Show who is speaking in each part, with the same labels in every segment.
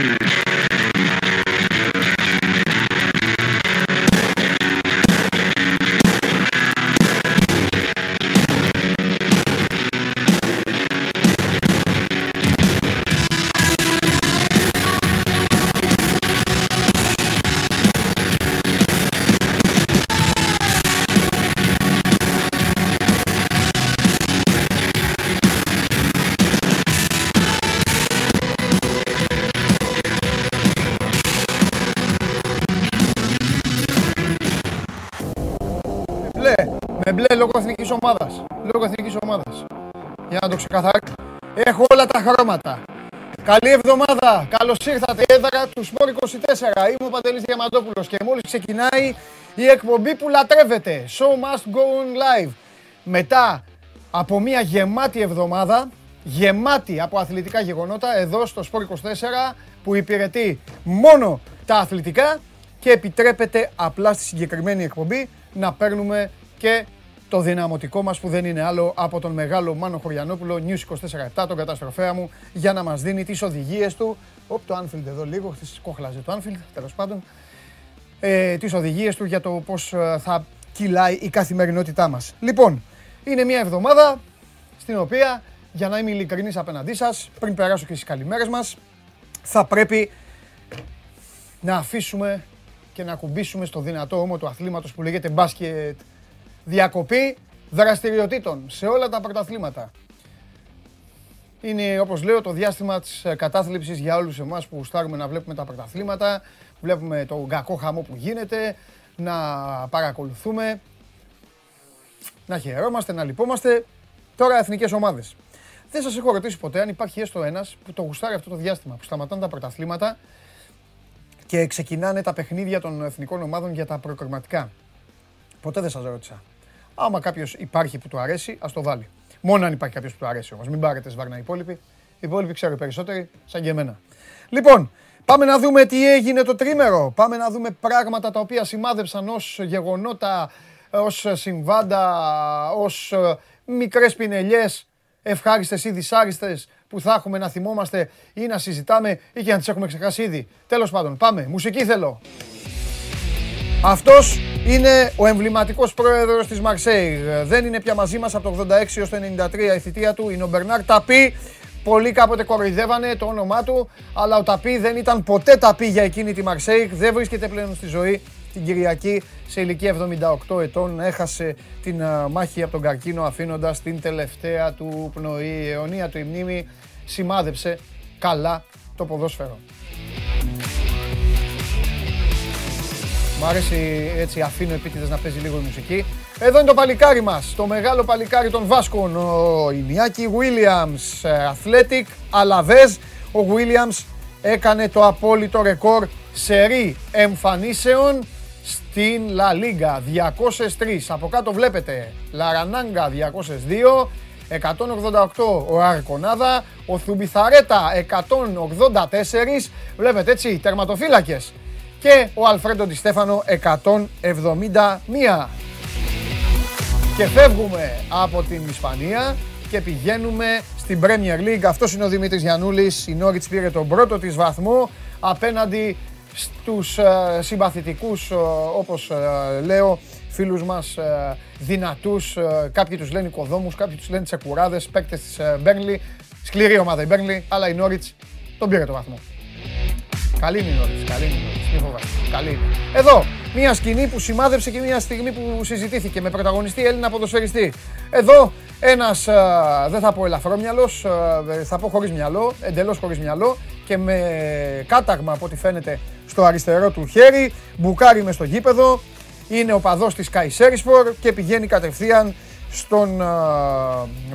Speaker 1: Μπλε, εθνικής ομάδας. Λόγω εθνικής ομάδας. Για να το ξεκαθαρίσω. Έχω όλα τα χρώματα. Καλή εβδομάδα. Καλώς ήρθατε. Έδρα του Σπόρ 24. Είμαι ο Παντελής Διαμαντόπουλος και μόλις ξεκινάει η εκπομπή που λατρεύετε. Show must go on live. Μετά από μια γεμάτη εβδομάδα, γεμάτη από αθλητικά γεγονότα, εδώ στο Σπόρ 24 που υπηρετεί μόνο τα αθλητικά και επιτρέπεται απλά στη συγκεκριμένη εκπομπή να παίρνουμε και το δυναμωτικό μας που δεν είναι άλλο από τον μεγάλο Μάνο Χωριανόπουλο, News 24-7, τον καταστροφέα μου, για να μας δίνει τις οδηγίες του. Οπ, το Anfield εδώ λίγο, χθες κόχλαζε το Anfield, τέλος πάντων. Ε, τις οδηγίες του για το πώς ε, θα κυλάει η καθημερινότητά μας. Λοιπόν, είναι μια εβδομάδα στην οποία, για να είμαι ειλικρινής απέναντί σας, πριν περάσω και στις καλημέρες μας, θα πρέπει να αφήσουμε και να κουμπίσουμε στο δυνατό όμο του αθλήματος που λέγεται μπάσκετ. Διακοπή δραστηριοτήτων σε όλα τα πρωταθλήματα. Είναι όπως λέω το διάστημα της ε, κατάθλιψης για όλους εμάς που στάρουμε να βλέπουμε τα πρωταθλήματα, βλέπουμε το κακό χαμό που γίνεται, να παρακολουθούμε, να χαιρόμαστε, να λυπόμαστε. Τώρα εθνικές ομάδες. Δεν σας έχω ρωτήσει ποτέ αν υπάρχει έστω ένας που το γουστάρει αυτό το διάστημα, που σταματάνε τα πρωταθλήματα και ξεκινάνε τα παιχνίδια των εθνικών ομάδων για τα προκριματικά. Ποτέ δεν σας ρώτησα. Άμα κάποιος υπάρχει που του αρέσει, ας το βάλει. Μόνο αν υπάρχει κάποιος που του αρέσει όμως. Μην πάρετε σβάρνα οι υπόλοιποι. Οι υπόλοιποι ξέρω οι περισσότεροι, σαν και εμένα. Λοιπόν, πάμε να δούμε τι έγινε το τρίμερο. Πάμε να δούμε πράγματα τα οποία σημάδεψαν ως γεγονότα, ως συμβάντα, ως μικρές πινελιές, ευχάριστες ή δυσάριστες που θα έχουμε να θυμόμαστε ή να συζητάμε ή και να τις έχουμε ξεχάσει ήδη. Τέλος πάντων, πάμε. Μουσική θέλω. Αυτός είναι ο εμβληματικός πρόεδρος της Μαρσέη. Δεν είναι πια μαζί μας από το 86 έως το 93 η θητεία του. Είναι ο Μπερνάρ Ταπί. Πολλοί κάποτε κοροϊδεύανε το όνομά του, αλλά ο Ταπί δεν ήταν ποτέ Ταπί για εκείνη τη Μαρσέη. Δεν βρίσκεται πλέον στη ζωή την Κυριακή σε ηλικία 78 ετών έχασε την μάχη από τον καρκίνο αφήνοντας την τελευταία του πνοή. Η αιωνία του η μνήμη σημάδεψε καλά το ποδόσφαιρο. Μ' αρέσει έτσι αφήνω επίτηδες να παίζει λίγο η μουσική. Εδώ είναι το παλικάρι μας, το μεγάλο παλικάρι των Βάσκων, ο Ινιάκη Williams, Athletic, Αλαβές. Ο Williams έκανε το απόλυτο ρεκόρ σερί εμφανίσεων στην La Liga 203. Από κάτω βλέπετε Λαρανάγκα 202, 188 ο Αρκονάδα, ο Θουμπιθαρέτα 184, βλέπετε έτσι, τερματοφύλακες και ο Αλφρέντο Ντιστέφανο 171. Και φεύγουμε από την Ισπανία και πηγαίνουμε στην Premier League. Αυτός είναι ο Δημήτρης Γιαννούλης, η Νόριτς πήρε τον πρώτο της βαθμό απέναντι στους ε, συμπαθητικούς, ε, όπως ε, λέω, φίλους μας δυνατούς, κάποιοι τους λένε οικοδόμους, κάποιοι τους λένε τσεκουράδες, παίκτες της Μπέρνλι, σκληρή ομάδα η Μπέρνλι, αλλά η Νόριτς τον πήρε το βαθμό. Καλή είναι η Νόριτς, καλή είναι η Νόριτς, μην φοβάστε, καλή είναι. Εδώ, μια σκηνή που σημάδεψε και μια στιγμή που συζητήθηκε με πρωταγωνιστή Έλληνα ποδοσφαιριστή. Εδώ ένας, δεν θα πω ελαφρόμυαλος, θα πω χωρίς μυαλό, εντελώς χωρίς μυαλό και με κάταγμα από ό,τι φαίνεται στο αριστερό του χέρι, μπουκάρει μες στο γήπεδο, είναι ο παδός της Καϊσέρισπορ και πηγαίνει κατευθείαν στον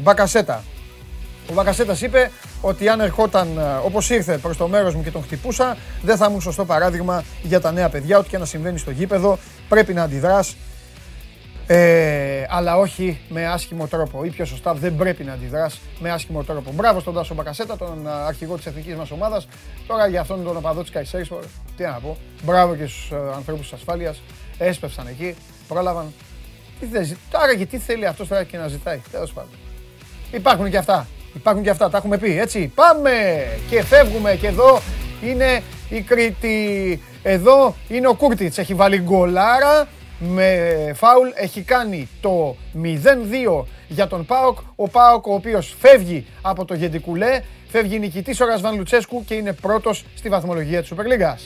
Speaker 1: Μπακασέτα. Ο Μπακασέτας είπε ότι αν ερχόταν όπως ήρθε προς το μέρος μου και τον χτυπούσα, δεν θα ήμουν σωστό παράδειγμα για τα νέα παιδιά, ό,τι και να συμβαίνει στο γήπεδο, πρέπει να αντιδράς ε, αλλά όχι με άσχημο τρόπο. Ή πιο σωστά, δεν πρέπει να αντιδράσει με άσχημο τρόπο. Μπράβο στον Τάσο Μπακασέτα, τον αρχηγό της εθνικής μας ομάδας. Τώρα για αυτόν τον οπαδό της Καϊσέρης, τι να πω. Μπράβο και στους ανθρώπους της ασφάλειας. Έσπευσαν εκεί, πρόλαβαν. Τι θες, τώρα και τι θέλει αυτός τώρα και να ζητάει. Τέλος πάντων. Υπάρχουν και αυτά. Υπάρχουν και αυτά, τα έχουμε πει, έτσι. Πάμε και φεύγουμε και εδώ είναι η Κρήτη. Εδώ είναι ο Κούρτιτς, έχει βάλει γκολάρα με φάουλ, έχει κάνει το 0-2 για τον ΠΑΟΚ. Ο ΠΑΟΚ ο οποίος φεύγει από το Γεντικουλέ, φεύγει νικητής ο Ρασβάν Λουτσέσκου και είναι πρώτος στη βαθμολογία της Σούπερ Λίγκας.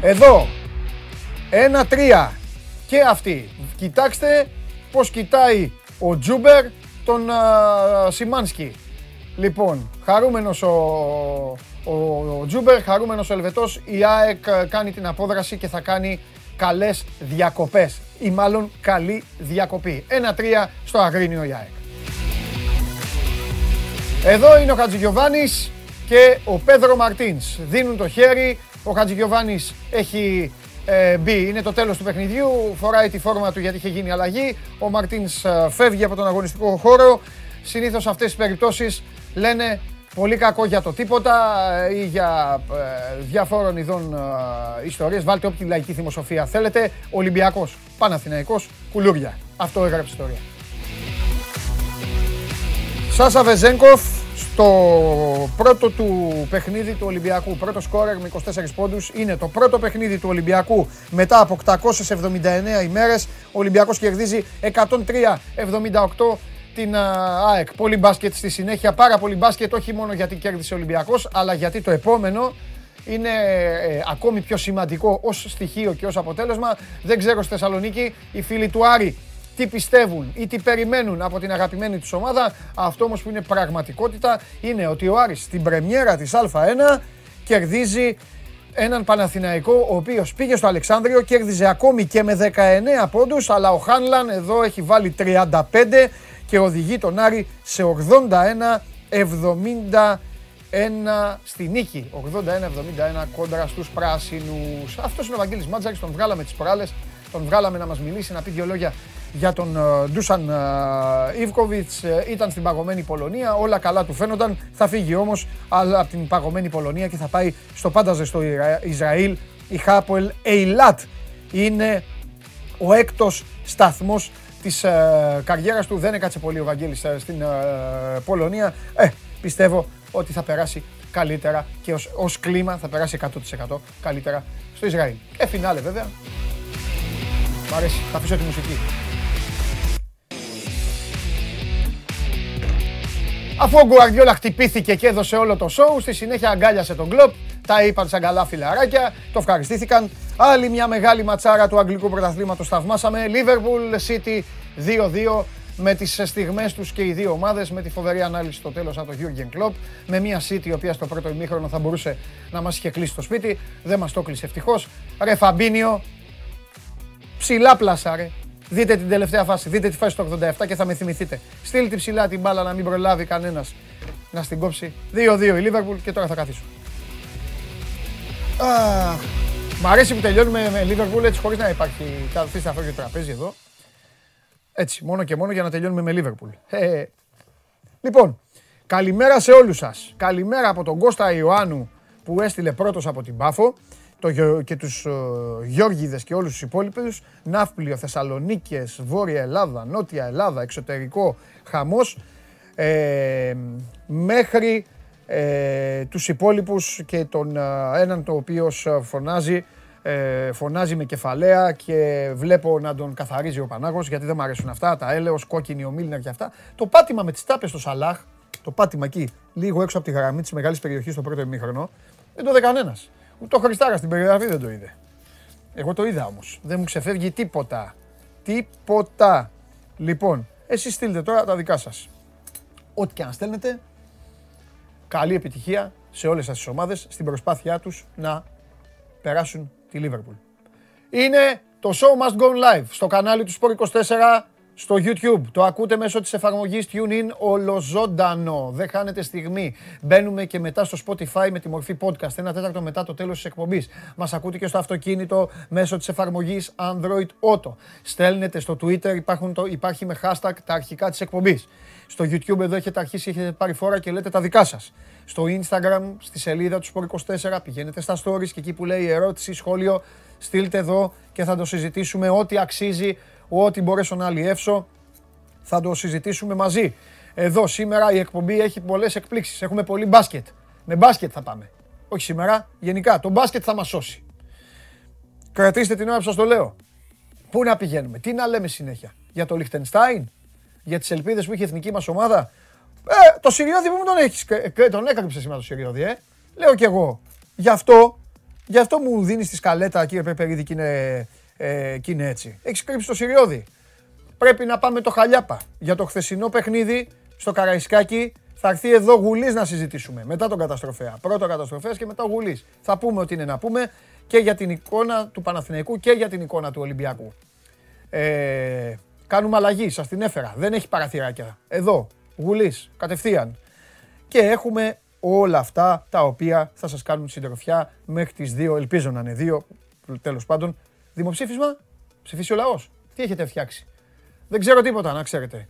Speaker 1: Εδώ, 1-3 και αυτή. Κοιτάξτε πώς κοιτάει ο Τζούμπερ τον ε, Σιμάνσκι. Λοιπόν, χαρούμενος ο, ο, ο Τζούμπερ, χαρούμενος ο Ελβετός, η ΑΕΚ κάνει την απόδραση και θα κάνει καλές διακοπές ή μάλλον καλή διακοπή. 1-3 στο Αγρίνιο η ΑΕΚ. Εδώ είναι ο Χατζηγιοβάνης και ο Πέδρο Μαρτίνς. Δίνουν το χέρι, ο Χατζηγιοβάνης έχει ε, μπει. Είναι το τέλος του παιχνιδιού, φοράει τη φόρμα του γιατί είχε γίνει αλλαγή. Ο Μαρτίνς ε, φεύγει από τον αγωνιστικό χώρο. Συνήθως αυτές τις περιπτώσεις λένε πολύ κακό για το τίποτα ε, ή για ε, διαφόρων ειδών ε, ιστορίες. Βάλτε όποια λαϊκή θυμοσοφία θέλετε. Ολυμπιακός, Παναθηναϊκός, κουλούρια. Αυτό έγραψε ιστορία. Σάσα Βεζέγκοφ στο πρώτο του παιχνίδι του Ολυμπιακού, πρώτο σκόρερ με 24 πόντους, είναι το πρώτο παιχνίδι του Ολυμπιακού μετά από 879 ημέρες. Ο Ολυμπιακός κερδίζει 103-78 την ΑΕΚ. Πολύ μπάσκετ στη συνέχεια, πάρα πολύ μπάσκετ όχι μόνο γιατί κέρδισε ο Ολυμπιακός, αλλά γιατί το επόμενο είναι ε, ακόμη πιο σημαντικό ως στοιχείο και ως αποτέλεσμα. Δεν ξέρω στη Θεσσαλονίκη οι φίλοι του Άρη τι πιστεύουν ή τι περιμένουν από την αγαπημένη τους ομάδα. Αυτό όμως που είναι πραγματικότητα είναι ότι ο Άρης στην πρεμιέρα της Α1 κερδίζει έναν Παναθηναϊκό ο οποίος πήγε στο Αλεξάνδριο, κέρδιζε ακόμη και με 19 πόντους, αλλά ο Χάνλαν εδώ έχει βάλει 35 και οδηγεί τον Άρη σε 81-71 στη νίκη. 81-71 κόντρα στους πράσινους. Αυτός είναι ο Βαγγέλης Μάτζαρης, τον βγάλαμε τις προάλλες, τον βγάλαμε να μας μιλήσει, να πει δύο λόγια για τον ε, Ντούσαν ε, Ιβκοβιτς. Ε, ήταν στην παγωμένη Πολωνία, όλα καλά του φαίνονταν. Θα φύγει όμως από την παγωμένη Πολωνία και θα πάει στο πάντα ζεστό Ισραήλ. Η Χάπολ Ειλάτ είναι ο έκτος σταθμός της ε, καριέρας του. Δεν έκατσε πολύ ο Βαγγέλης ε, στην ε, Πολωνία. Ε, πιστεύω ότι θα περάσει καλύτερα και ως, ως κλίμα θα περάσει 100% καλύτερα στο Ισραήλ. Ε, φινάλε βέβαια. Μ' αρέσει. Θα αφήσω τη μουσική. Αφού ο Γκουαρδιόλα χτυπήθηκε και έδωσε όλο το σοου, στη συνέχεια αγκάλιασε τον κλοπ, τα είπαν σαν καλά φιλαράκια, το ευχαριστήθηκαν. Άλλη μια μεγάλη ματσάρα του Αγγλικού Πρωταθλήματος θαυμάσαμε. Liverpool City 2-2 με τις στιγμές τους και οι δύο ομάδες, με τη φοβερή ανάλυση στο τέλος από τον Jurgen Klopp, με μια City η οποία στο πρώτο ημίχρονο θα μπορούσε να μας είχε κλείσει το σπίτι, δεν μας το κλείσει ευτυχώς. Ρε Φαμπίνιο, ψηλά πλάσα ρε. Δείτε την τελευταία φάση, δείτε τη φάση του 87 και θα με θυμηθείτε. Στείλτε ψηλά την μπάλα να μην προλάβει κανένας να στην κόψει. 2-2 η Liverpool και τώρα θα καθίσω. Μ' αρέσει που τελειώνουμε με Liverpool έτσι χωρίς να υπάρχει καθίστε αυτό και τραπέζι εδώ. Έτσι, μόνο και μόνο για να τελειώνουμε με Liverpool. Ε, λοιπόν, καλημέρα σε όλους σας. Καλημέρα από τον Κώστα Ιωάννου που έστειλε πρώτος από την Πάφο το, και τους uh, Γιώργιδες και όλους τους υπόλοιπους. Ναύπλιο, Θεσσαλονίκες, Βόρεια Ελλάδα, Νότια Ελλάδα, εξωτερικό χαμός. Ε, μέχρι ε, τους υπόλοιπους και τον έναν το οποίος φωνάζει ε, φωνάζει με κεφαλαία και βλέπω να τον καθαρίζει ο Πανάγος γιατί δεν μου αρέσουν αυτά, τα έλεος, κόκκινη, ο Μίλνερ και αυτά. Το πάτημα με τις τάπες στο Σαλάχ, το πάτημα εκεί, λίγο έξω από τη γραμμή της μεγάλης περιοχής στο πρώτο ημίχρονο, δεν το είδε κανένας. Ούτε ο Χριστάρα στην περιγραφή δεν το είδε. Εγώ το είδα όμως. Δεν μου ξεφεύγει τίποτα. Τίποτα. Λοιπόν, εσείς στείλτε τώρα τα δικά σας. Ό,τι και αν στέλνετε, καλή επιτυχία σε όλες τις ομάδες στην προσπάθειά τους να περάσουν τη Liverpool. Είναι το Show Must Go Live στο κανάλι του Sport 24 στο YouTube. Το ακούτε μέσω της εφαρμογής TuneIn ολοζώντανο. Δεν χάνετε στιγμή. Μπαίνουμε και μετά στο Spotify με τη μορφή podcast. Ένα τέταρτο μετά το τέλος της εκπομπής. Μας ακούτε και στο αυτοκίνητο μέσω της εφαρμογής Android Auto. Στέλνετε στο Twitter, υπάρχουν το, υπάρχει με hashtag τα αρχικά της εκπομπής. Στο YouTube εδώ έχετε αρχίσει, έχετε πάρει φόρα και λέτε τα δικά σας. Στο Instagram, στη σελίδα του Sport24, πηγαίνετε στα stories και εκεί που λέει ερώτηση, σχόλιο, στείλτε εδώ και θα το συζητήσουμε ό,τι αξίζει ό,τι μπορέσω να αλλιεύσω θα το συζητήσουμε μαζί. Εδώ σήμερα η εκπομπή έχει πολλές εκπλήξεις. Έχουμε πολύ μπάσκετ. Με μπάσκετ θα πάμε. Όχι σήμερα, γενικά. Το μπάσκετ θα μας σώσει. Κρατήστε την ώρα που σας το λέω. Πού να πηγαίνουμε, τι να λέμε συνέχεια; Για το Λιχτενστάιν, για τις ελπίδες που είχε η εθνική μας ομάδα; Ε, το Σιριώδη που μου τον έχεις. Τον έκρυψε σήμερα το Σιριώδη, ε. Λέω κι εγώ. Γι' αυτό, γι αυτό μου δίνεις τη σκαλέτα, κύριε Πεπερίδη, και είναι, ε, και είναι έτσι. Έχεις κρύψει το Σιριώδη. Πρέπει να πάμε το χαλιάπα. Για το χθεσινό παιχνίδι στο Καραϊσκάκι θα έρθει εδώ Γουλής να συζητήσουμε. Μετά τον καταστροφέα. Πρώτο καταστροφέας και μετά ο Γουλής. Θα πούμε ό,τι είναι να πούμε και για την εικόνα του Παναθηναϊκού και για την εικόνα του Ολυμπιακού. Ε, κάνουμε αλλαγή, σας την έφερα. Δεν έχει παραθυράκια. Εδώ, Γουλής, κατευθείαν. Και έχουμε όλα αυτά τα οποία θα σας κάνουν συντροφιά μέχρι τις 2, ελπίζω να είναι 2, τέλος πάντων. Δημοψήφισμα, ψηφίσει ο λαός. Τι έχετε φτιάξει; Δεν ξέρω τίποτα, να ξέρετε.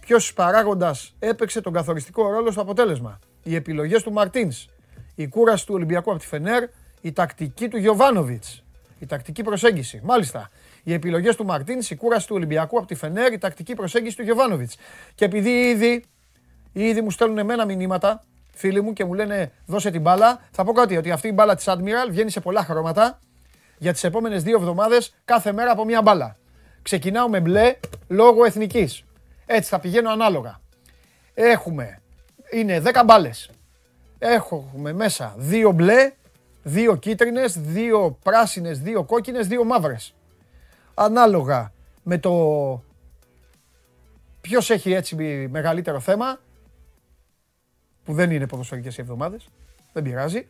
Speaker 1: Ποιος παράγοντας έπαιξε τον καθοριστικό ρόλο στο αποτέλεσμα; Οι επιλογές του Μαρτίνς, η κούραση του Ολυμπιακού από τη Φενέρ, η τακτική του Γιωβάνοβιτς. Η τακτική προσέγγιση. Μάλιστα. Οι επιλογές του Μαρτίνς, η κούραση του Ολυμπιακού από τη Φενέρ, η τακτική προσέγγιση του Γιωβάνοβιτς. Και επειδή ήδη, ήδη μου στέλνουν εμένα μηνύματα, φίλοι μου, και μου λένε δώσε την μπάλα, θα πω κάτι ότι αυτή η μπάλα της Admiral βγαίνει σε πολλά χρώματα για τις επόμενες δύο εβδομάδες κάθε μέρα από μία μπάλα. Ξεκινάω με μπλε λόγω εθνικής. Έτσι θα πηγαίνω ανάλογα. Έχουμε, είναι 10 μπάλες. Έχουμε μέσα δύο μπλε, δύο κίτρινες, δύο πράσινες, δύο κόκκινες, δύο μαύρες. Ανάλογα με το ποιος έχει έτσι μεγαλύτερο θέμα, που δεν είναι ποδοσφαιρικές οι εβδομάδες, δεν πειράζει,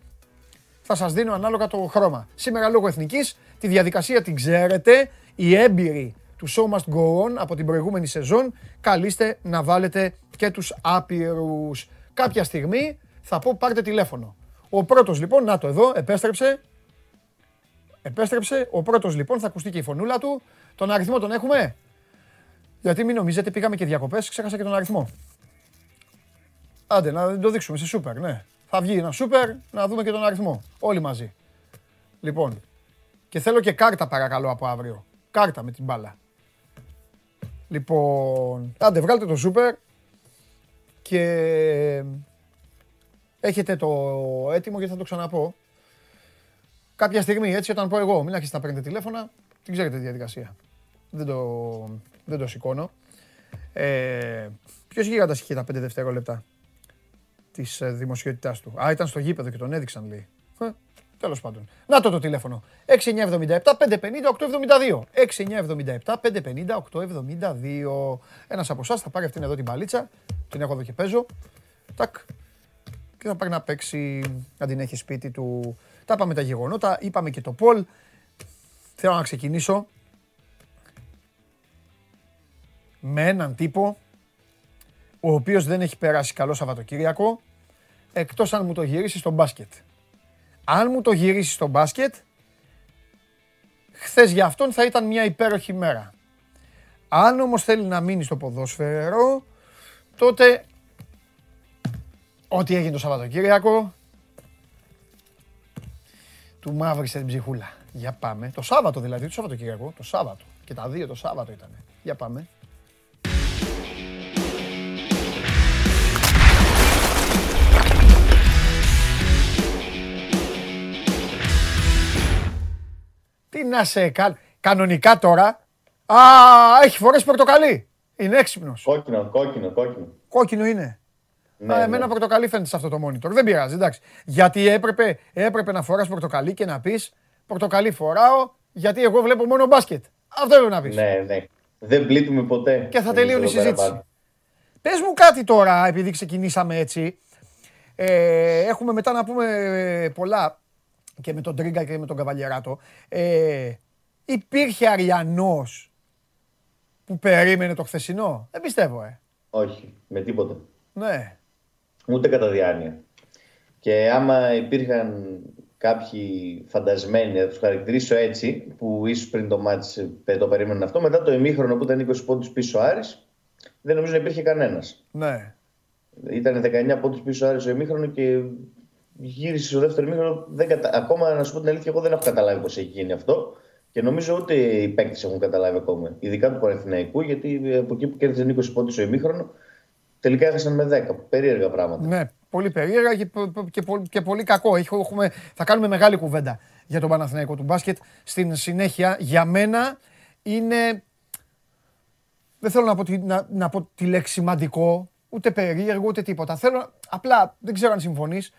Speaker 1: θα σας δίνω ανάλογα το χρώμα. Σήμερα λόγω εθνικής, τη διαδικασία την ξέρετε, οι έμπειροι του Show Must Go On από την προηγούμενη σεζόν, καλείστε να βάλετε και τους άπειρους. Κάποια στιγμή θα πω πάρτε τηλέφωνο. Ο πρώτος λοιπόν, να το εδώ, επέστρεψε. Επέστρεψε. Ο πρώτος λοιπόν θα ακουστεί και η φωνούλα του. Τον αριθμό τον έχουμε; Γιατί μην νομίζετε, πήγαμε και διακοπές, ξέχασα και τον αριθμό. Άντε, να το δείξουμε σε σούπερ, ναι. Θα βγει ένα σούπερ, να δούμε και τον αριθμό. Όλοι μαζί. Λοιπόν, και θέλω και κάρτα παρακαλώ από αύριο. Κάρτα με την μπάλα. Λοιπόν, άντε βγάλτε το σούπερ και έχετε το έτοιμο γιατί θα το ξαναπώ. Κάποια στιγμή έτσι όταν πω εγώ, μην αρχίσετε να παίρνετε τηλέφωνα, την ξέρετε τη διαδικασία. Δεν το, δεν το σηκώνω. Ε, ποιος γίγαντας είχε τα 5 δευτερόλεπτα; Της ε, δημοσιότητάς του. Α, ήταν στο γήπεδο και τον έδειξαν λέει. Ε, Τέλος πάντων. Να το το τηλέφωνο. 6977 550 872. 6977 550 872. Ένας από εσάς θα πάρει αυτήν εδώ την παλίτσα. Την έχω εδώ και παίζω. Τάκ. Και θα πάρει να παίξει. Να την έχει σπίτι του. Τα είπαμε τα γεγονότα. Είπαμε και το Πολ. Θέλω να ξεκινήσω με έναν τύπο ο οποίος δεν έχει περάσει καλό Σαββατοκύριακο εκτός αν μου το γυρίσει στο μπάσκετ. Αν μου το γυρίσει στο μπάσκετ, χθες για αυτόν θα ήταν μια υπέροχη μέρα. Αν όμως θέλει να μείνει στο ποδόσφαιρο, τότε ό,τι έγινε το Σαββατοκύριακο, του μαύρισε την ψυχούλα. Για πάμε. Το Σάββατο δηλαδή, το Σαββατοκύριακο, το Σάββατο. Και τα δύο το Σάββατο ήταν. Για πάμε. Τι να σε κάνει. Κανονικά τώρα. Α, έχει φορές πορτοκαλί. Είναι έξυπνος.
Speaker 2: Κόκκινο, κόκκινο, κόκκινο.
Speaker 1: Κόκκινο είναι. Ναι, Α, εμένα ναι. πορτοκαλί φαίνεται σε αυτό το monitor. Δεν πειράζει, εντάξει. Γιατί έπρεπε, έπρεπε να φοράς πορτοκαλί και να πεις πορτοκαλί φοράω γιατί εγώ βλέπω μόνο μπάσκετ. Αυτό έπρεπε να πεις.
Speaker 2: Ναι, ναι. Δεν πλήττουμε ποτέ.
Speaker 1: Και θα τελείωνε η συζήτηση. Πες μου κάτι τώρα, επειδή ξεκινήσαμε έτσι. Ε, έχουμε μετά να πούμε ε, πολλά και με τον Τρίγκα και με τον Καβαλιεράτο, ε, υπήρχε Αριανός που περίμενε το χθεσινό; Δεν πιστεύω, ε.
Speaker 2: Όχι, με τίποτα.
Speaker 1: Ναι.
Speaker 2: Ούτε κατά διάνοια. Και άμα υπήρχαν κάποιοι φαντασμένοι, θα τους χαρακτηρίσω έτσι, που ίσως πριν το μάτς ε, το περίμεναν αυτό, μετά το ημίχρονο που ήταν 20 πόντους πίσω ο Άρης, δεν νομίζω να υπήρχε κανένας.
Speaker 1: Ναι.
Speaker 2: Ήταν 19 πόντους πίσω ο Άρης ο ημίχρονο και γύρισε στο δεύτερο μήχρονο. Κατα... Ακόμα να σου πω την αλήθεια, εγώ δεν έχω καταλάβει πώς έχει γίνει αυτό. Και νομίζω ούτε οι παίκτες έχουν καταλάβει ακόμα. Ειδικά του Παναθηναϊκού, γιατί από εκεί που κέρδισαν 20 πόντου στο ημίχρονο, τελικά έχασαν με 10. Περίεργα πράγματα.
Speaker 1: Ναι, πολύ περίεργα και, και, και πολύ κακό. Έχουμε, θα κάνουμε μεγάλη κουβέντα για τον Παναθηναϊκό του μπάσκετ. Στην συνέχεια, για μένα είναι. Δεν θέλω να πω, τη, να, να πω τη λέξη σημαντικό, ούτε περίεργο, ούτε τίποτα. Θέλω, απλά δεν ξέρω αν συμφωνείς, ε,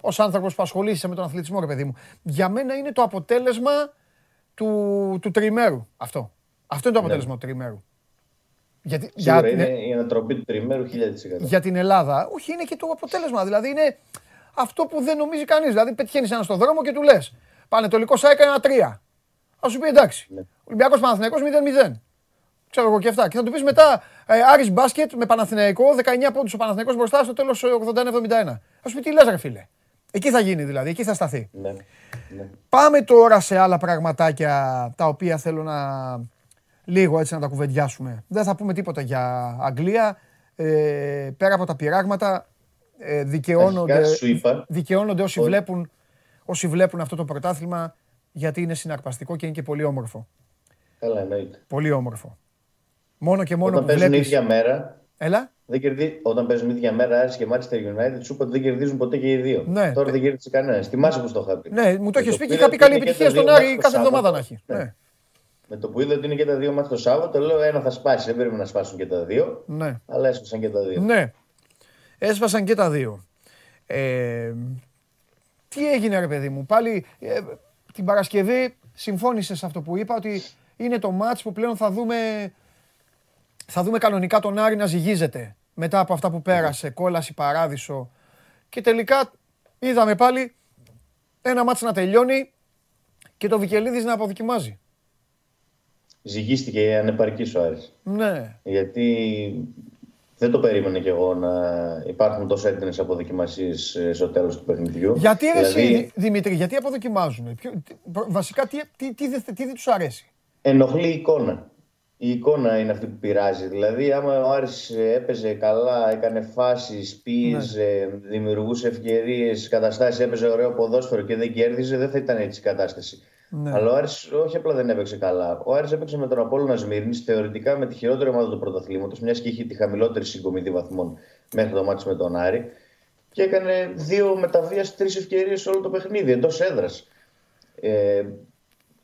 Speaker 1: ως άνθρωπος που ασχολείσαι με τον αθλητισμό, ρε παιδί μου. Για μένα είναι το αποτέλεσμα του, του τριμέρου αυτό. Αυτό είναι το ναι. αποτέλεσμα ναι. του τριμέρου.
Speaker 2: Γιατί, Σίγουρα για, είναι η ανατροπή του τριμέρου 1000%.
Speaker 1: Για την Ελλάδα, όχι, είναι και το αποτέλεσμα. Δηλαδή είναι αυτό που δεν νομίζει κανείς. Δηλαδή πετυχαίνεις ένα στον δρόμο και του λες: Πανετολικός ΣΑΕΚ ένα τρία. Α σου πει εντάξει. Ναι. Ολυμπιακός Παναθυναϊκό 0-0. Ξέρω εγώ και αυτά. Και θα του πεις μετά ε, Άρης μπάσκετ με Παναθηναϊκό, 19 πόντους ο Παναθηναϊκός μπροστά στο τέλος 81-71. Α σου πει τι λες, ρε φίλε. Εκεί θα γίνει δηλαδή, εκεί θα σταθεί. Ναι. Ναι. Πάμε τώρα σε άλλα πραγματάκια τα οποία θέλω να λίγο έτσι να τα κουβεντιάσουμε. Δεν θα πούμε τίποτα για Αγγλία. Ε, πέρα από τα πειράγματα, ε, δικαιώνονται, δικαιώνονται όσοι, βλέπουν, όσοι βλέπουν αυτό το πρωτάθλημα γιατί είναι συναρπαστικό και είναι και πολύ όμορφο.
Speaker 2: Καλά, εννοείται.
Speaker 1: Πολύ όμορφο. Μόνο και μόνο
Speaker 2: Όταν που παίζουν βλέπεις... ίδια μέρα,
Speaker 1: Έλα.
Speaker 2: Δεν κερδί... Όταν παίζουν ίδια μέρα Άρης και Manchester United, σου είπα ότι δεν κερδίζουν ποτέ και οι δύο. Ναι. Τώρα δεν κερδίζει κανένας. Θυμάσαι πώ το είχα πει.
Speaker 1: Ναι, μου το έχεις πει και είχα πει καλή επιτυχία στον Άρη κάθε εβδομάδα να έχει. Ναι. ναι.
Speaker 2: Με το που είδα ότι είναι και τα δύο μάτια το Σάββατο, λέω ένα θα σπάσει. Δεν πρέπει να σπάσουν και τα δύο.
Speaker 1: Ναι.
Speaker 2: Αλλά έσπασαν και τα δύο.
Speaker 1: Ναι. Έσπασαν και τα δύο. Ε, τι έγινε, ρε παιδί μου, πάλι ε, την Παρασκευή συμφώνησες σε αυτό που είπα ότι είναι το μάτς που πλέον θα δούμε, θα δούμε κανονικά τον Άρη να ζυγίζεται μετά από αυτά που πέρασε, κόλαση, παράδεισο και τελικά είδαμε πάλι ένα μάτς να τελειώνει και το Βικελίδης να αποδοκιμάζει
Speaker 2: ζυγίστηκε ανεπαρκής ο Άρης.
Speaker 1: Ναι.
Speaker 2: Γιατί δεν το περίμενε κι εγώ να υπάρχουν τόσο έντονες αποδοκιμασίες ε, στο τέλος του παιχνιδιού.
Speaker 1: Γιατί δηλαδή... εσύ, Δημήτρη, γιατί αποδοκιμάζουν. Ποιο, βασικά, τι, τι, τι, τι, τι δεν τους αρέσει;
Speaker 2: Ενοχλεί η εικόνα. Η εικόνα είναι αυτή που πειράζει. Δηλαδή, άμα ο Άρης έπαιζε καλά, έκανε φάσεις, πίεζε, ναι. δημιουργούσε ευκαιρίες, καταστάσεις, έπαιζε ωραίο ποδόσφαιρο και δεν κέρδιζε, δεν θα ήταν έτσι η κατάσταση. Ναι. Αλλά ο Άρης όχι απλά δεν έπαιξε καλά. Ο Άρης έπαιξε με τον Απόλλωνα Σμύρνης θεωρητικά με τη χειρότερη ομάδα του πρωταθλήματος, μιας και είχε τη χαμηλότερη συγκομιδή βαθμών μέχρι το μάτι με τον Άρη. Και έκανε δύο μεταβίας τρεις ευκαιρίες σε όλο το παιχνίδι εντός έδρας. Ε,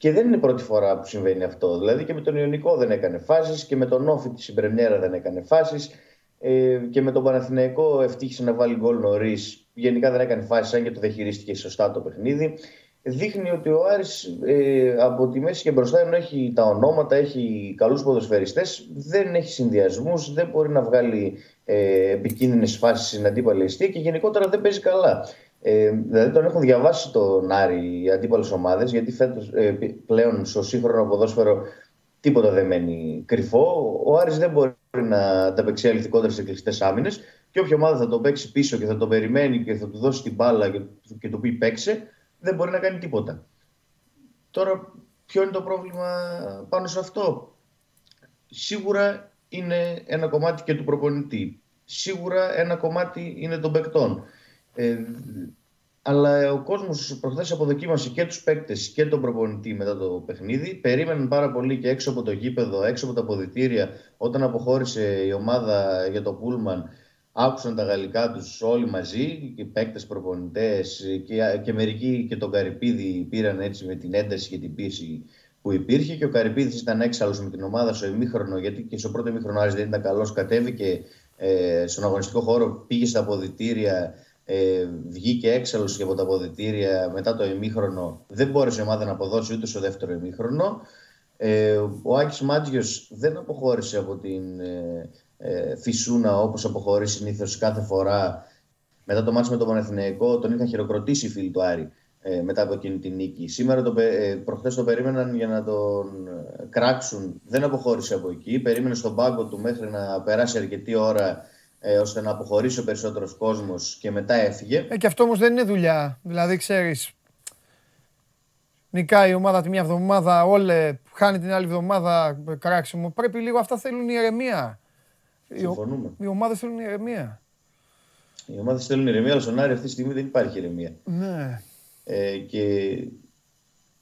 Speaker 2: και δεν είναι η πρώτη φορά που συμβαίνει αυτό. Δηλαδή και με τον Ιωνικό δεν έκανε φάσεις και με τον Όφη της Συμπρεμιέρα δεν έκανε φάσεις. Ε, και με τον Παναθηναϊκό ευτύχησε να βάλει γκολ νωρίς. Γενικά δεν έκανε φάσεις, αν και το διαχειρίστηκε σωστά το παιχνίδι δείχνει ότι ο Άρης ε, από τη μέση και μπροστά ενώ έχει τα ονόματα, έχει καλούς ποδοσφαιριστές, δεν έχει συνδυασμούς, δεν μπορεί να βγάλει ε, επικίνδυνες φάσεις στην αντίπαλη αιστεία και γενικότερα δεν παίζει καλά. Ε, δηλαδή τον έχουν διαβάσει τον Άρη οι αντίπαλες ομάδες γιατί φέτος, ε, πλέον στο σύγχρονο ποδόσφαιρο τίποτα δεν μένει κρυφό. Ο Άρης δεν μπορεί να ανταπεξέλθει κόντρα σε κλειστές άμυνες και όποια ομάδα θα τον παίξει πίσω και θα τον περιμένει και θα του δώσει την μπάλα και, και το πει παίξε, δεν μπορεί να κάνει τίποτα. Τώρα, ποιο είναι το πρόβλημα πάνω σε αυτό; Σίγουρα είναι ένα κομμάτι και του προπονητή. Σίγουρα ένα κομμάτι είναι των παικτών. Ε, αλλά ο κόσμος προχθές αποδοκίμασε και τους παίκτες και τον προπονητή μετά το παιχνίδι. Περίμεναν πάρα πολύ και έξω από το γήπεδο, έξω από τα αποδητήρια, όταν αποχώρησε η ομάδα για το Πούλμαν άκουσαν τα γαλλικά τους όλοι μαζί, και παίκτες, προπονητές και, και μερικοί και τον Καρυπίδη πήραν έτσι με την ένταση και την πίεση που υπήρχε και ο Καρυπίδης ήταν έξαλλος με την ομάδα στο ημίχρονο γιατί και στο πρώτο ημίχρονο Άρης δεν ήταν καλός, κατέβηκε ε, στον αγωνιστικό χώρο, πήγε στα αποδητήρια, ε, βγήκε έξαλλος και από τα αποδητήρια μετά το ημίχρονο, δεν μπόρεσε η ομάδα να αποδώσει ούτε στο δεύτερο ημίχρονο. Ε, ο Άκης Μάτζιος δεν αποχώρησε από την ε, ε, Φυσούνα όπως αποχωρεί συνήθως κάθε φορά μετά το μάτι με τον Πανεθνιακό τον είχαν χειροκροτήσει οι φίλοι του Άρη ε, μετά από εκείνη την νίκη. Σήμερα το, ε, προχθές το περίμεναν για να τον ε, κράξουν. Δεν αποχώρησε από εκεί. Περίμενε στον πάγκο του μέχρι να περάσει αρκετή ώρα ε, ώστε να αποχωρήσει ο περισσότερος κόσμος και μετά έφυγε.
Speaker 1: Ε, και αυτό όμως δεν είναι δουλειά. Δηλαδή, ξέρεις, νικάει η ομάδα τη μια εβδομάδα, όλε χάνει την άλλη εβδομάδα κράξιμο. Πρέπει λίγο αυτά θέλουν ηρεμία.
Speaker 2: Συμφωνούμε.
Speaker 1: Οι, ομάδες θέλουν ηρεμία.
Speaker 2: Οι ομάδες θέλουν ηρεμία, αλλά στον Άρη αυτή τη στιγμή δεν υπάρχει ηρεμία.
Speaker 1: Ναι.
Speaker 2: Ε, και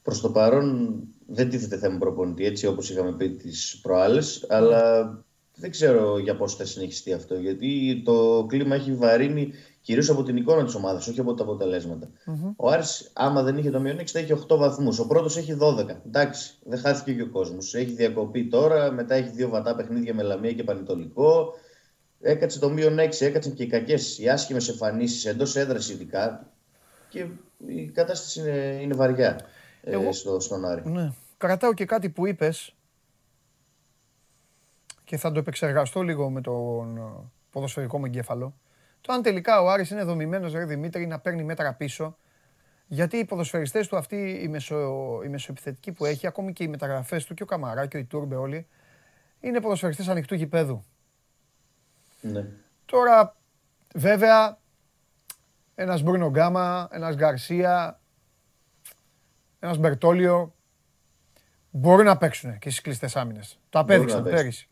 Speaker 2: προς το παρόν δεν τίθεται θέμα προπονητή έτσι όπως είχαμε πει τις προάλλες, αλλά δεν ξέρω για πώς θα συνεχιστεί αυτό. Γιατί το κλίμα έχει βαρύνει Κυρίως από την εικόνα της ομάδας, όχι από τα αποτελεσματα Ο Άρης, άμα δεν είχε το μείον 6, θα είχε 8 βαθμούς. Ο πρώτος έχει 12. Εντάξει, δεν χάθηκε και ο κόσμος. Έχει διακοπή τώρα, μετά έχει δύο βατά παιχνίδια με Λαμία και Πανετολικό. Έκατσε το μείον 6, έκατσαν και οι κακές, οι άσχημες εμφανίσεις εντός έδρας ειδικά. Και η κατάσταση είναι, είναι βαριά ε, Εγώ... στο, στον Άρη.
Speaker 1: Ναι. Κρατάω και κάτι που είπες και θα το επεξεργαστώ λίγο με τον ε, ποδοσφαιρικό μου εγκέφαλο. Το αν τελικά ο Άρης είναι δομημένος, ρε Δημήτρη, να παίρνει μέτρα πίσω. Γιατί οι ποδοσφαιριστές του αυτοί, οι, μεσο, οι μεσοεπιθετικοί που έχει, ακόμη και οι μεταγραφές του και ο Καμαρά και ο Ιτούρμπε όλοι, είναι ποδοσφαιριστές ανοιχτού γηπέδου.
Speaker 2: Ναι.
Speaker 1: Τώρα, βέβαια, ένας Μπρούνο Γκάμα, ένας Γκαρσία, ένας Μπερτόλιο, μπορούν να παίξουν και στις κλειστές άμυνες. Το απέδειξαν πέρυσι.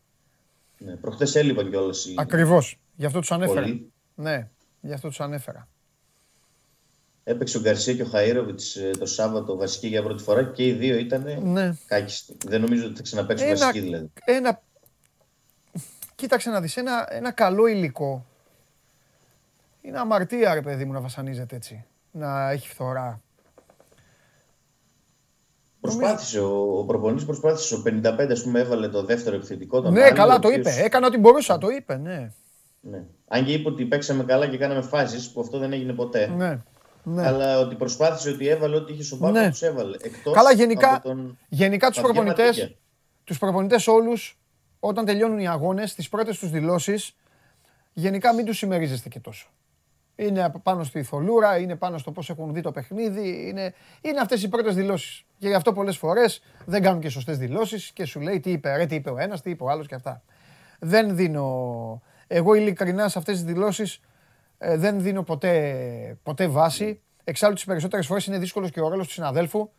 Speaker 2: Ναι, προχτές έλειπαν κιόλας.
Speaker 1: Οι... Ακριβώς. Γι' αυτό τους ανέφερα. Πολύ. Ναι, γι' αυτό τους ανέφερα.
Speaker 2: Έπαιξε ο Γκαρσία και ο Χαΐροβιτς ε, το Σάββατο βασική για πρώτη φορά και οι δύο ήταν ναι. κάκιστοι. Δεν νομίζω ότι θα ξαναπαίξουν ένα, βασική δηλαδή.
Speaker 1: Ένα... Κοίταξε να δεις, ένα, ένα καλό υλικό. Είναι αμαρτία ρε παιδί μου να βασανίζεται έτσι. Να έχει φθορά.
Speaker 2: Προσπάθησε, ο, ο προπονητής προσπάθησε, ο 55 ας πούμε έβαλε το δεύτερο επιθετικό.
Speaker 1: Τον ναι, άλλο, καλά το είπε, έκανε ό,τι μπορούσα, το είπε, ναι.
Speaker 2: ναι. Αν και είπε ότι παίξαμε καλά και κάναμε φάσεις, που αυτό δεν έγινε ποτέ.
Speaker 1: Ναι. Ναι.
Speaker 2: Αλλά ότι προσπάθησε, ότι έβαλε ό,τι είχε στον πάγκο, ναι. τους έβαλε. Εκτός
Speaker 1: καλά, γενικά, τον... γενικά τους προπονητές, τους προπονητές όλους, όταν τελειώνουν οι αγώνες, τις πρώτες τους δηλώσεις, γενικά μην τους συμμερίζεστε και τόσο είναι πάνω στη θολούρα, είναι πάνω στο πώς έχουν δει το παιχνίδι. Είναι, είναι αυτές οι πρώτες δηλώσεις. Και γι' αυτό πολλές φορές δεν κάνουν και σωστές δηλώσεις και σου λέει τι είπε, ρε, τι είπε ο ένας, τι είπε ο άλλος και αυτά. Δεν δίνω. Εγώ ειλικρινά σε αυτές τις δηλώσεις ε, δεν δίνω ποτέ, ποτέ βάση. Εξάλλου τις περισσότερες φορές είναι δύσκολος και ο ρόλος του συναδέλφου.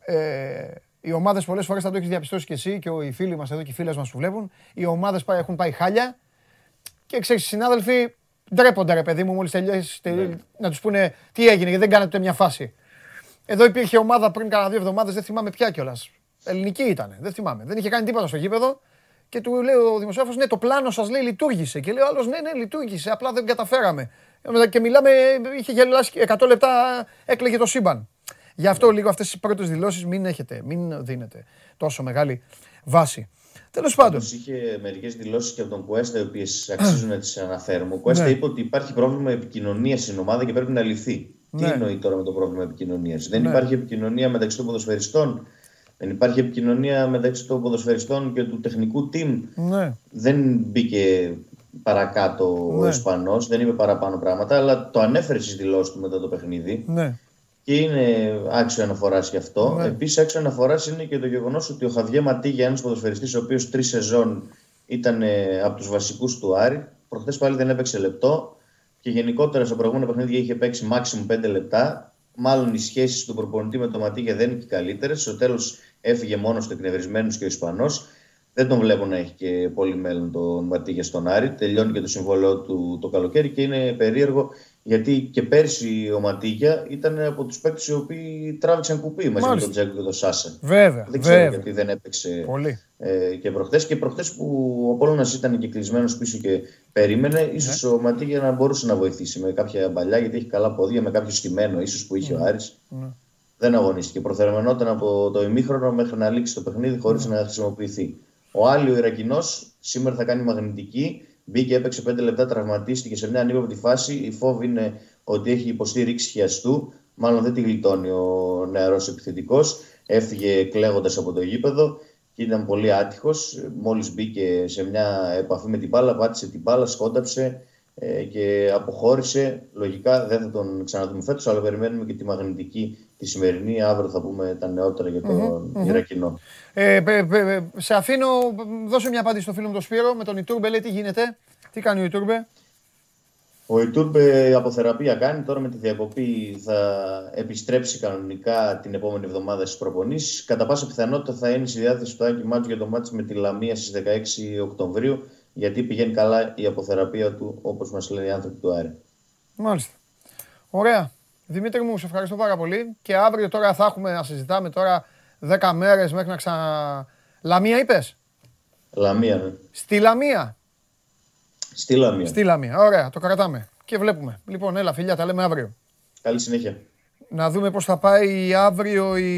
Speaker 1: Ε, οι ομάδες πολλές φορές θα το έχεις διαπιστώσει και εσύ και οι φίλοι μας εδώ και οι φίλες μας που βλέπουν. Οι ομάδες έχουν πάει χάλια και ξέρεις, οι συνάδελφοι Ντρέπονται ρε παιδί μου, μόλις τελειώσει ναι. να τους πούνε τι έγινε, γιατί δεν κάνατε μια φάση. Εδώ υπήρχε ομάδα πριν κάνα δύο εβδομάδες, δεν θυμάμαι πια κιόλας. Ελληνική ήταν, δεν θυμάμαι. Δεν είχε κάνει τίποτα στο γήπεδο και του λέει ο δημοσιογράφος: Ναι, το πλάνο σας λέει λειτουργήσε. Και λέει ο άλλος: Ναι, ναι, λειτουργήσε, απλά δεν καταφέραμε. Και μιλάμε, είχε γελάσει 100 λεπτά, έκλαιγε το σύμπαν. Γι' αυτό λίγο αυτές τις πρώτες δηλώσεις μην έχετε, μην δίνετε τόσο μεγάλη βάση. Τέλος πάντων.
Speaker 2: Είχε μερικές δηλώσεις και από τον Κουέστα, οι οποίες αξίζουν να τις αναφέρουμε. Ο Κουέστα ναι. είπε ότι υπάρχει πρόβλημα επικοινωνίας στην ομάδα και πρέπει να λυθεί. Ναι. Τι εννοεί τώρα με το πρόβλημα επικοινωνίας; Δεν ναι. υπάρχει επικοινωνία μεταξύ των ποδοσφαιριστών; Δεν υπάρχει επικοινωνία μεταξύ των ποδοσφαιριστών και του τεχνικού team;
Speaker 1: Ναι.
Speaker 2: Δεν μπήκε παρακάτω ο Ισπανός, δεν είπε παραπάνω πράγματα, αλλά το ανέφερε στις δηλώσεις του μετά το παιχνίδι.
Speaker 1: Ναι
Speaker 2: και είναι άξιο αναφοράς γι' αυτό. Ναι. Επίσης, άξιο αναφοράς είναι και το γεγονός ότι ο Χαβιέ Ματίγια, ένας ποδοσφαιριστής, ο οποίος τρεις σεζόν ήταν ε, από τους βασικούς του Άρη, προχθές πάλι δεν έπαιξε λεπτό και γενικότερα στο προηγούμενο παιχνίδι είχε παίξει μάξιμου 5 λεπτά. Μάλλον οι σχέσεις του προπονητή με τον Ματίγια δεν είναι και καλύτερες. Στο τέλος έφυγε μόνος του εκνευρισμένος και ο Ισπανός. Δεν τον βλέπω να έχει και πολύ μέλλον τον Ματίγια στον Άρη. Τελειώνει και το συμβόλαιο του το καλοκαίρι και είναι περίεργο γιατί και πέρσι ο Ματίγια ήταν από τους παίκτες οι οποίοι τράβηξαν κουπί μαζί με τον Τζέκο και τον Σάσε.
Speaker 1: Βέβαια.
Speaker 2: Δεν ξέρω βέβαια. γιατί δεν έπαιξε
Speaker 1: Πολύ.
Speaker 2: Ε, και προχθές. Και προχθές που ο Απόλυνα ήταν και κλεισμένος πίσω και περίμενε, ναι. ίσως ο Ματίγια να μπορούσε να βοηθήσει με κάποια μπαλιά γιατί έχει καλά πόδια, με κάποιο στημένο ίσως που είχε ναι. ο Άρης. Ναι. Δεν αγωνίστηκε. Προθερμενόταν από το ημίχρονο μέχρι να λήξει το παιχνίδι χωρίς ναι. να χρησιμοποιηθεί. Ο Άλλη ο Ιρακινός σήμερα θα κάνει μαγνητική Μπήκε, έπαιξε 5 λεπτά, τραυματίστηκε σε μια ανύποπτη φάση. Η φόβη είναι ότι έχει υποστεί ρήξη χιαστού. Μάλλον δεν τη γλιτώνει ο νεαρός επιθετικός. Έφυγε κλαίγοντας από το γήπεδο και ήταν πολύ άτυχος. Μόλις μπήκε σε μια επαφή με την μπάλα, πάτησε την μπάλα, σκόνταψε ε, και αποχώρησε. Λογικά δεν θα τον ξαναδούμε φέτος, αλλά περιμένουμε και τη μαγνητική τη σημερινή. Αύριο θα πούμε τα νεότερα για τον mm-hmm, Ιρακινό.
Speaker 1: Ε, σε αφήνω, δώσε μια απάντηση στο φίλο μου τον Σπύρο με τον Ιτούρμπε. Λέει τι γίνεται, τι κάνει ο Ιτούρμπε;
Speaker 2: Ο Ιτούρμπε από θεραπεία κάνει. Τώρα με τη διακοπή θα επιστρέψει κανονικά την επόμενη εβδομάδα στις προπονήσεις. Κατά πάσα πιθανότητα θα είναι στη διάθεση του Άκη Μάτζου για το μάτι με τη Λαμία στις 16 Οκτωβρίου γιατί πηγαίνει καλά η αποθεραπεία του, όπως μας λένε οι άνθρωποι του Άρη.
Speaker 1: Μάλιστα. Ωραία. Δημήτρη μου, σε ευχαριστώ πάρα πολύ. Και αύριο τώρα θα έχουμε να συζητάμε τώρα 10 μέρες μέχρι να ξανα. Λαμία είπες;
Speaker 2: Λαμία, ναι.
Speaker 1: Στη Λαμία.
Speaker 2: Στη Λαμία.
Speaker 1: Στη Λαμία. Ωραία, το κρατάμε. και βλέπουμε. Λοιπόν, έλα φιλιά, τα λέμε αύριο.
Speaker 2: Καλή συνέχεια.
Speaker 1: Να δούμε πώς θα πάει αύριο η...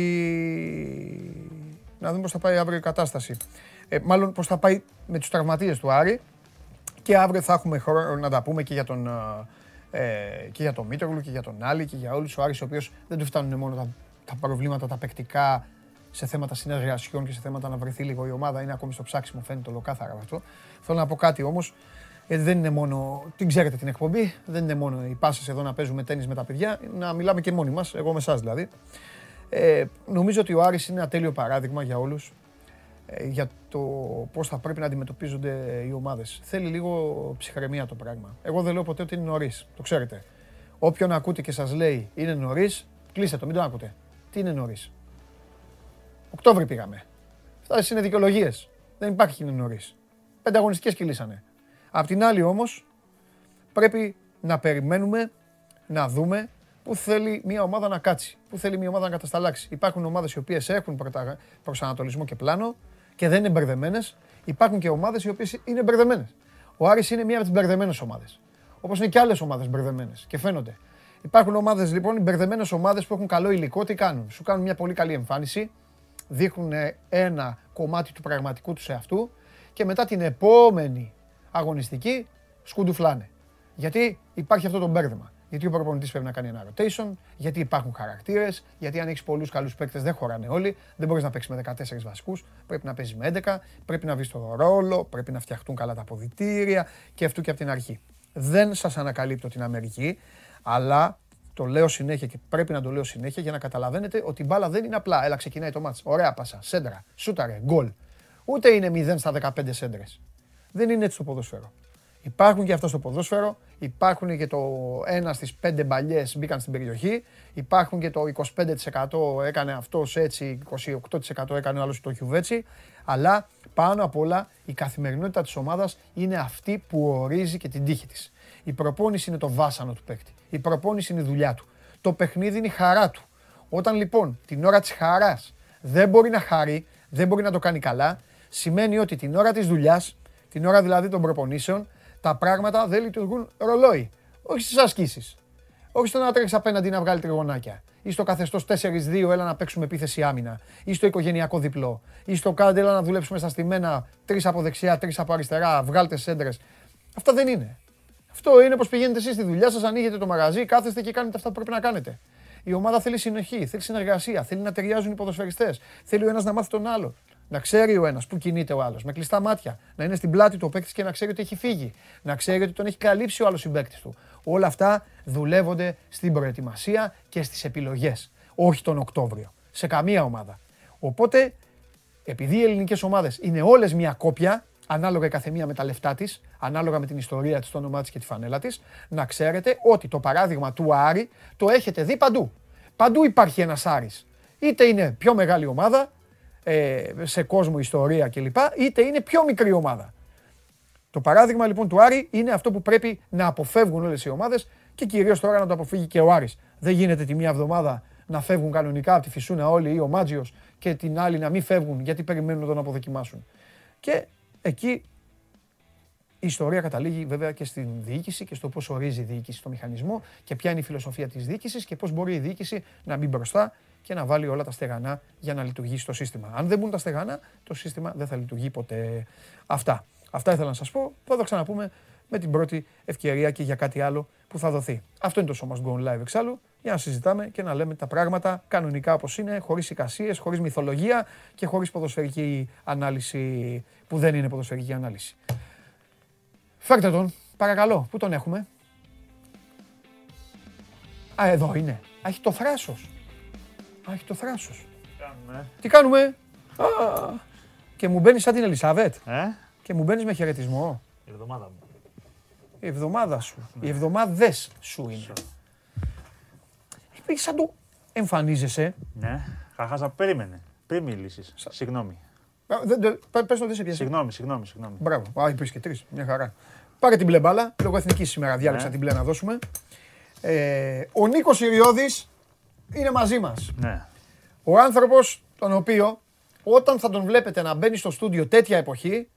Speaker 1: Να δούμε πώς θα πάει αύριο η κατάσταση. Ε, μάλλον πώς θα πάει με τους τραυματίες του Άρη. Και αύριο θα έχουμε χρόνο να τα πούμε και για τον, ε, και για τον Μήτρογλου και για τον Άλλη και για όλους. Ο Άρης ο οποίος δεν του φτάνουν μόνο τα, τα προβλήματα, τα παικτικά σε θέματα συνεργασιών και σε θέματα να βρεθεί λίγο η ομάδα. Είναι ακόμη στο ψάξιμο, φαίνεται ολοκάθαρα αυτό. Θέλω να πω κάτι όμως, γιατί δεν είναι μόνο, την ξέρετε την εκπομπή, δεν είναι μόνο οι πάσες εδώ να παίζουμε τέννις με τα παιδιά, να μιλάμε και μόνοι μας, εγώ με εσάς δηλαδή. Ε, νομίζω ότι ο Άρης είναι ένα τέλειο παράδειγμα για όλους ε, για το πώς θα πρέπει να αντιμετωπίζονται οι ομάδες. Θέλει λίγο ψυχραιμία το πράγμα. Εγώ δεν λέω ποτέ ότι είναι νωρίς, το ξέρετε. Όποιον ακούτε και σας λέει είναι νωρίς, κλείστε το, μην το ακούτε. Τι είναι νωρίς; Οκτώβρη πήγαμε. Αυτά είναι δικαιολογίες. Δεν υπάρχει είναι νωρίς. Πέντε αγωνιστικές κυλήσανε. Απ' την άλλη όμως πρέπει να περιμένουμε να δούμε πού θέλει μια ομάδα να κάτσει, πού θέλει μια ομάδα να κατασταλάξει. Υπάρχουν ομάδες οι οποίες έχουν προσανατολισμό και πλάνο και δεν είναι μπερδεμένες. Υπάρχουν και ομάδες οι οποίες είναι μπερδεμένες. Ο Άρης είναι μία από τις μπερδεμένες ομάδες. Όπως είναι και άλλες ομάδες μπερδεμένες και φαίνονται. Υπάρχουν ομάδες λοιπόν, οι μπερδεμένες ομάδες που έχουν καλό υλικό, τι κάνουν; Σου κάνουν μια πολύ καλή εμφάνιση, δείχνουν ένα κομμάτι του πραγματικού τους εαυτού και μετά την επόμενη αγωνιστική σκουντουφλάνε. Γιατί υπάρχει αυτό το μπέρδεμα. Γιατί ο προπονητής πρέπει να κάνει ένα rotation, γιατί υπάρχουν χαρακτήρες, γιατί αν έχεις πολλούς καλούς παίκτες δεν χωράνε όλοι. Δεν μπορείς να παίξεις με 14 βασικούς, πρέπει να παίζεις με 11, πρέπει να βρεις το ρόλο, πρέπει να φτιαχτούν καλά τα αποδητήρια και αυτού και από την αρχή. Δεν σας ανακαλύπτω την Αμερική, αλλά το λέω συνέχεια και πρέπει να το λέω συνέχεια για να καταλαβαίνετε ότι η μπάλα δεν είναι απλά. Έλα, ξεκινάει το μάτς. Ωραία πάσα, σέντρα, σούταρε, γκολ. Ούτε είναι 0 στα 15 σέντρες. Δεν είναι έτσι το ποδόσφαιρο. Υπάρχουν και αυτά στο ποδόσφαιρο. Υπάρχουν και το ένα στις πέντε μπαλιές μπήκαν στην περιοχή. Υπάρχουν και το 25% έκανε αυτός έτσι, 28% έκανε ο άλλος το χιουβέτσι. Αλλά πάνω απ' όλα η καθημερινότητα της ομάδας είναι αυτή που ορίζει και την τύχη της. Η προπόνηση είναι το βάσανο του παίκτη. Η προπόνηση είναι η δουλειά του. Το παιχνίδι είναι η χαρά του. Όταν λοιπόν την ώρα της χαράς δεν μπορεί να χαρεί, δεν μπορεί να το κάνει καλά, σημαίνει ότι την ώρα της δουλειάς, την ώρα δηλαδή των προπονήσεων, τα πράγματα δεν λειτουργούν ρολόι. Όχι στις ασκήσεις. Όχι στο να τρέξεις απέναντι να βγάλει τριγωνάκια. Ή στο καθεστώς 4-2, έλα να παίξουμε επίθεση άμυνα. Ή στο οικογενειακό διπλό. Ή στο κάντε, έλα να δουλέψουμε στα στημένα, τρεις από δεξιά, τρεις από αριστερά, βγάλτε σέντρες. Αυτά δεν είναι. Αυτό είναι πως πηγαίνετε εσείς στη δουλειά σας, ανοίγετε το μαγαζί, κάθεστε και κάνετε αυτά που πρέπει να κάνετε. Η ομάδα θέλει συνοχή, θέλει συνεργασία, θέλει να ταιριάζουν οι ποδοσφαιριστές. Θέλει ο ένας να μάθει τον άλλο. Να ξέρει ο ένας που κινείται ο άλλος, με κλειστά μάτια. Να είναι στην πλάτη του ο παίκτης και να ξέρει ότι έχει φύγει. Να ξέρει ότι τον έχει καλύψει ο άλλος συμπαίκτης του. Όλα αυτά δουλεύονται στην προετοιμασία και στις επιλογές. Όχι τον Οκτώβριο. Σε καμία ομάδα. Οπότε, επειδή οι ελληνικές ομάδες είναι όλες μια κόπια, ανάλογα η καθεμία με τα λεφτά της, ανάλογα με την ιστορία της, το όνομά της και τη φανέλα της, να ξέρετε ότι το παράδειγμα του Άρη το έχετε δει παντού. Παντού υπάρχει ένας Άρης. Είτε είναι πιο μεγάλη ομάδα, ε, σε κόσμο, ιστορία κλπ. είτε είναι πιο μικρή ομάδα. Το παράδειγμα λοιπόν του Άρη είναι αυτό που πρέπει να αποφεύγουν όλες οι ομάδες και κυρίως τώρα να το αποφύγει και ο Άρης. Δεν γίνεται τη μία εβδομάδα να φεύγουν κανονικά από τη Φυσούνα όλοι ή ο Μάτζιος και την άλλη να μην φεύγουν γιατί περιμένουν να τον αποδοκιμάσουν. Και εκεί η ιστορία καταλήγει βέβαια και στην διοίκηση και στο πώς ορίζει η διοίκηση το μηχανισμό και ποια είναι η φιλοσοφία της διοίκησης και πώς μπορεί η διοίκηση να μπει μπροστά και να βάλει όλα τα στεγανά για να λειτουργήσει το σύστημα. Αν δεν μπουν τα στεγανά, το σύστημα δεν θα λειτουργεί ποτέ. Αυτά. Αυτά ήθελα να σας πω. Θα το ξαναπούμε με την πρώτη ευκαιρία και για κάτι άλλο που θα δοθεί. Αυτό είναι το Show Must Go Live εξάλλου, για να συζητάμε και να λέμε τα πράγματα κανονικά όπως είναι, χωρίς εικασίες, χωρίς μυθολογία και χωρίς ποδοσφαιρική ανάλυση που δεν είναι ποδοσφαιρική ανάλυση. Φέρτε τον, παρακαλώ. Πού τον έχουμε; Α, εδώ είναι. Α, έχει το θράσος. Α, έχει το θράσος.
Speaker 3: Κάνουμε;
Speaker 1: Τι κάνουμε; Α, και μου μπαίνει σαν την Ελισάβετ.
Speaker 3: Ε,
Speaker 1: Και μου μπαίνεις με χαιρετισμό.
Speaker 3: η εβδομάδα μου.
Speaker 1: Η εβδομάδα σου. Οι εβδομάδες σου είναι. Σαν το εμφανίζεσαι.
Speaker 3: Ναι, χαχάσα, περίμενε. Πριν μιλήσεις. Συγγνώμη.
Speaker 1: Α, δεν- δεν- πε- Πες το δεν σε πιάσει.
Speaker 3: Συγγνώμη, συγγνώμη, συγγνώμη.
Speaker 1: Μπράβο. Α, είπες και τρεις. Μια χαρά. Πάρε την μπλε μπάλα. Λόγω εθνικής σήμερα διάλεξα
Speaker 3: Ναι.
Speaker 1: την μπλε να δώσουμε. Ε, ο Νίκος Ιριώδης είναι μαζί μας.
Speaker 3: Ναι.
Speaker 1: Ο άνθρωπος τον οποίο όταν θα τον βλέπετε να μπαίνει στο στούντιο τέτοια εποχή,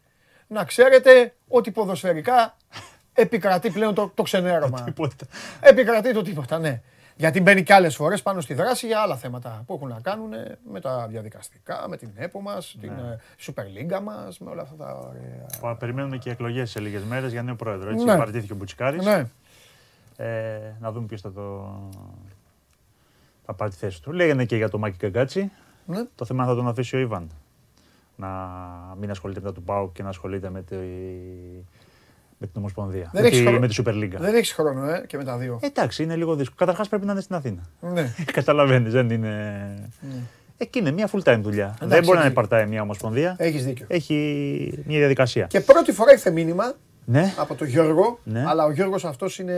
Speaker 1: να ξέρετε ότι ποδοσφαιρικά Επικρατεί πλέον το, το ξενέρωμα.
Speaker 3: Τίποτα.
Speaker 1: Επικρατεί το τίποτα, ναι. Γιατί μπαίνει και άλλες φορές πάνω στη δράση για άλλα θέματα που έχουν να κάνουν ε, με τα διαδικαστικά, με την ΕΠΟ μας, την ε, Super League μας, με όλα αυτά τα ωραία.
Speaker 3: Πα- Περιμένουμε και εκλογές σε λίγες μέρες για νέο πρόεδρο. Έτσι,
Speaker 1: Ναι.
Speaker 3: παραιτήθηκε ο Μπουτσικάρης.
Speaker 1: Ναι.
Speaker 3: Ε, να δούμε ποιος θα το. Θα πάρει τη θέση του. Λέγανε και για το Μάκη Καγκάτσι.
Speaker 1: ναι.
Speaker 3: Το θέμα θα τον αφήσει ο Ιβάν. Να μην ασχολείται με τα του Πάου και να ασχολείται με, τη... με την Ομοσπονδία.
Speaker 1: Δεν
Speaker 3: με,
Speaker 1: έχεις
Speaker 3: τη...
Speaker 1: χρόνο.
Speaker 3: με τη Super League.
Speaker 1: Δεν έχεις χρόνο, ε, και με τα δύο.
Speaker 3: Ε, Εντάξει, είναι λίγο δύσκολο. Καταρχάς πρέπει να είναι στην Αθήνα.
Speaker 1: Ναι.
Speaker 3: Καταλαβαίνεις, δεν είναι. Εκεί είναι μια full time δουλειά. δεν μπορεί να είναι
Speaker 1: έχει-
Speaker 3: part-time μια Ομοσπονδία.
Speaker 1: Έχεις δίκιο.
Speaker 3: Έχει μια διαδικασία.
Speaker 1: Και πρώτη φορά ήρθε μήνυμα
Speaker 3: Ναι,
Speaker 1: από τον Γιώργο,
Speaker 3: Ναι.
Speaker 1: αλλά ο Γιώργος αυτός είναι,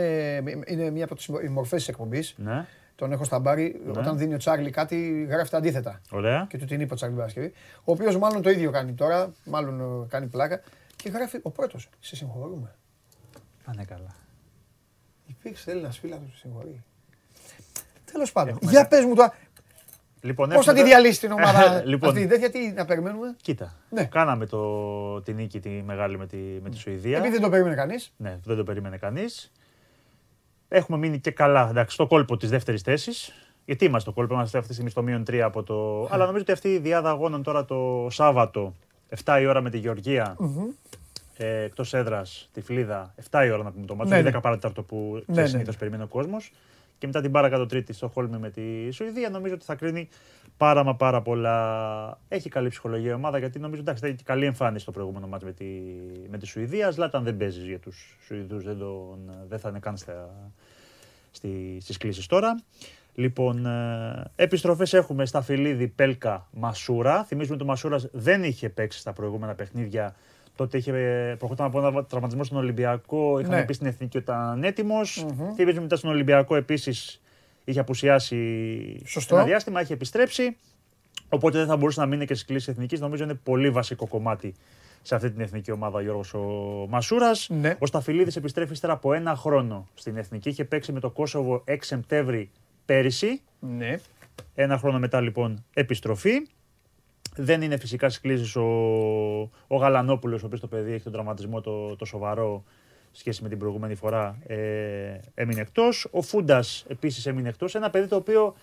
Speaker 1: είναι μία από τις μορφές της εκπομπής.
Speaker 3: ναι,
Speaker 1: Τον έχω στα μπάρι. Όταν δίνει ο Τσάρλι κάτι, γράφει τα αντίθετα.
Speaker 3: ωραία.
Speaker 1: Και του την είπε ο Τσάρλι Παρασκευή. Ο οποίος μάλλον το ίδιο κάνει τώρα, μάλλον ε, κάνει πλάκα. Και γράφει ο πρώτος. Σε συγχωρούμε.
Speaker 3: Πάνε καλά.
Speaker 1: Υπήρξε Έλληνα φίλα του, σε συγχωρεί. Τέλος πάντων.
Speaker 3: Έχουμε
Speaker 1: Για
Speaker 3: ένα-
Speaker 1: πες μου τώρα,
Speaker 3: Λοιπόν,
Speaker 1: πώς θα
Speaker 3: έχουμε
Speaker 1: τη
Speaker 3: τώρα-
Speaker 1: διαλύσει την ομάδα
Speaker 3: λοιπόν,
Speaker 1: αυτή. Δεν γιατί να περιμένουμε;
Speaker 3: κοίτα.
Speaker 1: Ναι.
Speaker 3: Κάναμε το, τη νίκη τη μεγάλη με τη, με τη Σουηδία.
Speaker 1: Επειδή δεν το περίμενε κανείς.
Speaker 3: Ναι, δεν το περίμενε κανείς. Έχουμε μείνει και καλά εντάξει, στο κόλπο της δεύτερης θέσης. Γιατί είμαστε στο κόλπο, είμαστε αυτή τη στιγμή στο μείον 3 από το. Αλλά νομίζω ότι αυτή η διάδα αγώνων τώρα το Σάββατο, 7 η ώρα με τη γεωργια ε, εκτός έδρας, τη Φλίδα, 7 η ώρα να πούμε το μάτσο,
Speaker 1: Ναι,
Speaker 3: ναι,
Speaker 1: ναι.
Speaker 3: 10 παρατέταρτο που
Speaker 1: Ναι, ναι.
Speaker 3: συνήθως περιμένει ο κόσμος. Και μετά την πάρα κάτω τρίτη στο Χόλμη με τη Σουηδία, νομίζω ότι θα κρίνει πάρα μα πάρα πολλά. Έχει καλή ψυχολογία η ομάδα γιατί νομίζω ότι έχει καλή εμφάνιση στο προηγούμενο μάτς με τη, με τη Σουηδία. Ζλάταν δεν παίζεις για τους Σουηδούς, δεν, τον- δεν θα είναι καν στα, στη, στις κλήσεις τώρα. Λοιπόν, ε, επιστροφές έχουμε στα Φιλίδη, Πέλκα, Μασούρα. Θυμίζουμε ότι ο Μασούρας δεν είχε παίξει στα προηγούμενα παιχνίδια. Τότε είχε προχωρήσει από ένα τραυματισμό στον Ολυμπιακό. Είχαμε
Speaker 1: Ναι.
Speaker 3: πει στην Εθνική ότι ήταν έτοιμος. Θυμίζουμε μετά στον Ολυμπιακό επίσης είχε απουσιάσει
Speaker 1: Σωστό.
Speaker 3: ένα διάστημα, είχε επιστρέψει. Οπότε δεν θα μπορούσε να μείνει και στις κλήσει εθνικής. Νομίζω είναι πολύ βασικό κομμάτι σε αυτή την εθνική ομάδα ο Γιώργος ο Μασούρας.
Speaker 1: Ναι.
Speaker 3: Ο Σταφυλίδης επιστρέφει ύστερα από ένα χρόνο στην εθνική. Είχε παίξει με το Κόσοβο 6 Σεπτέμβρη πέρυσι.
Speaker 1: Ναι.
Speaker 3: Ένα χρόνο μετά λοιπόν επιστροφή. Δεν είναι φυσικά στις κλήσει ο, ο Γαλανόπουλος, ο οποίος το παιδί έχει τον τραυματισμό το, το σοβαρό σε σχέση με την προηγούμενη φορά. Ε, έμεινε εκτός. Ο Φούντας επίσης έμεινε εκτός. Ένα παιδί το οποίο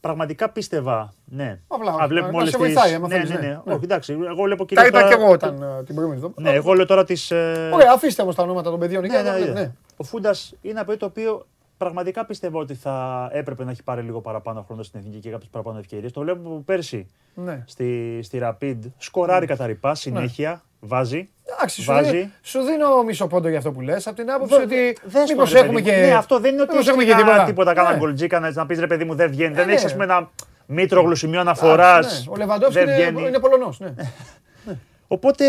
Speaker 3: πραγματικά πίστευα. Ναι.
Speaker 1: Απλά,
Speaker 3: Α, βλέπουμε
Speaker 1: να
Speaker 3: όλες
Speaker 1: σε
Speaker 3: τις-
Speaker 1: βοηθάει, άμα
Speaker 3: ναι,
Speaker 1: θέλεις,
Speaker 3: ναι,
Speaker 1: ναι.
Speaker 3: ναι.
Speaker 1: Ναι.
Speaker 3: Όχι, εντάξει. Εγώ βλέπω
Speaker 1: Τα
Speaker 3: κυρίως
Speaker 1: είπα
Speaker 3: τώρα-
Speaker 1: και εγώ όταν ε, την προηγούμενη εβδομάδα.
Speaker 3: Ναι, εγώ λέω τώρα τις. Ε...
Speaker 1: Ωραία, αφήστε όμως τα ονόματα των παιδιών.
Speaker 3: Ναι,
Speaker 1: εκεί,
Speaker 3: ναι,
Speaker 1: αλλά-
Speaker 3: ναι.
Speaker 1: ναι.
Speaker 3: Ο Φούντας είναι ένα παιδί το οποίο πραγματικά πιστεύω ότι θα έπρεπε να έχει πάρει λίγο παραπάνω χρόνο στην εθνική και κάποιες παραπάνω ευκαιρίες. Το βλέπουμε από πέρσι
Speaker 1: Ναι.
Speaker 3: στη, στη Rapid. Σκοράρει κατά ρηπά συνέχεια, βάζει.
Speaker 1: Εντάξει, σου,
Speaker 3: Βάζει.
Speaker 1: δίνω, σου δίνω μισό πόντο για αυτό που λες, από την άποψη
Speaker 3: Δε-
Speaker 1: ότι
Speaker 3: δες το,
Speaker 1: μήπως
Speaker 3: ρε
Speaker 1: έχουμε
Speaker 3: παιδί
Speaker 1: και...
Speaker 3: μου. Ναι, αυτό δεν είναι ότι
Speaker 1: μήπως
Speaker 3: έχει
Speaker 1: έχουμε και
Speaker 3: τίποτα,
Speaker 1: τίποτα.
Speaker 3: τίποτα κάνα
Speaker 1: Ναι.
Speaker 3: γκολτζίκα να πεις ρε παιδί μου δεν βγαίνει.
Speaker 1: Ε,
Speaker 3: δεν
Speaker 1: ναι.
Speaker 3: έχεις ας πούμε ένα μήτρογλου σημείο αναφοράς.
Speaker 1: Ναι, Ο Λεβαντόφσκι
Speaker 3: δεν
Speaker 1: είναι,
Speaker 3: βγαίνει.
Speaker 1: είναι Πολωνός, ναι.
Speaker 3: Οπότε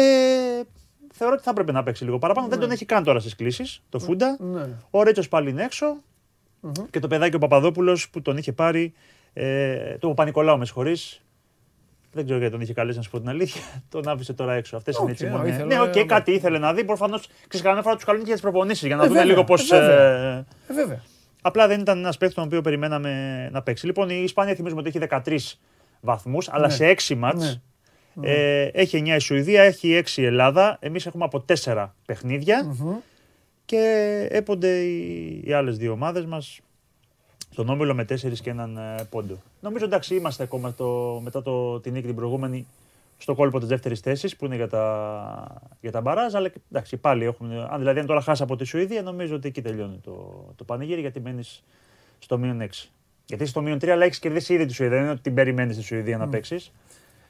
Speaker 3: θεωρώ ότι θα έπρεπε να παίξει λίγο παραπάνω. Δεν τον έχει καν τώρα στις κλήσεις το Φούντα.
Speaker 1: ναι.
Speaker 3: Ο Ρέτσος πάλι είναι έξω. Και το παιδάκι ο Παπαδόπουλος που τον είχε πάρει. Ε, το Παπανικολάου, με συγχωρείς. Δεν ξέρω γιατί τον είχε καλέσει να σου πω την αλήθεια. Τον άφησε τώρα έξω. Αυτές
Speaker 1: Οκ,
Speaker 3: είναι έτσι
Speaker 1: ναι,
Speaker 3: μόνο.
Speaker 1: ήθελε,
Speaker 3: Ναι, οκ,
Speaker 1: ναι.
Speaker 3: κάτι ήθελε να δει. Προφανώς ξέρεις κανένα φορά τους καλούν και για τις προπονήσεις για να
Speaker 1: Ε,
Speaker 3: δουν
Speaker 1: βέβαια,
Speaker 3: λίγο πώς.
Speaker 1: ε, βέβαια. Ε, βέβαια.
Speaker 3: Απλά δεν ήταν ένας παίκτης τον οποίο περιμέναμε να παίξει. Λοιπόν, η Ισπανία θυμίζουμε ότι έχει 13 βαθμούς, αλλά
Speaker 1: Ναι.
Speaker 3: σε 6 ματς Ε, έχει 9 η Σουηδία, έχει 6 η Ελλάδα. Εμείς έχουμε από 4 παιχνίδια. Και έπονται οι, οι άλλες δύο ομάδες μας στον όμιλο με 4 και έναν ε, πόντο. Νομίζω εντάξει, είμαστε ακόμα το, μετά το, την νίκη την προηγούμενη στο κόλπο της δεύτερης θέσης που είναι για τα, για τα μπαράζ. Αλλά εντάξει, πάλι έχουμε. Αν δηλαδή αν τώρα χάσει από τη Σουηδία, νομίζω ότι εκεί τελειώνει το, το πανηγύρι γιατί μένεις στο μείον 6. Γιατί είσαι στο μείον 3, αλλά έχεις κερδίσει ήδη τη Σουηδία. Δεν είναι ότι την περιμένεις στη Σουηδία να παίξεις.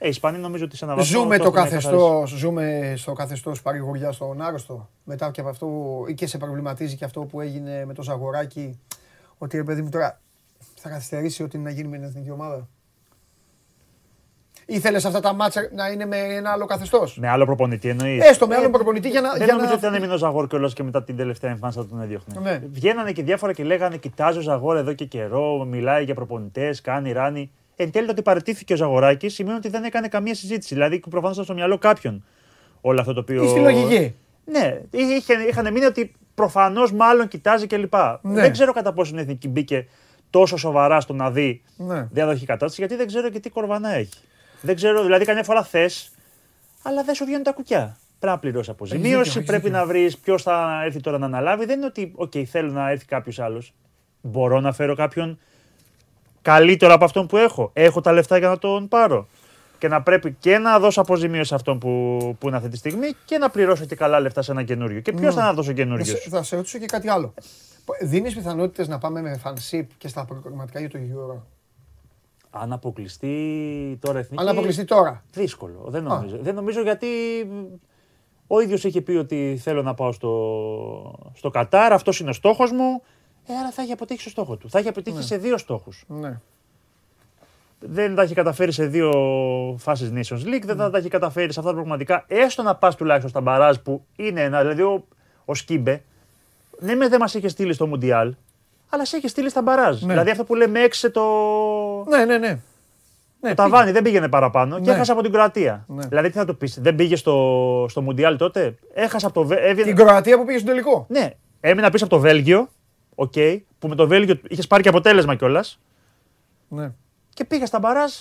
Speaker 3: Ε, οι Ισπανοί νομίζω ότι σε ένα βαθμό.
Speaker 1: Ζούμε, το
Speaker 3: έχουν
Speaker 1: καθεστώς, ζούμε στο καθεστώς παρηγοριά στον άρρωστο. Μετά και από αυτό, ή και σε προβληματίζει και αυτό που έγινε με το Ζαγοράκι. Ότι ρε παιδί μου τώρα θα καθυστερήσει ό,τι είναι να γίνει με την εθνική ομάδα. Ήθελες αυτά τα μάτσα να είναι με ένα άλλο καθεστώς;
Speaker 3: Με άλλο προπονητή εννοείς;
Speaker 1: Έστω με άλλο προπονητή για να.
Speaker 3: Δεν
Speaker 1: για
Speaker 3: νομίζω
Speaker 1: να...
Speaker 3: ότι ήταν έμεινε ο Ζαγόρ κιόλας και μετά την τελευταία εμφάνιση θα τον έδιωχνε.
Speaker 1: Ναι.
Speaker 3: Βγαίνανε και διάφορα και λέγανε: Κοιτάζει ο Ζαγόρ εδώ και καιρό, μιλάει για προπονητές, κάνει ράνι. Εν τέλει το ότι παραιτήθηκε ο Ζαγοράκης σημαίνει ότι δεν έκανε καμία συζήτηση. Δηλαδή προφανώς ήταν στο μυαλό κάποιον όλο αυτό το οποίο.
Speaker 1: Ή στη λογική.
Speaker 3: Ναι, είχε, είχαν μείνει ότι προφανώς μάλλον κοιτάζει κλπ.
Speaker 1: Ναι.
Speaker 3: Δεν ξέρω κατά πόσο η εθνική μπήκε τόσο σοβαρά στο να δει
Speaker 1: Ναι.
Speaker 3: διαδοχή κατάστασης, γιατί δεν ξέρω και τι κορβανά έχει. Δεν ξέρω, δηλαδή καμιά φορά θες, αλλά δεν σου βγαίνουν τα κουκιά. Πρέπει να πληρώσεις
Speaker 1: δίκιο,
Speaker 3: αποζημίωση,
Speaker 1: έχεις
Speaker 3: πρέπει
Speaker 1: δίκιο.
Speaker 3: να βρεις ποιος θα έρθει τώρα να αναλάβει. Δεν είναι ότι, οκ, θέλω να έρθει κάποιος άλλος. Μπορώ να φέρω κάποιον καλύτερο από αυτόν που έχω. Έχω τα λεφτά για να τον πάρω. Και να πρέπει και να δώσω αποζημίωση σε αυτόν που, που είναι αυτή τη στιγμή και να πληρώσω και καλά λεφτά σε ένα καινούριο. Και ποιος θα να δώσω
Speaker 1: Θα
Speaker 3: καινούριο;
Speaker 1: σε, θα σε ρωτήσω και κάτι άλλο. Δίνεις πιθανότητες να πάμε με φανσίπ και στα προγραμματικά για το Euro;
Speaker 3: Αν αποκλειστεί τώρα εθνική.
Speaker 1: Αν αποκλειστεί τώρα.
Speaker 3: Δύσκολο. Δεν νομίζω. Δεν νομίζω γιατί ο ίδιος είχε πει ότι θέλω να πάω στο, στο Κατάρ. Αυτός είναι ο στόχος μου. Ε, άρα θα έχει αποτύχει στο στόχο του. Θα έχει αποτύχει σε δύο στόχους.
Speaker 1: Ναι.
Speaker 3: Δεν τα έχει καταφέρει σε δύο φάσεις Nations League. Δεν θα τα έχει καταφέρει σε αυτά τα πραγματικά. Έστω να πας τουλάχιστον στα μπαράζ που είναι ένα. Δηλαδή ο, ο Σκίμπε. Ναι, με δεν μας είχε στείλει στο Μουντιάλ, αλλά σε είχε στείλει στα μπαράζ.
Speaker 1: Ναι.
Speaker 3: Δηλαδή αυτό που λέμε έξε το.
Speaker 1: Ναι, ναι, ναι. Ναι,
Speaker 3: Το ταβάνι δεν πήγαινε παραπάνω και
Speaker 1: Ναι.
Speaker 3: έχασε από την Κροατία.
Speaker 1: Ναι.
Speaker 3: Δηλαδή τι θα το πεις, δεν πήγε στο, στο Μουντιάλ τότε; Έχασε από το. Βε- έβγαινε-
Speaker 1: Την Κροατία που πήγε στο τελικό.
Speaker 3: Ναι, έμεινα πίσω από το Βέλγιο. Οκ, που με το Βέλγιο είχες πάρει και αποτέλεσμα κιόλας.
Speaker 1: Ναι.
Speaker 3: Και πήγες στα μπαράζ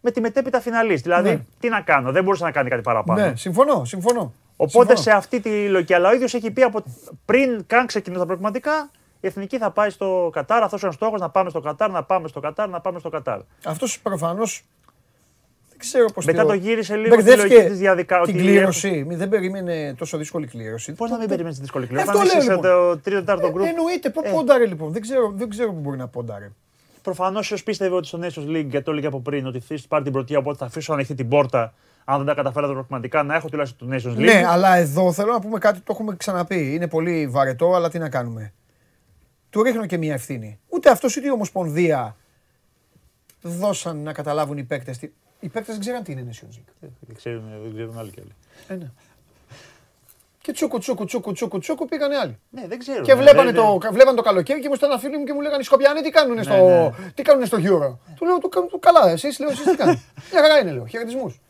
Speaker 3: με τη μετέπειτα φιναλίστ. Δηλαδή,
Speaker 1: Ναι.
Speaker 3: τι να κάνω, δεν μπορούσε να κάνει κάτι παραπάνω.
Speaker 1: ναι, συμφωνώ, συμφωνώ.
Speaker 3: Οπότε
Speaker 1: Συμφωνώ.
Speaker 3: σε αυτή τη λογική, αλλά ο ίδιος έχει πει από πριν καν ξεκινήσει τα προγραμματικά, η εθνική θα πάει στο Κατάρ. Αυτός είναι ο στόχος, να πάμε στο Κατάρ, να πάμε στο Κατάρ, να πάμε στο Κατάρ.
Speaker 1: Αυτός προφανώς. Δεν ξέρω πώς.
Speaker 3: Μετά το γύρισε λίγο στη λογική της διαδικασία.
Speaker 1: Την κλήρωση. Μη- Δεν περίμενε τόσο δύσκολη κλήρωση.
Speaker 3: Πώς να μην περιμένεις τη δύσκολη
Speaker 1: Ε,
Speaker 3: κλήρωση.
Speaker 1: αυτό
Speaker 3: Όταν είσαι
Speaker 1: λέω,
Speaker 3: στο
Speaker 1: λοιπόν.
Speaker 3: τρίτο τέταρτο γκρουπ.
Speaker 1: Εννοείται. Πού
Speaker 3: Ε.
Speaker 1: πόνταρε λοιπόν. Δεν ξέρω, δεν ξέρω που μπορεί να πόνταρε.
Speaker 3: Προφανώς όποιο πίστευε ότι στο Nations League, γιατί το έλεγε από πριν, ότι θα πάρει την πρωτεία, οπότε θα αφήσω ανοιχτή την πόρτα. Αν δεν τα καταφέρω τα πραγματικά, να έχω τουλάχιστον το Nations League.
Speaker 1: Ναι, αλλά εδώ θέλω να πούμε κάτι, το έχουμε ξαναπεί. Είναι πολύ βαρετό, αλλά τι να κάνουμε. Του ρίχνω και μια ευθύνη. Ούτε αυτός ούτε η Ομοσπονδία δώσαν να καταλάβουν οι παίκτες. Οι παίκτες δεν ξέραν τι είναι Nations League.
Speaker 3: Δεν ξέρουν, δεν ξέρουν άλλοι κι άλλοι.
Speaker 1: Ε, ναι. Και τσούκου, τσούκου, τσούκου, τσούκου, τσούκου πήγανε άλλοι.
Speaker 3: Ναι, δεν ξέρουν.
Speaker 1: Και
Speaker 3: ναι,
Speaker 1: βλέπανε
Speaker 3: δεν-
Speaker 1: το, βλέπανε το καλοκαίρι και μου ήταν ένα φίλο μου και μου λέγανε οι Σκοπιανοί τι κάνουν στο,
Speaker 3: ναι.
Speaker 1: τι κάνουνε στο Euro; Του λέω, «Το κάνουν καλά, εσείς, λέω, εσείς τι κάνετε; Μια χαρά είναι, λέω, χαιρετισμούς.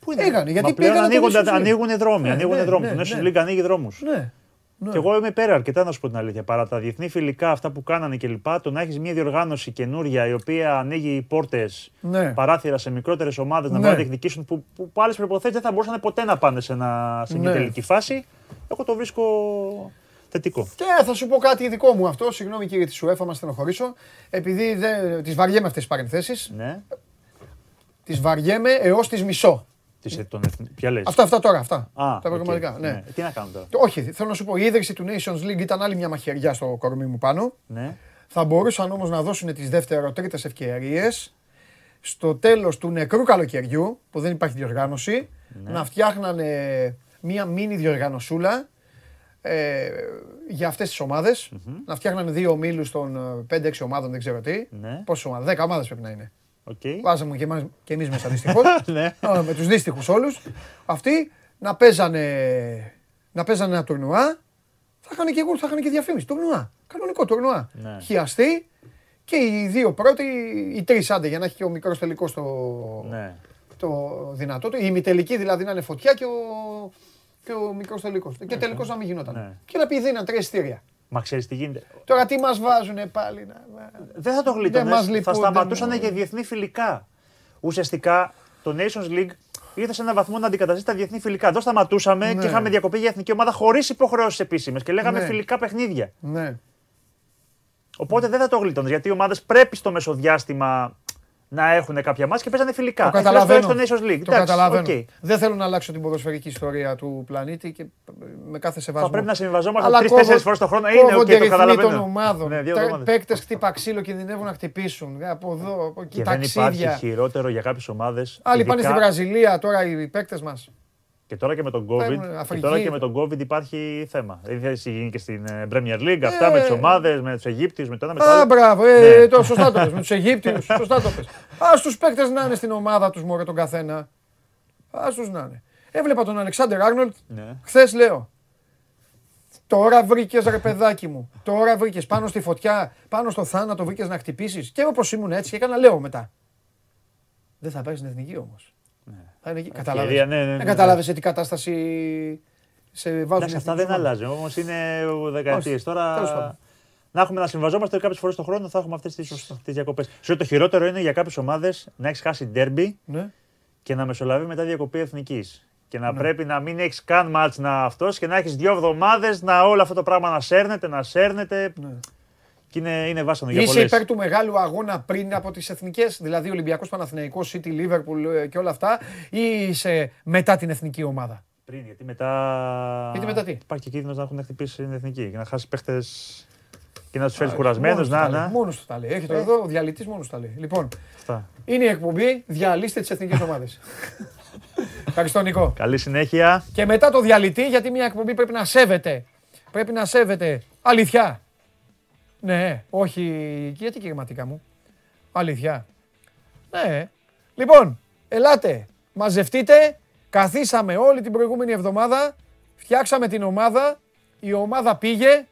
Speaker 3: Πού είναι;
Speaker 1: Έγανε, γιατί
Speaker 3: Μα πλέον
Speaker 1: πήγανε το
Speaker 3: ανοίγονται,
Speaker 1: Nations League.
Speaker 3: ανοίγουν δρόμοι.
Speaker 1: Ναι,
Speaker 3: ανοίγουν
Speaker 1: ναι,
Speaker 3: δρόμοι.
Speaker 1: ναι,
Speaker 3: Το Nations
Speaker 1: ναι.
Speaker 3: League ανοίγει δρόμους.
Speaker 1: Ναι. Ναι.
Speaker 3: Και εγώ είμαι πέρα αρκετά να σου πω την αλήθεια. Παρά τα διεθνή φιλικά αυτά που κάνανε κλπ. Το να έχεις μια διοργάνωση καινούρια η οποία ανοίγει πόρτες,
Speaker 1: Ναι.
Speaker 3: παράθυρα σε μικρότερες ομάδες να
Speaker 1: Ναι.
Speaker 3: μπορούν να διεκδικήσουν που, που, που άλλες προποθέσει δεν θα μπορούσαν ποτέ να πάνε σε, ένα, σε μια
Speaker 1: Ναι.
Speaker 3: τελική φάση. Εγώ το βρίσκω θετικό.
Speaker 1: Και θα σου πω κάτι δικό μου αυτό, συγγνώμη κύριε της UEFA, μας στενοχωρήσω. Επειδή δεν, τις βαριέμαι αυτές τις παρενθέσεις,
Speaker 3: Ναι.
Speaker 1: τις βαριέμαι έως τις μισώ.
Speaker 3: Τις, ε, τον, εθνι- ποια λες;
Speaker 1: Αυτά, αυτά τώρα, αυτά.
Speaker 3: Α,
Speaker 1: τα
Speaker 3: οκ,
Speaker 1: πραγματικά. Ναι.
Speaker 3: Τι να κάνω τώρα;
Speaker 1: Όχι, θέλω να σου πω, η ίδρυση του Nations League ήταν άλλη μια μαχαιριά στο κορμί μου πάνω.
Speaker 3: Ναι.
Speaker 1: Θα μπορούσαν όμως να δώσουν τις δεύτερο-τρίτες ευκαιρίες στο τέλος του νεκρού καλοκαιριού, που δεν υπάρχει διοργάνωση, να φτιάχνανε μία μίνι διοργανωσούλα ε, για αυτές τις ομαδες Να φτιάχνανε δύο ομίλους των ε, 5-6 ομάδων, δεν ξέρω τι.
Speaker 3: Ναι.
Speaker 1: Πόσες ομάδες, 10 ομάδες πρέπει να είναι.
Speaker 3: Οκ.
Speaker 1: Βάζαμε και, εμάς, και εμείς μέσα δυστυχώς.
Speaker 3: Ναι.
Speaker 1: Α, με τους δύστυχους όλους. Αυτοί να παίζανε, να παίζανε ένα τουρνουά. Θα είχαν και εγώ, θα είχαν και διαφήμιση. Τουρνουά. Κανονικό τουρνουά.
Speaker 3: Ναι.
Speaker 1: Χιαστή και οι δύο πρώτοι, οι τρεις άντε για να έχει και ο μικρός τελικός το,
Speaker 3: Ναι.
Speaker 1: το δυνατό του. Η ημιτελική δηλαδή να είναι φωτιά και ο, και ο μικρός τελικός. Και τελικός να μην γινόταν.
Speaker 3: Ναι.
Speaker 1: Και να πει δίναν τρία ειστήρια.
Speaker 3: Μα ξέρεις τι γίνεται.
Speaker 1: Τώρα τι μας βάζουν πάλι. Να...
Speaker 3: Δεν θα το
Speaker 1: Δεν
Speaker 3: γλίτωνε.
Speaker 1: μας
Speaker 3: Θα
Speaker 1: λυπούνται,
Speaker 3: σταματούσαν
Speaker 1: μόνο.
Speaker 3: για διεθνή φιλικά. Ουσιαστικά το Nations League ήρθε σε έναν βαθμό να αντικαταστήσει τα διεθνή φιλικά. Εδώ σταματούσαμε
Speaker 1: Ναι.
Speaker 3: και είχαμε διακοπή για εθνική ομάδα χωρίς υποχρεώσεις επίσημες και λέγαμε
Speaker 1: Ναι.
Speaker 3: φιλικά παιχνίδια.
Speaker 1: Ναι.
Speaker 3: Οπότε δεν θα το γλίτωνε γιατί οι ομάδες πρέπει στο μεσοδιάστημα να έχουν κάποια ματς και παίζανε φιλικά.
Speaker 1: Το
Speaker 3: Ε,
Speaker 1: καταλαβαίνω.
Speaker 3: τουλάχιστον στο Nations League.
Speaker 1: Το
Speaker 3: Εντάξει,
Speaker 1: καταλαβαίνω.
Speaker 3: οκ.
Speaker 1: Δεν θέλω να αλλάξω την ποδοσφαιρική ιστορία του πλανήτη και με κάθε σεβασμό.
Speaker 3: Θα πρέπει να συμβιβαζόμαστε
Speaker 1: Αλλά
Speaker 3: τρει-τέσσερι
Speaker 1: κόβω-
Speaker 3: φορές το χρόνο. Είναι οκ,
Speaker 1: κόβονται
Speaker 3: το
Speaker 1: ρυθμοί
Speaker 3: καταλαβαίνω.
Speaker 1: των ομάδων.
Speaker 3: Ναι, δύο
Speaker 1: Τα-
Speaker 3: εβδομάδες.
Speaker 1: Παίκτες χτύπα ξύλο κινδυνεύουν να χτυπήσουν. Ε, Από εδώ, από εκεί
Speaker 3: Και δεν υπάρχει
Speaker 1: ταξίδια.
Speaker 3: χειρότερο για κάποιες ομάδες.
Speaker 1: Άλλοι πάνε στη Βραζιλία τώρα οι παίκτες μας.
Speaker 3: Και τώρα και με τον COVID,
Speaker 1: Παίρνουν
Speaker 3: και
Speaker 1: Αφρική.
Speaker 3: τώρα και με τον COVID υπάρχει θέμα. Δηλαδή θα γίνει και στην ε, Premier League αυτά με
Speaker 1: Ε.
Speaker 3: τις ομάδες, με τους Αιγύπτιους, με το ένα με το
Speaker 1: Α,
Speaker 3: άλλο.
Speaker 1: μπράβο, ε,
Speaker 3: Ναι.
Speaker 1: το, σωστά το πες, με τους Αιγύπτιους, σωστά το πες. Ας τους παίκτες να είναι στην ομάδα τους μωρέ τον καθένα. Ας τους να είναι. Έβλεπα τον Αλεξάνδρ Άρνολτ,
Speaker 3: Ναι.
Speaker 1: χθες λέω. Τώρα βρήκες ρε παιδάκι μου, τώρα βρήκες πάνω στη φωτιά, πάνω στο θάνατο βρήκες να χτυπήσεις. Και όπως ήμουν έτσι και έκανα λέω μετά. Δεν θα πάει στην εθνική όμως. Θα είναι εκεί. Κατάλαβες.
Speaker 3: ναι, ναι, ναι,
Speaker 1: Δεν
Speaker 3: ναι.
Speaker 1: κατάλαβες σε τι κατάσταση σε βάζουν.
Speaker 3: Εντάξει, αυτά δεν
Speaker 1: εθνική
Speaker 3: αλλάζουν. Όμως είναι δεκαετίες.
Speaker 1: Όχι,
Speaker 3: Τώρα
Speaker 1: τέλος πάντων.
Speaker 3: να έχουμε να συμβαζόμαστε κάποιες φορές το χρόνο θα έχουμε αυτές τις διακοπές. Σου το χειρότερο είναι για κάποιες ομάδες να έχεις χάσει ντέρμπι
Speaker 1: Ναι.
Speaker 3: και να μεσολαβεί μετά διακοπή εθνικής. Και να πρέπει να μην έχεις καν μάτς να αυτός και να έχεις δύο εβδομάδες να όλο αυτό το πράγμα να σέρνεται, να σέρνεται.
Speaker 1: Ναι.
Speaker 3: Και είναι, είναι βάσανο για
Speaker 1: Είσαι
Speaker 3: πολλές.
Speaker 1: υπέρ του μεγάλου αγώνα πριν από τις εθνικές, δηλαδή Ολυμπιακός Παναθηναϊκός, City, Liverpool ε, και όλα αυτά, ή είσαι μετά την εθνική ομάδα;
Speaker 3: Πριν, γιατί μετά.
Speaker 1: Γιατί μετά τι;
Speaker 3: Υπάρχει και κίνδυνος να έχουν χτυπήσει την εθνική και να χάσει παίχτε και να τους φέρεις κουρασμένους.
Speaker 1: Μόνος τους
Speaker 3: Να,
Speaker 1: τα λέει,
Speaker 3: να.
Speaker 1: Μόνος τους τα λέει. Έχετε εδώ ο διαλυτής μόνος τους τα λέει. Λοιπόν,
Speaker 3: Αυτά.
Speaker 1: είναι η εκπομπή. Διαλύστε τις εθνικές ομάδες. Ευχαριστώ, Νικό.
Speaker 3: Καλή συνέχεια.
Speaker 1: Και μετά το διαλυτή, γιατί μια εκπομπή πρέπει να σέβεται. Πρέπει να σέβεται. Αλήθεια. Ναι, όχι. Γιατί κηρυματικά μου. Αλήθεια. Ναι. Λοιπόν, ελάτε. Μαζευτείτε. Καθίσαμε όλη την προηγούμενη εβδομάδα. Φτιάξαμε την ομάδα. Η ομάδα πήγε.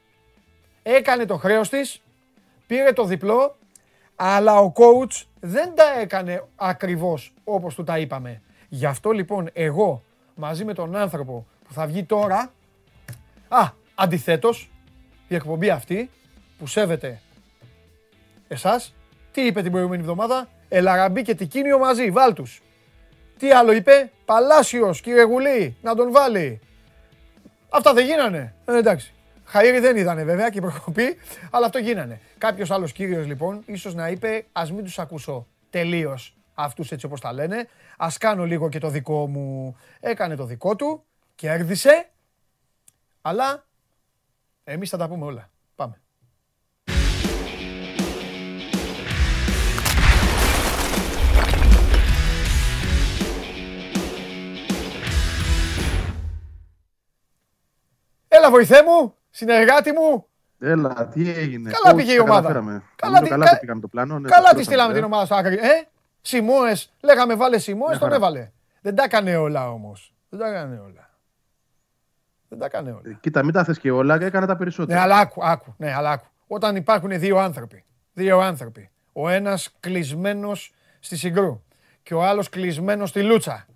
Speaker 1: Έκανε το χρέος της. Πήρε το διπλό. Αλλά ο coach δεν τα έκανε ακριβώς όπως του τα είπαμε. Γι' αυτό λοιπόν εγώ μαζί με τον άνθρωπο που θα βγει τώρα. Α, αντιθέτως, η εκπομπή αυτή που σέβεται εσάς, τι είπε την προηγούμενη εβδομάδα, Ελαραμπή και Τικίνιο μαζί, βάλτους. Τι άλλο είπε, Παλάσιος, κύριε Γουλή, να τον βάλει. Αυτά δεν γίνανε. Ε, εντάξει. Χαΐρι δεν είδανε βέβαια και η προκοπή, αλλά αυτό γίνανε. Κάποιος άλλος κύριος λοιπόν, ίσως να είπε, ας μην τους ακούσω τελείως αυτούς έτσι όπως τα λένε. Α κάνω λίγο και το δικό μου. Έκανε το δικό του, κέρδισε, αλλά εμείς θα τα πούμε όλα. Πάμε. Έλα βοηθέ μου, συνεργάτη μου,
Speaker 4: Έλα, τι έγινε.
Speaker 1: Καλά
Speaker 4: Coach,
Speaker 1: πήγε η
Speaker 4: τα
Speaker 1: ομάδα.
Speaker 4: καταφέραμε.
Speaker 1: Καλά
Speaker 4: Νομίζω
Speaker 1: τη-
Speaker 4: καλά
Speaker 1: κα-
Speaker 4: το πήγαμε το πλάνο. ναι,
Speaker 1: Καλά
Speaker 4: το
Speaker 1: της
Speaker 4: πληρώσαμε,
Speaker 1: στείλαμε
Speaker 4: ε.
Speaker 1: την ομάδα στο άκρη. Ε, Σιμώε, λέγαμε βάλε Σιμώε,
Speaker 4: Μια
Speaker 1: τον
Speaker 4: χαρά.
Speaker 1: έβαλε. Δεν τα έκανε όλα όμως. Δεν τα έκανε όλα. Δεν τα έκανε όλα.
Speaker 4: Ε, Κοίτα, μην τα θες και όλα, έκανα τα
Speaker 1: Ναι,
Speaker 4: περισσότερα.
Speaker 1: αλλά άκου, άκου, ναι, αλλά άκου. Όταν υπάρχουν δύο άνθρωποι, δύο άνθρωποι, ο ένας κλεισμένος στη Συγκρού και ο άλλος κλεισμένος στη Λούτσα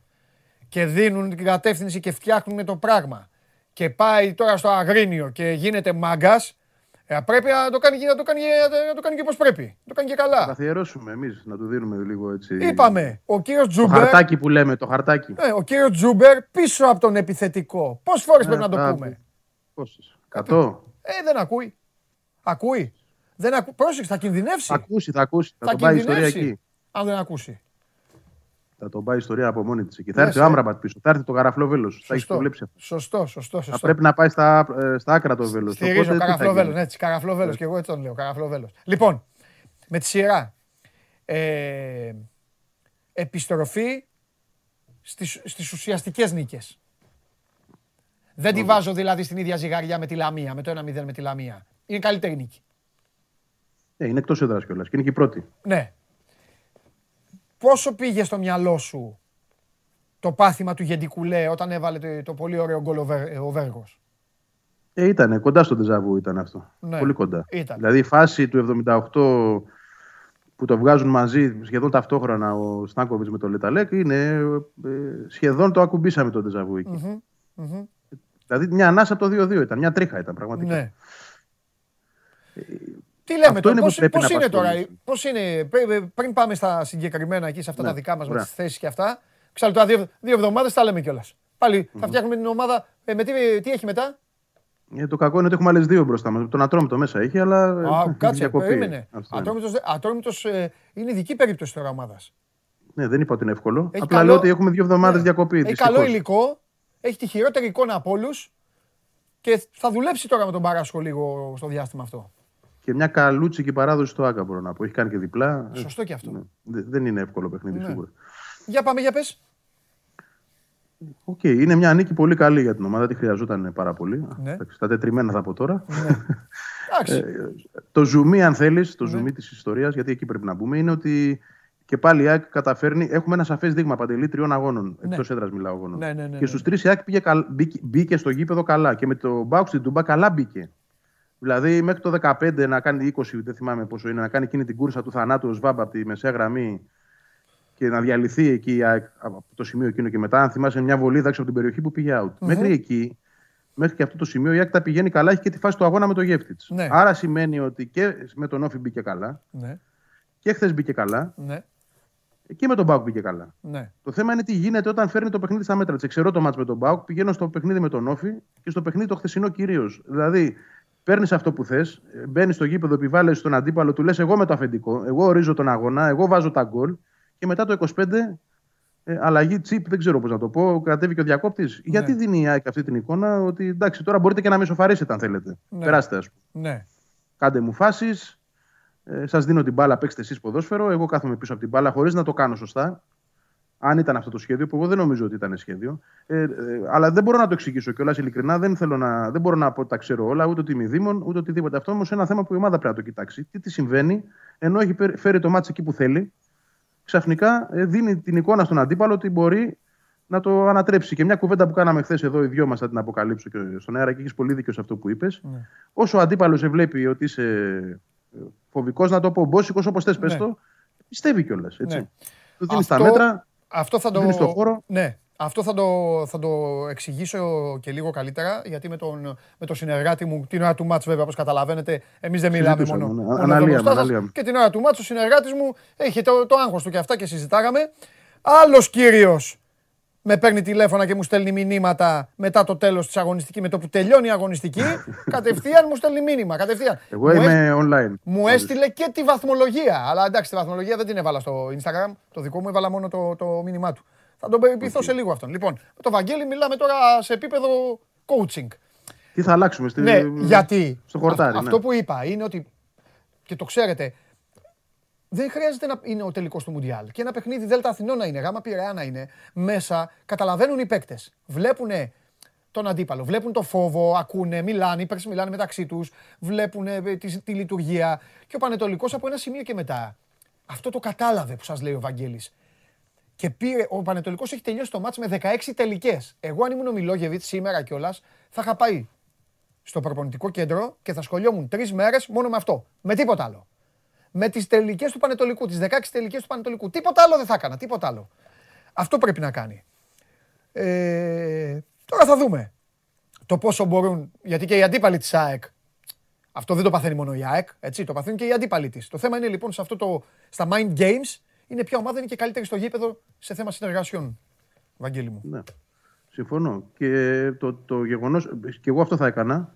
Speaker 1: και δίνουν την κατεύθυνση και φτιάχνουν το πράγμα και πάει τώρα στο Αγρίνιο και γίνεται μάγκας, πρέπει να το κάνει, να το κάνει, να το κάνει και όπως πρέπει. Να το κάνει και
Speaker 4: Θα
Speaker 1: καλά.
Speaker 4: καθιερώσουμε εμείς να του δίνουμε λίγο έτσι.
Speaker 1: Είπαμε, ο κύριος
Speaker 4: Το
Speaker 1: Τσούμπερ,
Speaker 4: χαρτάκι που λέμε, το χαρτάκι.
Speaker 1: ε, ο κύριος Τσούμπερ πίσω από τον επιθετικό. Πόσες φορές πρέπει να το
Speaker 4: α,
Speaker 1: πούμε;
Speaker 4: Πόσες, 100.
Speaker 1: Ε, δεν ακούει. Ακούει. Δεν ακού... Πρόσεξε, θα κινδυνεύσει.
Speaker 4: Θα ακούσει, θα ακούσει. Θα
Speaker 1: θα
Speaker 4: τον πάει η ιστορία
Speaker 1: κινδυνεύσει.
Speaker 4: εκεί.
Speaker 1: Αν δεν ακούσει.
Speaker 4: Θα τον πάει η ιστορία από μόνη της εκεί. Θα
Speaker 1: Λες,
Speaker 4: έρθει ο
Speaker 1: ε.
Speaker 4: Άμραμπατ πίσω. Θα έρθει το καραφλό βέλο. Θα έχεις
Speaker 1: Σωστό.
Speaker 4: το βλέψει αυτό.
Speaker 1: Σωστό, σωστό,
Speaker 4: Θα
Speaker 1: σωστό.
Speaker 4: πρέπει να πάει στα, ε, στα άκρα το βέλος.
Speaker 1: Στηρίζω καραφλό βέλος, έτσι, καραφλό βέλος και εγώ έτσι τον λέω, καραφλό βέλος. Λοιπόν, με τη σειρά. Ε, επιστροφή στις, στις ουσιαστικές νίκες. Δεν τη βάζω δηλαδή στην ίδια ζυγαριά με τη Λαμία, με το 1-0 με τη Λαμία. Είναι καλύτερη νίκη.
Speaker 4: Ε, είναι εκτός έδρας κιόλας. Και είναι και η πρώτη.
Speaker 1: Ναι. Πόσο πήγε στο μυαλό σου το πάθημα του Γεντικουλέ όταν έβαλε το, το πολύ ωραίο γκολ ο, Βέρ- ο Βέργος;
Speaker 4: Ε, ήταν κοντά στο ντεζαβού ήταν αυτό.
Speaker 1: Ναι,
Speaker 4: Πολύ κοντά.
Speaker 1: ήταν.
Speaker 4: Δηλαδή η φάση του 78 που το βγάζουν μαζί σχεδόν ταυτόχρονα ο Στάνκοβιτς με τον Λεταλέκ είναι ε, σχεδόν το ακουμπήσαμε το ντεζαβού εκεί. Δηλαδή μια ανάσα από το 2-2 ήταν, μια τρίχα ήταν πραγματικά.
Speaker 1: Ναι. Τι λέμε
Speaker 4: αυτό
Speaker 1: τώρα,
Speaker 4: είναι που
Speaker 1: πώς,
Speaker 4: πρέπει
Speaker 1: πώς
Speaker 4: να
Speaker 1: είναι τώρα,
Speaker 4: απασχολήσει.
Speaker 1: πώς είναι, πρέ- πριν πάμε στα συγκεκριμένα εκεί σε αυτά
Speaker 4: Ναι,
Speaker 1: τα δικά μας με
Speaker 4: ωραία.
Speaker 1: τις θέσεις και αυτά, ξέρω τώρα δύο, δύο εβδομάδες τα λέμε κιόλας. Πάλι θα φτιάχνουμε την ομάδα, ε, με τι, τι έχει μετά,
Speaker 4: Ε, το κακό είναι ότι έχουμε άλλες δύο μπροστά μας. Τον Ατρόμητο μέσα έχει, αλλά. ε,
Speaker 1: Α,
Speaker 4: έχει
Speaker 1: κάτσε,
Speaker 4: διακοπή.
Speaker 1: περίμενε.
Speaker 4: Αυτό είναι.
Speaker 1: Ατρόμητος, δε- Ατρόμητος ε, είναι ειδική περίπτωση τώρα ομάδας.
Speaker 4: Ναι, δεν είπα ότι είναι εύκολο.
Speaker 1: Έχει
Speaker 4: Απλά
Speaker 1: καλό-
Speaker 4: λέω ότι έχουμε δύο εβδομάδες
Speaker 1: Ναι.
Speaker 4: διακοπή.
Speaker 1: Έχει
Speaker 4: δυστυχώς.
Speaker 1: καλό υλικό, έχει τη χειρότερη εικόνα από όλους και θα δουλέψει τώρα με τον Παράσκο λίγο στο διάστημα αυτό.
Speaker 4: Και μια καλούτσικη παράδοση στο ΟΑΚΑ μπορώ να πω. Έχει κάνει και διπλά. Ε,
Speaker 1: Σωστό και αυτό.
Speaker 4: ναι. Δε- Δεν είναι εύκολο παιχνίδι
Speaker 1: Ναι.
Speaker 4: σίγουρα.
Speaker 1: Για πάμε, για πες.
Speaker 4: Οκ, είναι μια νίκη πολύ καλή για την ομάδα. Τη χρειαζόταν πάρα πολύ.
Speaker 1: Ναι.
Speaker 4: Εντάξει, Τα τετριμένα θα πω τώρα.
Speaker 1: Εντάξει.
Speaker 4: το ζουμί, αν θέλεις,
Speaker 1: Ναι.
Speaker 4: το ζουμί της ιστορίας, γιατί εκεί πρέπει να μπούμε, είναι ότι και πάλι η ΑΕΚ καταφέρνει. Έχουμε ένα σαφές δείγμα Παντελή τριών αγώνων.
Speaker 1: Ναι.
Speaker 4: Εκτός έδρας μιλάω αγώνων.
Speaker 1: Ναι, ναι, ναι,
Speaker 4: και
Speaker 1: ναι.
Speaker 4: στους τρεις η ΑΕΚ πήγε, καλ- μπήκε, μπήκε στο γήπεδο καλά. Και με το ΠΑΟΚ στην Τούμπα καλά μπήκε. Δηλαδή μέχρι το 15 να κάνει 20, δεν θυμάμαι πόσο είναι, να κάνει εκείνη την κούρσα του θανάτου ο Σβάμπ από τη μεσαία γραμμή και να διαλυθεί εκεί η ΑΕΚ από το σημείο εκείνο και μετά, αν θυμάσαι, μια βολίδα έξω από την περιοχή που πήγε out. Μέχρι εκεί, μέχρι και αυτό το σημείο, η ΑΕΚ τα πηγαίνει καλά, έχει και τη φάση του αγώνα με το Γεύτιτ.
Speaker 1: Ναι.
Speaker 4: Άρα σημαίνει ότι και με τον Όφη μπήκε καλά
Speaker 1: Ναι,
Speaker 4: και χθες μπήκε καλά
Speaker 1: ναι.
Speaker 4: Και με τον Μπάουκ πήγε καλά.
Speaker 1: Ναι.
Speaker 4: Το θέμα είναι τι γίνεται όταν φέρνει το παιχνίδι στα μέτρα της. Ξέρω το μάτς με τον Μπάουκ, πηγαίνω στο παιχνίδι με τον Όφη και στο παιχνίδι το χθεσινό κυρίως. Δηλαδή, παίρνεις αυτό που θες, μπαίνεις στο γήπεδο, επιβάλλει στον αντίπαλο, του λες: Εγώ με το αφεντικό, εγώ ορίζω τον αγώνα, εγώ βάζω τα γκολ και μετά το 25 ε, αλλαγή τσίπ, δεν ξέρω πώς να το πω, κατέβηκε ο διακόπτης.
Speaker 1: Ναι.
Speaker 4: Γιατί δίνει η ΑΕΚ αυτή την εικόνα ότι εντάξει, τώρα μπορείτε και να με σοφαρίσετε αν θέλετε.
Speaker 1: Ναι.
Speaker 4: Περάστε, ας πούμε.
Speaker 1: Ναι.
Speaker 4: Κάντε μου φάσεις, ε, σας δίνω την μπάλα, παίξτε εσείς ποδόσφαιρο. Εγώ κάθομαι πίσω από την μπάλα χωρίς να το κάνω σωστά. Αν ήταν αυτό το σχέδιο, που εγώ δεν νομίζω ότι ήταν σχέδιο. Ε, ε, αλλά δεν μπορώ να το εξηγήσω κιόλας ειλικρινά. Δεν, θέλω να, δεν μπορώ να πω ότι τα ξέρω όλα, ούτε ότι είμαι δήμον, ούτε οτιδήποτε. Αυτό όμως είναι ένα θέμα που η ομάδα πρέπει να το κοιτάξει. Τι, τι συμβαίνει, ενώ έχει φέρει- φέρει το μάτσο εκεί που θέλει, ξαφνικά ε, δίνει την εικόνα στον αντίπαλο ότι μπορεί να το ανατρέψει. Και μια κουβέντα που κάναμε χθες εδώ οι δυο μας, θα την αποκαλύψω και στον αέρα και έχεις πολύ δίκιο σε αυτό που είπες.
Speaker 1: Ναι.
Speaker 4: Όσο ο αντίπαλος σε βλέπει ότι είσαι φοβικός, να το πω μπόσικος, όπως θες, πες
Speaker 1: Ναι.
Speaker 4: το, πιστεύει κιόλας.
Speaker 1: Ναι.
Speaker 4: Του δίνεις τα
Speaker 1: Αυτό-
Speaker 4: μέτρα.
Speaker 1: Αυτό θα
Speaker 4: Του
Speaker 1: το.
Speaker 4: δίνεις το χώρο.
Speaker 1: Ναι. Αυτό θα το, θα το εξηγήσω και λίγο καλύτερα, γιατί με τον, με τον συνεργάτη μου, την ώρα του μάτς βέβαια, όπως καταλαβαίνετε, εμείς δεν μιλάμε
Speaker 4: Συζητούσαμε,
Speaker 1: μόνο,
Speaker 4: ναι.
Speaker 1: μόνο
Speaker 4: Αναλύαμε,
Speaker 1: εδώ μπροστά σας.
Speaker 4: αναλύαμε.
Speaker 1: Και την ώρα του μάτς ο συνεργάτης μου έχει το, το άγχος του και αυτά και συζητάγαμε. Άλλος κύριος με παίρνει τηλέφωνα και μου στέλνει μηνύματα μετά το τέλος της αγωνιστικής, με το που τελειώνει η αγωνιστική, κατευθείαν μου στέλνει μήνυμα, κατευθείαν.
Speaker 4: Εγώ
Speaker 1: Μου
Speaker 4: είμαι online.
Speaker 1: μου έστειλε και τη βαθμολογία. Αλλά εντάξει, τη βαθμολογία δεν την έβαλα στο Instagram. Το δικό μου έβαλα μόνο το, το μήνυμά του. Θα τον περιποιηθώ σε λίγο αυτόν. Λοιπόν, με τον Βαγγέλη μιλάμε τώρα σε επίπεδο coaching.
Speaker 4: Τι θα αλλάξουμε στη,
Speaker 1: Ναι, γιατί
Speaker 4: στο χορτάρι.
Speaker 1: αυ-
Speaker 4: ναι.
Speaker 1: αυτό που είπα είναι ότι. και το ξέρετε, δεν χρειάζεται να είναι ο τελικός του Μουντιάλ. Και ένα παιχνίδι Δέλτα Αθηνών να είναι, γάμα Πειραιά να είναι, μέσα καταλαβαίνουν οι παίκτες. Βλέπουν τον αντίπαλο, βλέπουν το φόβο, ακούνε, μιλάνε, οι παίκτες μιλάνε μεταξύ τους, βλέπουν τη, τη λειτουργία. Και ο Πανετολικός από ένα σημείο και μετά. Αυτό το κατάλαβε που σας λέει ο Βαγγέλης. Και πήρε, ο Πανετολικός έχει τελειώσει το μάτς με 16 τελικές. Εγώ αν ήμουν ο Μιλόγεβιτς σήμερα κιόλας, θα είχα πάει στο προπονητικό κέντρο και θα σχολιόμουν τρεις μέρες μόνο με αυτό. Με τίποτα άλλο. Με τις τελικές του Πανετολικού, τις 16 τελικές του Πανετολικού. Τίποτα άλλο δεν θα έκανα, τίποτα άλλο. Αυτό πρέπει να κάνει. Ε, τώρα θα δούμε το πόσο μπορούν, γιατί και οι αντίπαλοι της ΑΕΚ, αυτό δεν το παθαίνει μόνο η ΑΕΚ, έτσι, το παθαίνουν και οι αντίπαλοι της. Το θέμα είναι λοιπόν σε αυτό το, στα mind games, είναι ποια ομάδα είναι και καλύτερη στο γήπεδο σε θέμα συνεργασιών. Βαγγέλη μου.
Speaker 4: Ναι. Συμφωνώ. Και το, το γεγονός. και εγώ αυτό θα έκανα.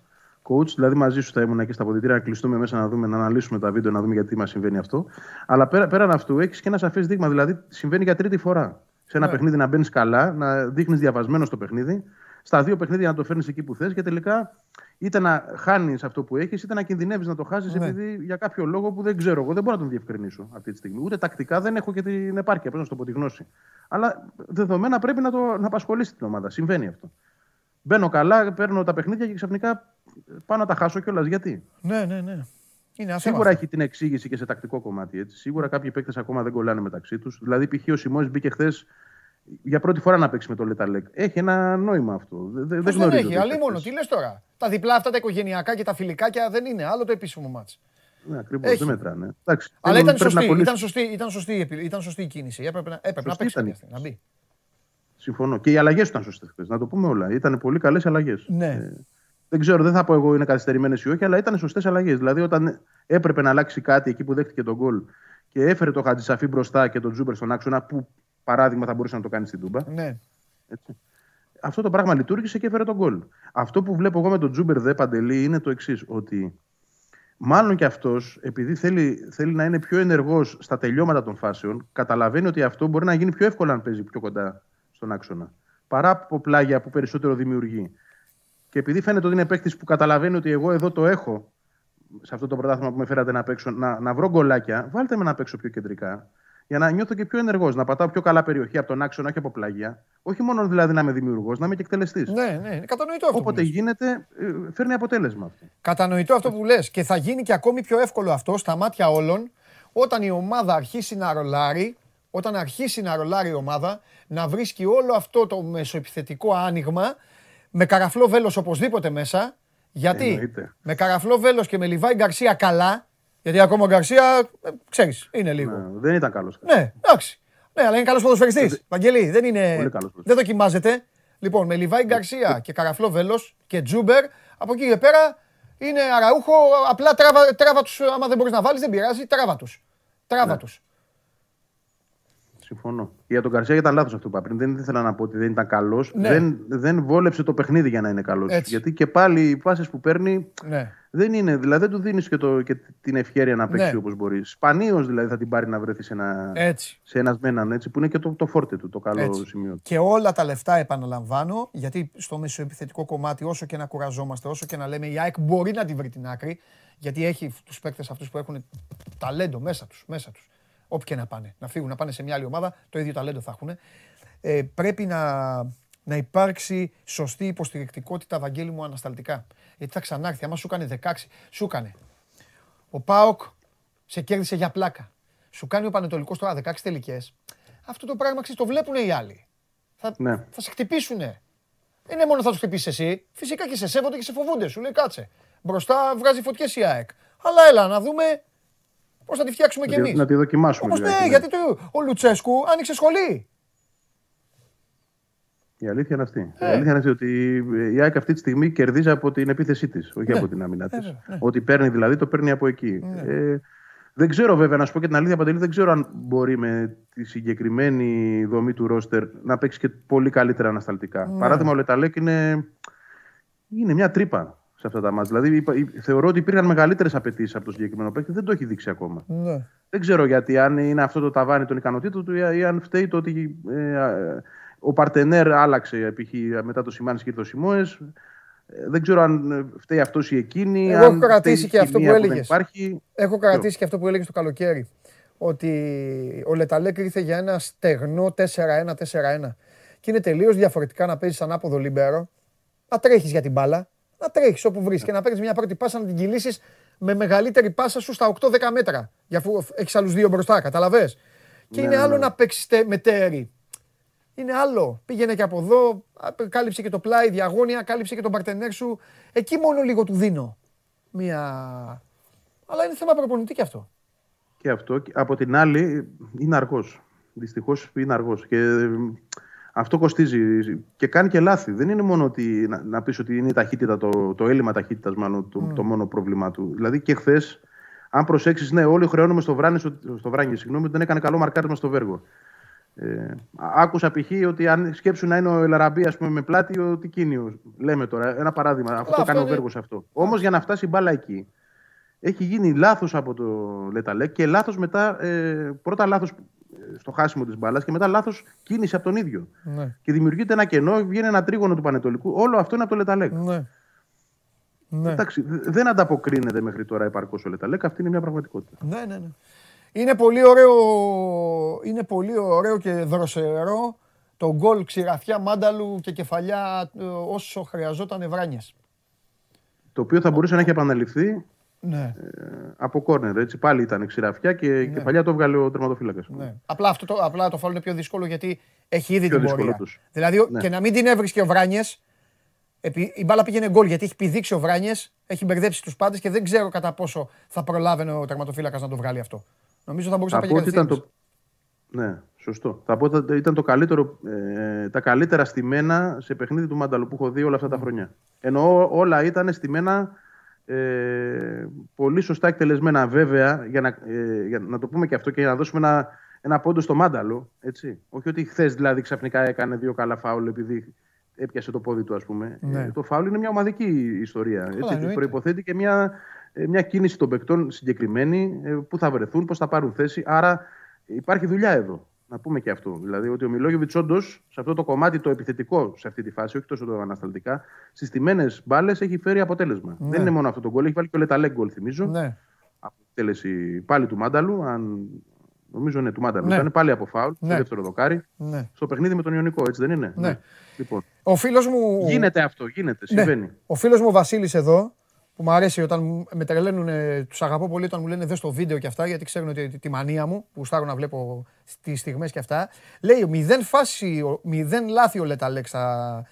Speaker 4: Coach, δηλαδή μαζί σου θα ήμουν και στα αποδητήρια να κλειστούμε μέσα να δούμε, να αναλύσουμε τα βίντεο, να δούμε γιατί μας συμβαίνει αυτό. Αλλά πέρα, πέραν αυτού έχεις και ένα σαφές δείγμα. Δηλαδή συμβαίνει για τρίτη φορά. Σε ένα
Speaker 1: Ναι.
Speaker 4: παιχνίδι να μπαίνεις καλά, να δείχνεις διαβασμένο στο παιχνίδι. Στα δύο παιχνίδια να το φέρνεις εκεί που θες και τελικά είτε να χάνεις αυτό που έχεις, είτε να κινδυνεύεις να το χάσεις
Speaker 1: Ναι.
Speaker 4: επειδή για κάποιο λόγο που δεν ξέρω εγώ, δεν μπορώ να τον διευκρινίσω αυτή τη στιγμή. Ούτε τακτικά δεν έχω και την επάρκεια, πρέπει να σου το πω τη γνώση. Αλλά δεδομένα πρέπει να, το, να απασχολήσει την ομάδα. Συμβαίνει αυτό. Μπαίνω καλά, παίρνω τα παιχνίδια και ξαφνικά πάω να τα χάσω κιόλας. Γιατί;
Speaker 1: Ναι, ναι, ναι. Είναι ένα θέμα
Speaker 4: Σίγουρα
Speaker 1: αυτό.
Speaker 4: έχει την εξήγηση και σε τακτικό κομμάτι. Έτσι. Σίγουρα κάποιοι παίκτες ακόμα δεν κολλάνε μεταξύ τους. Δηλαδή, π.χ. ο Σιμώη μπήκε χθες για πρώτη φορά να παίξει με το Λεταλέκ. Έχει ένα νόημα αυτό. Δε- δε-
Speaker 1: Πώς
Speaker 4: δεν
Speaker 1: δεν
Speaker 4: γνωρίζω.
Speaker 1: έχει,
Speaker 4: τους
Speaker 1: αλλή μόνο.
Speaker 4: παίκτες.
Speaker 1: Τι λες τώρα; Τα διπλά αυτά τα οικογενειακά και τα φιλικάκια δεν είναι. Άλλο το επίσημο μάτς.
Speaker 4: Ναι, ακριβώς.
Speaker 1: Έχει.
Speaker 4: Δεν μετράνε. Εντάξει,
Speaker 1: Αλλά
Speaker 4: θέλουν-
Speaker 1: ήταν
Speaker 4: πρέπει να
Speaker 1: σωστή,
Speaker 4: κολλήσουν.
Speaker 1: ήταν, σωστή, ήταν, σωστή, η επι- ήταν σωστή η κίνηση. Έπρεπε να, έπρεπε να
Speaker 4: Σωστή
Speaker 1: παίξει
Speaker 4: ήταν η
Speaker 1: κάποια στιγμή, να μπει.
Speaker 4: Συμφωνώ. Και οι αλλαγές ήταν σωστές χθες. Να το πούμε όλα. Ήταν πολύ καλές αλλαγές.
Speaker 1: Ναι.
Speaker 4: δεν ξέρω, δεν θα πω εγώ είναι καθυστερημένες ή όχι, αλλά ήταν σωστές αλλαγές. Δηλαδή, όταν έπρεπε να αλλάξει κάτι εκεί που δέχτηκε τον γκολ και έφερε το Χατζησαφή μπροστά και τον Τσούμπερ στον άξονα, που παράδειγμα θα μπορούσε να το κάνει στην Τούμπα.
Speaker 1: Ναι.
Speaker 4: Έτσι. Αυτό το πράγμα λειτουργήσε και έφερε το γκολ. Αυτό που βλέπω εγώ με τον Τσούμπερ Δε Παντελή είναι το εξής, ότι μάλλον και αυτός, επειδή θέλει, θέλει να είναι πιο ενεργός στα τελειώματα των φάσεων, καταλαβαίνει ότι αυτό μπορεί να γίνει πιο εύκολα αν παίζει πιο κοντά στον άξονα. Παρά από πλάγια που περισσότερο δημιουργεί. Και επειδή φαίνεται ότι είναι παίκτης που καταλαβαίνει ότι εγώ εδώ το έχω, σε αυτό το πρωτάθλημα που με φέρατε να παίξω, να, να βρω γκολάκια, βάλτε με να παίξω πιο κεντρικά. Για να νιώθω και πιο ενεργός, να πατάω πιο καλά περιοχή από τον άξονα, όχι από πλάγια. Όχι μόνο δηλαδή να είμαι δημιουργός, να είμαι και εκτελεστής.
Speaker 1: Ναι, ναι, είναι κατανοητό αυτό.
Speaker 4: Όποτε
Speaker 1: που λες.
Speaker 4: γίνεται, ε, φέρνει αποτέλεσμα αυτό.
Speaker 1: Κατανοητό αυτό που λες και θα γίνει και ακόμη πιο εύκολο αυτό στα μάτια όλων όταν η ομάδα αρχίσει να ρολάρει, όταν αρχίσει να ρολάρει η ομάδα, να βρίσκει όλο αυτό το μεσοεπιθετικό άνοιγμα με καραφλό βέλος οπωσδήποτε μέσα. Γιατί;
Speaker 4: Εννοείται.
Speaker 1: με καραφλό βέλος και με Λιβάη Γκαρσία καλά, γιατί ακόμα ο Γκαρσία, ε, ξέρεις, είναι λίγο.
Speaker 4: Ναι, δεν ήταν καλός.
Speaker 1: Ναι, εντάξει. Ναι, αλλά είναι καλός ποδοσφαιριστής. Βαγγελή, δεν είναι.
Speaker 4: Πολύ καλός
Speaker 1: δεν δοκιμάζεται. Λοιπόν, με Λιβάη Γκαρσία και Καραφλό Βέλος και Τζούμπερ, από εκεί και πέρα είναι αραούχο. Απλά τράβα, τράβα τους. Άμα δεν μπορείς να βάλεις, δεν πειράζει. Τράβα τους. Τράβα
Speaker 4: Ναι.
Speaker 1: τους.
Speaker 4: Συμφωνώ. Για τον Καρσία ήταν λάθος αυτό που είπα πριν. Δεν ήθελα να πω ότι δεν ήταν καλός.
Speaker 1: Ναι.
Speaker 4: Δεν, δεν βόλεψε το παιχνίδι για να είναι καλός.
Speaker 1: Έτσι.
Speaker 4: Γιατί και πάλι οι πάσει που παίρνει
Speaker 1: Ναι.
Speaker 4: δεν είναι. Δηλαδή δεν του δίνεις και, το- και την ευχαίρεια να παίξει
Speaker 1: Ναι.
Speaker 4: όπως μπορείς. Σπανίως δηλαδή θα την πάρει να βρεθεί σε ένα,
Speaker 1: Έτσι.
Speaker 4: σε ένα με έναν έτσι, που είναι και το, το φόρτε του, το καλό
Speaker 1: Έτσι.
Speaker 4: σημείο του.
Speaker 1: Και όλα τα λεφτά, επαναλαμβάνω, γιατί στο μεσοεπιθετικό κομμάτι, όσο και να κουραζόμαστε, όσο και να λέμε, η ΑΕΚ μπορεί να την βρει την άκρη, γιατί έχει τους παίκτες αυτούς που έχουν ταλέντο μέσα τους. Μέσα τους. Όπου και να πάνε. Να φύγουν, να πάνε σε μια άλλη ομάδα, το ίδιο ταλέντο θα έχουν. Ε, πρέπει να, να υπάρξει σωστή υποστηρικτικότητα, Βαγγέλη μου, ανασταλτικά. Γιατί θα ξανάρθει. Άμα σου έκανε 16, σου έκανε. Ο Πάοκ σε κέρδισε για πλάκα. Σου κάνει ο Πανετολικός τώρα 16 τελικές. Αυτό το πράγμα ξέρεις, το βλέπουν οι άλλοι. Θα,
Speaker 4: Ναι.
Speaker 1: θα σε χτυπήσουνε. Δεν είναι μόνο θα τους χτυπήσεις εσύ. Φυσικά και σε σέβονται και σε φοβούνται. Σου λέει κάτσε. Μπροστά βγάζει φωτιές η ΑΕΚ. Αλλά έλα να δούμε πώς θα τη φτιάξουμε κι
Speaker 4: Να τη-
Speaker 1: εμείς;
Speaker 4: να τη δοκιμάσουμε
Speaker 1: Όπω
Speaker 4: λιγάκι,
Speaker 1: ναι,
Speaker 4: ναι.
Speaker 1: γιατί το, ο Λουτσέσκου άνοιξε σχολή.
Speaker 4: Η αλήθεια είναι αυτή.
Speaker 1: Ε.
Speaker 4: Η αλήθεια είναι αυτή ότι η ΑΕΚ αυτή τη στιγμή κερδίζει από την επίθεσή της, όχι
Speaker 1: Ναι.
Speaker 4: από την άμυνα της.
Speaker 1: Ε, βέβαια, ναι.
Speaker 4: Ότι παίρνει δηλαδή, το παίρνει από εκεί. Ε, δεν ξέρω βέβαια, να σου πω και την αλήθεια, Παντελή, δεν ξέρω αν μπορεί με τη συγκεκριμένη δομή του ρόστερ να παίξει και πολύ καλύτερα ανασταλτικά.
Speaker 1: Ναι.
Speaker 4: Παράδειγμα, ο Λεταλέκ είναι, είναι μια τρύπα σε αυτά τα μάτια. Δηλαδή, είπα- υ- θεωρώ ότι υπήρχαν μεγαλύτερες απαιτήσεις από το συγκεκριμένο παίκτη. Δεν το έχει δείξει ακόμα.
Speaker 1: Ναι.
Speaker 4: Δεν ξέρω γιατί, αν είναι αυτό το ταβάνι των ικανοτήτων του ή ή αν φταίει το ότι ε, ε, ο Παρτενέρ άλλαξε π.χ. μετά το Σιμάνι και το Σιμόες. Δεν ξέρω αν ε, φταίει αυτός ή εκείνη.
Speaker 1: Εγώ
Speaker 4: αν
Speaker 1: έχω κρατήσει
Speaker 4: φταίει η
Speaker 1: και αυτό
Speaker 4: χημεία
Speaker 1: που
Speaker 4: δεν
Speaker 1: έλεγες.
Speaker 4: Υπάρχει.
Speaker 1: Έχω κρατήσει και αυτό που έλεγες το καλοκαίρι. Ότι ο Λεταλέκ ήρθε για ένα στεγνό 4-1-4-1. Και είναι τελείως διαφορετικά να παίζεις ανάποδο λιμπέρο, να τρέχεις για την μπάλα, να τρέχεις όπου βρεις και να παίρνει μια πρώτη πάσα να την κυλήσεις με μεγαλύτερη πάσα σου στα 8-10 μέτρα. Για αφού έχεις άλλους δύο μπροστά, καταλαβέ. Και
Speaker 4: Ναι,
Speaker 1: είναι
Speaker 4: ναι,
Speaker 1: άλλο
Speaker 4: ναι.
Speaker 1: να παίξεις με τέρι. Είναι άλλο. Πήγαινε και από εδώ, α, κάλυψε και το πλάι, διαγώνια, κάλυψε και τον παρτενέρ σου. Εκεί μόνο λίγο του δίνω. Μία. Αλλά είναι θέμα προπονητή και αυτό.
Speaker 4: Και αυτό. Και Από την άλλη, είναι αργός. Δυστυχώς είναι αργός. Και ε, αυτό κοστίζει και κάνει και λάθη. Δεν είναι μόνο ότι, να, να πεις ότι είναι η ταχύτητα, το, το έλλειμμα ταχύτητας, μάλλον το, το μόνο πρόβλημά του. Δηλαδή και χθες, αν προσέξεις, ναι, όλοι χρεώνουμε στο Βράνι, στο, στο Βράνι, συγγνώμη, ότι δεν έκανε καλό μαρκάρισμα στο Βέργο. Ε, άκουσα π.χ. ότι αν σκέψου να είναι ο Ελαραμπή ας πούμε, με πλάτη ο Τικίνιο. Λέμε τώρα, ένα παράδειγμα. Αυτό
Speaker 1: αυτό
Speaker 4: κάνει ο
Speaker 1: είναι-
Speaker 4: Βέργος αυτό. Όμως για να φτάσει η μπάλα εκεί, έχει γίνει λάθος από το Λεταλέκ και λάθος μετά. Ε, πρώτα λάθος στο χάσιμο της μπάλας και μετά λάθος κίνηση από τον ίδιο.
Speaker 1: Ναι.
Speaker 4: Και δημιουργείται ένα κενό, βγαίνει ένα τρίγωνο του Πανετολικού. Όλο αυτό είναι από το Λεταλέκ.
Speaker 1: Ναι. Ναι.
Speaker 4: Εντάξει, δε- δεν ανταποκρίνεται μέχρι τώρα επαρκώς ο Λεταλέκ. Αυτή είναι μια πραγματικότητα.
Speaker 1: ναι, ναι, ναι. Είναι πολύ ωραίο, είναι πολύ ωραίο και δροσερό το γκολ ξηραφιά μάνταλου και κεφαλιά ε, όσο χρειαζόταν βράνιες.
Speaker 4: Το οποίο θα μπορούσε να έχει επαναληφθεί
Speaker 1: Ναι,
Speaker 4: ε, από κόρνερ. Έτσι πάλι ήταν ξηραφιά και η κεφαλιά το έβγαλε ο τερματοφύλακας.
Speaker 1: ναι. Απλά, αυτό το, απλά το φάουλ είναι πιο δύσκολο γιατί έχει ήδη
Speaker 4: Πιο
Speaker 1: την
Speaker 4: δύσκολο
Speaker 1: πορεία.
Speaker 4: τους.
Speaker 1: Δηλαδή ο-
Speaker 4: Ναι.
Speaker 1: και να μην την έβρισκε ο Βράνιες, επί- η μπάλα πήγαινε γκολ γιατί έχει πηδήξει ο Βράνιες, έχει μπερδέψει τους πάντες και δεν ξέρω κατά πόσο θα προλάβαινε ο τερματοφύλακας να το βγάλει αυτό. Νομίζω θα μπορούσε
Speaker 4: Θα
Speaker 1: να
Speaker 4: πω
Speaker 1: πήγε
Speaker 4: ότι ήταν
Speaker 1: κατευθείαν.
Speaker 4: το. Ναι, σωστό. Θα πω ότι ήταν το καλύτερο, ε, τα καλύτερα στημένα σε παιχνίδι του Μάνταλου που έχω δει όλα αυτά τα χρόνια. Ενώ ό- όλα ήταν στημένα ε, πολύ σωστά εκτελεσμένα βέβαια, για να, ε, για να το πούμε και αυτό και για να δώσουμε ένα, ένα πόντο στο Μάνταλο. Έτσι. Όχι ότι χθες δηλαδή ξαφνικά έκανε δύο καλά φάουλ επειδή έπιασε το πόδι του, ας πούμε.
Speaker 1: Ναι.
Speaker 4: Ε, το φάουλ είναι μια ομαδική ιστορία. Έτσι,
Speaker 1: εννοείται.
Speaker 4: προϋποθέτει και μια, ε, μια κίνηση των παικτών συγκεκριμένη, ε, πού θα βρεθούν, πώς θα πάρουν θέση. Άρα υπάρχει δουλειά εδώ. Να πούμε και αυτό. Δηλαδή ότι ο Μιλόγεβιτς όντως σε αυτό το κομμάτι το επιθετικό, σε αυτή τη φάση, όχι τόσο το ανασταλτικά, στις τιμένε μπάλες έχει φέρει αποτέλεσμα.
Speaker 1: Ναι.
Speaker 4: Δεν είναι μόνο αυτό το γκολ, έχει βάλει και ο Λεταλέγκ γκολ, θυμίζω.
Speaker 1: Ναι.
Speaker 4: Αποτέλεση πάλι του Μάνταλου. Αν... Νομίζω είναι του Μάνταλου.
Speaker 1: Ναι.
Speaker 4: Ήταν πάλι από φάουλ,
Speaker 1: Ναι.
Speaker 4: το δεύτερο δοκάρι.
Speaker 1: Ναι.
Speaker 4: Στο παιχνίδι με τον Ιωνικό, έτσι δεν είναι;
Speaker 1: Ναι.
Speaker 4: Λοιπόν,
Speaker 1: Ο φίλος μου...
Speaker 4: γίνεται αυτό, γίνεται,
Speaker 1: Ναι.
Speaker 4: συμβαίνει.
Speaker 1: Ο φίλος μου ο Βασίλης εδώ, που μου αρέσει όταν μου- με τρελαίνουν, τους αγαπώ πολύ όταν μου λένε δες στο βίντεο και αυτά, γιατί ξέρουν ότι τη μανία μου, που στάρω να βλέπω τις στιγμές και αυτά. Λέει, μηδέν φάση, ο- μηδέν λάθη ο Λεταλέξ στα-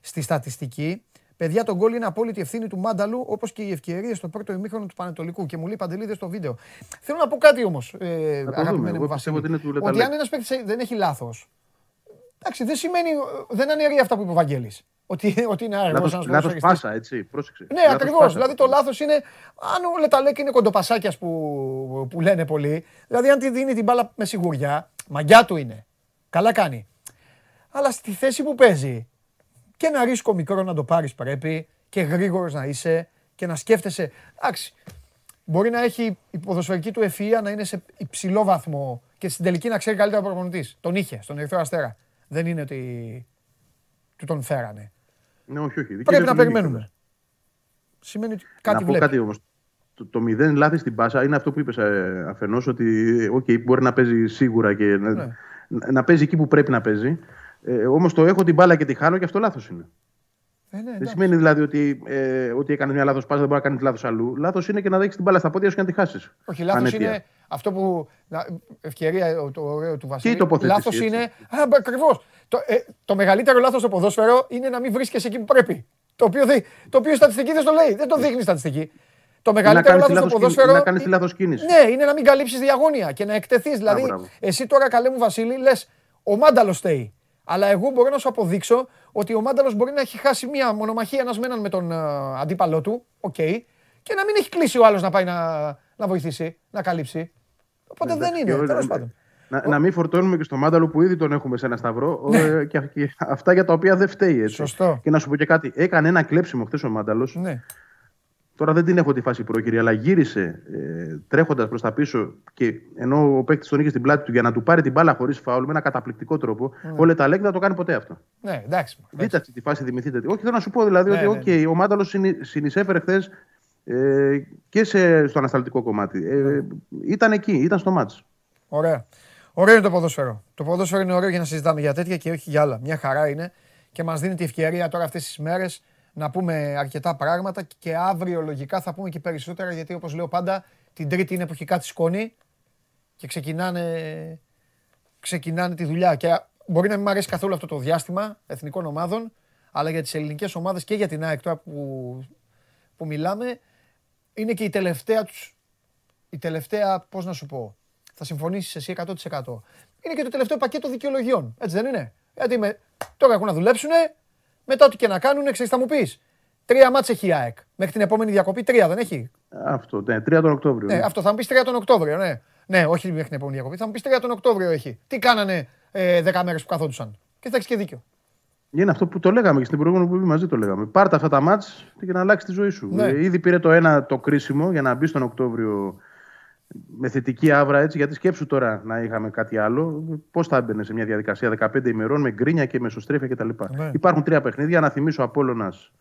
Speaker 1: στη στατιστική. Παιδιά, το γκολ είναι απόλυτη ευθύνη του Μάνταλου, όπως και οι ευκαιρίες στο πρώτο ημίχρονο του Πανετολικού. Και μου λέει Παντελή, δες στο βίντεο. Θέλω να πω κάτι όμως, ε,
Speaker 4: δούμε.
Speaker 1: αγαπημένε
Speaker 4: Εγώ
Speaker 1: μου
Speaker 4: πιστεύω
Speaker 1: Βασίλη.
Speaker 4: ότι είναι του
Speaker 1: Ότι
Speaker 4: Λεταλέξ.
Speaker 1: αν ένας παίκτης δεν έχει λάθος, εντάξει, δεν σημαίνει, δεν αναιρεί αυτά που είπε ο Βαγγέλης. Ότι, ότι είναι αργός
Speaker 4: Λάθος,
Speaker 1: ένας
Speaker 4: λάθος
Speaker 1: ποδοσφαιριστής.
Speaker 4: πάσα, έτσι. Πρόσεξε.
Speaker 1: Ναι,
Speaker 4: Λάθος
Speaker 1: ακριβώς.
Speaker 4: πάσα.
Speaker 1: Δηλαδή το λάθος είναι. Αν ο Λεταλέκ είναι κοντοπασάκιας που, που λένε πολλοί, δηλαδή αν τη δίνει την μπάλα με σιγουριά, Μαγκιά του είναι. Καλά κάνει. Αλλά στη θέση που παίζει και ένα ρίσκο μικρό να το πάρεις πρέπει και γρήγορος να είσαι και να σκέφτεσαι. Εντάξει, μπορεί να έχει η ποδοσφαιρική του ευφυΐα να είναι σε υψηλό βαθμό και στην τελική να ξέρει καλύτερα ο προπονητής. Τον είχε στον Ερυθρό Αστέρα. Δεν είναι ότι του τον φέρανε.
Speaker 4: Ναι, όχι, όχι. Δικές
Speaker 1: Πρέπει
Speaker 4: δεν
Speaker 1: να
Speaker 4: είναι
Speaker 1: περιμένουμε.
Speaker 4: κιόλας.
Speaker 1: Σημαίνει ότι
Speaker 4: Να
Speaker 1: κάτι
Speaker 4: πω
Speaker 1: βλέπει.
Speaker 4: κάτι όμως. Το, το μηδέν λάθη στην πάσα είναι αυτό που είπες ε, αφενός ότι okay, μπορεί να παίζει σίγουρα και να,
Speaker 1: Ναι.
Speaker 4: να, να παίζει εκεί που πρέπει να παίζει. Ε, όμως το έχω την μπάλα και τη χάνω και αυτό λάθος είναι.
Speaker 1: Ε, ναι,
Speaker 4: Δεν
Speaker 1: εντάξει.
Speaker 4: σημαίνει δηλαδή ότι, ε, ότι έκανε μια λάθος πάσα δεν μπορεί να κάνει λάθος αλλού. Λάθος είναι και να δείξει την μπάλα στα πόδια σου και να τη χάσεις.
Speaker 1: Όχι, λάθος
Speaker 4: Ανέτεια.
Speaker 1: είναι αυτό που. να- ευκαιρία το ωραίο του Βασίλη.
Speaker 4: η τοποθέτηση,
Speaker 1: Λάθος
Speaker 4: έτσι.
Speaker 1: είναι. Α, ακριβώς. Το, ε, το μεγαλύτερο λάθος στο ποδόσφαιρο είναι να μην βρίσκεσαι εκεί που πρέπει. Το οποίο, δεν- το οποίο η στατιστική δεν το λέει. Δεν το δείχνει η στατιστική. Το
Speaker 4: Ή να
Speaker 1: μεγαλύτερο
Speaker 4: κάνεις τη
Speaker 1: λάθος στο
Speaker 4: λάθος κίνηση-
Speaker 1: ποδόσφαιρο.
Speaker 4: ή να κάνεις τη λάθος κίνηση.
Speaker 1: Ναι, είναι να μην καλύψεις διαγώνια και να εκτεθείς. Δηλαδή,
Speaker 4: μπράβο.
Speaker 1: εσύ τώρα καλέ μου Βασίλη, λες, ο Μάνταλος φταίει. Αλλά εγώ μπορώ να σου αποδείξω ότι ο Μάνταλος μπορεί να έχει χάσει μία μονομαχία ένας με έναν με τον ε, αντίπαλό του, οκ, και να μην έχει κλείσει ο άλλος να πάει να, να βοηθήσει, να καλύψει. Οπότε δεν
Speaker 4: Εντάξει,
Speaker 1: είναι,
Speaker 4: και
Speaker 1: τέλος
Speaker 4: ο-
Speaker 1: πάντων.
Speaker 4: Να, να μην φορτώνουμε και στο Μάνταλο που ήδη τον έχουμε σε ένα σταυρό ε, και, και αυτά για τα οποία δεν φταίει. Έτσι.
Speaker 1: Ναι. Σωστό.
Speaker 4: Και να σου πω και κάτι. Έκανε ένα κλέψιμο χθες ο Μάνταλος.
Speaker 1: Ναι.
Speaker 4: Τώρα δεν την έχω τη φάση πρόχειρη, αλλά γύρισε ε, τρέχοντας προς τα πίσω και ενώ ο παίκτης τον είχε στην πλάτη του για να του πάρει την μπάλα χωρίς φάουλ με ένα καταπληκτικό τρόπο. Ο Λε Ταλέκ δεν θα το κάνει ποτέ αυτό.
Speaker 1: Ναι, εντάξει.
Speaker 4: Δείτε αυτή τη φάση, θυμηθείτε. τη. Όχι, θέλω να σου πω δηλαδή
Speaker 1: Ναι,
Speaker 4: ότι
Speaker 1: ναι,
Speaker 4: okay, ο Μάνταλος συνεισέφερε χθες ε, και σε, στο ανασταλτικό κομμάτι. Ε,
Speaker 1: Ναι.
Speaker 4: ήταν εκεί, ήταν στο μάτς.
Speaker 1: Ωραία. Ωραίο είναι το ποδόσφαιρο. Το ποδόσφαιρο είναι ωραίο για να συζητάμε για τέτοια και όχι για άλλα. Μια χαρά είναι και μας δίνει τη ευκαιρία τώρα αυτές τις μέρες να πούμε αρκετά πράγματα και αύριο λογικά θα πούμε και περισσότερα γιατί όπως λέω πάντα την Τρίτη είναι που έχει κάτσει σκόνη και ξεκινάνε, ξεκινάνε τη δουλειά. Και μπορεί να μην μου αρέσει καθόλου αυτό το διάστημα εθνικών ομάδων, αλλά για τις ελληνικές ομάδες και για την ΑΕΚ τώρα που, που μιλάμε, είναι και η τελευταία τους η τελευταία, πώς να σου πω, θα συμφωνήσεις εσύ 100%. Είναι και το τελευταίο πακέτο δικαιολογιών. Έτσι δεν είναι; Γιατί με, τώρα έχουν να δουλέψουν, μετά ό,τι και να κάνουν, ξέρεις, θα μου πεις. Τρία μάτς έχει η ΑΕΚ. Μέχρι την επόμενη διακοπή, τρία δεν έχει;
Speaker 4: Αυτό, ναι, 3 τον Οκτώβριο.
Speaker 1: Ναι,
Speaker 4: ναι.
Speaker 1: αυτό θα μου πεις τρία τον Οκτώβριο, ναι. Ναι, όχι μέχρι την επόμενη διακοπή. Θα μου πεις τρία τον Οκτώβριο έχει. Τι κάνανε ε, 10 μέρες που καθόντουσαν; Και θα έχεις και δίκιο.
Speaker 4: Είναι αυτό που το λέγαμε και στην προηγούμενη που μαζί το λέγαμε. Πάρτε αυτά τα μάτς και να αλλάξει τη ζωή σου.
Speaker 1: Ναι.
Speaker 4: Ε, ήδη πήρε το ένα το κρίσιμο για να μπει στον Οκτώβριο με θετική άβρα έτσι. Γιατί σκέψου τώρα να είχαμε κάτι άλλο. Πώς θα έμπαινε σε μια διαδικασία 15 ημερών με γκρίνια και μεσοστρέφεια κτλ.
Speaker 1: Ναι.
Speaker 4: Υπάρχουν τρία παιχνίδια. Να θυμίσω Απόλλωνας,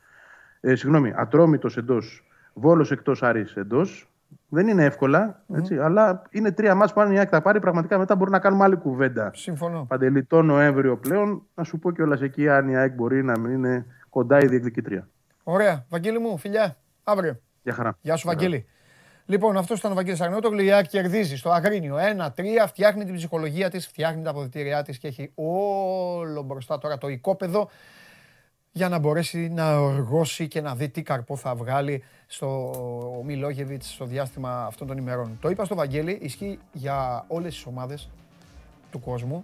Speaker 4: ε, συγγνώμη, Ατρόμητος εντός, Βόλος εκτός, Άρης εντός. Δεν είναι εύκολα, έτσι, αλλά είναι τρία μάτς που αν η ΑΕΚ τα πάρει, πραγματικά μετά μπορεί να κάνουμε άλλη κουβέντα.
Speaker 1: Συμφωνώ.
Speaker 4: Παντελή, το Νοέμβριο πλέον, να σου πω κιόλας εκεί αν η ΑΕΚ μπορεί να μην είναι κοντά η διεκδικήτρια.
Speaker 1: Ωραία. Βαγγέλη μου, φιλιά. Αύριο.
Speaker 4: Γεια χαρά.
Speaker 1: Γεια σου, Βαγγέλη. Λοιπόν, αυτός ήταν ο Βαγγέλης Αγνότογλου. Η ΑΕΚ κερδίζει στο Αγρίνιο 1-3, φτιάχνει την ψυχολογία της, φτιάχνει τα αποδητήριά της και έχει όλο μπροστά τώρα το οικόπεδο για να μπορέσει να οργώσει και να δει τι καρπό θα βγάλει στο Μιλόγεβιτς στο διάστημα αυτών των ημερών. Το είπα στο Βαγγέλη, ισχύει για όλες τις ομάδες του κόσμου.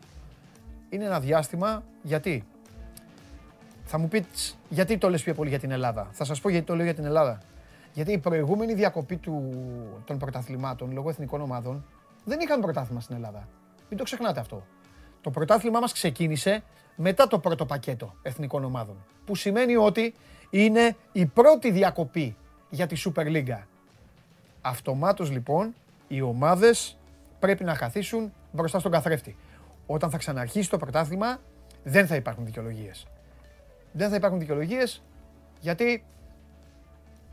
Speaker 1: Είναι ένα διάστημα γιατί; Θα μου πείτε γιατί το λες πιο πολύ για την Ελλάδα; Θα σας πω γιατί το λέω για την Ελλάδα. Γιατί η προηγούμενη διακοπή του, των πρωταθλημάτων λόγω εθνικών ομάδων δεν είχαν πρωτάθλημα στην Ελλάδα. Μην το ξεχνάτε αυτό. Το πρωτάθλημά μας ξεκίνησε μετά το πρώτο πακέτο εθνικών ομάδων. Που σημαίνει ότι είναι η πρώτη διακοπή για τη Super League. Αυτομάτως λοιπόν οι ομάδες πρέπει να καθίσουν μπροστά στον καθρέφτη. Όταν θα ξαναρχίσει το πρωτάθλημα δεν θα υπάρχουν δικαιολογίες. Δεν θα υπάρχουν δικαιολογίες γιατί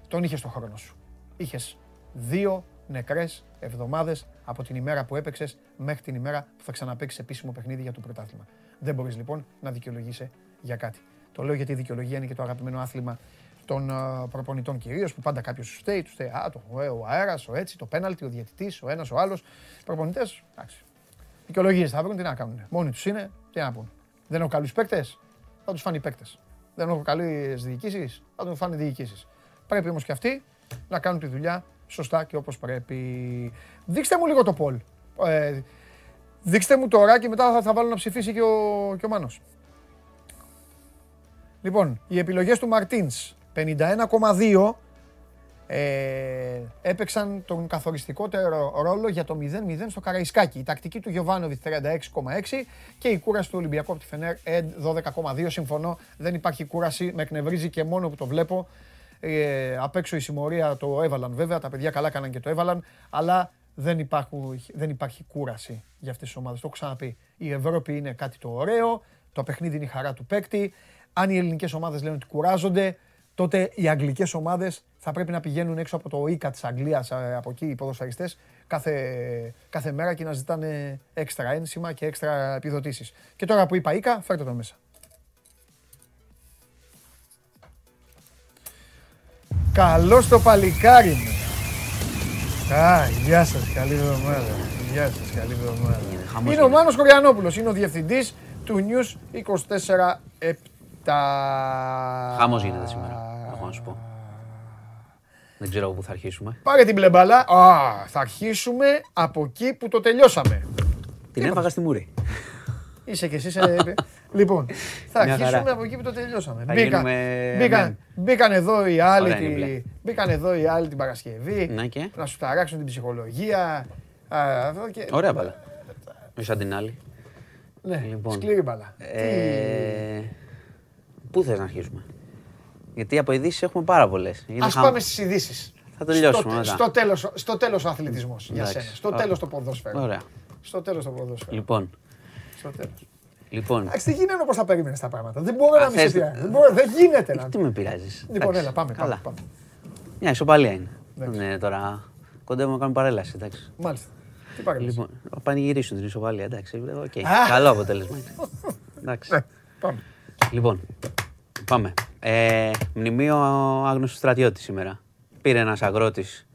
Speaker 1: τον είχες στο χρόνο σου. Είχες δύο νεκρές εβδομάδες από την ημέρα που έπαιξες μέχρι την ημέρα που θα ξαναπαίξεις επίσημο παιχνίδι για το πρωτάθλημα. Δεν μπορείς λοιπόν να δικαιολογήσει για κάτι. Το λέω γιατί η δικαιολογία είναι και το αγαπημένο άθλημα των α, προπονητών κυρίως, που πάντα κάποιος σου φταίει, του φταίει α, το, ε, ο αέρας, ο έτσι, το πέναλτι, ο διαιτητής, ο ένας, ο άλλος. Προπονητές, εντάξει. Δικαιολογίες θα βρουν, τι να κάνουν. Μόνοι τους είναι, τι να πούν. Δεν έχω καλούς παίκτες, θα τους φάνει παίκτες. Δεν έχω καλές διοικήσεις, θα τους φάνει διοικήσεις. Πρέπει όμως και αυτοί να κάνουν τη δουλειά σωστά και όπως πρέπει. Δείξτε μου λίγο το Πολ. Ε, δείξτε μου τώρα και μετά θα, θα βάλω να ψηφίσει και ο, και ο Μάνος. Λοιπόν, οι επιλογές του Μαρτίνς 51,2 ε, έπαιξαν τον καθοριστικότερο ρόλο για το 0-0 στο Καραϊσκάκι. Η τακτική του Γιωβάνοβιτς 36,6 και η κούραση του Ολυμπιακού από τη Φενέρ Εντ 12,2. Συμφωνώ, δεν υπάρχει κούραση, με εκνευρίζει και μόνο που το βλέπω. Ε, απ' έξω η συμμορία το έβαλαν βέβαια, τα παιδιά καλά έκαναν και το έβαλαν, αλλά δεν, υπάρχουν, δεν υπάρχει κούραση για αυτές τις ομάδες. Το έχω ξαναπεί. Η Ευρώπη είναι κάτι το ωραίο, το παιχνίδι είναι η χαρά του παίκτη. Αν οι ελληνικές ομάδες λένε ότι κουράζονται, τότε οι αγγλικές ομάδες θα πρέπει να πηγαίνουν έξω από το ΙΚΑ της Αγγλίας, ε, από εκεί οι ποδοσφαιριστές, κάθε, κάθε μέρα και να ζητάνε έξτρα ένσημα και έξτρα επιδοτήσεις. Και τώρα που είπα ΙΚΑ, φέρτε το μέσα. Καλώς το παλικάρι μου. Α, γεια σας, καλή εβδομάδα. Γεια σας, καλή εβδομάδα.
Speaker 5: χαμός
Speaker 1: Είναι ο Μάνος Χωριανόπουλος, είναι ο διευθυντής του News 24-7.
Speaker 5: Χάμος γίνεται σήμερα, έχω να σου πω. Δεν ξέρω από πού θα αρχίσουμε.
Speaker 1: Πάρε την μπλε μπάλα. Α, θα αρχίσουμε από εκεί που το τελειώσαμε.
Speaker 5: Την έφαγα στη μούρη.
Speaker 1: Είσαι κι εσύ. σε- λοιπόν, θα
Speaker 5: Μια
Speaker 1: αρχίσουμε
Speaker 5: χαρά.
Speaker 1: από εκεί που το τελειώσαμε.
Speaker 5: Θα
Speaker 1: Μπήκαν,
Speaker 5: γίνουμε
Speaker 1: μπήκαν,
Speaker 5: μεν.
Speaker 1: μπήκαν εδώ οι άλλοι,
Speaker 5: Ωραία είναι η
Speaker 1: τη,
Speaker 5: μπλε.
Speaker 1: μπήκαν εδώ οι άλλοι την Παρασκευή
Speaker 5: Ναι και;
Speaker 1: να σου ταράξουν την ψυχολογία. Α, αυτό και...
Speaker 5: Ωραία μπάλα. Όχι σαν την άλλη.
Speaker 1: Ναι,
Speaker 5: Λοιπόν.
Speaker 1: σκληρή μπάλα.
Speaker 5: Ε, Πού θες να αρχίσουμε; Γιατί από ειδήσεις έχουμε πάρα πολλές.
Speaker 1: Ας πάμε στις ειδήσεις.
Speaker 5: Θα τελειώσουμε
Speaker 1: στο,
Speaker 5: μετά.
Speaker 1: στο, τέλος, στο τέλος ο αθλητισμός για
Speaker 5: Εντάξει.
Speaker 1: σένα. Στο
Speaker 5: Ωραία.
Speaker 1: τέλος το ποδόσφαιρο.
Speaker 5: Ωραία.
Speaker 1: Στο τέλος το ποδόσφαιρο.
Speaker 5: Λοιπόν,
Speaker 1: Στο τέλος.
Speaker 5: λοιπόν.
Speaker 1: Εντάξει, δεν γίνεται όπως τα περίμενες τα πράγματα. Δεν μπορώ να
Speaker 5: Α,
Speaker 1: μην σε
Speaker 5: θες-
Speaker 1: πειράζει. Δεν, μπορώ- δεν γίνεται να...
Speaker 5: Τι με πειράζεις;
Speaker 1: Λοιπόν, έλα, πάμε, πάμε,
Speaker 5: Καλά.
Speaker 1: πάμε.
Speaker 5: Μια ισοπαλία είναι.
Speaker 1: Εντάξει.
Speaker 5: Ναι, τώρα κοντεύουμε να κάνουμε παρέλαση. Εντάξει.
Speaker 1: Μάλιστα. Τι παρέλαση;
Speaker 5: Λοιπόν, να πανηγυρίσουν την ισοπαλία. Εντάξει. οκ.
Speaker 1: Α.
Speaker 5: Καλό αποτέλεσμα. είναι. Εντάξει.
Speaker 1: Ναι, πάμε.
Speaker 5: Λοιπόν, πάμε. Ε, μνημείο άγνωστου στρατιώτη σήμερα. Πήρε ένας αγρότης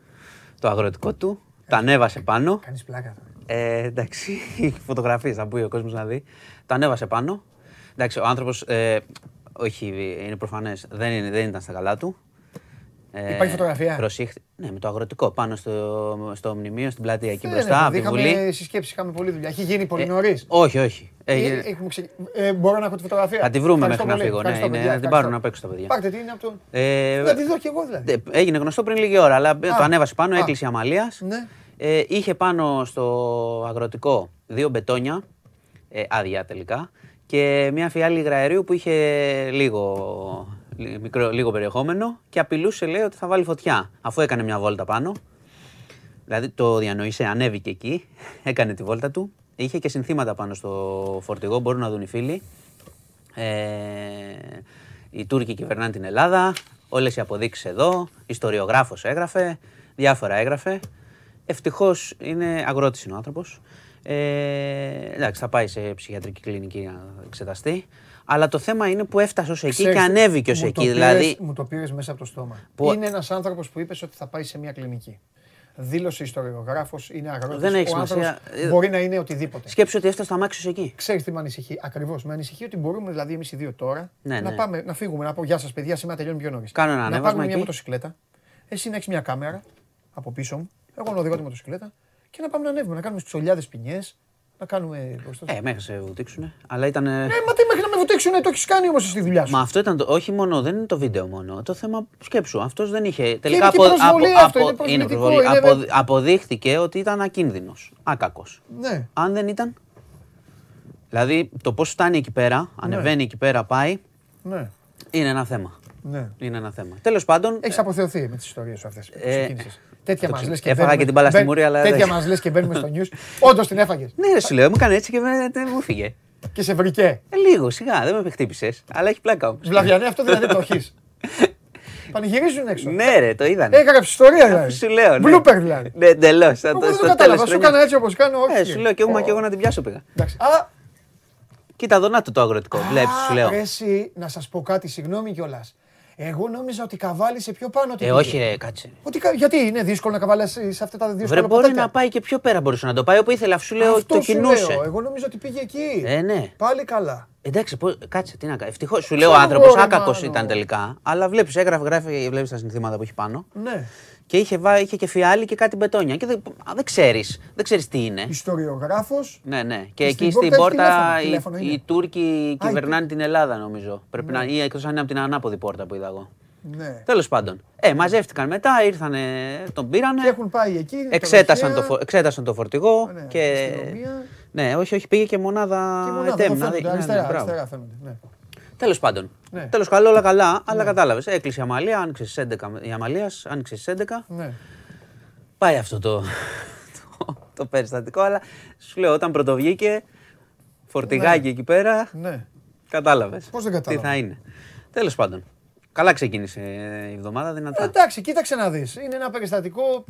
Speaker 5: το αγροτικό του, το ανέβασε πάνω.
Speaker 1: Κάνεις πλάκα τώρα.
Speaker 5: Ε, εντάξει, φωτογραφίες θα μπει ο κόσμος να δει. Το ανέβασε πάνω. Εντάξει, ο άνθρωπος. Ε, όχι, είναι προφανές, δεν, είναι- δεν ήταν στα καλά του. Ε,
Speaker 1: Υπάρχει φωτογραφία;
Speaker 5: Προσήχθη. Ναι, με το αγροτικό πάνω στο, στο μνημείο, στην πλατεία εκεί
Speaker 1: Δεν
Speaker 5: μπροστά,
Speaker 1: είναι,
Speaker 5: από τη
Speaker 1: είχαμε
Speaker 5: Βουλή.
Speaker 1: συσκέψεις, είχαμε πολλή δουλειά. Έχει γίνει πολύ
Speaker 5: Ε,
Speaker 1: νωρίς;
Speaker 5: όχι, όχι.
Speaker 1: Ε,
Speaker 5: Έγινε-
Speaker 1: έχουμε ξε- ε, μπορώ να έχω τη φωτογραφία;
Speaker 5: Θα τη βρούμε
Speaker 1: Ευχαριστώ
Speaker 5: μέχρι να
Speaker 1: πολύ.
Speaker 5: φύγω. Ναι,
Speaker 1: Ευχαριστώ,
Speaker 5: είναι-
Speaker 1: παιδιά,
Speaker 5: να την
Speaker 1: ευχαριστώ.
Speaker 5: πάρουν απ' έξω τα παιδιά.
Speaker 1: Πάρτε τι είναι από το...
Speaker 5: Ε,
Speaker 1: Να τη δω κι εγώ δηλαδή.
Speaker 5: Ε, Έγινε γνωστό πριν λίγη ώρα, αλλά το ανέβασε πάνω,
Speaker 1: Α.
Speaker 5: έκλεισε η αμαλίας.
Speaker 1: Ναι.
Speaker 5: Ε, είχε πάνω στο αγροτικό δύο μπετόνια, ε, άδεια τελικά, και μια φιάλη υγραερίου που είχε λίγο, λι- μικρό, λίγο περιεχόμενο και απειλούσε, λέει, ότι θα βάλει φωτιά, αφού έκανε μια βόλτα πάνω. Δηλαδή το διανοήσε, ανέβηκε εκεί, έκανε τη βόλτα του. Είχε και συνθήματα πάνω στο φορτηγό, μπορούν να δουν οι φίλοι. Ε, οι Τούρκοι κυβερνάνε την Ελλάδα, όλες οι αποδείξεις εδώ, ιστοριογράφος έγραφε, διάφορα έγραφε. Ευτυχώς είναι αγρότης είναι ο άνθρωπος. Ε, εντάξει, θα πάει σε ψυχιατρική κλινική να εξεταστεί. Αλλά το θέμα είναι που έφτασε ως εκεί
Speaker 1: Ξέρεις,
Speaker 5: και ανέβηκε ως
Speaker 1: μου
Speaker 5: εκεί.
Speaker 1: το πήρες-
Speaker 5: δηλαδή,
Speaker 1: Μου το πήρες μέσα από το στόμα.
Speaker 5: Που-
Speaker 1: Είναι ένας άνθρωπος που είπες ότι θα πάει σε μια κλινική. Δήλωσε ιστοριογράφος, είναι αγρότης.
Speaker 5: Δεν έχει
Speaker 1: Ο άνθρωπος
Speaker 5: σημασία.
Speaker 1: Μπορεί να είναι οτιδήποτε.
Speaker 5: σκέψου ότι έφτασε το αμάξι ως εκεί.
Speaker 1: Ξέρεις τι με ανησυχεί; Ακριβώς. Με ανησυχεί ότι μπορούμε δηλαδή εμείς οι δύο τώρα
Speaker 5: Ναι,
Speaker 1: να,
Speaker 5: ναι.
Speaker 1: πάμε, να φύγουμε, να πω Γεια σας, παιδιά, σήμερα τελειώνει πιο νωρίς.
Speaker 5: Κάνω ένα
Speaker 1: Να
Speaker 5: ανέβασμα
Speaker 1: πάρουμε μια
Speaker 5: εκεί.
Speaker 1: μοτοσυκλέτα. Εσύ να έχεις μια κάμερα από πίσω μου. Εγώ να οδηγώ τη μοτοσυκλέτα και να πάμε να ανέβουμε. Να κάνουμε στολιάδε ποινιές. Να κάνουμε. πώς το-
Speaker 5: Ε, μέχρι σε βουτήξουνε. Αλλά ήταν.
Speaker 1: Ε, μα τι μέχρι να με βουτήξουν, το έχεις κάνει όμως στη δουλειά σου.
Speaker 5: Μα αυτό ήταν το. Όχι μόνο, δεν είναι το βίντεο μόνο. Το θέμα σκέψου. Αυτός δεν είχε.
Speaker 1: είναι
Speaker 5: Τελικά
Speaker 1: και προσβολή αυτό, είναι προσβλητικό,
Speaker 5: προσβολή.
Speaker 1: είναι
Speaker 5: Απο-
Speaker 1: δε-
Speaker 5: αποδείχθηκε ότι ήταν ακίνδυνος. Άκακος.
Speaker 1: Ναι.
Speaker 5: Αν δεν ήταν. Δηλαδή το πώς φτάνει εκεί πέρα, ανεβαίνει εκεί πέρα, πάει,
Speaker 1: Ναι.
Speaker 5: είναι ένα θέμα.
Speaker 1: ναι.
Speaker 5: Είναι ένα θέμα. Τέλος πάντων.
Speaker 1: Έχεις αποθεωθεί με τις ιστορίες σου αυτές.
Speaker 5: Ε,
Speaker 1: Τέτοια
Speaker 5: το
Speaker 1: μας
Speaker 5: ξε-
Speaker 1: λες και
Speaker 5: έφαγα
Speaker 1: μπαίνουμε-
Speaker 5: και την μπάλα στη
Speaker 1: μπαι-
Speaker 5: μούρη, αλλά
Speaker 1: Τέτοια
Speaker 5: δεν-
Speaker 1: μας λες και μπαίνουμε στο news. Όντως την έφαγες.
Speaker 5: Ναι, ρε, σου λέω, μου έκανε έτσι και δεν δεν μου φύγε.
Speaker 1: Και σε βρήκε.
Speaker 5: Ε, λίγο, σιγά, δεν με χτύπησες. Αλλά έχει πλάκα όμως.
Speaker 1: Βλαβιανέ, αυτό δηλαδή το έχεις. Πανηγυρίζουν έξω.
Speaker 5: Ναι, ρε, το είδανε.
Speaker 1: Έγραψες ιστορία δηλαδή.
Speaker 5: Σου λέω. Ναι.
Speaker 1: Blooper δηλαδή.
Speaker 5: Ναι, εντελώς.
Speaker 1: Εγώ δεν το κατάλαβα. Σου έκανα έτσι όπως κάνω.
Speaker 5: Ε,
Speaker 1: Όχι.
Speaker 5: σου λέω και εγώ, και εγώ να την πιάσω πήγα.
Speaker 1: Εντάξει. Α,
Speaker 5: Κοίτα εδώ να το το αγροτικό. Βλέπεις, σου λέω.
Speaker 1: ρε, εσύ, να σας πω κάτι, συγγνώμη κιόλας. Εγώ νόμιζα ότι καβάλισε πιο πάνω. την
Speaker 5: Ε,
Speaker 1: πήγε.
Speaker 5: όχι, ρε, κάτσε.
Speaker 1: Ότι, κα- γιατί είναι δύσκολο να καβαλέσει σε αυτά τα δύσκολα
Speaker 5: Βρε, μπορεί
Speaker 1: ποτάκια;
Speaker 5: να πάει και πιο πέρα μπορούσε να το πάει όπου ήθελε, αφού σου λέω
Speaker 1: Αυτό
Speaker 5: το
Speaker 1: σου
Speaker 5: κινούσε.
Speaker 1: λέω. Εγώ νόμιζα ότι πήγε εκεί.
Speaker 5: Ε, ναι.
Speaker 1: Πάλι καλά.
Speaker 5: Εντάξει, πώς- κάτσε, τι να κάνω. Ευτυχώς σου λέω ο
Speaker 1: Ξέρω
Speaker 5: άνθρωπος,
Speaker 1: εγώ, ρε,
Speaker 5: άκακος
Speaker 1: Μάνο.
Speaker 5: ήταν τελικά. Αλλά βλέπεις, έγραφε, γράφει, βλέπεις τα συνθήματα που έχει πάνω.
Speaker 1: Ναι.
Speaker 5: Και είχε, βά, είχε και φιάλη και κάτι μπετόνια. Και δεν, α, δεν ξέρεις. Δεν ξέρεις τι είναι.
Speaker 1: Ιστοριογράφος.
Speaker 5: Ναι, ναι. Και
Speaker 1: Και
Speaker 5: εκεί
Speaker 1: στην
Speaker 5: στην
Speaker 1: πόρτα
Speaker 5: πόρτα
Speaker 1: έχει
Speaker 5: οι,
Speaker 1: τηλέφωνο, τηλέφωνο
Speaker 5: οι
Speaker 1: είναι.
Speaker 5: Τούρκοι
Speaker 1: Α,
Speaker 5: κυβερνάνε την Ελλάδα, νομίζω. Πρέπει να, ή εκτός αν είναι από την ανάποδη πόρτα που είδα εγώ.
Speaker 1: Ναι.
Speaker 5: Τέλος πάντων. Ε, μαζεύτηκαν μετά, ήρθανε, τον πήρανε.
Speaker 1: Και έχουν πάει εκεί.
Speaker 5: Εξέτασαν το,
Speaker 1: τροχέα,
Speaker 5: φο- εξέτασαν το φορτηγό
Speaker 1: ναι,
Speaker 5: και.
Speaker 1: αστυνομία.
Speaker 5: Ναι, όχι, όχι, πήγε και μονάδα,
Speaker 1: Και μονάδα,
Speaker 5: ΕΤΕΜ.
Speaker 1: εδώ
Speaker 5: να δει-
Speaker 1: φαίνονται,
Speaker 5: ναι, ναι,
Speaker 1: αριστερά,
Speaker 5: μπράβο.
Speaker 1: αριστερά φαίνονται. Ναι.
Speaker 5: Τέλος πάντων.
Speaker 1: Ναι.
Speaker 5: Τέλος καλό, όλα καλά, αλλά κατάλαβες. Έκλεισε η Αμαλία, άνοιξες στι 11. Η Αμαλία άνοιξες στι 11.
Speaker 1: Ναι.
Speaker 5: Πάει αυτό το, το, το περιστατικό, αλλά σου λέω όταν πρωτοβγήκε, φορτηγάκι εκεί πέρα,
Speaker 1: ναι.
Speaker 5: κατάλαβες.
Speaker 1: Πώς δεν
Speaker 5: Τι
Speaker 1: κατάλαβα;
Speaker 5: θα είναι. Τέλος πάντων. Καλά ξεκίνησε η εβδομάδα, δυνατά.
Speaker 1: Ε, Εντάξει, κοίταξε να δεις. Είναι ένα περιστατικό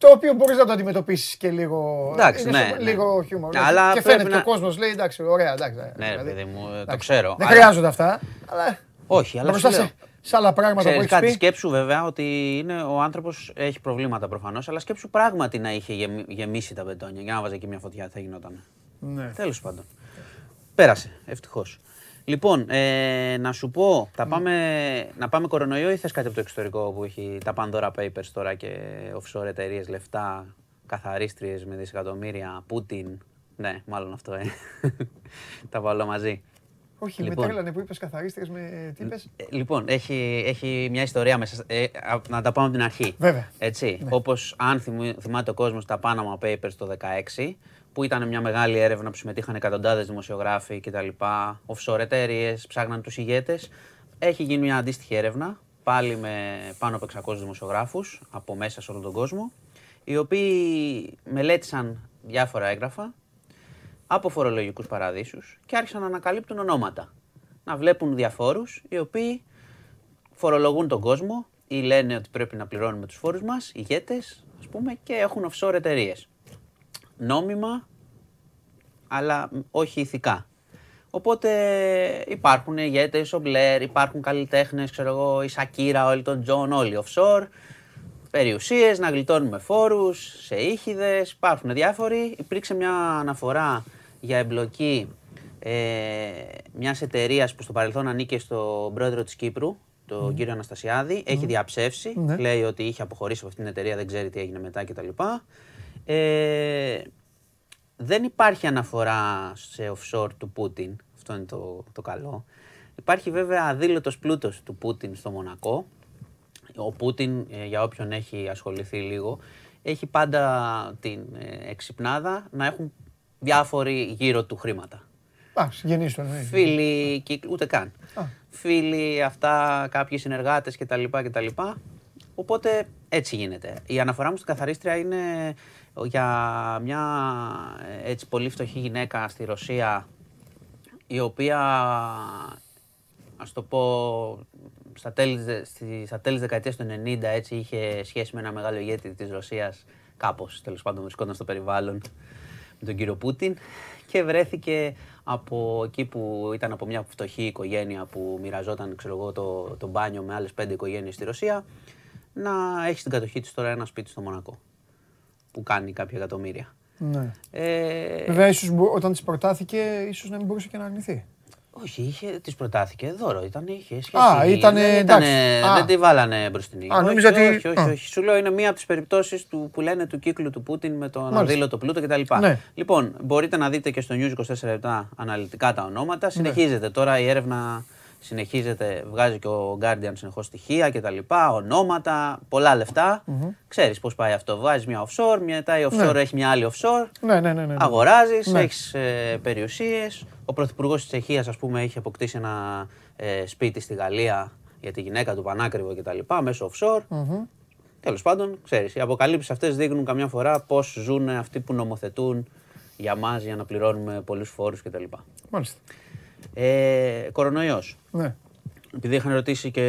Speaker 1: το οποίο μπορείς να το αντιμετωπίσεις και λίγο,
Speaker 5: Εντάξει,
Speaker 1: είναι
Speaker 5: ναι,
Speaker 1: στο-
Speaker 5: ναι.
Speaker 1: λίγο χιούμορ.
Speaker 5: Αλλά
Speaker 1: και
Speaker 5: πρέπει
Speaker 1: φαίνεται
Speaker 5: να-
Speaker 1: και ο κόσμος λέει εντάξει, ωραία, εντάξει.
Speaker 5: Ναι, ρε
Speaker 1: δηλαδή,
Speaker 5: παιδί μου, το
Speaker 1: εντάξει.
Speaker 5: ξέρω.
Speaker 1: Δεν
Speaker 5: αλλά-
Speaker 1: χρειάζονται αυτά, αλλά
Speaker 5: Όχι, αλλά
Speaker 1: μπροστά
Speaker 5: σου λέω.
Speaker 1: σε, σε άλλα πράγματα
Speaker 5: Ξέρεις
Speaker 1: που
Speaker 5: κάτι,
Speaker 1: έχεις πει.
Speaker 5: σκέψου βέβαια ότι είναι, ο άνθρωπος έχει προβλήματα προφανώς, αλλά σκέψου πράγματι να είχε γεμι- γεμίσει τα μπετόνια. Για να βάζε και μια φωτιά, τι θα γινόταν.
Speaker 1: Ναι.
Speaker 5: Τέλος πάντων. Πέρασε, ευτυχώς. Λοιπόν, ε, να σου πω, θα πάμε, να πάμε κορονοϊό ή θες κάτι από το εξωτερικό που έχει τα Pandora Papers τώρα και offshore εταιρείες, λεφτά, καθαρίστριες με δισεκατομμύρια, Πούτιν. Ναι, μάλλον αυτό, ε. τα βάλω μαζί.
Speaker 1: Όχι,
Speaker 5: Λοιπόν.
Speaker 1: με τρέλανε που είπες καθαρίστριες με τι είπες;
Speaker 5: Ε, Λοιπόν, έχει, έχει μια ιστορία μέσα. Ε, α- να τα πάμε από την αρχή.
Speaker 1: Βέβαια.
Speaker 5: Έτσι.
Speaker 1: Ναι.
Speaker 5: Όπως αν θυμ- θυμάται ο κόσμος τα Panama Papers το 2016, που ήταν μια μεγάλη έρευνα που συμμετείχαν εκατοντάδες δημοσιογράφοι κτλ. Offshore εταιρείες, ψάχναν τους ηγέτες. Έχει γίνει μια αντίστοιχη έρευνα, πάλι με πάνω από 600 δημοσιογράφους από μέσα σε όλο τον κόσμο, οι οποίοι μελέτησαν διάφορα έγγραφα από φορολογικούς παραδείσους και άρχισαν να ανακαλύπτουν ονόματα. Να βλέπουν διαφόρους οι οποίοι φορολογούν τον κόσμο ή λένε ότι πρέπει να πληρώνουμε τους φόρους μας, ηγέτες ας πούμε και έχουν offshore εταιρείες. Νόμιμα, αλλά μ, όχι ηθικά. Οπότε υπάρχουν ηγέτες, ο Μπλερ, υπάρχουν καλλιτέχνες, ξέρω εγώ, η Σακύρα, ο Elton John, όλοι offshore. Περιουσίες, να γλιτώνουμε φόρους, σε ήχηδες, υπάρχουν διάφοροι. Υπήρξε μια αναφορά για εμπλοκή ε, μιας εταιρείας που στο παρελθόν ανήκε στον πρόεδρο της Κύπρου, τον κύριο Αναστασιάδη. Έχει διαψεύσει,
Speaker 1: Ναι.
Speaker 5: λέει ότι είχε αποχωρήσει από αυτήν την εταιρεία, δεν ξέρει τι έγινε μετά κτλ. Ε, δεν υπάρχει αναφορά σε offshore του Πούτιν. Αυτό είναι το, το καλό. Υπάρχει βέβαια αδήλωτος πλούτος του Πούτιν στο Μονακό. Ο Πούτιν, ε, για όποιον έχει ασχοληθεί λίγο, έχει πάντα την ε, εξυπνάδα να έχουν διάφοροι γύρω του χρήματα.
Speaker 1: Εντάξει, γεννήσει τον. ναι.
Speaker 5: Φίλοι, κύκλ- ούτε καν.
Speaker 1: Α.
Speaker 5: Φίλοι, αυτά, κάποιοι συνεργάτες κτλ. κτλ. Οπότε έτσι γίνεται. Η αναφορά μου στην καθαρίστρια είναι για μια ε, έτσι πολύ φτωχή γυναίκα στη Ρωσία η οποία, ας το πω, στα τέλη, της δε- στη- στα τέλη της δεκαετίας του 90 έτσι είχε σχέση με ένα μεγάλο ηγέτη της Ρωσίας κάπως τέλος πάντων βρισκόταν στο περιβάλλον με τον κύριο Πούτιν και βρέθηκε από εκεί που ήταν από μια φτωχή οικογένεια που μοιραζόταν ξέρω εγώ, το, το μπάνιο με άλλες πέντε οικογένειες στη Ρωσία να έχει στην κατοχή της τώρα ένα σπίτι στο Μονακό που κάνει κάποια εκατομμύρια.
Speaker 1: Ναι.
Speaker 5: Ε,
Speaker 1: Βέβαια, ίσως μπο- όταν της προτάθηκε, ίσως να μην μπορούσε και να αρνηθεί.
Speaker 5: όχι, είχε, της προτάθηκε δώρο, ήταν, είχε σχέση.
Speaker 1: Α, ήτανε,
Speaker 5: δεν,
Speaker 1: εντάξει.
Speaker 5: ήτανε-
Speaker 1: Α.
Speaker 5: δεν τη βάλανε μπροστινή.
Speaker 1: Α,
Speaker 5: όχι,
Speaker 1: νόμιζα ότι-
Speaker 5: όχι, όχι,
Speaker 1: α.
Speaker 5: όχι. Σου λέω είναι μία από τις περιπτώσεις του, που λένε του κύκλου του Πούτιν με τον
Speaker 1: Μάλιστα.
Speaker 5: αδήλωτο πλούτο κτλ.
Speaker 1: Ναι.
Speaker 5: Λοιπόν, μπορείτε να δείτε και στο News 24 λεπτά αναλυτικά τα ονόματα.
Speaker 1: Ναι.
Speaker 5: Συνεχίζεται τώρα η έρευνα, συνεχίζεται, βγάζει και ο Guardian συνεχώς στοιχεία κτλ. Ονόματα, πολλά λεφτα Ξέρεις πώς πάει αυτό. Βγάζεις μια offshore, μετά η offshore
Speaker 1: Ναι.
Speaker 5: έχει μια άλλη offshore.
Speaker 1: Ναι, ναι, ναι. ναι.
Speaker 5: Αγοράζεις,
Speaker 1: Ναι.
Speaker 5: έχεις ε, περιουσίες. Ο πρωθυπουργός της Τσεχίας, ας πούμε, έχει αποκτήσει ένα ε, σπίτι στη Γαλλία για τη γυναίκα του πανάκριβο κτλ. μέσω offshore. Τέλος πάντων, ξέρεις, οι αποκαλύψεις αυτές δείχνουν καμιά φορά πώς ζουν αυτοί που νομοθετούν για μας για να πληρώνουμε πολλούς φόρους κτλ.
Speaker 1: Μάλιστα.
Speaker 5: Ε, κορονοϊός.
Speaker 1: Ναι.
Speaker 5: Επειδή είχαν ρωτήσει και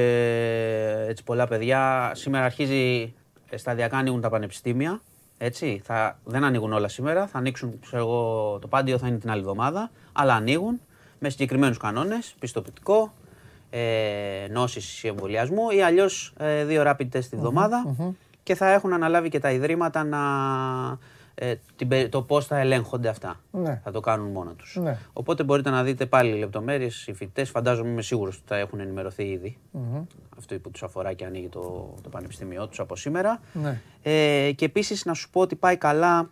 Speaker 5: έτσι πολλά παιδιά, σήμερα αρχίζει ε, σταδιακά ανοίγουν τα πανεπιστήμια. Έτσι, θα, δεν ανοίγουν όλα σήμερα, θα ανοίξουν, ξέρω εγώ, το πάντιο θα είναι την άλλη εβδομάδα, αλλά ανοίγουν με συγκεκριμένους κανόνες, πιστοποιητικό, ε, νόσεις εμβολιασμού ή αλλιώς ε, δύο rapid test τη βδομάδα και θα έχουν αναλάβει και τα ιδρύματα να, ε, την πε- το πώς θα ελέγχονται αυτά.
Speaker 1: Ναι.
Speaker 5: Θα το κάνουν μόνο τους.
Speaker 1: Ναι.
Speaker 5: Οπότε μπορείτε να δείτε πάλι λεπτομέρειες, οι φοιτητές φαντάζομαι είμαι σίγουρος ότι θα έχουν ενημερωθεί ήδη. Αυτό που τους αφορά και ανοίγει το, το πανεπιστήμιό τους από σήμερα.
Speaker 1: Ναι.
Speaker 5: Ε, και επίσης να σου πω ότι πάει καλά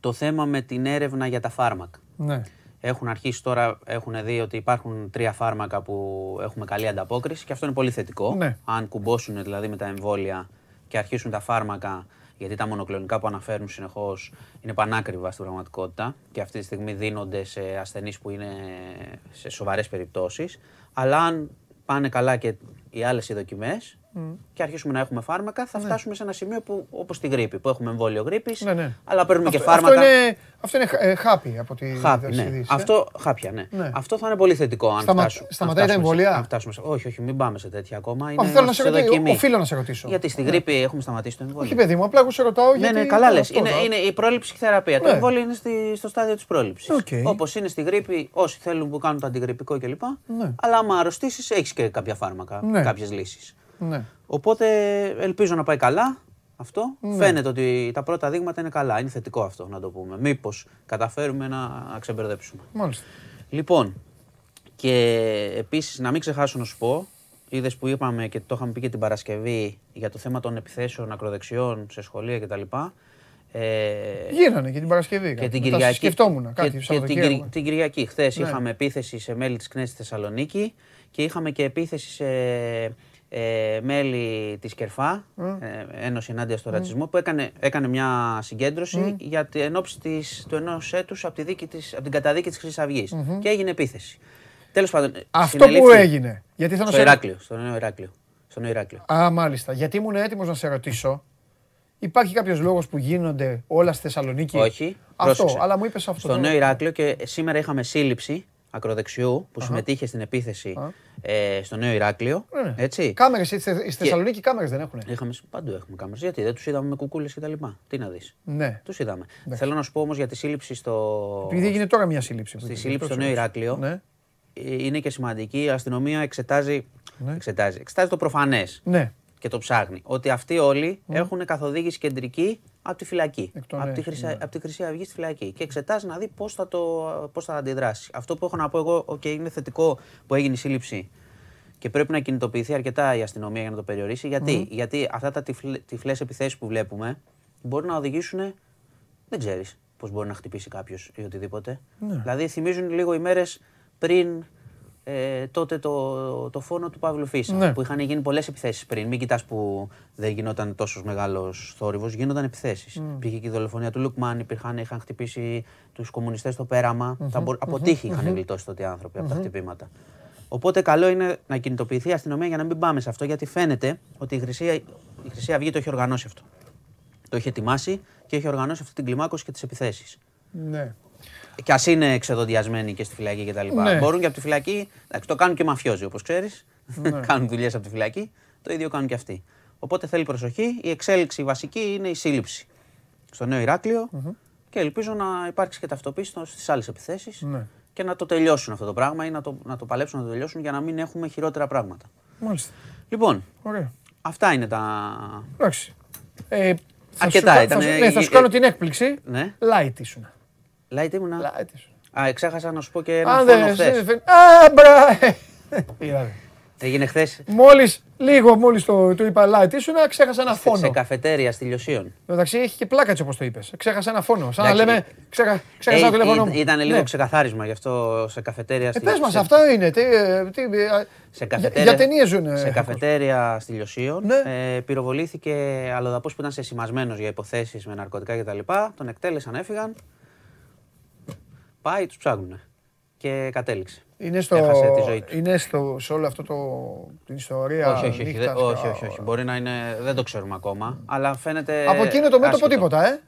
Speaker 5: το θέμα με την έρευνα για τα φάρμακα.
Speaker 1: Ναι.
Speaker 5: Έχουν αρχίσει τώρα, έχουν δει ότι υπάρχουν τρία φάρμακα που έχουμε καλή ανταπόκριση και αυτό είναι πολύ θετικό.
Speaker 1: Ναι.
Speaker 5: Αν κουμπώσουν δηλαδή με τα εμβόλια και αρχίσουν τα φάρμακα, γιατί τα μονοκλονικά που αναφέρουν συνεχώς είναι πανάκριβα στην πραγματικότητα και αυτή τη στιγμή δίνονται σε ασθενείς που είναι σε σοβαρές περιπτώσεις. Αλλά αν πάνε καλά και οι άλλες οι δοκιμές και αρχίσουμε να έχουμε φάρμακα, θα φτάσουμε σε ένα σημείο που όπως τη γρήπη, που έχουμε εμβόλιο γρήπης,
Speaker 1: Ναι, ναι.
Speaker 5: αλλά παίρνουμε και
Speaker 1: Αυτό-
Speaker 5: φάρμακα.
Speaker 1: Αυτό είναι, αυτό είναι ε, χάπι από τη
Speaker 5: Χάπι,
Speaker 1: είδες
Speaker 5: ναι.
Speaker 1: ειδήσεις, ε.
Speaker 5: Αυτό, χάπια, ναι.
Speaker 1: Ναι.
Speaker 5: Αυτό θα είναι πολύ θετικό αν
Speaker 1: Σταμα-
Speaker 5: φτάσουμε.
Speaker 1: σταματάει
Speaker 5: αν
Speaker 1: τα
Speaker 5: φτάσουμε σε-
Speaker 1: εμβόλια;
Speaker 5: αν φτάσουμε σε- Όχι, όχι, μην πάμε σε τέτοια ακόμα. Είναι
Speaker 1: Αυτό θέλω να σε
Speaker 5: σε
Speaker 1: ρωτήσω.
Speaker 5: δοκιμή.
Speaker 1: Οφείλω να σε ρωτήσω.
Speaker 5: Γιατί στη γρήπη έχουμε σταματήσει το εμβόλιο.
Speaker 1: Όχι, παιδί μου, απλά εγώ σε ρωτάω
Speaker 5: Ναι,
Speaker 1: γιατί.
Speaker 5: ναι, καλά λες.
Speaker 1: αυτό
Speaker 5: Είναι,
Speaker 1: τώρα.
Speaker 5: είναι η πρόληψη και η θεραπεία. Το
Speaker 1: Ναι.
Speaker 5: εμβόλιο είναι στη, στο στάδιο της πρόληψης.
Speaker 1: Οκ.
Speaker 5: Όπως είναι στη γρίπη, όσοι θέλουν που κάνουν το αντιγριπικό κλπ.
Speaker 1: Ναι.
Speaker 5: Αλλά άμα αρρωστήσεις, έχεις και κάποια φάρμακα,
Speaker 1: Ναι.
Speaker 5: κάποιες λύσεις.
Speaker 1: Ναι.
Speaker 5: Οπότε ελπίζω να πάει καλά αυτό.
Speaker 1: Ναι.
Speaker 5: Φαίνεται ότι τα πρώτα δείγματα είναι καλά. Είναι θετικό αυτό να το πούμε. Μήπως καταφέρουμε να ξεμπερδέψουμε.
Speaker 1: Μάλιστα.
Speaker 5: Λοιπόν, και επίσης να μην ξεχάσω να σου πω, είδες που είπαμε και το είχαμε πει και την Παρασκευή για το θέμα των επιθέσεων ακροδεξιών σε σχολεία κτλ. Ε,
Speaker 1: Γίνανε και την Παρασκευή.
Speaker 5: και
Speaker 1: κάτι.
Speaker 5: την
Speaker 1: Μετά
Speaker 5: Κυριακή.
Speaker 1: Σκεφτόμουν
Speaker 5: και,
Speaker 1: κάτι.
Speaker 5: και την,
Speaker 1: Σαββατοκύριακο.
Speaker 5: Κυρι- την Κυριακή. Χθες
Speaker 1: Ναι.
Speaker 5: είχαμε επίθεση σε μέλη της ΚΝΕΣ στη Θεσσαλονίκη και είχαμε και επίθεση σε ε, μέλη της ΚΕΡΦΑ, ε, Ένωση Ενάντια στο Ρατσισμό, που έκανε, έκανε μια συγκέντρωση για την ενόψη της, του ενός έτους από, τη δίκη της, από την καταδίκη της Χρυσής Αυγής. Και έγινε επίθεση. Τέλος πάντων,
Speaker 1: Αυτό που
Speaker 5: συνελήφθη-
Speaker 1: έγινε. Γιατί θέλω να
Speaker 5: Στο
Speaker 1: σε
Speaker 5: Ηράκλειο. Στο νέο Ηράκλειο. Στο νέο Ηράκλειο.
Speaker 1: Α, μάλιστα. Γιατί ήμουν έτοιμος να σε ρωτήσω. Υπάρχει κάποιος λόγος που γίνονται όλα στη Θεσσαλονίκη;
Speaker 5: Όχι.
Speaker 1: Αυτό,
Speaker 5: πρόσεξε.
Speaker 1: αλλά μου είπες αυτό.
Speaker 5: Στο
Speaker 1: το-
Speaker 5: Νέο Ηράκλειο και σήμερα είχαμε σύλληψη ακροδεξιού που συμμετείχε στην επίθεση ε, στο Νέο Ηράκλειο.
Speaker 1: Ναι, ναι.
Speaker 5: Έτσι.
Speaker 1: Κάμερες, στη στη Θεσσαλονίκη κάμερες δεν έχουν.
Speaker 5: Είχαμε, παντού έχουμε κάμερες. Γιατί δεν τους είδαμε με κουκούλες κτλ. Τι να δεις.
Speaker 1: Ναι.
Speaker 5: Τους είδαμε. Θέλω να σου πω όμως για τη σύλληψη στο.
Speaker 1: Επειδή έγινε τώρα μια σύλληψη.
Speaker 5: Στη σύλληψη στο Νέο Ηράκλειο
Speaker 1: Ναι.
Speaker 5: ε, είναι και σημαντική. Η αστυνομία εξετάζει.
Speaker 1: Ναι.
Speaker 5: Εξετάζει, εξετάζει το προφανές
Speaker 1: Ναι.
Speaker 5: Και το ψάχνει. Ότι αυτοί όλοι έχουν καθοδήγηση κεντρική από τη φυλακή.
Speaker 1: Εκ των
Speaker 5: Από τη,
Speaker 1: έχει,
Speaker 5: Χρυσά,
Speaker 1: ναι.
Speaker 5: από τη Χρυσή Αυγή στη φυλακή. Και εξετάζει να δει πώς θα, το, πώς θα αντιδράσει. Αυτό που έχω να πω εγώ, οκ, είναι θετικό που έγινε η σύλληψη και πρέπει να κινητοποιηθεί αρκετά η αστυνομία για να το περιορίσει. Γιατί, Γιατί αυτά τα τυφλ, τυφλές επιθέσεις που βλέπουμε μπορεί να οδηγήσουν. Δεν ξέρεις πώς μπορεί να χτυπήσει κάποιος ή οτιδήποτε.
Speaker 1: Ναι.
Speaker 5: Δηλαδή θυμίζουν λίγο οι μέρες πριν ε, τότε το, το φόνο του Παύλου Φίσα.
Speaker 1: Ναι.
Speaker 5: Που είχαν γίνει πολλές επιθέσεις πριν. Μην κοιτάς που δεν γινόταν τόσος μεγάλος θόρυβος, γίνονταν επιθέσεις. Πήγε και η δολοφονία του Λουκμάν, υπήρχαν, είχαν χτυπήσει τους κομμουνιστές στο πέραμα. Θα μπο- Από τύχη είχαν γλιτώσει τότε οι άνθρωποι από τα χτυπήματα. Οπότε καλό είναι να κινητοποιηθεί η αστυνομία για να μην πάμε σε αυτό, γιατί φαίνεται ότι η Χρυσή, η Χρυσή Αυγή το έχει οργανώσει αυτό. Το έχει ετοιμάσει και έχει οργανώσει αυτή την κλιμάκωση και τις επιθέσεις.
Speaker 1: ναι.
Speaker 5: Και ας είναι εξεδοντιασμένοι και στη φυλακή κτλ.
Speaker 1: Ναι.
Speaker 5: Μπορούν και από τη φυλακή. Εντάξει, το κάνουν και μαφιόζοι όπως ξέρεις. κάνουν δουλειές από τη φυλακή. Το ίδιο κάνουν και αυτοί. Οπότε θέλει προσοχή. Η εξέλιξη βασική είναι η σύλληψη στο νέο Ηράκλειο και ελπίζω να υπάρξει και ταυτοποίηση στις άλλες επιθέσεις
Speaker 1: Ναι.
Speaker 5: και να το τελειώσουν αυτό το πράγμα ή να το, να το παλέψουν να το τελειώσουν για να μην έχουμε χειρότερα πράγματα.
Speaker 1: Μάλιστα.
Speaker 5: Λοιπόν,
Speaker 1: Ωραία.
Speaker 5: αυτά είναι τα.
Speaker 1: Εντάξει. Ε, θα
Speaker 5: Αρκετά
Speaker 1: σου,
Speaker 5: ήταν,
Speaker 1: Θα, σου-
Speaker 5: ε,
Speaker 1: ναι, θα
Speaker 5: ε,
Speaker 1: σου κάνω
Speaker 5: ε,
Speaker 1: την έκπληξη.
Speaker 5: Ναι.
Speaker 1: Light ήσουν.
Speaker 5: Light ήμουνα.
Speaker 1: Light ήσουν.
Speaker 5: Α, ξέχασα να σου πω και ένα
Speaker 1: Αν
Speaker 5: φόνο
Speaker 1: δεν.
Speaker 5: χθες.
Speaker 1: σε- Α, μπρα. Είδατε.
Speaker 5: Έγινε χθες;
Speaker 1: Μόλις, λίγο μόλις το, το είπα light ήσουν, ξέχασα ένα φόνο.
Speaker 5: σε καφετέρια στη Λιωσίων.
Speaker 1: Εντάξει, έχει και πλάκα έτσι όπως το είπες. Ξέχασα ένα φόνο. Σαν να
Speaker 5: Εντάξει.
Speaker 1: λέμε, ξέχα, ξέχασα
Speaker 5: Ε,
Speaker 1: το τηλέφωνο
Speaker 5: ή-
Speaker 1: μου.
Speaker 5: Ήταν λίγο
Speaker 1: Ναι.
Speaker 5: ξεκαθάρισμα γι' αυτό σε καφετέρια
Speaker 1: Ε,
Speaker 5: στη
Speaker 1: πες μας,
Speaker 5: σε-
Speaker 1: αυτά είναι. Τι, ε, τι, ε,
Speaker 5: Σε
Speaker 1: για,
Speaker 5: καφετέρια,
Speaker 1: για ταινίες ζουν.
Speaker 5: σε καφετέρια στη Λιωσίων
Speaker 1: Ναι.
Speaker 5: ε, πυροβολήθηκε αλλοδαπός που ήταν σεσημασμένος για υποθέσεις με ναρκωτικά κτλ. Τον εκτέλεσαν, έφυγαν. Πάει, τους ψάχνουν. Και κατέληξε.
Speaker 1: Είναι, στο,
Speaker 5: Έχασε τη ζωή του.
Speaker 1: είναι στο, σε όλο αυτό το, την ιστορία.
Speaker 5: όχι, όχι, όχι,
Speaker 1: νύχτας
Speaker 5: δεν- όχι,
Speaker 1: και-
Speaker 5: όχι, όχι. Μπορεί να είναι, δεν το ξέρουμε ακόμα, αλλά φαίνεται
Speaker 1: Από εκείνο το μέτωπο
Speaker 5: άσχετο.
Speaker 1: τίποτα, ε.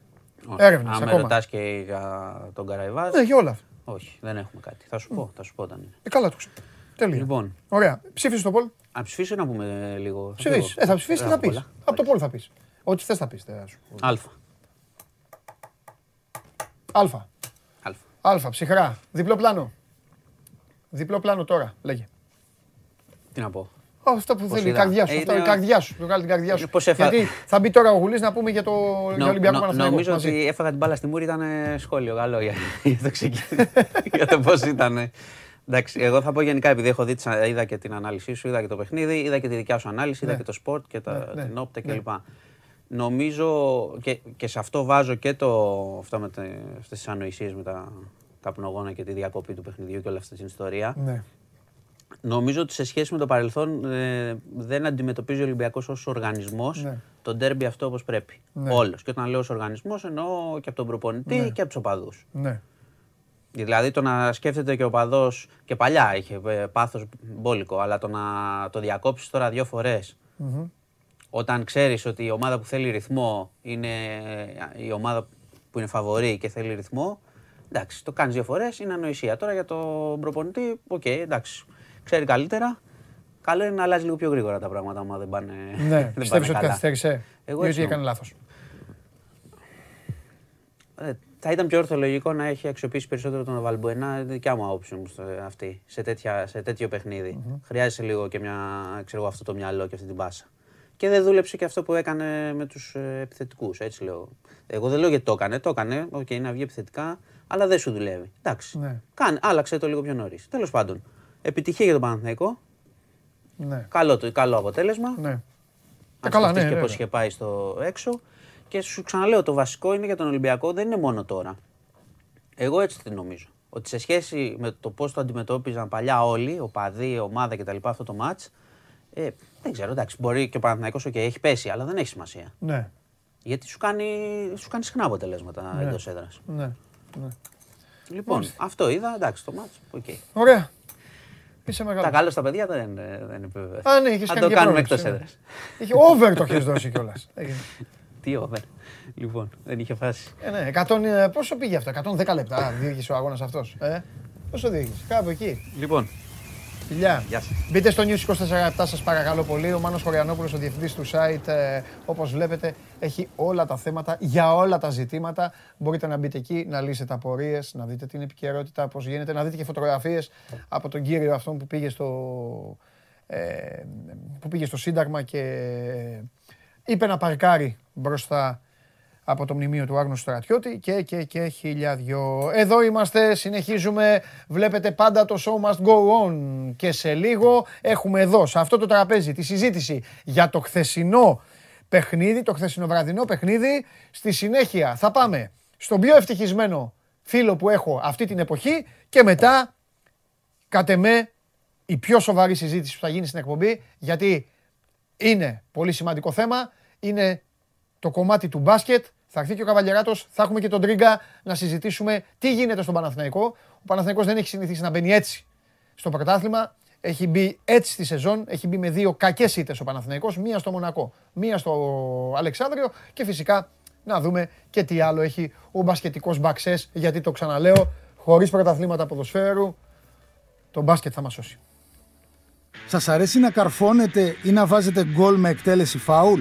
Speaker 5: Όχι.
Speaker 1: Έρευνες
Speaker 5: Αν με
Speaker 1: ακόμα.
Speaker 5: ρωτάς και για τον Καραϊβάζ,
Speaker 1: Ναι, για όλα αυτά.
Speaker 5: όχι, δεν έχουμε κάτι. Θα σου πω, θα σου πω όταν είναι.
Speaker 1: Ε, καλά το ξέρω. Τέλεια.
Speaker 5: Λοιπόν,
Speaker 1: Ωραία. Ψήφισες το Πολ.
Speaker 5: να ψηφίσω ή να πούμε λίγο.
Speaker 1: Ψηφίσεις. Ε, θα ψηφίσεις τι
Speaker 5: Δεν
Speaker 1: θα πεις.
Speaker 5: πολλά.
Speaker 1: Από το Πολ θα πεις. Ό,τι θες θα πεις.
Speaker 5: Αλφα.
Speaker 1: Αλφα.
Speaker 5: Αλφα.
Speaker 1: Αλφα, ψυχρά. Διπλό πλάνο. Διπλό πλάνο τώρα, λέγε.
Speaker 5: Τι να πω.
Speaker 1: Α, Αυτό που θέλει η
Speaker 5: είδα.
Speaker 1: καρδιά σου.
Speaker 5: Ε,
Speaker 1: αυτό,
Speaker 5: είναι-
Speaker 1: η καρδιά σου. Το κάνει την καρδιά σου.
Speaker 5: Πώς έφα-
Speaker 1: Γιατί θα μπει τώρα ο Γουλής να πούμε για το για
Speaker 5: Νο-
Speaker 1: Ολυμπιακό
Speaker 5: νο-
Speaker 1: Παναθηναϊκό.
Speaker 5: νομίζω
Speaker 1: μαζί.
Speaker 5: ότι έφαγα την μπάλα στη μούρη, ήταν ε, σχόλιο καλό για, για το ξεκίνημα. για το πώς ήταν. Εντάξει, εγώ θα πω γενικά, επειδή έχω δει, τις- είδα και την ανάλυση σου, είδα και το παιχνίδι, είδα και τη δικιά σου ανάλυση, είδα
Speaker 1: Ναι.
Speaker 5: και το σπορτ και τα,
Speaker 1: Ναι, ναι,
Speaker 5: την Opta
Speaker 1: ναι.
Speaker 5: κλπ. Νομίζω και, και σε αυτό βάζω και το, αυτό με τε- αυτές τις ανοησίες με τα, καπνογόνα και τη διακοπή του παιχνιδιού και όλα αυτή την ιστορία.
Speaker 1: Ναι.
Speaker 5: Νομίζω ότι σε σχέση με το παρελθόν ε, δεν αντιμετωπίζει ο Ολυμπιακός ως οργανισμός
Speaker 1: Ναι.
Speaker 5: το ντέρμπι αυτό όπως πρέπει.
Speaker 1: Ναι.
Speaker 5: Όλος. Και όταν λέω ως οργανισμός εννοώ και από τον προπονητή
Speaker 1: Ναι.
Speaker 5: και από τους οπαδούς.
Speaker 1: Ναι.
Speaker 5: Δηλαδή το να σκέφτεται και ο οπαδός και παλιά είχε ε, πάθος μπόλικο, αλλά το να το διακόψεις τώρα δύο φορές όταν ξέρεις ότι η ομάδα που θέλει ρυθμό είναι ε, η ομάδα που είναι φαβορή και θέλει ρυθμό, εντάξει, το κάνεις δύο φορές, είναι ανοησία. Τώρα για τον προπονητή, οκ, εντάξει, ξέρει καλύτερα. Καλό είναι να αλλάζει λίγο πιο γρήγορα τα πράγματα, άμα δεν πάνε,
Speaker 1: Ναι.
Speaker 5: δεν
Speaker 1: Πιστεύεις
Speaker 5: πάνε
Speaker 1: ότι
Speaker 5: καλά.
Speaker 1: καθυστέρησε
Speaker 5: Εγώ
Speaker 1: ή
Speaker 5: έτσι
Speaker 1: ότι έκανε
Speaker 5: νομίζω.
Speaker 1: λάθος.
Speaker 5: Ε, θα ήταν πιο ορθολογικό να έχει αξιοποιήσει περισσότερο τον Βαλμπουένα, δικιά μου άποψη όμως ε, αυτή, σε, τέτοια, σε τέτοιο παιχνίδι. Χρειάζεσαι λίγο και μια, ξέρω εγώ, αυτό το μυαλό και αυτή την πάσα. Και δεν δούλεψε και αυτό που έκανε με τους ε, επιθετικούς, έτσι λέω. Εγώ δεν λέω γιατί το έκανε, το έκανε, οκ, να βγει επιθετικά, αλλά δεν σου δουλεύει. Εντάξει,
Speaker 1: Ναι.
Speaker 5: Κάνε, άλλαξε το λίγο πιο νωρίς. Τέλος πάντων, επιτυχία για τον Παναθηναϊκό,
Speaker 1: Ναι.
Speaker 5: καλό, το- καλό αποτέλεσμα.
Speaker 1: Ναι.
Speaker 5: Αν
Speaker 1: Ε, καλά,
Speaker 5: σκεφτείς
Speaker 1: ναι,
Speaker 5: και
Speaker 1: βέβαια.
Speaker 5: πώς είχε πάει στο έξω. Και σου ξαναλέω, το βασικό είναι για τον Ολυμπιακό, δεν είναι μόνο τώρα. Εγώ έτσι την νομίζω. Ότι σε σχέση με το πώς το αντιμετώπιζαν παλιά όλοι, οπαδοί, η ομάδα κτλ. αυτό το ματς, ε, δεν ξέρω, εντάξει, μπορεί και ο Παναθηναϊκός okay, έχει πέσει, αλλά δεν έχει σημασία.
Speaker 1: Ναι.
Speaker 5: Γιατί σου κάνει, σου κάνει συχνά αποτελέσματα
Speaker 1: Ναι.
Speaker 5: εντός έδρας.
Speaker 1: Ναι. ναι.
Speaker 5: Λοιπόν, αυτό είδα, εντάξει, το μάτς, οκ.
Speaker 1: Ωραία. Είσαι μεγάλος.
Speaker 5: Τα καλά στα παιδιά δεν, ε, δεν είναι βέβαιο.
Speaker 1: Α, ναι, είχες
Speaker 5: Θα
Speaker 1: κάνει
Speaker 5: το
Speaker 1: και
Speaker 5: κάνουμε
Speaker 1: πρόβλεψη,
Speaker 5: εκτός
Speaker 1: ναι.
Speaker 5: έδρας.
Speaker 1: Είχε over το έχεις δώσει κιόλας. Έγινε.
Speaker 5: Τι over. Λοιπόν, δεν είχε φάση.
Speaker 1: Ε, ναι, 100, ε, πόσο πήγε αυτό, 110 λεπτά διήρκησε ο αγώνας αυτός. Ε; Πόσο διήρκησε, κάπου εκεί.
Speaker 5: Λοιπόν,
Speaker 1: Φιλιά.
Speaker 5: Γεια σας.
Speaker 1: Μπείτε στο News 24 σας παρακαλώ πολύ. Ο Μάνος Χωριανόπουλος, ο διευθυντής του site, ε, όπως βλέπετε, έχει όλα τα θέματα για όλα τα ζητήματα. Μπορείτε να μπείτε εκεί, να λύσετε απορίες, να δείτε την επικαιρότητα, πώς γίνεται, να δείτε και φωτογραφίες από τον κύριο αυτόν που πήγε στο, ε, που πήγε στο Σύνταγμα και είπε να παρκάρει μπροστά από το μνημείο του Άγνωστου Στρατιώτη και, και, και χιλιαδιό. Εδώ είμαστε, συνεχίζουμε, βλέπετε πάντα το show must go on και σε λίγο έχουμε εδώ, σε αυτό το τραπέζι, τη συζήτηση για το χθεσινό παιχνίδι, το χθεσινό βραδινό παιχνίδι. Στη συνέχεια θα πάμε στον πιο ευτυχισμένο φίλο που έχω αυτή την εποχή και μετά, κατ' εμέ, η πιο σοβαρή συζήτηση που θα γίνει στην εκπομπή, γιατί είναι πολύ σημαντικό θέμα, είναι το κομμάτι του μπάσκετ. Θα έρθει και ο Καβαλιεράτος, θα έχουμε και τον Τρίγκα να συζητήσουμε τι γίνεται στον Παναθηναϊκό. Ο Παναθηναϊκός δεν έχει συνηθίσει να μπαίνει έτσι στο πρωτάθλημα. Έχει μπει έτσι στη σεζόν, έχει μπει με δύο κακές ήττες ο Παναθηναϊκός, μία στο Μονακό, μία στο Αλεξάνδριο και φυσικά να δούμε και τι άλλο έχει ο μπασκετικός μπαξές. Γιατί το ξαναλέω, χωρίς πρωταθλήματα ποδοσφαίρου, το μπάσκετ θα μας σώσει.
Speaker 6: Σας αρέσει να καρφώνετε ή να βάζετε γκολ με εκτέλεση φάουλ;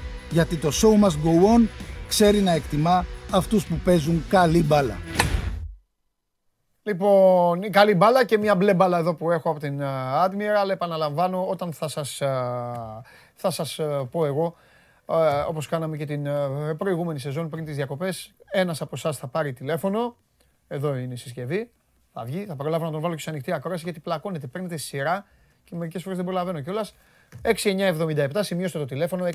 Speaker 6: Γιατί το show must go on ξέρει να εκτιμά αυτούς που παίζουν καλή μπάλα.
Speaker 1: Λοιπόν, η καλή μπάλα και μια μπλε μπάλα εδώ που έχω από την uh, Admiral. Επαναλαμβάνω, όταν θα σας, α, θα σας α, πω εγώ, α, όπως κάναμε και την α, προηγούμενη σεζόν πριν τις διακοπές, ένας από εσάς θα πάρει τηλέφωνο, εδώ είναι η συσκευή, θα βγει, θα προλάβω να τον βάλω και σε ανοιχτή ακρόαση γιατί πλακώνεται, παίρνετε στη σειρά και μερικές φορές δεν προλαβαίνω κιόλας. 6977, σημειώστε το τηλέφωνο,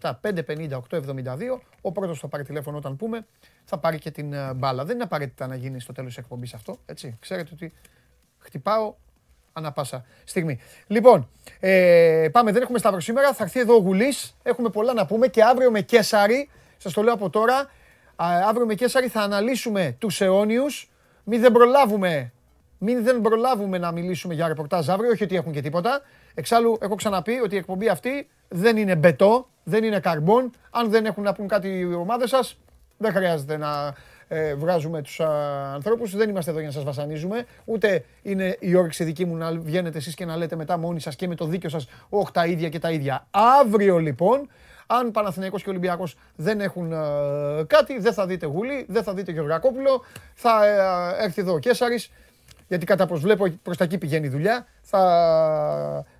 Speaker 1: 6977 550 872. Ο πρώτος θα πάρει τηλέφωνο όταν πούμε, θα πάρει και την ε, μπάλα. Δεν είναι απαραίτητα να γίνει στο τέλος της εκπομπής αυτό, έτσι. Ξέρετε ότι χτυπάω ανά πάσα στιγμή. Λοιπόν, ε, πάμε, δεν έχουμε Σταύρο σήμερα, θα έρθει εδώ ο Γουλής, έχουμε πολλά να πούμε και αύριο με Κέσαρη, σας το λέω από τώρα, α, αύριο με Κέσαρη θα αναλύσουμε τους αιώνιους, μην δεν προλάβουμε μην δεν προλάβουμε να μιλήσουμε για ρεπορτάζ αύριο, όχι ότι έχουν και τίποτα. Εξάλλου, έχω ξαναπεί ότι η εκπομπή αυτή δεν είναι μπετό, δεν είναι καρμπόν. Αν δεν έχουν να πούν κάτι οι ομάδες σας, δεν χρειάζεται να ε, βγάζουμε τους α, ανθρώπους. Δεν είμαστε εδώ για να σας βασανίζουμε. Ούτε είναι η όρεξη δική μου να βγαίνετε εσείς και να λέτε μετά μόνοι σας και με το δίκιο σας, όχι τα ίδια και τα ίδια. Αύριο λοιπόν, Αν Παναθηναϊκός και Ολυμπιακός δεν έχουν ε, κάτι, δεν θα δείτε Γουλή, δεν θα δείτε Γεωργακόπουλο, θα ε, έρθει εδώ ο Κέσαρης, γιατί κατά πως βλέπω προς τα εκεί πηγαίνει η δουλειά, θα,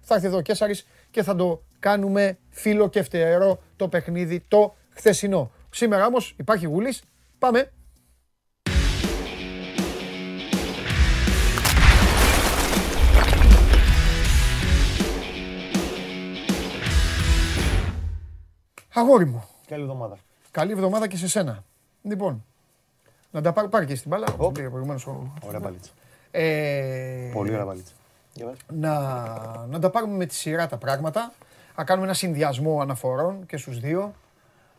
Speaker 1: θα έρθει εδώ ο Κέσαρης και θα το κάνουμε φίλο και φτερό το παιχνίδι το χθεσινό. Σήμερα όμως υπάρχει Γουλής, πάμε. Αγόρι μου.
Speaker 7: Καλή εβδομάδα.
Speaker 1: Καλή εβδομάδα και σε σένα. Λοιπόν, να τα πάρω, πάρει και στην μπάλα. όπως πήγε προηγουμένως ο-
Speaker 7: Ωραία μπαλίτσα.
Speaker 1: Ε,
Speaker 7: Πολύ ωραία μπαλίτσα. Για πες.
Speaker 1: να, να τα πάρουμε με τη σειρά τα πράγματα. Να κάνουμε ένα συνδυασμό αναφορών και στους δύο.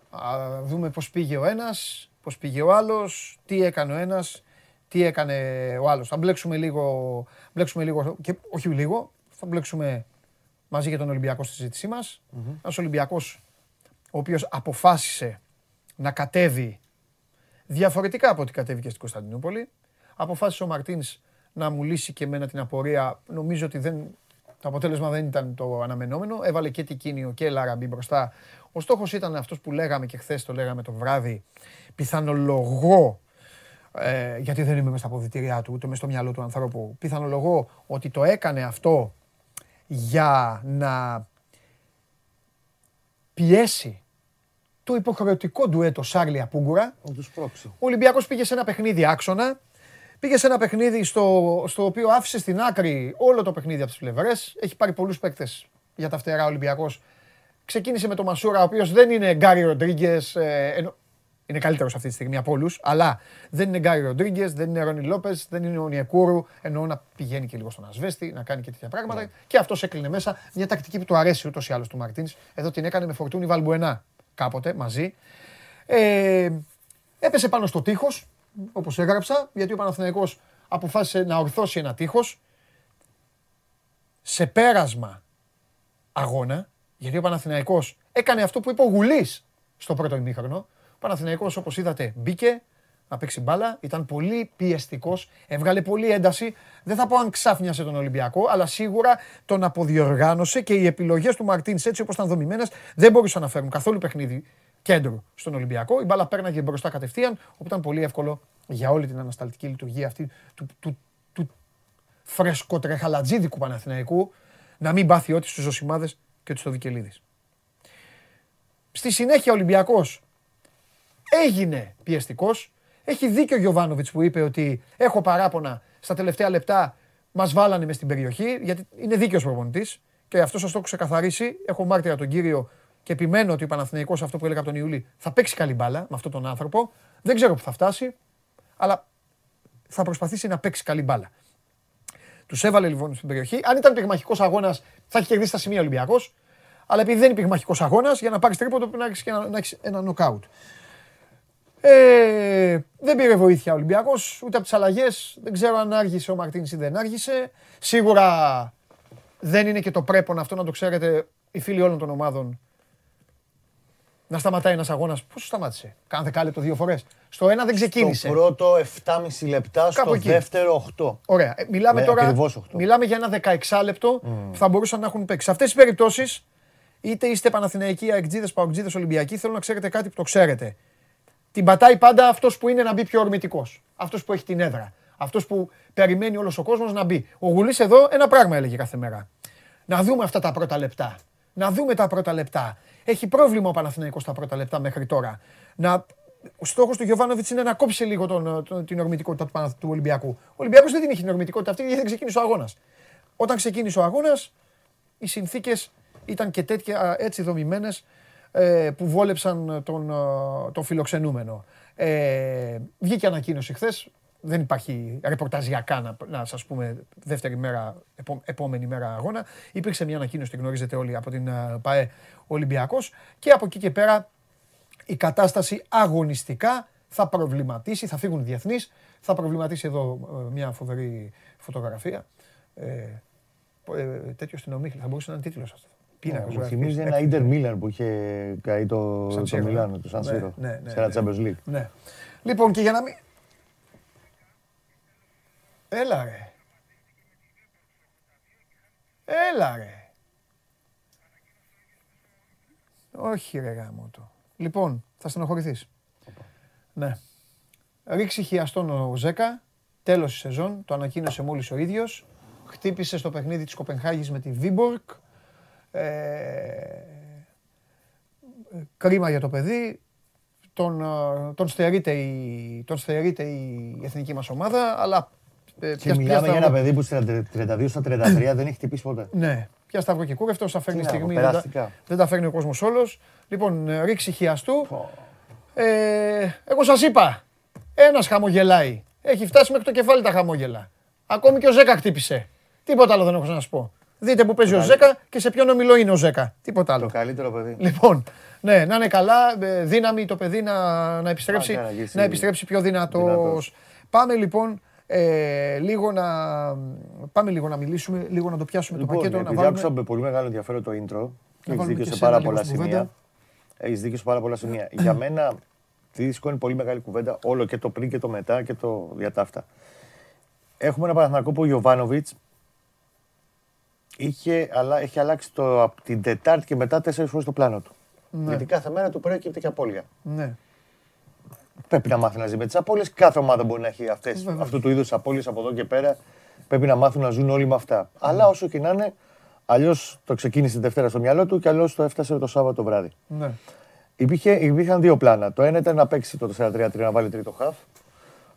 Speaker 1: Α, δούμε πώς πήγε ο ένας, πώς πήγε ο άλλος, τι έκανε ο ένας, τι έκανε ο άλλος. Θα μπλέξουμε λίγο, μπλέξουμε λίγο και όχι λίγο, θα μπλέξουμε μαζί για τον Ολυμπιακό στη συζήτησή μας. Ένας Ολυμπιακός ο οποίος αποφάσισε να κατέβει διαφορετικά από ό,τι κατέβηκε στην Κωνσταντινούπολη. Αποφάσισε ο Μαρτίνς να μου λύσει και εμένα την απορία. Νομίζω ότι δεν, το αποτέλεσμα δεν ήταν το αναμενόμενο. Έβαλε και Τικίνιο και Λαραμπή μπροστά. Ο στόχος ήταν αυτός που λέγαμε και χθες το λέγαμε το βράδυ. Πιθανολογώ, ε, γιατί δεν είμαι μέσα στα αποδητήριά του, ούτε μέσα στο μυαλό του ανθρώπου, πιθανολογώ ότι το έκανε αυτό για να πιέσει το υποχρεωτικό ντουέτο Σάρλια Πούγκουρα.
Speaker 7: Να τους πρόξει.
Speaker 1: Ο Ολυμπιακός πήγε σε ένα παιχνίδι άξονα. Πήγε σε ένα παιχνίδι στο, στο οποίο άφησε στην άκρη όλο το παιχνίδι από τις πλευρές. Έχει πάρει πολλούς παίκτες για τα φτερά ο Ολυμπιακός. Ξεκίνησε με τον Μασούρα, ο οποίος δεν είναι Γκάρι Ροντρίγκες. είναι καλύτερος αυτή τη στιγμή από όλους. Αλλά δεν είναι Γκάρι Ροντρίγκες, δεν είναι Ρόνι Λόπες, δεν είναι ο Νιεκούρου. Εννοώ να πηγαίνει και λίγο στον Ασβέστη, να κάνει και τέτοια πράγματα. Και αυτός έκλεινε μέσα μια τακτική που του αρέσει ούτως ή άλλως του Μαρτίνς. Εδώ την έκανε με φορτούνι Βαλμπουενά κάποτε μαζί. Ε, έπεσε πάνω στο τείχος, όπως έγραψα, γιατί ο Παναθηναϊκός αποφάσισε να ορθώσει ένα τείχος σε πέρασμα αγώνα, γιατί ο Παναθηναϊκός έκανε αυτό που είπε ο Γουλής στο πρώτο ημίχρονο. Ο Παναθηναϊκός, όπως είδατε, μπήκε να παίξει μπάλα, ήταν πολύ πιεστικός, έβγαλε πολύ ένταση. Δεν θα πω αν ξάφνιασε τον Ολυμπιακό, αλλά σίγουρα τον αποδιοργάνωσε και οι επιλογές του Μαρτίνς έτσι όπως ήταν δομημένες δεν μπορούσαν να φέρουν καθόλου παιχνίδι κέντρο στον Ολυμπιακό. Η μπάλα πέρναγε μπροστά κατευθείαν, όπου ήταν πολύ εύκολο για όλη την ανασταλτική λειτουργία αυτή του, του, του φρεσκοτρεχαλατζίδικου Παναθηναϊκού να μην πάθει ό,τι στους Ζωσιμάδες και τους Στοδικελίδης. Στη συνέχεια ο Ολυμπιακός έγινε πιεστικός. Έχει δίκιο ο Γιωβάνοβιτς που είπε ότι έχω παράπονα στα τελευταία λεπτά μας βάλανε μες στην περιοχή, γιατί είναι δίκαιος προπονητής και αυτός σας το έχω ξεκαθαρίσει. Έχω μάρτυρα τον κύριο και επιμένω ότι ο Παναθηναϊκός αυτό που έλεγα από τον Ιούλη θα παίξει καλή μπάλα με αυτόν τον άνθρωπο. Δεν ξέρω που θα φτάσει, αλλά θα προσπαθήσει να παίξει καλή μπάλα. Τους έβαλε λοιπόν στην περιοχή. Αν ήταν πυγμαχικός αγώνας, θα έχει κερδίσει τα σημεία Ολυμπιακός. Αλλά επειδή δεν είναι πυγμαχικός αγώνας, για να πάρεις τρίποντο πρέπει να έχεις ένα, να έχεις ένα νοκάουτ. Ε, δεν πήρε βοήθεια ο Ολυμπιακός ούτε από τις αλλαγές. Δεν ξέρω αν άργησε ο Μαρτίνς ή δεν άργησε. Σίγουρα δεν είναι και το πρέπον αυτό να το ξέρετε οι φίλοι όλων των ομάδων. Να σταματάει ένας αγώνας. Πόσο σταμάτησε, Κάνα δεκάλεπτο δύο φορές. Στο ένα δεν ξεκίνησε.
Speaker 7: Στο πρώτο 7,5 λεπτά, στο
Speaker 1: Κάπου εκεί.
Speaker 7: δεύτερο 8.
Speaker 1: Ωραία. Ε, μιλάμε
Speaker 7: Ναι,
Speaker 1: τώρα.
Speaker 7: ακριβώς οκτώ.
Speaker 1: Μιλάμε για ένα 16 λεπτό που θα μπορούσαν να έχουν παίξει. Σε αυτές τις περιπτώσεις, είτε είστε Παναθηναϊκοί, Αεκτζίδες, Παοκτζίδες, Ολυμπιακοί, θέλω να ξέρετε κάτι που το ξέρετε. Την πατάει πάντα αυτός που είναι να μπει πιο ορμητικός. Αυτός που έχει την έδρα. Αυτός που περιμένει όλος ο κόσμος να μπει. Ο Γουλής εδώ ένα πράγμα έλεγε κάθε μέρα. Να δούμε αυτά τα πρώτα λεπτά. Να δούμε τα πρώτα λεπτά. Έχει πρόβλημα ο Παναθηναϊκός τα πρώτα λεπτά μέχρι τώρα. Να... Ο στόχος του Γιωβάνοβιτς είναι να κόψει λίγο τον, τον- την ορμητικότητα του, Παναθ- του Ολυμπιακού. Ο Ολυμπιακός δεν την είχε την ορμητικότητα αυτή γιατί δεν ξεκίνησε ο αγώνας. Όταν ξεκίνησε ο αγώνας, οι συνθήκες ήταν και τέτοια έτσι δομημένες που βόλεψαν τον, ε, τον φιλοξενούμενο. Ε, βγήκε ανακοίνωση χθες. Δεν υπάρχει ρεπορταζιακά να, να σας πούμε δεύτερη μέρα, επό- επόμενη μέρα αγώνα. Υπήρξε μια ανακοίνωση, τη γνωρίζετε όλοι από την ε, ΠαΕ Ολυμπιακός και από εκεί και πέρα η κατάσταση αγωνιστικά θα προβληματίσει, θα φύγουν διεθνείς, θα προβληματίσει εδώ ε, μια φοβερή φωτογραφία. Ε, ε, τέτοιο στην ομίχλη, θα μπορούσε να είναι τίτλος αυτό. Πίνακας,
Speaker 7: Μου
Speaker 1: γράφει.
Speaker 7: θυμίζει ένα Ιντερ Μίλαν που είχε καεί το,
Speaker 1: Σαν
Speaker 7: το
Speaker 1: Σύρο, ε.
Speaker 7: Μιλάνο, το Σαν
Speaker 1: Ναι,
Speaker 7: Σύρο,
Speaker 1: ναι, ναι,
Speaker 7: σε ένα
Speaker 1: ναι.
Speaker 7: Champions League.
Speaker 1: Ναι. Λοιπόν, και για να μην... Έλα ρε. Έλα ρε. Όχι ρε γάμο το. Λοιπόν, θα στενοχωρηθείς. Ναι. Ρίξει χιαστόν ο Ζέκα. Τέλος η σεζόν. Το ανακοίνωσε μόλις ο ίδιος. Χτύπησε στο παιχνίδι της Κοπενχάγης με τη Βίμπορκ. Ε, κρίμα για το παιδί. Τον, ε, τον, στερείται η, τον στερείται η εθνική μας ομάδα, αλλά... ε,
Speaker 7: Και
Speaker 1: ποια- ποια
Speaker 7: μιλάμε για ένα
Speaker 1: σταυρό-
Speaker 7: παιδί που στα 32 στα 33 δεν έχει χτυπήσει ποτέ.
Speaker 1: ναι, πια σταυρό και κούρευτο, θα φέρνει
Speaker 7: Τι να πω,
Speaker 1: στιγμή. Δεν τα,
Speaker 7: περαστικά.
Speaker 1: δεν τα φέρνει ο κόσμος όλος. Λοιπόν, ε, ρίξη χιαστού. Ε, εγώ σας είπα, ένας χαμογελάει. Έχει φτάσει μέχρι το κεφάλι τα χαμόγελα. Ακόμη και ο Ζέκα χτύπησε. Τίποτα άλλο δεν έχω να σας πω. Δείτε που παίζει ο Ζέκα και σε ποιον ομιλό είναι ο Ζέκα. Τίποτα άλλο.
Speaker 7: Το καλύτερο παιδί.
Speaker 1: Λοιπόν, ναι, να είναι καλά, ε, δύναμη το παιδί να, να, επιστρέψει,
Speaker 7: Άντε, να γυρίσει
Speaker 1: να επιστρέψει πιο δυνατός.
Speaker 7: δυνατός.
Speaker 1: Πάμε λοιπόν ε, λίγο, να, πάμε λίγο να μιλήσουμε, λίγο να το πιάσουμε το
Speaker 7: Λοιπόν,
Speaker 1: πακέτο. Να
Speaker 7: επειδή
Speaker 1: βάλουμε...
Speaker 7: άκουσα με πολύ μεγάλο ενδιαφέρον το intro, έχεις
Speaker 1: βάλουμε
Speaker 7: δίκιο
Speaker 1: και
Speaker 7: σε
Speaker 1: εσένα
Speaker 7: πάρα
Speaker 1: λίγο
Speaker 7: πολλά
Speaker 1: στην
Speaker 7: σημεία.
Speaker 1: κουβέντα.
Speaker 7: Έχεις δίκιο σε πάρα πολλά σημεία. Για μένα, τη σηκώνει πολύ μεγάλη κουβέντα όλο και το πριν και το μετά και το διατάφτα. Έχουμε ένα Παναθηναϊκό που ο Ιωβάνοβιτ είχε, αλλά, έχει αλλάξει το, από την Τετάρτη και μετά τέσσερις φορές το πλάνο του. Γιατί κάθε μέρα του προέκυπτε και απώλεια.
Speaker 1: Ναι.
Speaker 7: Πρέπει να μάθει να ζει με τις απώλειες. Κάθε ομάδα μπορεί να έχει αυτές,
Speaker 1: Βεβαίως.
Speaker 7: αυτού του είδους απώλειες από εδώ και πέρα. Πρέπει να μάθουν να ζουν όλοι με αυτά. Αλλά όσο και να είναι, αλλιώς το ξεκίνησε τη Δευτέρα στο μυαλό του και αλλιώς το έφτασε το Σάββατο βράδυ.
Speaker 1: ναι.
Speaker 7: Υπήρχε, υπήρχαν δύο πλάνα. Το ένα ήταν να παίξει το 4-3-3 να βάλει τρίτο χαφ.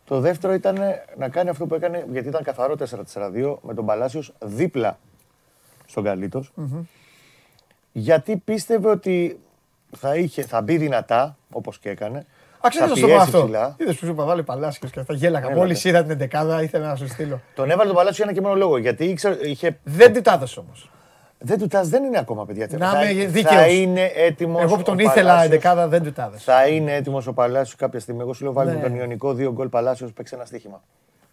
Speaker 7: Το δεύτερο ήταν να κάνει αυτό που έκανε, γιατί ήταν καθαρό 4-4-2 με τον Παλάσιος δίπλα στον καλιτος Γιατί πίστευε ότι θα, είχε, θα μπει δυνατά, όπως και έκανε.
Speaker 1: Α, ξέρεις
Speaker 7: θα
Speaker 1: να σου πω
Speaker 7: πιέσει
Speaker 1: αυτό;
Speaker 7: ψηλά.
Speaker 1: Είδες που σου είπα, βάλε Παλάσιος και αυτά. Γέλαγα.
Speaker 7: Έλατε.
Speaker 1: Μόλις είδα την εντεκάδα, ήθελα να σου στείλω.
Speaker 7: Τον έβαλε τον Παλάσιο για ένα και μόνο λόγο. Γιατί ήξερε, είχε.
Speaker 1: Δεν την τάδες όμως.
Speaker 7: Δεν του τας, δεν είναι ακόμα παιδιά.
Speaker 1: Να
Speaker 7: θα,
Speaker 1: είμαι
Speaker 7: θα
Speaker 1: δίκαιος.
Speaker 7: είναι έτοιμος.
Speaker 1: Εγώ που τον ήθελα εντεκάδα δεν του τάδες.
Speaker 7: Θα είναι έτοιμος ο Παλάσιος κάποια στιγμή. Εγώ σου λέω βάλει
Speaker 1: Ναι.
Speaker 7: με τον Ιωνικό δύο γκολ Παλάσιος παίξει ένα στοίχημα.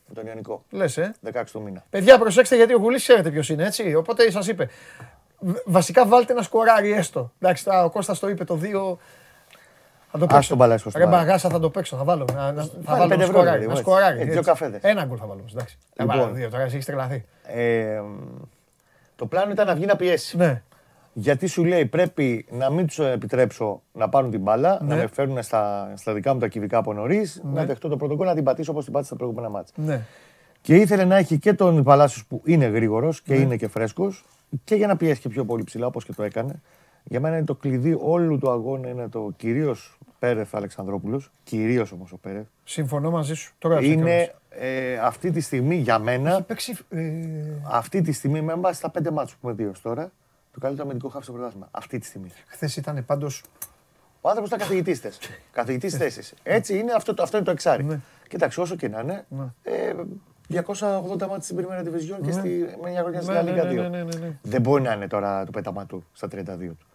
Speaker 7: Με τον Ιωνικό.
Speaker 1: Λες, ε.
Speaker 7: 16 του μήνα.
Speaker 1: Παιδιά, προσέξτε γιατί ο Γουλής ξέρετε ποιος είναι, έτσι. Οπότε σας είπε. Β- Βασικά βάλτε ένα σκοράρι έστω. Εντάξει, τα- ο Κώστας το είπε το 2. Θα το
Speaker 7: Ας
Speaker 1: παίξω.
Speaker 7: τον Παλάσιο στο
Speaker 1: Ρε
Speaker 7: βάλει.
Speaker 1: μπαγάσα θα το παίξω, θα βάλω. Να, να- θα
Speaker 7: Βάλε
Speaker 1: βάλω
Speaker 7: πέντε
Speaker 1: ένα
Speaker 7: ευρώ,
Speaker 1: σκοράρι.
Speaker 7: ρε,
Speaker 1: Ένα
Speaker 7: έτσι.
Speaker 1: σκοράρι.
Speaker 7: Ε, δύο
Speaker 1: έτσι.
Speaker 7: καφέδες.
Speaker 1: Ένα γκολ θα βάλω. όμως, Εντάξει. Θα
Speaker 7: Λοιπόν.
Speaker 1: βάλω δύο τώρα, εσύ έχεις τρελαθεί.
Speaker 7: Ε, το πλάνο ήταν να βγει να πιέσει.
Speaker 1: Ναι.
Speaker 7: Γιατί σου λέει πρέπει να μην τους επιτρέψω να πάρουν την μπάλα, να
Speaker 1: Ναι.
Speaker 7: με φέρουν στα, στα δικά μου τα κυβικά από νωρίς, να δεχτώ το πρωτοκόλλο να την πατήσω όπως την πάτησα στα προηγούμενα μάτια.
Speaker 1: Ναι.
Speaker 7: Και ήθελε να έχει και τον Παλάσιος που είναι γρήγορος και
Speaker 1: Ναι.
Speaker 7: είναι και φρέσκος και για να πιέσει και πιο πολύ ψηλά όπως και το έκανε. Για μένα είναι το κλειδί όλου του αγώνα είναι το κυρίως Πέρεθ Αλεξανδρόπουλος. Κυρίως όμως ο Πέρεθ.
Speaker 1: Συμφωνώ μαζί σου. Το γράψα
Speaker 7: Είναι
Speaker 1: κιόλας.
Speaker 7: ε, αυτή τη στιγμή για μένα,
Speaker 1: Έχει παίξει. ε,
Speaker 7: αυτή τη στιγμή με βάση τα πέντε μάτια που έχουμε δει ως τώρα, το καλύτερο αμυντικό χάφι στο πρωτάθλημα. Αυτή τη στιγμή.
Speaker 1: Χθες ήταν πάντως.
Speaker 7: Ο άνθρωπος ήταν καθηγητής θες. Καθηγητής θέσης. Έτσι είναι, αυτό, το- αυτό είναι το εξάρι.
Speaker 1: Ναι.
Speaker 7: Κοίταξε, όσο και να είναι, ε, 280 μάτια στην Πριμέρα Division και στη, με μια χρονιά στην
Speaker 1: Ναι,
Speaker 7: La
Speaker 1: ναι,
Speaker 7: Liga
Speaker 1: ναι,
Speaker 7: 2.
Speaker 1: ναι, ναι, ναι, ναι.
Speaker 7: Δεν μπορεί να είναι τώρα το πέταμα του στα 32 του.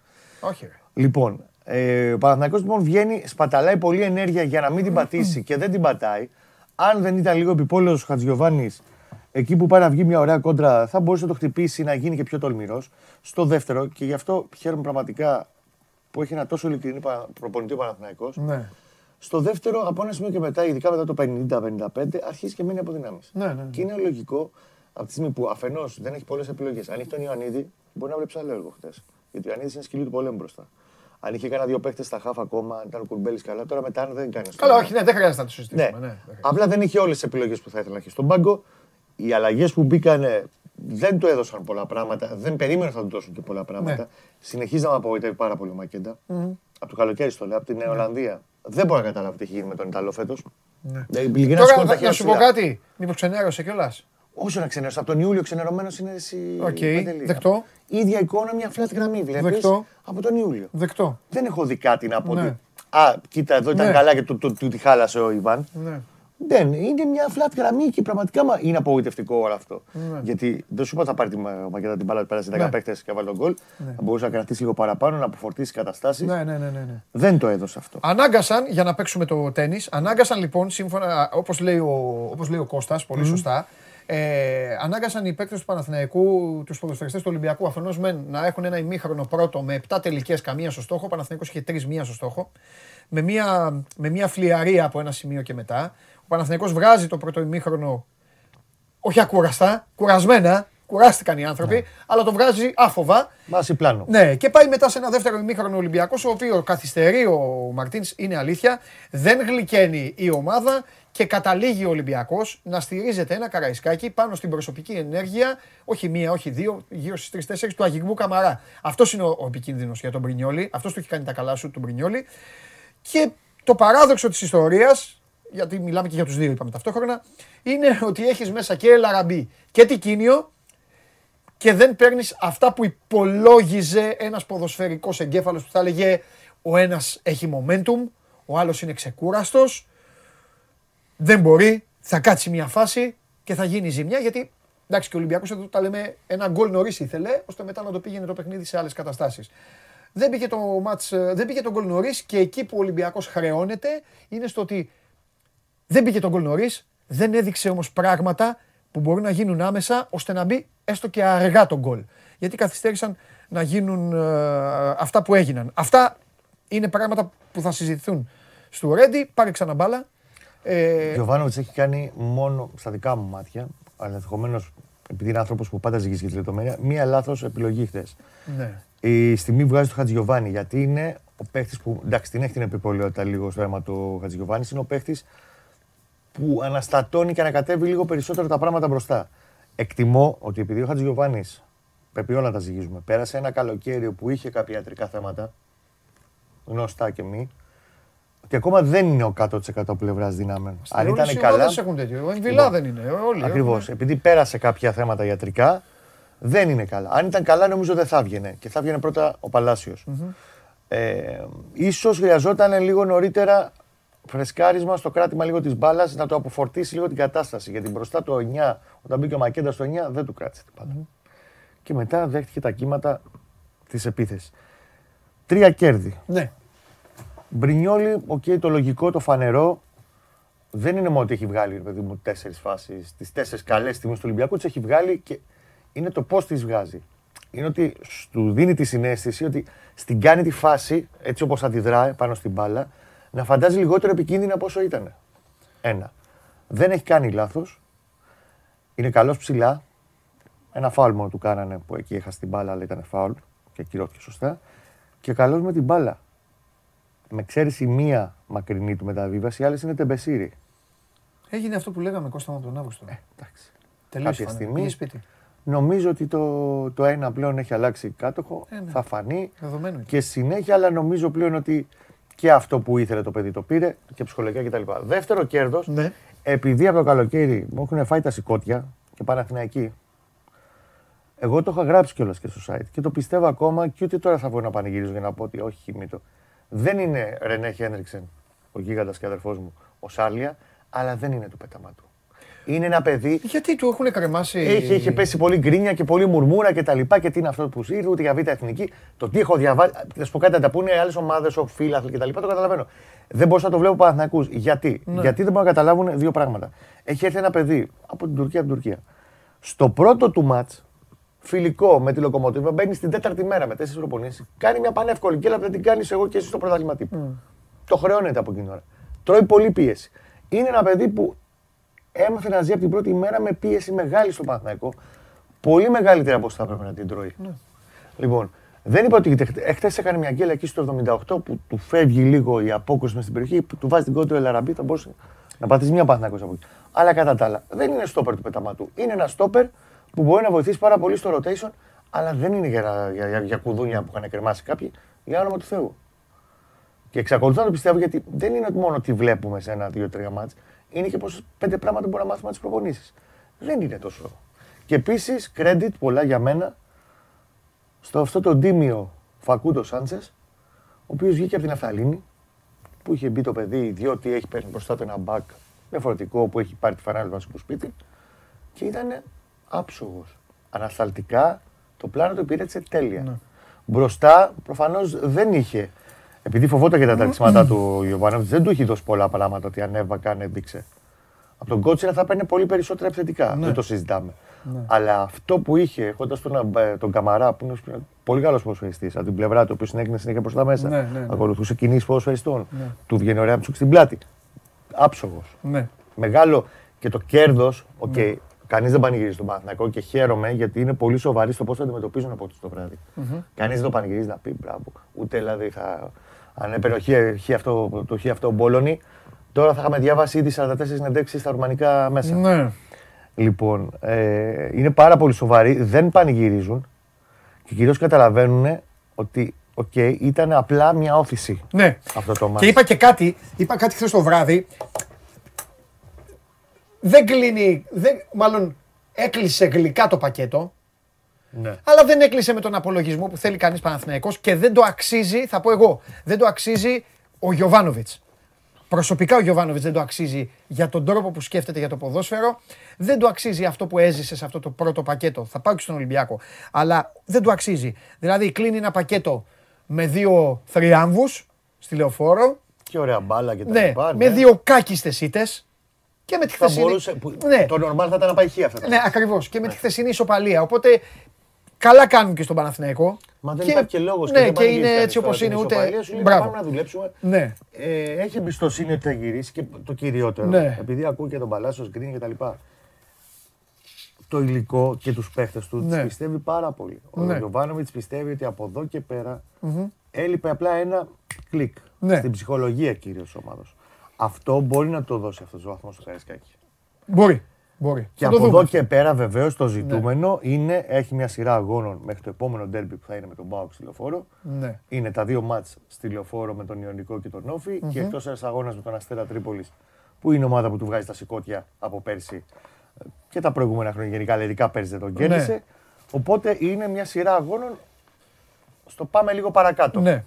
Speaker 1: Όχι, ρε.
Speaker 7: Λοιπόν, ε, ο Παναθηναϊκός λοιπόν βγαίνει, σπαταλάει πολλή ενέργεια για να μην την πατήσει και δεν την πατάει. Αν δεν ήταν λίγο επιπόλαιος ο Χατζιωβάνη, εκεί που πάει να βγει μια ωραία κόντρα, θα μπορούσε να το χτυπήσει να γίνει και πιο τολμηρός. Στο δεύτερο, και γι' αυτό χαίρομαι πραγματικά που έχει ένα τόσο ειλικρινή πα- προπονητή ο Παναθηναϊκός,
Speaker 1: Ναι.
Speaker 7: στο δεύτερο, από ένα σημείο και μετά, ειδικά μετά το 50-55, αρχίζει και μένει αποδυνάμει.
Speaker 1: Ναι, ναι, ναι.
Speaker 7: Και είναι λογικό από τη στιγμή που αφενός δεν έχει πολλές επιλογές. Αν έχει τον Ιωαννίδη, μπορεί να βλέπει άλλο έργο χτες. Γιατί ο Ιωαννίδη είναι σκυλί του πολέμου μπροστά. Αν είχε κανένα δύο παίχτε στα χάφ ακόμα, ήταν ο Κουρμπέλης καλά. Τώρα μετά αν δεν κάνει.
Speaker 1: Καλά, όχι, ναι, δεν χρειάζεται να το συζητήσουμε.
Speaker 7: Ναι.
Speaker 1: Ναι. δεν χρειάζεται.
Speaker 7: Απλά δεν είχε όλες τις επιλογές που θα ήθελε να έχει στον πάγκο. Οι αλλαγές που μπήκαν δεν του έδωσαν πολλά πράγματα. Δεν περίμενε θα του δώσουν και πολλά πράγματα.
Speaker 1: Ναι.
Speaker 7: Συνεχίζει να με απογοητεύει πάρα πολύ ο Μακέντα. Από το καλοκαίρι στο λέω, από την Ολλανδία. Δεν μπορώ να καταλάβω τι έχει γίνει με τον Ιταλό φέτος.
Speaker 1: Ναι.
Speaker 7: Ειλικρινά
Speaker 1: Τώρα
Speaker 7: σηκώνω τα
Speaker 1: να,
Speaker 7: χέρια
Speaker 1: να σου πω
Speaker 7: ψηλά.
Speaker 1: κάτι. Μήπως ξενέρωσε κιόλας;
Speaker 7: Όσο να ξενερώσεις. Από τον Ιούλιο ξενερωμένος είναι εσύ.
Speaker 1: Οκ,
Speaker 7: Παντελή.
Speaker 1: δεκτό.
Speaker 7: ίδια εικόνα, μια flat γραμμή βλέπεις.
Speaker 1: Δεκτό.
Speaker 7: Από τον Ιούλιο.
Speaker 1: Δεκτό.
Speaker 7: Δεν έχω δει κάτι να πω.
Speaker 1: Ναι.
Speaker 7: ότι, Α, κοίτα, εδώ ήταν
Speaker 1: Ναι.
Speaker 7: καλά και του, του, του τη χάλασε ο Ιβάν.
Speaker 1: Ναι.
Speaker 7: Δεν, είναι μια flat γραμμή και πραγματικά μα- είναι απογοητευτικό όλο αυτό.
Speaker 1: Ναι.
Speaker 7: Γιατί δεν σου είπα ότι θα πάρει τη μα- Μακέντα την μπάλα, πέρασε 10
Speaker 1: Ναι.
Speaker 7: παίχτες και βάλει το γκολ. Θα μπορούσε να κρατήσει λίγο παραπάνω, να αποφορτίσει καταστάσεις.
Speaker 1: Ναι, ναι, ναι, ναι, ναι.
Speaker 7: Δεν το έδωσε αυτό.
Speaker 1: Ανάγκασαν για να παίξουμε το τέννη. Ανάγκασαν λοιπόν, σύμφωνα, όπως λέει ο, όπως λέει ο Κώστας, πολύ σωστά, ε, ανάγκασαν οι παίκτες του Παναθηναϊκού, τους ποδοσφαιριστές του Ολυμπιακού, αφενός μεν να έχουν ένα ημίχρονο πρώτο με 7 τελικές, καμία στο στόχο. Ο Παναθηναϊκός είχε 3 μία στο στόχο. Με μια, με μια φλιαρία από ένα σημείο και μετά. Ο Παναθηναϊκός βγάζει το πρώτο ημίχρονο όχι ακούραστα, κουρασμένα. Κουράστηκαν οι άνθρωποι, αλλά το βγάζει άφοβα.
Speaker 7: Βάση πλάνο.
Speaker 1: Ναι, και πάει μετά σε ένα δεύτερο ημίχρονο Ολυμπιακός, ο οποίος καθυστερεί ο Μαρτίνς, είναι αλήθεια. Δεν γλυκαίνει η ομάδα και καταλήγει ο Ολυμπιακός να στηρίζεται ένα καραϊσκάκι πάνω στην προσωπική ενέργεια, όχι μία, όχι δύο, γύρω στις τρει-τέσσερι του Αγιγμού Καμαρά. Αυτός είναι ο, ο επικίνδυνος για τον Μπρινιόλη. Αυτός του έχει κάνει τα καλά σου, τον Μπρινιόλη. Και το παράδοξο της ιστορίας, γιατί μιλάμε και για τους δύο, είπαμε ταυτόχρονα, είναι ότι έχεις μέσα και Ελαραμπή και Τικίνιο και δεν παίρνεις αυτά που υπολόγιζε ένας ποδοσφαιρικός εγκέφαλος που θα έλεγε ο ένας έχει momentum, ο άλλος είναι ξεκούραστος. Δεν μπορεί, θα κάτσει μια φάση και θα γίνει ζημιά γιατί εντάξει και ο Ολυμπιακός εδώ τα λέμε ένα γκολ νωρίς ήθελε, ώστε μετά να το πήγαινε το παιχνίδι σε άλλες καταστάσεις. Δεν πήγε το μάτς, ε, δεν πήγε τον γκολ νωρίς και εκεί που ο Ολυμπιακός χρεώνεται είναι στο ότι δεν πήγε τον γκολ νωρίς, δεν έδειξε όμως πράγματα που μπορούν να γίνουν άμεσα ώστε να μπει έστω και αργά τον γκολ. Γιατί καθυστέρησαν να γίνουν ε, αυτά που έγιναν. Αυτά είναι πράγματα που θα συζητηθούν στο Ρέντι. Πάρε ξανά μπάλα. Ε,
Speaker 7: Γιωβάνοβιτς έχει κάνει μόνο στα δικά μου μάτια, αλλά ενδεχομένως επειδή είναι άνθρωπος που πάντα ζυγίζει για τη λεπτομέρεια, μία λάθος επιλογή χθες.
Speaker 1: ναι.
Speaker 7: Η στιγμή που βγάζει το Χατζηγιοβάνι, γιατί είναι ο παίχτης που. εντάξει, την έχει την επιπολαιότητα λίγο στο αίμα του Χατζηγιοβάνι, είναι ο παίχτης που αναστατώνει και ανακατεύει λίγο περισσότερο τα πράγματα μπροστά. Εκτιμώ ότι επειδή ο Χατζηγιοβάνι, πρέπει όλα να τα ζυγίζουμε, πέρασε ένα καλοκαίρι που είχε κάποια ιατρικά θέματα, γνωστά και μη, ότι ακόμα δεν είναι ο 100% πλευράς δυνάμεων. Αν
Speaker 1: Όλες
Speaker 7: ήταν
Speaker 1: οι
Speaker 7: καλά.
Speaker 1: ομάδες έχουν τέτοιο. Ο Εμβιλά δεν είναι. Όλοι.
Speaker 7: Ακριβώς.
Speaker 1: έχουν.
Speaker 7: Επειδή πέρασε κάποια θέματα ιατρικά, δεν είναι καλά. Αν ήταν καλά, νομίζω δεν θα έβγαινε. Και θα έβγαινε πρώτα ο παλασιο Ε, ίσως χρειαζόταν λίγο νωρίτερα φρεσκάρισμα στο κράτημα λίγο της μπάλας να το αποφορτίσει λίγο την κατάσταση. Γιατί μπροστά το 9, όταν μπήκε ο Μακέντας στο 9, δεν του κράτησε την μπάλα. Και μετά δέχτηκε τα κύματα της επίθεσης. Τρία κέρδη.
Speaker 1: Ναι.
Speaker 7: Μπρινιόλι, οκ, το λογικό, το φανερό. Δεν είναι μόνο ότι έχει βγάλει, ρε παιδί μου, τέσσερις φάσεις, τις τέσσερις καλές στιγμές του Ολυμπιακού, τις έχει βγάλει και είναι το πώς τις βγάζει. Είναι ότι του δίνει τη συνέστηση ότι στην κάνει τη φάση, έτσι όπως αντιδράει πάνω στην μπάλα, να φαντάζει λιγότερο επικίνδυνα από όσο ήταν. Ένα. Δεν έχει κάνει λάθος. Είναι καλός ψηλά. Ένα φάουλ μόνο του κάνανε που εκεί έχασε την μπάλα, αλλά ήταν φάουλ και κυρώθηκε σωστά. Και καλός με την μπάλα με εξαίρεση μία μακρινή του μεταβίβαση, οι άλλες είναι τεμπεσίρι.
Speaker 1: Έγινε αυτό που λέγαμε Κώστα από τον Αύγουστο.
Speaker 7: Ε, εντάξει.
Speaker 1: Τελείωσε.
Speaker 7: κάποια
Speaker 1: φάνε.
Speaker 7: στιγμή-
Speaker 1: Πήγες σπίτι.
Speaker 7: Νομίζω ότι το, το ένα πλέον έχει αλλάξει κάτοχο,
Speaker 1: Ε, ναι.
Speaker 7: θα φανεί
Speaker 1: Δεδομένο είναι.
Speaker 7: και συνέχεια, αλλά νομίζω πλέον ότι και αυτό που ήθελε το παιδί το πήρε και ψυχολογικά κτλ. Δεύτερο κέρδος,
Speaker 1: Ναι.
Speaker 7: Επειδή από το καλοκαίρι μου έχουν φάει τα σηκώτια και Παναθηναϊκή, εγώ το είχα γράψει κιόλας και στο site και το πιστεύω ακόμα και ούτε τώρα θα βγω να πανηγυρίζω για να πω ότι όχι μύτο. Δεν είναι Ρενέ Χένριξεν, ο γίγαντας και αδερφός μου, ο Σάλια, αλλά δεν είναι του πέταμα του. Είναι ένα παιδί
Speaker 1: Γιατί του έχουν κρεμάσει.
Speaker 7: έχει, είχε πέσει πολύ γκρίνια και πολύ μουρμούρα και τα λοιπά και τι είναι αυτό που ήρθε, ούτε για β' εθνική. Το τι έχω διαβάσει. Θα σου πω κάτι, να τα πούνε άλλες ομάδες, ο φίλαθλοι και τα λοιπά, το καταλαβαίνω. Δεν μπορούσα να το βλέπω Παναθηναϊκούς. Γιατί;
Speaker 1: Ναι.
Speaker 7: Γιατί δεν μπορούν να καταλάβουν δύο πράγματα. Έχει έρθει ένα παιδί από την Τουρκία, από την Τουρκία. Στο πρώτο του ματ, φιλικό με τη λοκομοτίβα, μπαίνει στην τέταρτη μέρα με τέσσερις προπονήσεις. Κάνει μια πανεύκολη και δεν την κάνεις εγώ και εσύ στο πρωτάθλημα τύπου. Το χρεώνεται από εκείνη την ώρα. Τρώει πολύ πίεση. Είναι ένα παιδί που έμαθε να ζει από την πρώτη μέρα με πίεση μεγάλη στο Παναθηναϊκό. Πολύ μεγαλύτερη από όσο θα έπρεπε να την τρώει. Λοιπόν, δεν είπα ότι εχθές έκανε μια γκέλα εκεί στο 78 που του φεύγει λίγο η απόκρουση μες στην περιοχή, που του βάζει την κόντρα Ελαραμπή, θα μπορούσε να πατήσει μια Παναθηναϊκός από εκεί. Αλλά κατά τα άλλα, δεν είναι στόπερ του πεταματού. Είναι ένα στόπερ που μπορεί να βοηθήσει πάρα πολύ στο rotation, αλλά δεν είναι για, να- για, για, για κουδούνια που είχαν κρεμάσει κάποιοι, για όνομα του Θεού. Και εξακολουθώ να το πιστεύω γιατί δεν είναι μόνο ότι βλέπουμε σε ένα, δύο, τρία μάτς. Είναι και πως πέντε πράγματα μπορούμε να μάθουμε από τις προπονήσεις. Δεν είναι τόσο. Και επίσης, credit πολλά για μένα στο αυτό το τίμιο Φακούντο Σάντσες, ο οποίος βγήκε από την Αφθαλήνη, που είχε μπει το παιδί, διότι έχει παίρνει μπροστά του ένα μπακ διαφορετικό που έχει πάρει τη φανάλη βασικού σπίτι και ήταν άψογος. Ανασταλτικά το πλάνο το υπηρέτησε τέλεια. Μπροστά προφανώς δεν είχε. Επειδή φοβόταν και τα ταξίματά του ο Ιωβάνοβιτς, δεν του είχε δώσει πολλά πράγματα ότι ανέβα, έδειξε. Από τον Κότσιρα θα παίρνει πολύ περισσότερα επιθετικά. Δεν το συζητάμε. Αλλά αυτό που είχε, έχοντας τον, ε, τον Καμαρά, που είναι πολύ καλός ποδοσφαιριστής, από την πλευρά του, ο οποίος συνέχεια συνέχεια προς τα μέσα,
Speaker 1: Ναι, ναι, ναι.
Speaker 7: ακολουθούσε κινήσεις ποδοσφαιριστών, του βγαίνει ωραία ψουκ στην πλάτη. Άψογος.
Speaker 1: Ναι.
Speaker 7: Μεγάλο και το κέρδος, οκ, Κανείς δεν πανηγυρίζει τον Παναθηναϊκό και χαίρομαι γιατί είναι πολύ σοβαροί στο πώς θα αντιμετωπίζουν από το βράδυ. Κανείς δεν το πανηγυρίζει να πει μπράβο. Ούτε δηλαδή θα. Αν έπαιρνε ο χ- χ αυτό, το χ αυτό ο Μπόλονι, τώρα θα είχαμε διαβάσει ήδη 44 συνεντεύξεις στα ρουμανικά μέσα.
Speaker 1: Ναι.
Speaker 7: Λοιπόν, ε, είναι πάρα πολύ σοβαροί, δεν πανηγυρίζουν και κυρίως καταλαβαίνουν ότι οκ, ήταν απλά μια ώθηση
Speaker 1: Ναι.
Speaker 7: αυτό το ματς.
Speaker 1: Και είπα και κάτι, είπα κάτι χθες το βράδυ. Δεν κλείνει, δεν, μάλλον έκλεισε γλυκά το πακέτο,
Speaker 7: Ναι.
Speaker 1: αλλά δεν έκλεισε με τον απολογισμό που θέλει κανείς Παναθηναϊκός και δεν το αξίζει, θα πω εγώ, δεν το αξίζει ο Γιωβάνοβιτς. Προσωπικά ο Γιωβάνοβιτς δεν το αξίζει για τον τρόπο που σκέφτεται για το ποδόσφαιρο. Δεν το αξίζει αυτό που έζησε σε αυτό το πρώτο πακέτο. Θα πάω και στον Ολυμπιακό. Αλλά δεν το αξίζει. Δηλαδή κλείνει ένα πακέτο με δύο θριάμβους στη λεωφόρο.
Speaker 7: Και ωραία μπάλα και τα
Speaker 1: Ναι,
Speaker 7: λοιπά.
Speaker 1: με δύο κάκιστες ήττες. Και με τη
Speaker 7: Θα
Speaker 1: χθεσινή.
Speaker 7: μπορούσε, που,
Speaker 1: Ναι,
Speaker 7: Το normal θα ήταν να πάει χ αυτά. τα
Speaker 1: ναι ακριβώς. Και με τη χθεσινή ισοπαλία. Οπότε καλά κάνουν και στον Παναθηναϊκό.
Speaker 7: Μα δεν
Speaker 1: Και-
Speaker 7: υπάρχει και λόγος.
Speaker 1: Ναι, και είναι έτσι όπως είναι. Ούτε.
Speaker 7: Μπράβο.
Speaker 1: Μπράβο.
Speaker 7: Πάμε να δουλέψουμε.
Speaker 1: Ναι.
Speaker 7: Ε, έχει εμπιστοσύνη ότι θα γυρίσει και το κυριότερο.
Speaker 1: Ναι.
Speaker 7: Επειδή ακούω και τον Παλάσιος Γκριν και τα λοιπά. Το υλικό και τους παίχτες του
Speaker 1: Ναι.
Speaker 7: τους πιστεύει πάρα πολύ. Ο
Speaker 1: Ναι.
Speaker 7: Γιωβάνοβιτς πιστεύει ότι από εδώ και περα έλειπε απλά ένα κλικ.
Speaker 1: Ναι.
Speaker 7: Στην ψυχολογία κυρίω ομάδα. Αυτό μπορεί να το δώσει αυτός ο βαθμός στο Καρισκάκι.
Speaker 1: Μπορεί. Μπορεί.
Speaker 7: Και
Speaker 1: Θα το
Speaker 7: από
Speaker 1: δούμε.
Speaker 7: εδώ και πέρα βεβαίως το ζητούμενο είναι, έχει μια σειρά αγώνων μέχρι το επόμενο ντέρμπι που θα είναι με τον Μπάουκ στη Λεωφόρο.
Speaker 1: Ναι.
Speaker 7: Είναι τα δύο μάτς στη Λεωφόρο με τον Ιωνικό και τον Όφη και εκτός ένας αγώνας με τον Αστέρα Τρίπολης που είναι η ομάδα που του βγάζει τα σηκώτια από πέρσι ε, και τα προηγούμενα χρόνια γενικά, αλλά ειδικά πέρσι δεν τον κέρδισε.
Speaker 1: Ναι.
Speaker 7: Οπότε είναι μια σειρά αγώνων στο πάμε λίγο παρακάτω.
Speaker 1: Ναι.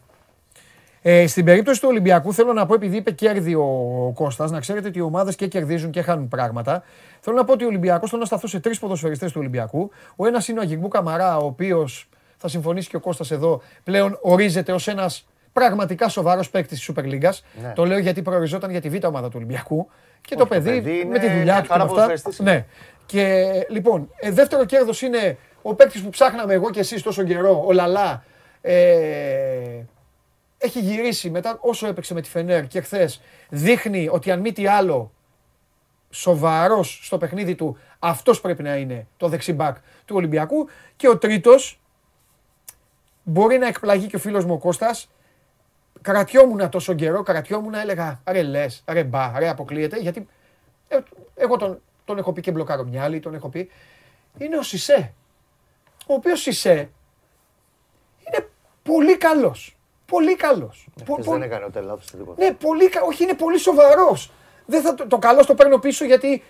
Speaker 1: Ε, στην περίπτωση του Ολυμπιακού θέλω να πω, επειδή είπε κέρδη ο Κώστας, να ξέρετε ότι οι ομάδες και κερδίζουν και χάνουν πράγματα. Θέλω να πω ότι ο Ολυμπιακός, θέλω να σταθώ σε τρεις ποδοσφαιριστές του Ολυμπιακού. Ο ένας είναι ο Αγγιγκού Καμαρά, ο οποίος, θα συμφωνήσει και ο Κώστας εδώ, πλέον ορίζεται ως ένας πραγματικά σοβαρός παίκτης της Super League.
Speaker 7: Ναι.
Speaker 1: Το λέω γιατί προοριζόταν για τη β' ομάδα του Ολυμπιακού. Και το
Speaker 7: Όχι, το
Speaker 1: παιδί,
Speaker 7: παιδί είναι
Speaker 1: με τη δουλειά
Speaker 7: μια
Speaker 1: του και
Speaker 7: χαρά
Speaker 1: με αυτά.
Speaker 7: ποδοσφαιριστής είναι.
Speaker 1: Ναι. Και λοιπόν, ε, δεύτερο κέρδος είναι ο παίκτης που ψάχναμε εγώ και εσείς τόσο καιρό, ο Λαλά. Ε, έχει γυρίσει μετά όσο έπαιξε με τη Φενέρ και χθες δείχνει ότι αν μη τι άλλο σοβαρός στο παιχνίδι του αυτός πρέπει να είναι το δεξιμπάκ του Ολυμπιακού και ο τρίτος μπορεί να εκπλαγεί και ο φίλος μου ο Κώστας κρατιόμουν τόσο καιρό, κρατιόμουν, έλεγα ρε λες, ρε μπα, ρε αποκλείεται γιατί ε, εγώ τον, τον έχω πει και μπλοκάρω μια άλλη, τον έχω πει είναι ο Σισε ο οποίος Σισε είναι πολύ καλός. Πολύ καλός. Πο-
Speaker 7: Χθες
Speaker 1: πο-
Speaker 7: δεν έκανε ούτε λάθος σε τίποτα.
Speaker 1: ναι, πολύ, κα- όχι, είναι πολύ σοβαρός. Δεν θα, το, το καλό το παίρνω πίσω γιατί,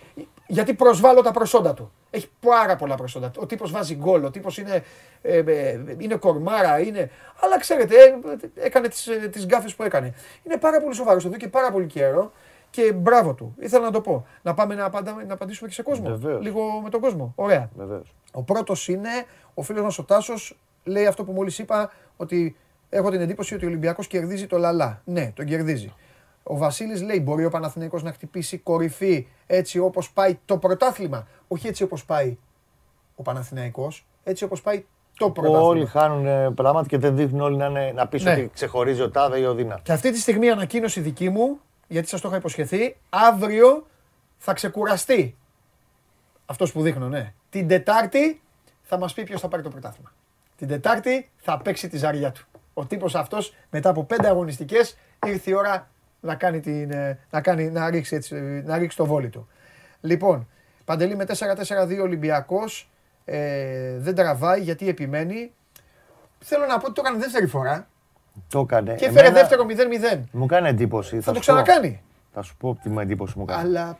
Speaker 1: γιατί προσβάλλω τα προσόντα του. Έχει πάρα πολλά προσόντα. Ο τύπος βάζει γκολ, ο τύπος είναι, ε, ε, είναι κορμάρα, είναι... Αλλά ξέρετε, ε, έκανε τις, ε, τις γκάφες που έκανε. Είναι πάρα πολύ σοβαρός εδώ και πάρα πολύ καιρό και μπράβο του. Ήθελα να το πω. Να πάμε να, απαντάμε, να απαντήσουμε και σε κόσμο.
Speaker 7: Βεβαίως.
Speaker 1: Λίγο με τον κόσμο. Ωραία.
Speaker 7: Βεβαίως.
Speaker 1: Ο πρώτος είναι ο φίλος μας ο Τάσος. Λέει αυτό που μόλις είπα, ότι έχω την εντύπωση ότι ο Ολυμπιακός κερδίζει το λαλά. Ναι, τον κερδίζει. Ο Βασίλης λέει: Μπορεί ο Παναθηναϊκός να χτυπήσει κορυφή έτσι όπως πάει το πρωτάθλημα. Όχι έτσι όπως πάει ο Παναθηναϊκός, έτσι όπως πάει το πρωτάθλημα.
Speaker 7: Όλοι χάνουν ε, πράγματα και δεν δείχνουν όλοι να, είναι, να πεις
Speaker 1: Ναι.
Speaker 7: ότι ξεχωρίζει ο Τάδε ή ο Δίνα.
Speaker 1: Και αυτή τη στιγμή η ανακοίνωση δική μου, γιατί σας το είχα υποσχεθεί, αύριο θα ξεκουραστεί. Αυτός που δείχνω, ναι. Την Τετάρτη θα μας πει ποιος θα πάρει το πρωτάθλημα. Την Τετάρτη θα παίξει τη ζαριά του. Ο τύπος αυτός μετά από πέντε αγωνιστικές ήρθε η ώρα να, κάνει την, ε, να, κάνει, να, ρίξει, έτσι, ε, να ρίξει το βόλι του. Λοιπόν, Παντελή με 4-4-2 Ολυμπιακός, ε, δεν τραβάει γιατί επιμένει. Θέλω να πω ότι το έκανε δεύτερη φορά
Speaker 7: Το έκανε.
Speaker 1: και έφερε
Speaker 7: Εμένα
Speaker 1: δεύτερο 0-0.
Speaker 7: Μου κάνει εντύπωση.
Speaker 1: Θα το
Speaker 7: σου πω.
Speaker 1: ξανακάνει.
Speaker 7: Θα σου πω τι μου εντύπωση μου κάνει.
Speaker 1: Αλλά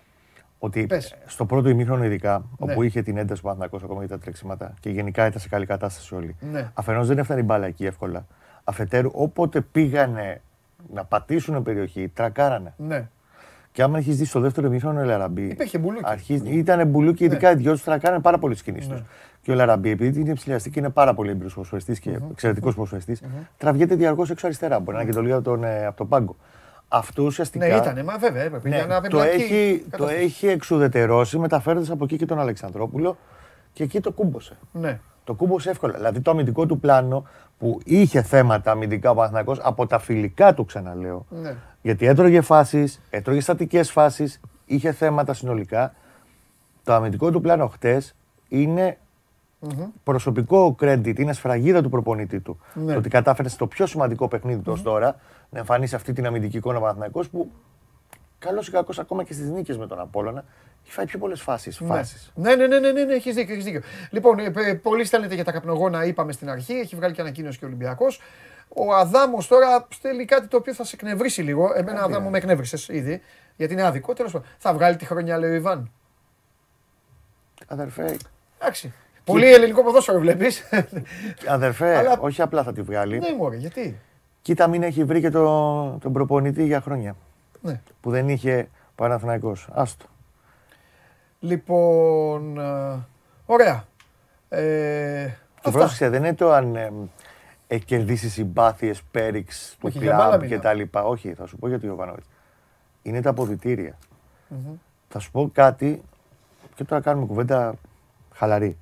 Speaker 7: Ότι
Speaker 1: Πες.
Speaker 7: στο πρώτο ημίχρονο ειδικά,
Speaker 1: Ναι.
Speaker 7: όπου είχε την ένταση του Παναθηναϊκός ακόμα για τα τρεξίματα και γενικά ήταν σε καλή κατάσταση όλοι.
Speaker 1: Ναι.
Speaker 7: Αφενός δεν έφτανε η μπάλα εκεί εύκολα. Αφετέρου, όποτε πήγανε να πατήσουν περιοχή, τρακάρανε.
Speaker 1: ναι.
Speaker 7: Και άμα έχεις δει στο δεύτερο ημίχρονο ο Λαραμπή.
Speaker 1: Υπήρχε μπουλούκι.
Speaker 7: Αρχίζει, ήταν μπουλούκι, ειδικά οι δυο τους τρακάρανε πάρα πολύ τις κινήσεις
Speaker 1: Ναι.
Speaker 7: του. Και ο Λαραμπή, επειδή είναι ψηλιαστή και είναι πάρα πολύ έμπειρος προσφεστή και εξαιρετικός προσφεστή, τραβιέται διαρκώς έξω αριστερά. Μπορεί να είναι και το λίγο από τον, ε, από τον πάγκο. Αυτό ουσιαστικά.
Speaker 1: Ναι, ήταν, μα βέβαια έπρεπε.
Speaker 7: Ναι,
Speaker 1: για να
Speaker 7: το,
Speaker 1: πεμπλακεί
Speaker 7: έχει,
Speaker 1: η
Speaker 7: το
Speaker 1: κατάσταση.
Speaker 7: έχει εξουδετερώσει μεταφέροντας από εκεί και τον Αλεξανδρόπουλο και εκεί το κούμπωσε.
Speaker 1: Ναι.
Speaker 7: Το κούμπωσε εύκολα. Δηλαδή το αμυντικό του πλάνο που είχε θέματα αμυντικά ο Παναθηναϊκός από τα φιλικά του ξαναλέω.
Speaker 1: Ναι.
Speaker 7: Γιατί έτρωγε φάσεις, έτρωγε στατικές φάσεις, είχε θέματα συνολικά. το αμυντικό του πλάνο χτες είναι προσωπικό credit, είναι σφραγίδα του προπονητή του.
Speaker 1: Ναι.
Speaker 7: Το ότι κατάφερε στο πιο σημαντικό παιχνίδι του ως τώρα να εμφανίσει αυτή την αμυντική εικόνα ο Παναθηναϊκός που καλό ή κακό ακόμα και στις νίκες με τον Απόλλωνα έχει φάει πιο πολλές φάσεις. Φάσεις.
Speaker 1: Ναι, ναι, ναι, ναι, ναι, ναι έχεις δίκιο, έχεις δίκιο. Λοιπόν, ε, ε, πολλοί στέλνετε για τα καπνογόνα, είπαμε στην αρχή, έχει βγάλει και ανακοίνωση και ο Ολυμπιακός. Ο Αδάμος τώρα στέλνει κάτι το οποίο θα σε εκνευρίσει λίγο. Εμένα Αδάμο με εκνεύρισες ήδη, γιατί είναι άδικο. Τέλος πάντων, θα βγάλει τη χρονιά, λέει ο Ιβάν.
Speaker 7: Αδερφέ,
Speaker 1: Εντάξει. Πολύ ελληνικό ποδόσφαιρο βλέπεις.
Speaker 7: αδερφέ
Speaker 1: Αλλά-
Speaker 7: όχι απλά θα τη βγάλει.
Speaker 1: ναι, μωρέ, γιατί;
Speaker 7: Κοίτα μην έχει βρει και το, τον προπονητή για χρόνια.
Speaker 1: Ναι.
Speaker 7: Που δεν είχε Παναθηναϊκός. Άστο.
Speaker 1: Λοιπόν, ε, ωραία. Ε,
Speaker 7: Και
Speaker 1: αυτά.
Speaker 7: πρόσεξε, δεν είναι το αν ε, έχει κερδίσει συμπάθειες πέριξ του
Speaker 1: Όχι, για μπάλα
Speaker 7: κλαμπ
Speaker 1: μιλάω.
Speaker 7: και τα λοιπά. Όχι, θα σου πω για τον Ιωβάνοβιτ. Είναι τα αποδητηρια Θα σου πω κάτι και τώρα κάνουμε κουβέντα χαλαρή.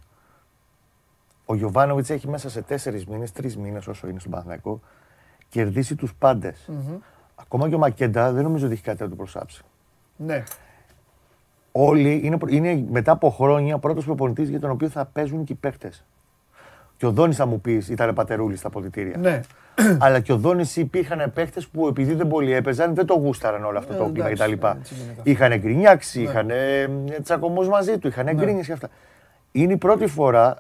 Speaker 7: Ο Γιωβάνοβιτς έχει μέσα σε τέσσερις μήνες, τρεις μήνες όσο είναι στον Παναθηναϊκό, κερδίσει τους παντε Ακόμα και ο Μακέντα δεν νομίζω ότι έχει κάτι να του προσάψει.
Speaker 1: Ναι.
Speaker 7: Όλοι είναι, είναι μετά από χρόνια πρώτος προπονητής για τον οποίο θα παίζουν και οι παίχτε. Και ο Δόνης θα μου πεις ήταν πατερούλης στα αποδητήρια.
Speaker 1: Ναι.
Speaker 7: Αλλά και ο Δόνης υπήρχαν παίχτε που επειδή δεν πολύ έπαιζαν δεν το γούσταραν όλο αυτό
Speaker 1: Ε,
Speaker 7: το κλίμα
Speaker 1: εντάξει,
Speaker 7: κτλ.
Speaker 1: έτσι γίνεται αυτό. Ναι.
Speaker 7: Είχαν γκρινιάξει, είχαν τσακωμούς μαζί του, είχαν γκρίνιες και αυτά. Είναι η πρώτη φορά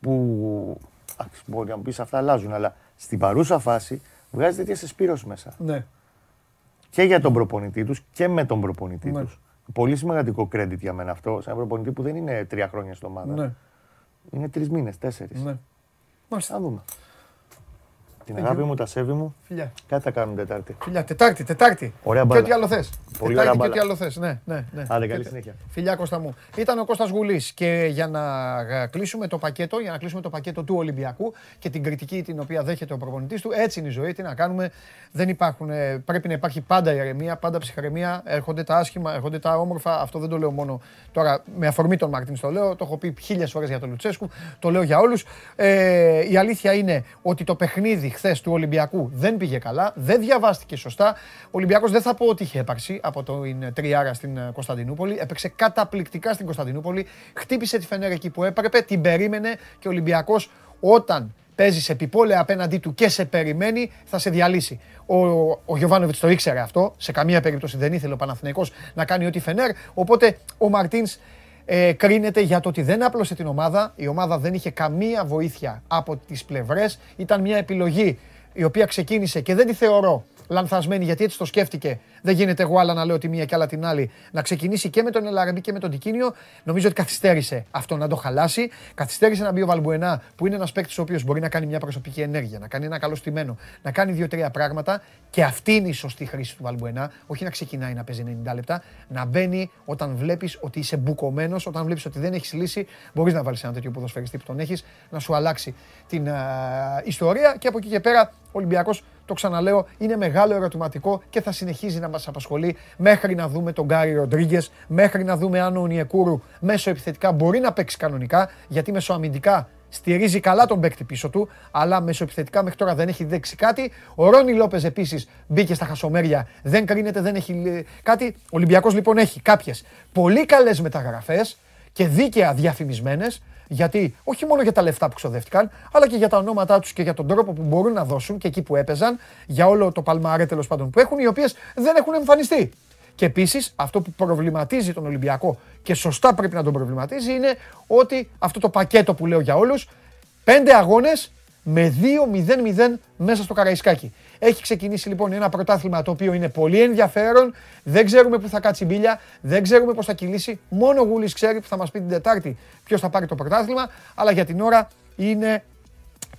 Speaker 7: που. εντάξει, Μπορεί να μου πεις αυτά αλλάζουν, αλλά στην παρούσα φάση βγάζει τέτοια σεσπήρωση μέσα.
Speaker 1: Ναι.
Speaker 7: Και για τον προπονητή τους και με τον προπονητή
Speaker 1: Ναι.
Speaker 7: τους. Πολύ σημαντικό credit για μένα αυτό. Σε ένα προπονητή που δεν είναι τρία χρόνια στην ομάδα.
Speaker 1: Ναι.
Speaker 7: Είναι τρεις μήνες, τέσσερις.
Speaker 1: ναι. Μάλιστα.
Speaker 7: Θα δούμε. Την
Speaker 1: Thank
Speaker 7: αγάπη
Speaker 1: you.
Speaker 7: μου, τα σέβη μου,
Speaker 1: Φιλιά.
Speaker 7: κάτι θα κάνουμε Τετάρτη.
Speaker 1: Φιλιά, Τετάρτη, Τετάρτη.
Speaker 7: Ωραία
Speaker 1: Και
Speaker 7: μπάλα.
Speaker 1: ό,τι άλλο θες.
Speaker 7: Πολύ
Speaker 1: Τετάρτη
Speaker 7: ωραία
Speaker 1: και ό,τι
Speaker 7: μπάλα.
Speaker 1: άλλο θες. Ναι, ναι, ναι.
Speaker 7: Άντε, καλή
Speaker 1: Και-
Speaker 7: συνέχεια.
Speaker 1: Φιλιά Κώστα μου. Ήταν ο Κώστας Γουλής και για να ε, κλείσουμε το πακέτο, για να κλείσουμε το πακέτο του Ολυμπιακού και την κριτική την οποία δέχεται ο προπονητής του, έτσι είναι η ζωή, τι να κάνουμε, δεν υπάρχουν, ε, πρέπει να υπάρχει πάντα ηρεμία, πάντα ψυχραιμία, έρχονται τα άσχημα, έρχονται τα όμορφα, αυτό δεν το λέω μόνο τώρα με αφορμή τον Μαρτίν το λέω, το έχω πει χίλιες φορές για τον Λουτσέσκου, το λέω για όλους. Ε, η αλήθεια είναι ότι το παιχνίδι χθες του Ολυμπιακού δεν πήγε καλά, δεν διαβάστηκε σωστά. Ο Ολυμπιακός δεν θα πω ότι είχε έπαρξη από το τριάρα στην ε, Κωνσταντινούπολη. Έπαιξε καταπληκτικά στην Κωνσταντινούπολη. Χτύπησε τη Φενέρα εκεί που έπρεπε, την περίμενε και ο Ολυμπιακός όταν παίζει σε επιπόλαια απέναντί του και σε περιμένει, θα σε διαλύσει. Ο, ο Γιωβάνοβιτς το ήξερε αυτό. Σε καμία περίπτωση δεν ήθελε ο Παναθηναϊκός να κάνει ό,τι Φενέρ. Οπότε ο Μαρτίνς ε, κρίνεται για το ότι δεν άπλωσε την ομάδα. Η ομάδα δεν είχε καμία βοήθεια από τις πλευρές. Ήταν μια επιλογή η οποία ξεκίνησε και δεν τη θεωρώ λανθασμένη γιατί έτσι το σκέφτηκε. Δεν γίνεται εγώ άλλα να λέω τη μία και άλλα την άλλη. Να ξεκινήσει και με τον Ελαραμπή και με τον Τικίνιο. Νομίζω ότι καθυστέρησε αυτό να το χαλάσει. Καθυστέρησε να μπει ο Βαλμπουενά που είναι ένας παίκτης ο οποίος μπορεί να κάνει μια προσωπική ενέργεια, να κάνει ένα καλό στημένο, να κάνει δύο-τρία πράγματα. Και αυτή είναι η σωστή χρήση του Βαλμπουενά. Όχι να ξεκινάει να παίζει 90 λεπτά, να μπαίνει όταν βλέπεις ότι είσαι μπουκωμένος, όταν βλέπεις ότι δεν έχεις λύση. Μπορείς να βάλεις ένα τέτοιο ποδοσφαιριστή που τον έχεις, να σου αλλάξει την α, ιστορία. Και από εκεί και πέρα ο Ολυμπιακός το ξαναλέω, είναι μεγάλο ερωτηματικό και θα συνεχίζει να μας απασχολεί μέχρι να δούμε τον Γκάρι Ροντρίγκες, μέχρι να δούμε αν ο Νιεκούρου μέσω επιθετικά μπορεί να παίξει κανονικά, γιατί μεσοαμυντικά στηρίζει καλά τον παίκτη πίσω του, αλλά μεσοεπιθετικά μέχρι τώρα δεν έχει δέξει κάτι. Ο Ρόνι Λόπες επίσης μπήκε στα χασομέρια, δεν κρίνεται, δεν έχει ε, κάτι. Ο Ολυμπιακός λοιπόν έχει κάποιες πολύ καλές μεταγραφές και δίκαια διαφημισμένες, γιατί όχι μόνο για τα λεφτά που ξοδεύτηκαν, αλλά και για τα ονόματά τους και για τον τρόπο που μπορούν να δώσουν και εκεί που έπαιζαν, για όλο το παλμαρέ τέλος πάντων που έχουν, οι οποίες δεν έχουν εμφανιστεί. Και επίσης αυτό που προβληματίζει τον Ολυμπιακό και σωστά πρέπει να τον προβληματίζει είναι ότι αυτό το πακέτο που λέω για όλους, πέντε αγώνες με 2-0-0 μέσα στο Καραϊσκάκι. Έχει ξεκινήσει λοιπόν ένα πρωτάθλημα το οποίο είναι πολύ ενδιαφέρον. Δεν ξέρουμε πού θα κάτσει η μπίλια, δεν ξέρουμε πώς θα κυλήσει. Μόνο ο Γούλης ξέρει που θα μας πει την Τετάρτη ποιος θα πάρει το πρωτάθλημα. Αλλά για την ώρα είναι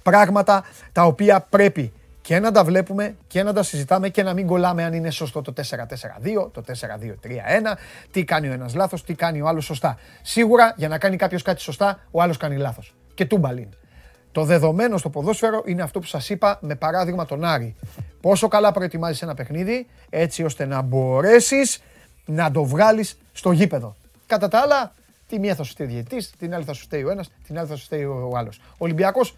Speaker 1: πράγματα τα οποία πρέπει και να τα βλέπουμε και να τα συζητάμε και να μην κολλάμε αν είναι σωστό το 4-4-2, το 4-2-3-1, τι κάνει ο ένας λάθος, τι κάνει ο άλλος σωστά. Σίγουρα για να κάνει κάποιος κάτι σωστά, ο άλλος κάνει λάθος. Και τούμπαλιν. Το δεδομένο στο ποδόσφαιρο είναι αυτό που σας είπα με παράδειγμα τον Άρη. Πόσο καλά προετοιμάζεις ένα παιχνίδι έτσι ώστε να μπορέσεις να το βγάλεις στο γήπεδο. Κατά τα άλλα, τη μία θα σου φταίει ο διαιτητής, την άλλη θα σου φταίει ο ένας, την άλλη θα σου φταίει ο άλλος. Ο Ολυμπιακός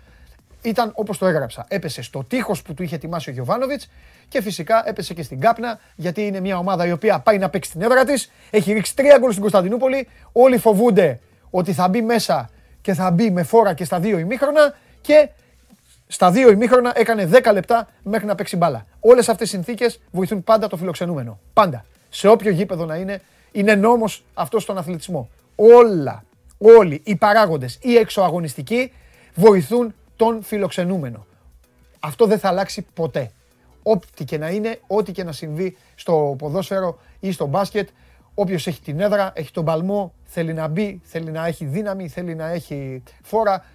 Speaker 1: ήταν όπως το έγραψα. Έπεσε στο τείχος που του είχε ετοιμάσει ο Γιωβάνοβιτς και φυσικά έπεσε και στην κάπνα γιατί είναι μια ομάδα η οποία πάει να παίξει την έδρα της. Έχει ρίξει τρία γκολ στην Κωνσταντινούπολη. Όλοι φοβούνται ότι θα μπει μέσα και θα μπει με φόρα και στα δύο ημίχρονα και στα δύο ημίχρονα έκανε 10 λεπτά μέχρι να παίξει μπάλα. Όλες αυτές οι συνθήκες βοηθούν πάντα το φιλοξενούμενο. Πάντα. Σε όποιο γήπεδο να είναι, είναι νόμος αυτός στον αθλητισμό. Όλα, όλοι οι παράγοντες, οι εξωαγωνιστικοί βοηθούν τον φιλοξενούμενο. Αυτό δεν θα αλλάξει ποτέ. Ό,τι και να είναι, ό,τι και να συμβεί στο ποδόσφαιρο ή στο μπάσκετ, όποιος έχει την έδρα, έχει τον παλμό, θέλει να μπει, θέλει να έχει δύναμη, θέλει να έχει φόρα.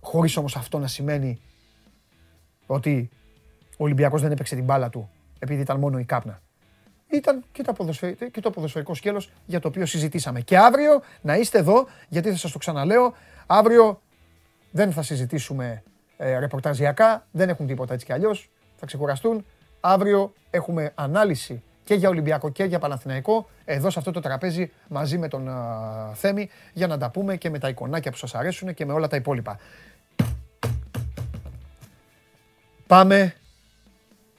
Speaker 1: Χωρίς όμως αυτό να σημαίνει ότι ο Ολυμπιακός δεν έπαιξε την μπάλα του επειδή ήταν μόνο η κάπνα. Ήταν και το, ποδοσφαιρικό, και το ποδοσφαιρικό σκέλος για το οποίο συζητήσαμε. Και αύριο να είστε εδώ, γιατί θα σας το ξαναλέω, αύριο δεν θα συζητήσουμε ε, ρεπορταζιακά, δεν έχουν τίποτα έτσι κι αλλιώς, θα ξεκουραστούν. Αύριο έχουμε ανάλυση και για Ολυμπιακό και για Παναθηναϊκό, εδώ σε αυτό το τραπέζι μαζί με τον α, Θέμη, για να τα πούμε και με τα εικονάκια που σας αρέσουν και με όλα τα υπόλοιπα. Πάμε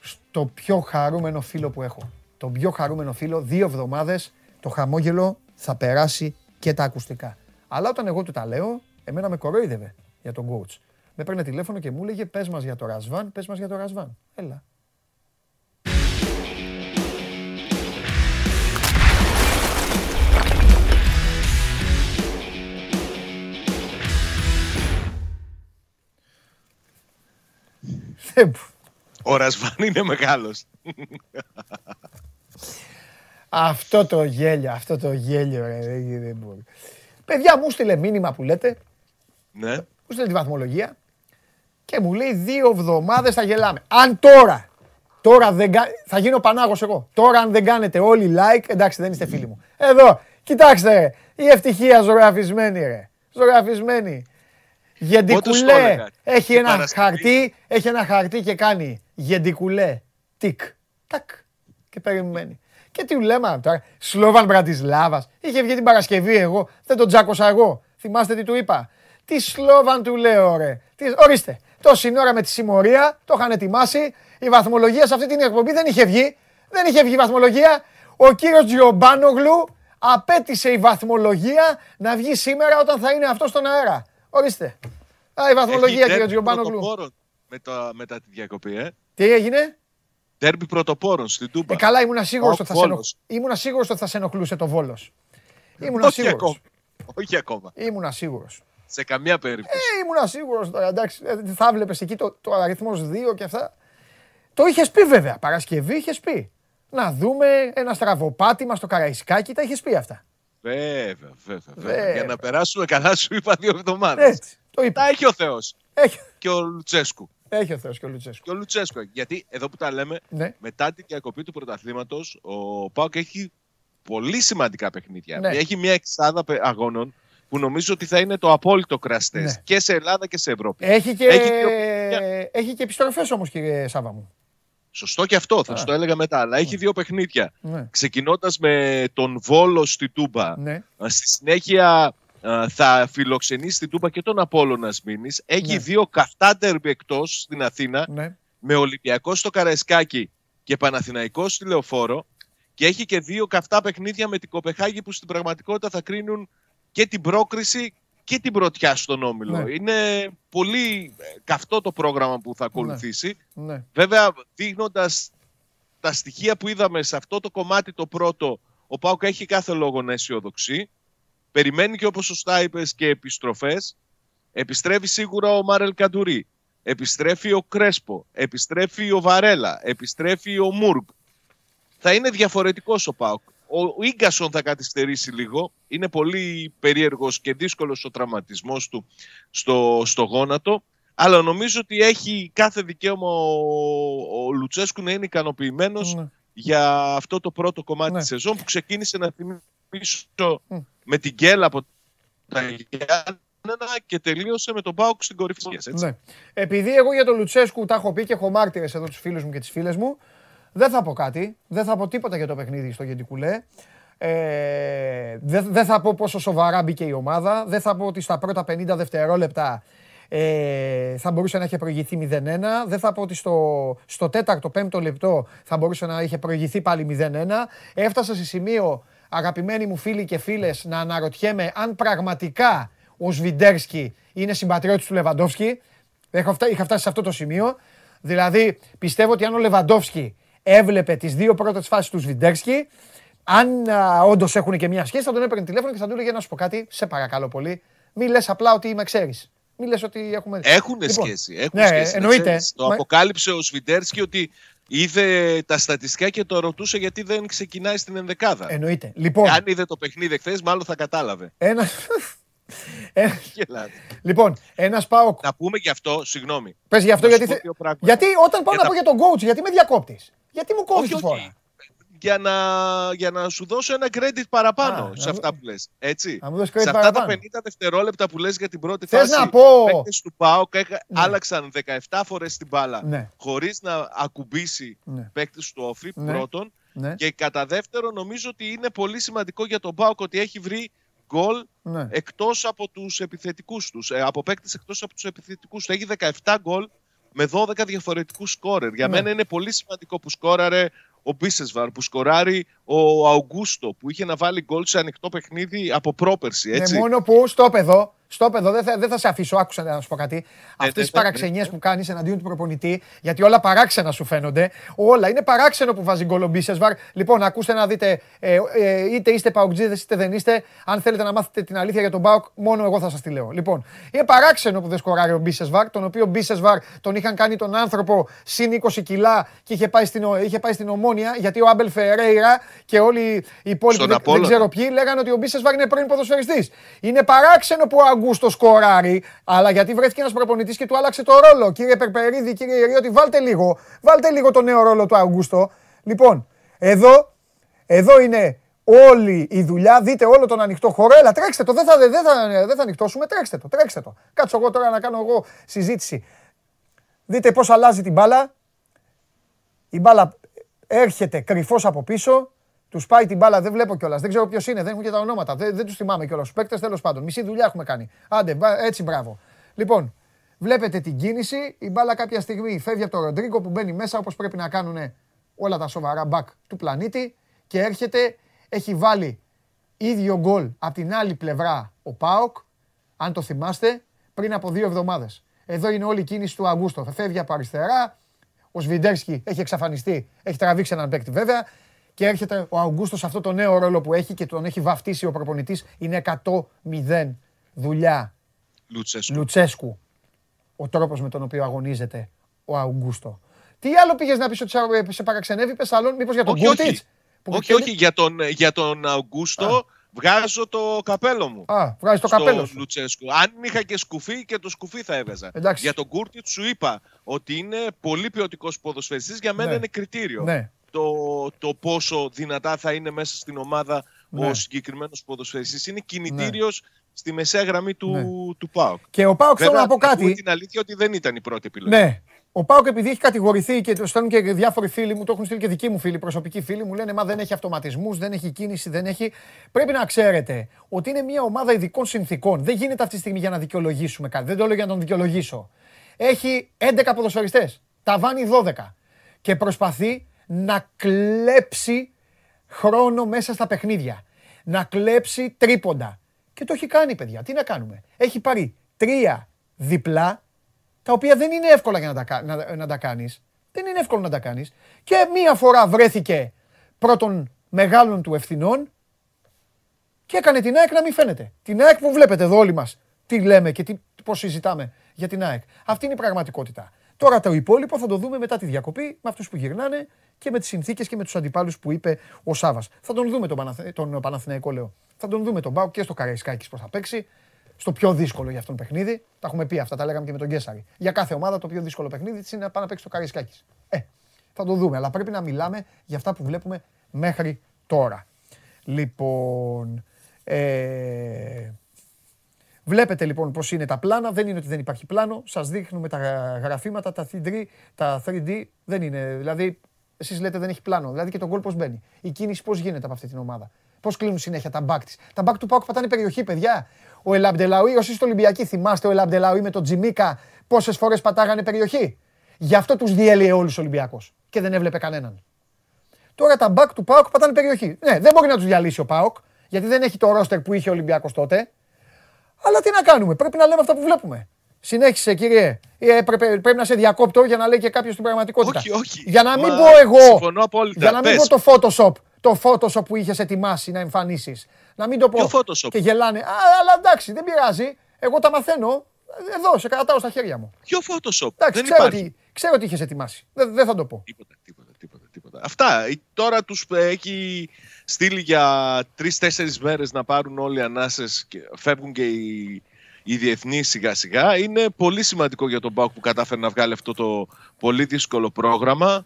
Speaker 1: στο πιο χαρούμενο φίλο που έχω. Το πιο χαρούμενο φίλο, δύο εβδομάδες, το χαμόγελο θα περάσει και τα ακουστικά. Αλλά όταν εγώ του τα λέω, εμένα με κορόιδευε για τον coach. Με παίρνε τηλέφωνο και μου έλεγε πες μας για το Ρασβάν, πες μας για το Ρασβάν. Έλα. Δεν μπο-
Speaker 8: Ο Ρασβάν είναι μεγάλος.
Speaker 1: Αυτό το γέλιο, αυτό το γέλιο, ρε, δεν, δεν μπορεί. Παιδιά, μου στείλε μήνυμα που λέτε,
Speaker 8: Ναι.
Speaker 1: μου στείλε τη βαθμολογία και μου λέει δύο εβδομάδες θα γελάμε. Αν τώρα, τώρα δεν κα... θα γίνω πανάγος εγώ. Τώρα αν δεν κάνετε όλοι like, εντάξει δεν είστε φίλοι μου. Εδώ, κοιτάξτε ρε, η ευτυχία ζωγραφισμένη ρε. Ζωγραφισμένη.
Speaker 8: Πότε
Speaker 1: Γεντικουλέ,
Speaker 8: στο έλεγα,
Speaker 1: έχει
Speaker 8: την
Speaker 1: ένα
Speaker 8: Παρασκευή.
Speaker 1: χαρτί, έχει ένα χαρτί και κάνει γεντικουλέ, τικ, τακ και περιμένει. Και τι λέμε τώρα, Σλόβαν Μπρατισλάβας. Είχε βγει την Παρασκευή εγώ, δεν τον τζάκωσα εγώ. Θυμάστε τι του είπα. Τι Σλόβαν του λέω, ρε. Τι... Ορίστε, τόση ώρα με τη συμμορία, το είχαν ετοιμάσει. Η βαθμολογία σε αυτή την εκπομπή δεν είχε βγει. Δεν είχε βγει η βαθμολογία. Ο κύριος Τζιομπάνογλου απέτησε η βαθμολογία να βγει σήμερα όταν θα είναι αυτό στον αέρα. Ορίστε. Α, η βαθμολογία,
Speaker 8: Έχει
Speaker 1: κύριο
Speaker 8: ντέρμπι
Speaker 1: Τζιομπάνογλου.
Speaker 8: πρωτοπόρων μετά, μετά τη διακοπή, ε.
Speaker 1: Τι έγινε;
Speaker 8: Τέρμπι πρωτοπόρων στην Τούμπα.
Speaker 1: Ε, καλά, ήμουν σίγουρος
Speaker 8: Ο
Speaker 1: ότι θα σε ενοχ-
Speaker 8: Βόλος.
Speaker 1: ήμουνα σίγουρος ότι θα σε ενοχλούσε το βόλος. Ήμουν
Speaker 8: Όχι
Speaker 1: σίγουρος.
Speaker 8: ακόμα. Όχι ακόμα.
Speaker 1: Ήμουν σίγουρος.
Speaker 8: Σε καμία περίπτωση.
Speaker 1: Ε, ήμουν σίγουρος τώρα. Εντάξει, ε, θα βλέπεις εκεί το, το αριθμός 2 και αυτά. Το είχες πει βέβαια. Παρασκευή είχες πει. Να δούμε ένα στραβοπάτημα στο Καραϊσκάκι. Τα είχες πει αυτά.
Speaker 8: Βέβαια, βέβαια, βέβαια.
Speaker 1: Βέβαια.
Speaker 8: Για να περάσουμε καλά, σου είπα δύο εβδομάδες.
Speaker 1: Έτσι. Το είπα.
Speaker 8: Τα έχει ο Θεός.
Speaker 1: Έχει,
Speaker 8: Και ο Λουτσέσκου.
Speaker 1: έχει ο Θεός και ο Λουτσέσκου.
Speaker 8: Και ο Λουτσέσκου. Γιατί εδώ που τα λέμε,
Speaker 1: Ναι.
Speaker 8: μετά την διακοπή του πρωταθλήματος, ο Πάοκ έχει πολύ σημαντικά παιχνίδια.
Speaker 1: Ναι.
Speaker 8: Έχει μια εξάδα πε- αγώνων που νομίζω ότι θα είναι το απόλυτο κραστές
Speaker 1: Ναι.
Speaker 8: και σε Ελλάδα και σε Ευρώπη.
Speaker 1: Έχει και,
Speaker 8: Έχει δύο-
Speaker 1: έχει και επιστροφές όμως, κύριε Σάβα μου.
Speaker 8: Σωστό και αυτό, θα
Speaker 1: Α.
Speaker 8: σου το έλεγα μετά. Αλλά έχει δύο παιχνίδια.
Speaker 1: Ναι.
Speaker 8: Ξεκινώντας με τον Βόλο στη Τούμπα.
Speaker 1: Ναι.
Speaker 8: Α, Στη συνέχεια α, θα φιλοξενήσει στην Τούμπα και τον Απόλλωνας Μήνης. Έχει
Speaker 1: Ναι.
Speaker 8: δύο καυτά τερμπι εκτός στην Αθήνα
Speaker 1: ναι.
Speaker 8: με Ολυμπιακός στο Καραϊσκάκι και Παναθηναϊκός στη Λεωφόρο. Και έχει και δύο καυτά παιχνίδια με την Κοπεχάγη που στην πραγματικότητα θα κρίνουν και την πρόκριση και την πρωτιά στον Όμιλο.
Speaker 1: Ναι.
Speaker 8: Είναι πολύ ε, καυτό το πρόγραμμα που θα ακολουθήσει.
Speaker 1: ναι.
Speaker 8: Βέβαια, δείχνοντας τα στοιχεία που είδαμε σε αυτό το κομμάτι το πρώτο, ο Πάουκ έχει κάθε λόγο να αισιοδοξεί. Περιμένει και όπως σωστά είπες και επιστροφές. Επιστρέφει σίγουρα ο Μάρελ Καντουρί. Επιστρέφει ο Κρέσπο. Επιστρέφει ο Βαρέλα. Επιστρέφει ο Μούργκ. Θα είναι διαφορετικός ο Πάουκ. Ο γκασον θα καθυστερήσει λίγο. Είναι πολύ περίεργος και δύσκολος ο τραυματισμός του στο, στο γόνατο. Αλλά νομίζω ότι έχει κάθε δικαίωμα ο, ο Λουτσέσκου να είναι ικανοποιημένος
Speaker 1: Ναι.
Speaker 8: για αυτό το πρώτο κομμάτι
Speaker 1: Ναι.
Speaker 8: της σεζόν που ξεκίνησε να θυμίσω
Speaker 1: Μμ.
Speaker 8: με την Γκέλα από τα Γιάννενα και τελείωσε με τον Πάουκ στην κορυφή. της, Έτσι.
Speaker 1: Ναι. Επειδή εγώ για τον Λουτσέσκου τα έχω πει και έχω μάρτυρες εδώ τους φίλους μου και τις φίλες μου, δεν θα πω κάτι. Δεν θα πω τίποτα για το παιχνίδι στο Γεντικουλέ. Ε, δεν, δεν θα πω πόσο σοβαρά μπήκε η ομάδα. Δεν θα πω ότι στα πρώτα 50 δευτερόλεπτα ε, θα μπορούσε να είχε προηγηθεί 0-1. Δεν θα πω ότι στο, στο τέταρτο, πέμπτο λεπτό θα μπορούσε να είχε προηγηθεί πάλι 0-1. Έφτασα σε σημείο, αγαπημένοι μου φίλοι και φίλες, να αναρωτιέμαι αν πραγματικά ο Σβιντέρσκι είναι συμπατριώτης του Λεβαντόφσκι. Έχω φτά- Είχα φτάσει σε αυτό το σημείο. Δηλαδή, πιστεύω ότι αν ο Λεβαντόφσκι έβλεπε τις δύο πρώτες φάσεις του Σβιντέρσκι, αν όντως έχουν και μια σχέση, θα τον έπαιρνε τηλέφωνο και θα του έλεγε να σου πω κάτι, σε παρακαλώ πολύ. Μη λες απλά ότι με ξέρεις. Μη λες ότι έχουμε.
Speaker 8: Έχουν
Speaker 1: Λοιπόν,
Speaker 8: σχέση. Έχουν
Speaker 1: ναι,
Speaker 8: σχέση να
Speaker 1: εννοείται.
Speaker 8: ξέρεις. Το
Speaker 1: Μα-
Speaker 8: αποκάλυψε ο Σβιντέρσκι ότι είδε τα στατιστικά και το ρωτούσε γιατί δεν ξεκινάει στην ενδεκάδα.
Speaker 1: Εννοείται. Λοιπόν,
Speaker 8: Αν είδε το παιχνίδι χθες, μάλλον θα κατάλαβε.
Speaker 1: ένα. Ε,
Speaker 8: Γελάτε.
Speaker 1: λοιπόν, ένας πάω.
Speaker 8: Να πούμε γι' αυτό, συγγνώμη.
Speaker 1: Πες γι' αυτό
Speaker 8: να σου
Speaker 1: γιατί.
Speaker 8: πω
Speaker 1: θε-
Speaker 8: δύο πράγματα.
Speaker 1: Γιατί όταν πάω
Speaker 8: Για
Speaker 1: να
Speaker 8: τα-
Speaker 1: πω για τον coach, γιατί με διακόπτη. Γιατί μου κόβεις
Speaker 8: Όχι,
Speaker 1: τη
Speaker 8: όχι.
Speaker 1: φορά.
Speaker 8: Για να, για να σου δώσω ένα credit παραπάνω
Speaker 1: Α,
Speaker 8: σε
Speaker 1: να
Speaker 8: αυτά
Speaker 1: μου-
Speaker 8: που λες. Έτσι.
Speaker 1: να μου δώσεις credit
Speaker 8: σε αυτά
Speaker 1: παραπάνω.
Speaker 8: τα 50 δευτερόλεπτα που λες για την πρώτη
Speaker 1: Θες
Speaker 8: φάση,
Speaker 1: να πω-
Speaker 8: οι παίκτες του ΠΑΟΚ έχα-
Speaker 1: Ναι.
Speaker 8: άλλαξαν 17 φορές την μπάλα
Speaker 1: Ναι.
Speaker 8: χωρίς να ακουμπήσει
Speaker 1: Ναι.
Speaker 8: παίκτης του όφη
Speaker 1: Ναι.
Speaker 8: πρώτον.
Speaker 1: Ναι.
Speaker 8: Και κατά δεύτερο νομίζω ότι είναι πολύ σημαντικό για τον ΠΑΟΚ ότι έχει βρει γκολ
Speaker 1: Ναι.
Speaker 8: εκτός από τους επιθετικούς τους. Ε, από παίκτες εκτός από τους επιθετικούς τους. Έχει 17 γκολ με 12 διαφορετικούς σκόρερ. Για
Speaker 1: Ναι.
Speaker 8: μένα είναι πολύ σημαντικό που σκόραρε ο Μπίσεσβαρ, που σκοράρει ο Αουγκούστο, που είχε να βάλει γκολ σε ανοιχτό παιχνίδι από πρόπερση. Έτσι.
Speaker 1: Ναι, μόνο που στο παιδό, στο παιδό, δεν θα, δεν θα σε αφήσω. Άκουσα να σου πω κάτι. Αυτές
Speaker 8: ναι,
Speaker 1: τις
Speaker 8: ναι,
Speaker 1: παραξενιές
Speaker 8: ναι.
Speaker 1: που κάνεις εναντίον του προπονητή, γιατί όλα παράξενα σου φαίνονται. Όλα είναι παράξενο που βάζει γκολ ο Μπίσεσβαρ. Λοιπόν, ακούστε να δείτε, ε, ε, είτε είστε παουτζίδε είτε δεν είστε. Αν θέλετε να μάθετε την αλήθεια για τον Μπάουκ, μόνο εγώ θα σας τη λέω. Λοιπόν, είναι παράξενο που δεν σκοράρει ο Μπίσεσβαρ, τον οποίο Μπίσεσβαρ τον είχαν κάνει τον άνθρωπο συν 20 κιλά και είχε πάει στην, ο- είχε πάει στην Ομόνια, γιατί ο Άμπελ Φερέιρα και όλοι οι υπόλοιποι
Speaker 8: Στον
Speaker 1: δεν, δεν
Speaker 8: Απόλλωνα.
Speaker 1: ξέρω ποιοι λέγανε ότι ο Μπίσεσβαρ είναι πρώην ποδοσφαιριστής. Είναι παράξενο που ο Αγκούστο σκοράρει, αλλά γιατί βρέθηκε ένας προπονητής και του άλλαξε το ρόλο. Κύριε Περπερίδη, κύριε Ιεριώτη, βάλτε λίγο, βάλτε λίγο το νέο ρόλο του Αγκούστο. Λοιπόν, εδώ, εδώ είναι όλη η δουλειά. Δείτε όλο τον ανοιχτό χώρο. Έλα, τρέξτε το. Δεν θα, δεν θα, δεν θα ανοιχτώσουμε. Τρέξτε το. Τρέξτε το. Κάτσω εγώ τώρα να κάνω εγώ συζήτηση. Δείτε πώς αλλάζει την μπάλα. Η μπάλα έρχεται κρυφός από πίσω. Τους πάει την μπάλα, δεν βλέπω κιόλας. Δεν ξέρω ποιος είναι, δεν έχουν και τα ονόματα. Δεν, δεν τους θυμάμαι κιόλας. Τους παίκτες τέλος πάντων. Μισή δουλειά έχουμε κάνει. Άντε, μπα- έτσι μπράβο. Λοιπόν, βλέπετε την κίνηση. Η μπάλα κάποια στιγμή φεύγει από τον Ροντρίγκο που μπαίνει μέσα όπως πρέπει να κάνουν όλα τα σοβαρά μπακ του πλανήτη και έρχεται, έχει βάλει ίδιο γκολ από την άλλη πλευρά ο Πάοκ, αν το θυμάστε, πριν από δύο εβδομάδες. Εδώ είναι όλη η κίνηση του Αγκούστο. Θα φεύγει από αριστερά. Ο Σβιντέρσκι έχει εξαφανιστεί, έχει τραβήξει έναν παίκτη βέβαια. Και έρχεται ο Αγκούστο σε αυτό το νέο ρόλο που έχει και τον έχει βαφτίσει ο προπονητής. Είναι 100-0 δουλειά
Speaker 8: Λουτσέσκου.
Speaker 1: Λουτσέσκου ο τρόπος με τον οποίο αγωνίζεται ο Αγκούστο. Τι άλλο πήγες να πεις ότι σε- σε παραξενεύει, πες άλλον, μήπως για τον
Speaker 8: όχι, όχι.
Speaker 1: Κούρτιτ.
Speaker 8: όχι, όχι, για τον, για τον Αουγκούστο βγάζω το καπέλο μου.
Speaker 1: Α, βγάζεις το
Speaker 8: στο
Speaker 1: καπέλο σου.
Speaker 8: Λουτσέσκου. Αν είχα και σκουφί και το σκουφί θα έβγαζα.
Speaker 1: Εντάξει.
Speaker 8: Για τον Κούρτιτς σου είπα ότι είναι πολύ ποιοτικός ποδοσφαιριστής. Για μένα
Speaker 1: Ναι.
Speaker 8: είναι κριτήριο.
Speaker 1: Ναι.
Speaker 8: Το, το πόσο δυνατά θα είναι μέσα στην ομάδα
Speaker 1: Ναι.
Speaker 8: ο συγκεκριμένος ποδοσφαιριστής. Είναι κινητήριος στη μεσαία γραμμή του,
Speaker 1: Ναι.
Speaker 8: του ΠΑΟΚ.
Speaker 1: Και ο Πάοκ θέλω
Speaker 8: Βέβαια,
Speaker 1: να πω
Speaker 8: πούμε
Speaker 1: κάτι.
Speaker 8: την αλήθεια ότι δεν ήταν η πρώτη επιλογή.
Speaker 1: Ναι. Ο Πάοκ επειδή έχει κατηγορηθεί και το στέλνουν και διάφοροι φίλοι μου, το έχουν στείλει και δικοί μου φίλοι, προσωπικοί φίλοι μου, λένε Μα δεν έχει αυτοματισμούς, δεν έχει κίνηση, δεν έχει. Πρέπει να ξέρετε ότι είναι μια ομάδα ειδικών συνθήκων. Δεν γίνεται αυτή τη στιγμή για να δικαιολογήσουμε κάτι. Δεν το λέω για να τον δικαιολογήσω. Έχει 11 ποδοσφαιριστές. Τα βάνει 12. Και προσπαθεί να κλέψει χρόνο μέσα στα παιχνίδια. Να κλέψει τρίποντα. Και το έχει κάνει, παιδιά. Τι να κάνουμε. Έχει πάρει τρία διπλά τα οποία δεν είναι εύκολα για να τα, κα- να, να τα κάνεις. Δεν είναι εύκολο να τα κάνεις. Και μία φορά βρέθηκε πρώτων μεγάλων του ευθυνών και έκανε την ΑΕΚ να μην φαίνεται. Την ΑΕΚ που βλέπετε εδώ όλοι μας τι λέμε και τι, πώς συζητάμε για την ΑΕΚ. Αυτή είναι η πραγματικότητα. Τώρα το υπόλοιπο θα το δούμε μετά τη διακοπή με αυτούς που γυρνάνε και με τις συνθήκες και με τους αντιπάλους που είπε ο Σάβας. Θα τον δούμε τον, Παναθε... τον Παναθηναϊκό λέω. Θα τον δούμε τον Μπάου και στο Καραϊσκάκης πώς θα παίξει. Στο πιο δύσκολο για αυτόν παιχνίδι. Τα έχουμε πει αυτά, τα λέγαμε και με τον Γκέσαρη. Για κάθε ομάδα το πιο δύσκολο παιχνίδι της είναι να πάει να παίξει το Καραϊσκάκης. Ε, θα το δούμε, αλλά πρέπει να μιλάμε για αυτά που βλέπουμε μέχρι τώρα. Λοιπόν, ε, βλέπετε λοιπόν πώς είναι τα πλάνα. Δεν είναι ότι δεν υπάρχει πλάνο. Σας δείχνουμε τα γραφήματα, τα 3D, τα 3D δεν είναι. Δηλαδή, εσείς λέτε δεν έχει πλάνο. Δηλαδή και τον γκολ πώς μπαίνει. Η κίνηση πώς γίνεται από αυτή την ομάδα. Πώς κλείνουν συνέχεια τα μπακ της. Τα μπακ του Πάουκ πατάνε περιοχή, παιδιά. Ο Ελαμπτελαούι, όσοι είστε Ολυμπιακοί, θυμάστε ο Ελαμπτελαούι με τον Τζιμίκα πόσες φορές πατάγανε περιοχή. Γι' αυτό τους διέλυε όλους ο Ολυμπιακό και δεν έβλεπε κανέναν. Τώρα τα μπακ του Πάοκ πατάνε περιοχή. Ναι, δεν μπορεί να τους διαλύσει ο Πάοκ, γιατί δεν έχει το ρόστερ που είχε ο Ολυμπιακός τότε. Αλλά τι να κάνουμε, πρέπει να λέμε αυτά που βλέπουμε. Συνέχισε, κύριε. Ε, πρέπει, πρέπει να σε διακόπτω για να λέει και κάποιος την πραγματικότητα.
Speaker 8: Όχι, όχι.
Speaker 1: Για να μην
Speaker 8: Μα,
Speaker 1: πω εγώ.
Speaker 8: συμφωνώ απόλυτα.
Speaker 1: Για να μην
Speaker 8: Πες.
Speaker 1: πω το Photoshop. Το Photoshop που είχες ετοιμάσει να εμφανίσεις. Να μην το πω.
Speaker 8: Ποιο Photoshop?
Speaker 1: Και γελάνε. Α, αλλά εντάξει, δεν πειράζει. Εγώ τα μαθαίνω. Εδώ, σε κρατάω στα χέρια μου.
Speaker 8: Ποιο Photoshop;
Speaker 1: Εντάξει,
Speaker 8: δεν
Speaker 1: ξέρω
Speaker 8: υπάρχει.
Speaker 1: τι, ξέρω τι είχες ετοιμάσει. Δεν, δεν θα το πω.
Speaker 8: Τίποτα, τίποτα, τίποτα, τίποτα. Αυτά. Ε, Τώρα τους ε, έχει στείλει για τρει-τέσσερι μέρες να πάρουν όλοι οι ανάσες και φεύγουν και οι, οι διεθνεί σιγά σιγά. Είναι πολύ σημαντικό για τον Πάουκ που κατάφερε να βγάλει αυτό το πολύ δύσκολο πρόγραμμα.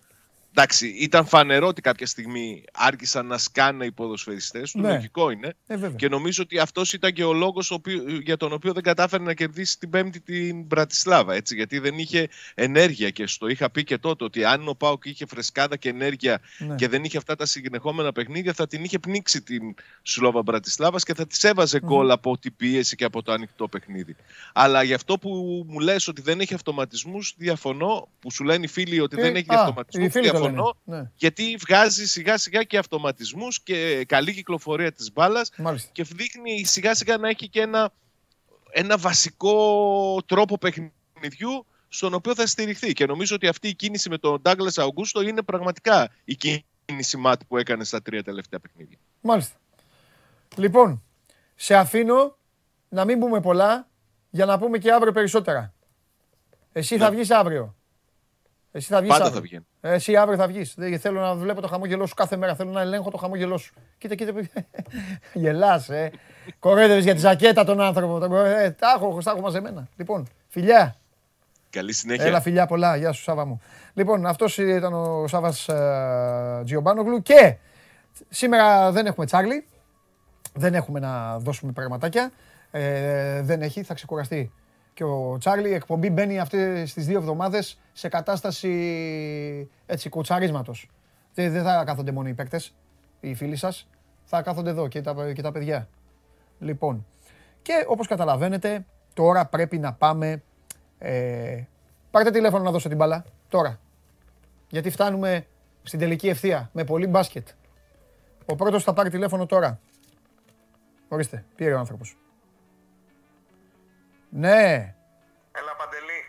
Speaker 8: Εντάξει, ήταν φανερό ότι κάποια στιγμή άρχισαν να σκάνε οι ποδοσφαιριστές του.
Speaker 1: Ναι.
Speaker 8: Λογικό είναι.
Speaker 1: Ε, βέβαια.
Speaker 8: Και νομίζω ότι αυτός ήταν και ο λόγος για τον οποίο δεν κατάφερε να κερδίσει την Πέμπτη την Μπρατισλάβα. Έτσι, γιατί δεν είχε ενέργεια. Και στο είχα πει και τότε ότι αν ο Πάουκ είχε φρεσκάδα και ενέργεια
Speaker 1: Ναι.
Speaker 8: και δεν είχε αυτά τα συνεχόμενα παιχνίδια, θα την είχε πνίξει την Σλόβα Μπρατισλάβας και θα της έβαζε γκολ από την πίεση και από το ανοιχτό παιχνίδι. Αλλά για αυτό που μου λες ότι δεν έχει αυτοματισμούς, διαφωνώ. Που σου λένε οι φίλοι ότι
Speaker 1: Ε,
Speaker 8: δεν έχει
Speaker 1: α,
Speaker 8: αυτοματισμούς,
Speaker 1: οι φίλοι το
Speaker 8: διαφωνώ.
Speaker 1: Λένε. Ναι.
Speaker 8: Γιατί βγάζει σιγά σιγά και αυτοματισμούς και καλή κυκλοφορία της μπάλας
Speaker 1: Μάλιστα.
Speaker 8: και δείχνει σιγά σιγά να έχει και ένα, ένα βασικό τρόπο παιχνιδιού στον οποίο θα στηριχθεί. Και νομίζω ότι αυτή η κίνηση με τον Ντάγκλας Αουγκούστο είναι πραγματικά η κίνηση μάτ που έκανε στα τρία τελευταία παιχνίδια.
Speaker 1: Μάλιστα. Λοιπόν, σε αφήνω να μην πούμε πολλά για να πούμε και αύριο περισσότερα. Εσύ θα βγεις αύριο. Εσύ θα βγεις
Speaker 8: Πάντα
Speaker 1: αύριο.
Speaker 8: θα βγαίνω.
Speaker 1: Ε, Εσύ αύριο θα βγεις. Δεν θέλω να βλέπω το χαμόγελό σου κάθε μέρα. Θέλω να ελέγχω το χαμόγελό σου. Κοίτα, κοίτα. Γελάς, ε. Κορέδευες για τη ζακέτα τον άνθρωπο. Τον κορε- Ε, τα έχω, τα έχω μαζεμένα. Λοιπόν, φιλιά.
Speaker 8: Καλή συνέχεια.
Speaker 1: Έλα φιλιά πολλά. Γεια σου Σάβα μου. Λοιπόν, αυτός ήταν ο Σάβας ε, Τζιομπάνογλου και σήμερα δεν έχουμε Τσάρλι. Δεν έχουμε να δώσουμε πραγματάκια. Ε, δεν έχει, θα ξεκουραστεί. Και ο Τσάρλι, η εκπομπή μπαίνει αυτές τις δύο εβδομάδες σε κατάσταση έτσι κουτσαρίσματος. Δεν, δεν θα κάθονται μόνο οι παίκτες, οι φίλοι σας. Θα κάθονται εδώ και τα, και τα παιδιά. Λοιπόν, και όπως καταλαβαίνετε, τώρα πρέπει να πάμε... Ε, πάρτε τηλέφωνο να δώσω την μπάλα, τώρα. Γιατί φτάνουμε στην τελική ευθεία, με πολύ μπάσκετ. Ο πρώτος θα πάρει τηλέφωνο τώρα. Ορίστε, πήρε ο άνθρωπος. Ναι,
Speaker 9: Έλα Παντελή,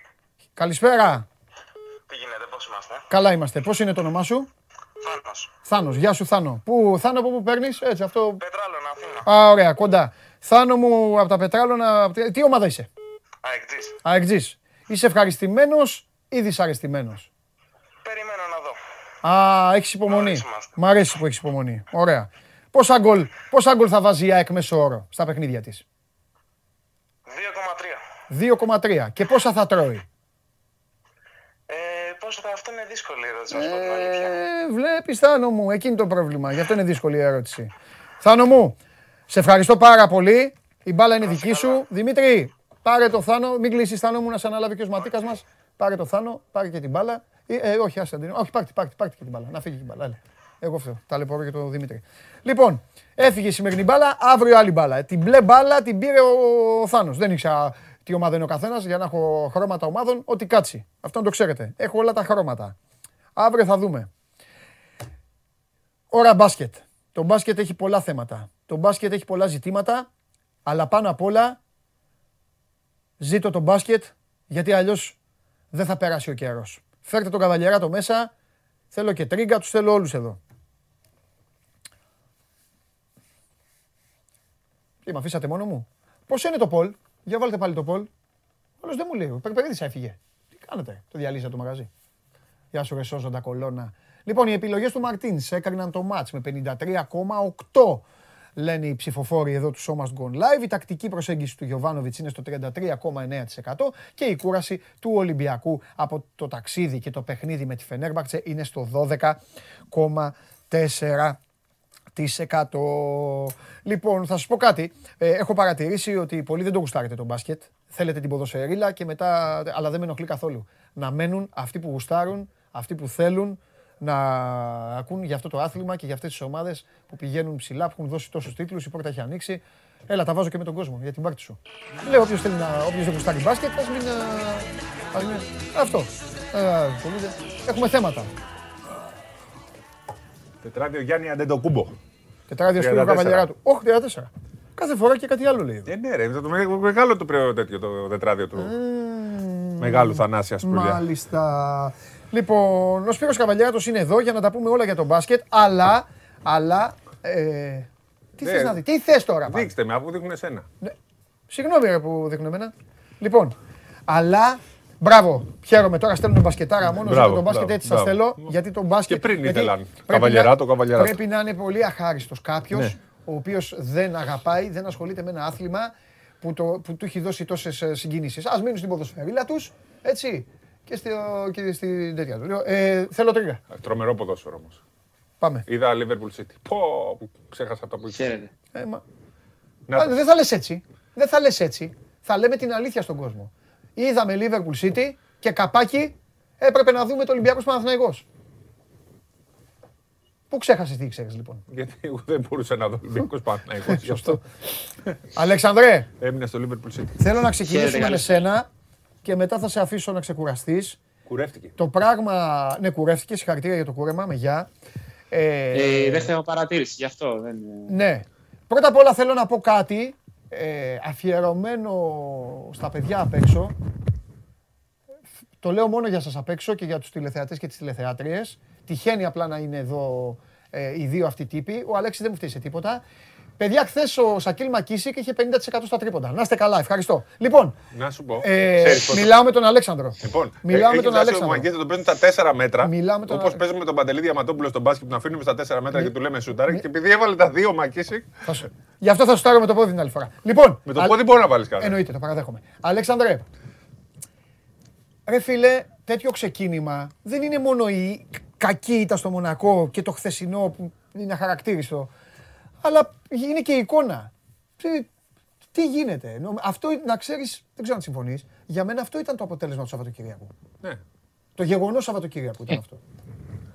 Speaker 1: καλησπέρα.
Speaker 9: τι γίνεται, πώς είμαστε;
Speaker 1: Καλά είμαστε. Πώς είναι το όνομά σου;
Speaker 9: Θάνος,
Speaker 1: Θάνος, γεια σου Θάνο. Πού, Θάνο, από πού παίρνεις, έτσι αυτό.
Speaker 9: Πετράλαινα, Αθήνα,
Speaker 1: Α, ωραία, κοντά. Θάνο μου, από τα Πετράλωνα, απ' τη- τι ομάδα είσαι;
Speaker 9: αεκτζής.
Speaker 1: Αεκτζής. Είσαι ευχαριστημένος ή δυσαρεστημένος;
Speaker 9: Περιμένω να δω.
Speaker 1: Α, έχεις υπομονή.
Speaker 9: Μ' αρέσει μας.
Speaker 1: Μ' αρέσει που έχεις υπομονή. Ωραία. Πόσα γκολ, πόσα γκολ θα βάζει η ΑΕΚ μέσω όρο στα παιχνίδια της;
Speaker 9: 2,3.
Speaker 1: 2,3. Και πόσα θα τρώει;
Speaker 9: Ε, πόσο θα αυτό είναι δύσκολη η ερώτηση, να σου πω την αλήθεια.
Speaker 1: Ε, βλέπεις Θάνο μου, εκείνη το πρόβλημα. Γι' αυτό είναι δύσκολη η ερώτηση. Θάνο μου, σε ευχαριστώ πάρα πολύ. Η μπάλα είναι δική σου. Δημήτρη, πάρε το Θάνο. Μην κλείσεις Θάνο μου να σε αναλάβει και ο Ματίκας μας. Πάρε το Θάνο, πάρε και την μπάλα. Ε, ε, όχι, άσε την. Όχι, πάρτε, πάρτε, πάρτε και την μπάλα. Να φύγει και την μπάλα. Έλα. Εγώ αυτό. Ταλαιπωρώ και τον Δημήτρη. Λοιπόν, έφυγε η σημερινή μπάλα, αύριο άλλη μπάλα. Ε, Την μπλε μπάλα την πήρε ο Θάνος. Δεν ήξερα τι ομάδα είναι ο καθένας για να έχω χρώματα ομάδων. Ό,τι κάτσει. Αυτό να το ξέρετε. Έχω όλα τα χρώματα. Αύριο θα δούμε. Ώρα μπάσκετ. Το μπάσκετ έχει πολλά θέματα. Το μπάσκετ έχει πολλά ζητήματα, αλλά πάνω απ' όλα ζήτω το μπάσκετ, γιατί αλλιώς δεν θα περάσει ο καιρός. Φέρτε τον καβαλιεράτο μέσα, θέλω και τρίγκα, τους θέλω όλους εδώ. Τι, με αφήσατε μόνο μου; Πώς είναι το Πολ, για βάλτε πάλι το Πολ. Όλος δεν μου λέει, ο Περπερίδης έφυγε. Τι κάνετε, το διαλύσατε το μαγαζί. Γεια σου, ρε σώζοντα κολόνα. Λοιπόν, οι επιλογές του Μαρτίνς έκαναν το μάτς με 53,8 λένε οι ψηφοφόροι εδώ του So Must Go Live. Η τακτική προσέγγιση του Γιωβάνοβιτς είναι στο 33,9% και η κούραση του Ολυμπιακού από το ταξίδι και το παιχνίδι με τη Φενέρμπαξε είναι στο 12,4%. Λοιπόν, θα σας πω κάτι. Ε, έχω παρατηρήσει ότι πολλοί δεν το γουστάρετε το μπάσκετ. Θέλετε την ποδοσφαιρίλα και μετά. Αλλά δεν με ενοχλεί καθόλου. Να μένουν αυτοί που γουστάρουν, αυτοί που θέλουν να ακούν για αυτό το άθλημα και για αυτές τις ομάδες που πηγαίνουν ψηλά, που έχουν δώσει τόσους τίτλους. Η πόρτα έχει ανοίξει. Έλα, τα βάζω και με τον κόσμο για την πάρτι σου. Λέω όποιος θέλει να, όποιος δεν κουστάρει μπάσκετ, ας μην... α, ας μην- Αυτό. Ε, ασχολείται. Έχουμε θέματα.
Speaker 10: Τετράδιο Γιάννη Αντεντοκούμπο.
Speaker 1: Τετράδιος σπίτι
Speaker 10: 34.
Speaker 1: καβαλιαράτου. Όχι, 34. Κάθε φορά και κάτι άλλο λέει.
Speaker 10: Ε, ναι, ρε, το με- μεγάλο το πρέ- τέτοιο το τετράδιο του. Μεγάλου Θανάσια Σπουλιά.
Speaker 1: Μάλιστα. Λοιπόν, ο Σπύρος Καβαλιάράτος είναι εδώ για να τα πούμε όλα για τον μπάσκετ, αλλά, αλλά, ε, τι
Speaker 10: Ναι.
Speaker 1: θες να δεις, τι θες τώρα πάλι;
Speaker 10: Δείξτε με, αφού δείχνουν εσένα.
Speaker 1: Συγγνώμη ρε που δείχνουν εμένα. Λοιπόν, αλλά, μπράβο, χαίρομαι τώρα στέλνουν μπασκετάρα μόνος
Speaker 10: Μπράβο,
Speaker 1: γιατί τον μπάσκετ
Speaker 10: μπράβο,
Speaker 1: έτσι σας
Speaker 10: μπράβο.
Speaker 1: θέλω, γιατί τον μπάσκετ...
Speaker 10: Και πριν
Speaker 1: γιατί
Speaker 10: ήθελαν.
Speaker 1: πρέπει
Speaker 10: Καβαλιεράτο,
Speaker 1: να-
Speaker 10: καβαλιεράτο.
Speaker 1: Πρέπει να είναι πολύ αχάριστος κάποιος,
Speaker 10: Ναι.
Speaker 1: ο οποίος δεν αγαπάει, δεν ασχολείται με ένα άθλημα που, το, που του έχει δώσει τόσες ε, συγκινήσεις. Ας μείνουν στην ποδοσφαιρίλα τους, έτσι, και, στη, και στην τέτοια τους. Λοιπόν, Ε, θέλω τρίγα.
Speaker 10: Τρομερό ποδόσφαιρο όμως.
Speaker 1: Πάμε.
Speaker 10: Είδα Liverpool City. Πω, που ξέχασα τα που είχε.
Speaker 5: Χαίρετε.
Speaker 1: Ε, μα-
Speaker 10: Να
Speaker 1: Α,
Speaker 10: το.
Speaker 1: δεν θα λες έτσι. Δεν θα λες έτσι. Θα λέμε την αλήθεια στον κόσμο. Είδαμε Liverpool City και καπάκι έπρεπε να δούμε το Ολυμπιακός Παναθηναϊκός. Πού ξέχασες τι ξέρεις λοιπόν;
Speaker 10: Γιατί εγώ δεν μπορούσα να δω Ολυμπιακός Παναθηναϊκός. Γι' αυτό
Speaker 1: Αλεξανδρέ,
Speaker 10: έμεινα στο Liverpool City.
Speaker 1: θέλω να ξεκινήσουμε
Speaker 5: Χαίρετε,
Speaker 1: με
Speaker 5: καλή.
Speaker 1: σένα και μετά θα σε αφήσω να ξεκουραστείς.
Speaker 10: Κουρεύτηκε.
Speaker 1: Το πράγμα, ναι κουρεύτηκε, συγχαρητήρια για το κούρεμα, με γεια. Ε,
Speaker 11: Ε, δεύτερη παρατήρηση, γι' αυτό. Δεν...
Speaker 1: Ναι. Πρώτα απ' όλα θέλω να πω κάτι ε, αφιερωμένο στα παιδιά απ' έξω. Το λέω μόνο για σας απ' έξω και για τους τηλεθεατές και τις τηλεθεάτριες. Τυχαίνει απλά να είναι εδώ ε, οι δύο αυτοί τύποι. Ο Αλέξης δεν μου φταίει σε τίποτα. Παιδιά, χθες ο Σακίλ Μακίση και είχε 50% στα τρίποντα. Να είστε καλά, ευχαριστώ. Λοιπόν,
Speaker 10: Να σου πω.
Speaker 1: ε,
Speaker 10: ξέρεις πώς-
Speaker 1: μιλάω με τον Αλέξανδρο.
Speaker 10: Λοιπόν,
Speaker 1: Μιλάω με
Speaker 10: έχεις
Speaker 1: τον
Speaker 10: φτάσει Ο
Speaker 1: Αλέξανδρο.
Speaker 10: Μαγκέτα τον παίζουν στα 4 μέτρα.
Speaker 1: Μιλάω με τον
Speaker 10: Όπως
Speaker 1: Ale-
Speaker 10: παίζουμε με τον Παντελή Διαματόπουλο στον μπάσκετ που να αφήνουμε στα 4 μέτρα και του λέμε σουτάρε. Και επειδή έβαλε τα δύο Μακίσικ,
Speaker 1: Θα σου- Γι' αυτό θα σου τάρω με το πόδι την άλλη φορά. Λοιπόν,
Speaker 10: με το
Speaker 1: Α-
Speaker 10: πόδι μπορεί να βάλεις κάτι.
Speaker 1: Εννοείται, το παραδέχομαι. Αλέξανδρε, ρε φίλε, τέτοιο ξεκίνημα δεν είναι μόνο η κακή ήττα στο Μονακό και το χθεσινό που είναι αχαρακτήριστο, αλλά είναι και η εικόνα. Τι, τι γίνεται; Νομ- Αυτό να ξέρεις, δεν ξέρω αν συμφωνείς, για μένα αυτό ήταν το αποτέλεσμα του Σαββατοκύριακου.
Speaker 10: Ναι,
Speaker 1: Το γεγονός Σαββατοκύριακου ήταν αυτό.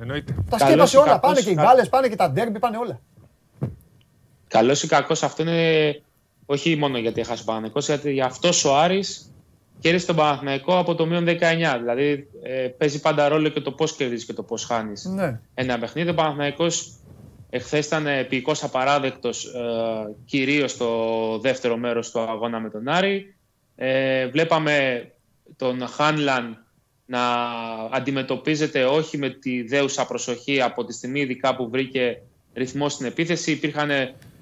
Speaker 10: εννοείται.
Speaker 1: Τα
Speaker 11: Καλός
Speaker 1: σκέπασε
Speaker 11: ή
Speaker 1: όλα.
Speaker 11: κακός,
Speaker 1: Πάνε και οι
Speaker 11: κα-
Speaker 1: μπάλες, πάνε και τα ντέρμπι, πάνε όλα.
Speaker 11: Καλός ή κακός, αυτό είναι όχι μόνο γιατί έχασε ο Παναθηναϊκός, γιατί για αυτός ο Άρης κέρδισε τον Παναθηναϊκό από το μείον 19. Δηλαδή ε, παίζει πάντα ρόλο και το πώς κερδίζεις και το πώς χάνεις
Speaker 1: Ναι.
Speaker 11: ένα παιχνίδι. Ο Παναθηναϊκός εχθές ήταν επίοικο απαράδεκτος, ε, κυρίως στο δεύτερο μέρος του αγώνα με τον Άρη. Ε, βλέπαμε τον Χάνλαν να αντιμετωπίζεται όχι με τη δέουσα προσοχή από τη στιγμή ειδικά που βρήκε ρυθμό στην επίθεση. Υπήρχαν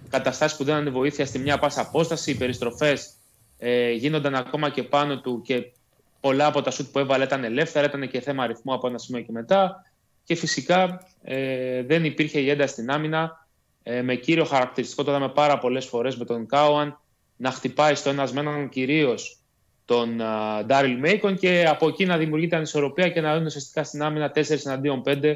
Speaker 11: καταστάσεις που δεν ήταν βοήθεια στη μια πάσα απόσταση, οι περιστροφές ε, γίνονταν ακόμα και πάνω του και πολλά από τα σουτ που έβαλε ήταν ελεύθερα, ήταν και θέμα αριθμού από ένα σημείο και μετά. Και φυσικά ε, δεν υπήρχε η ένταση στην άμυνα. Ε, με κύριο χαρακτηριστικό το είδαμε πάρα πολλές φορές με τον Κάουαν να χτυπάει στο ένας με έναν κυρίως τον Ντάριλ Μέικον και από εκεί να δημιουργείται ανισορροπία και να είναι ουσιαστικά στην άμυνα 4 εναντίον 5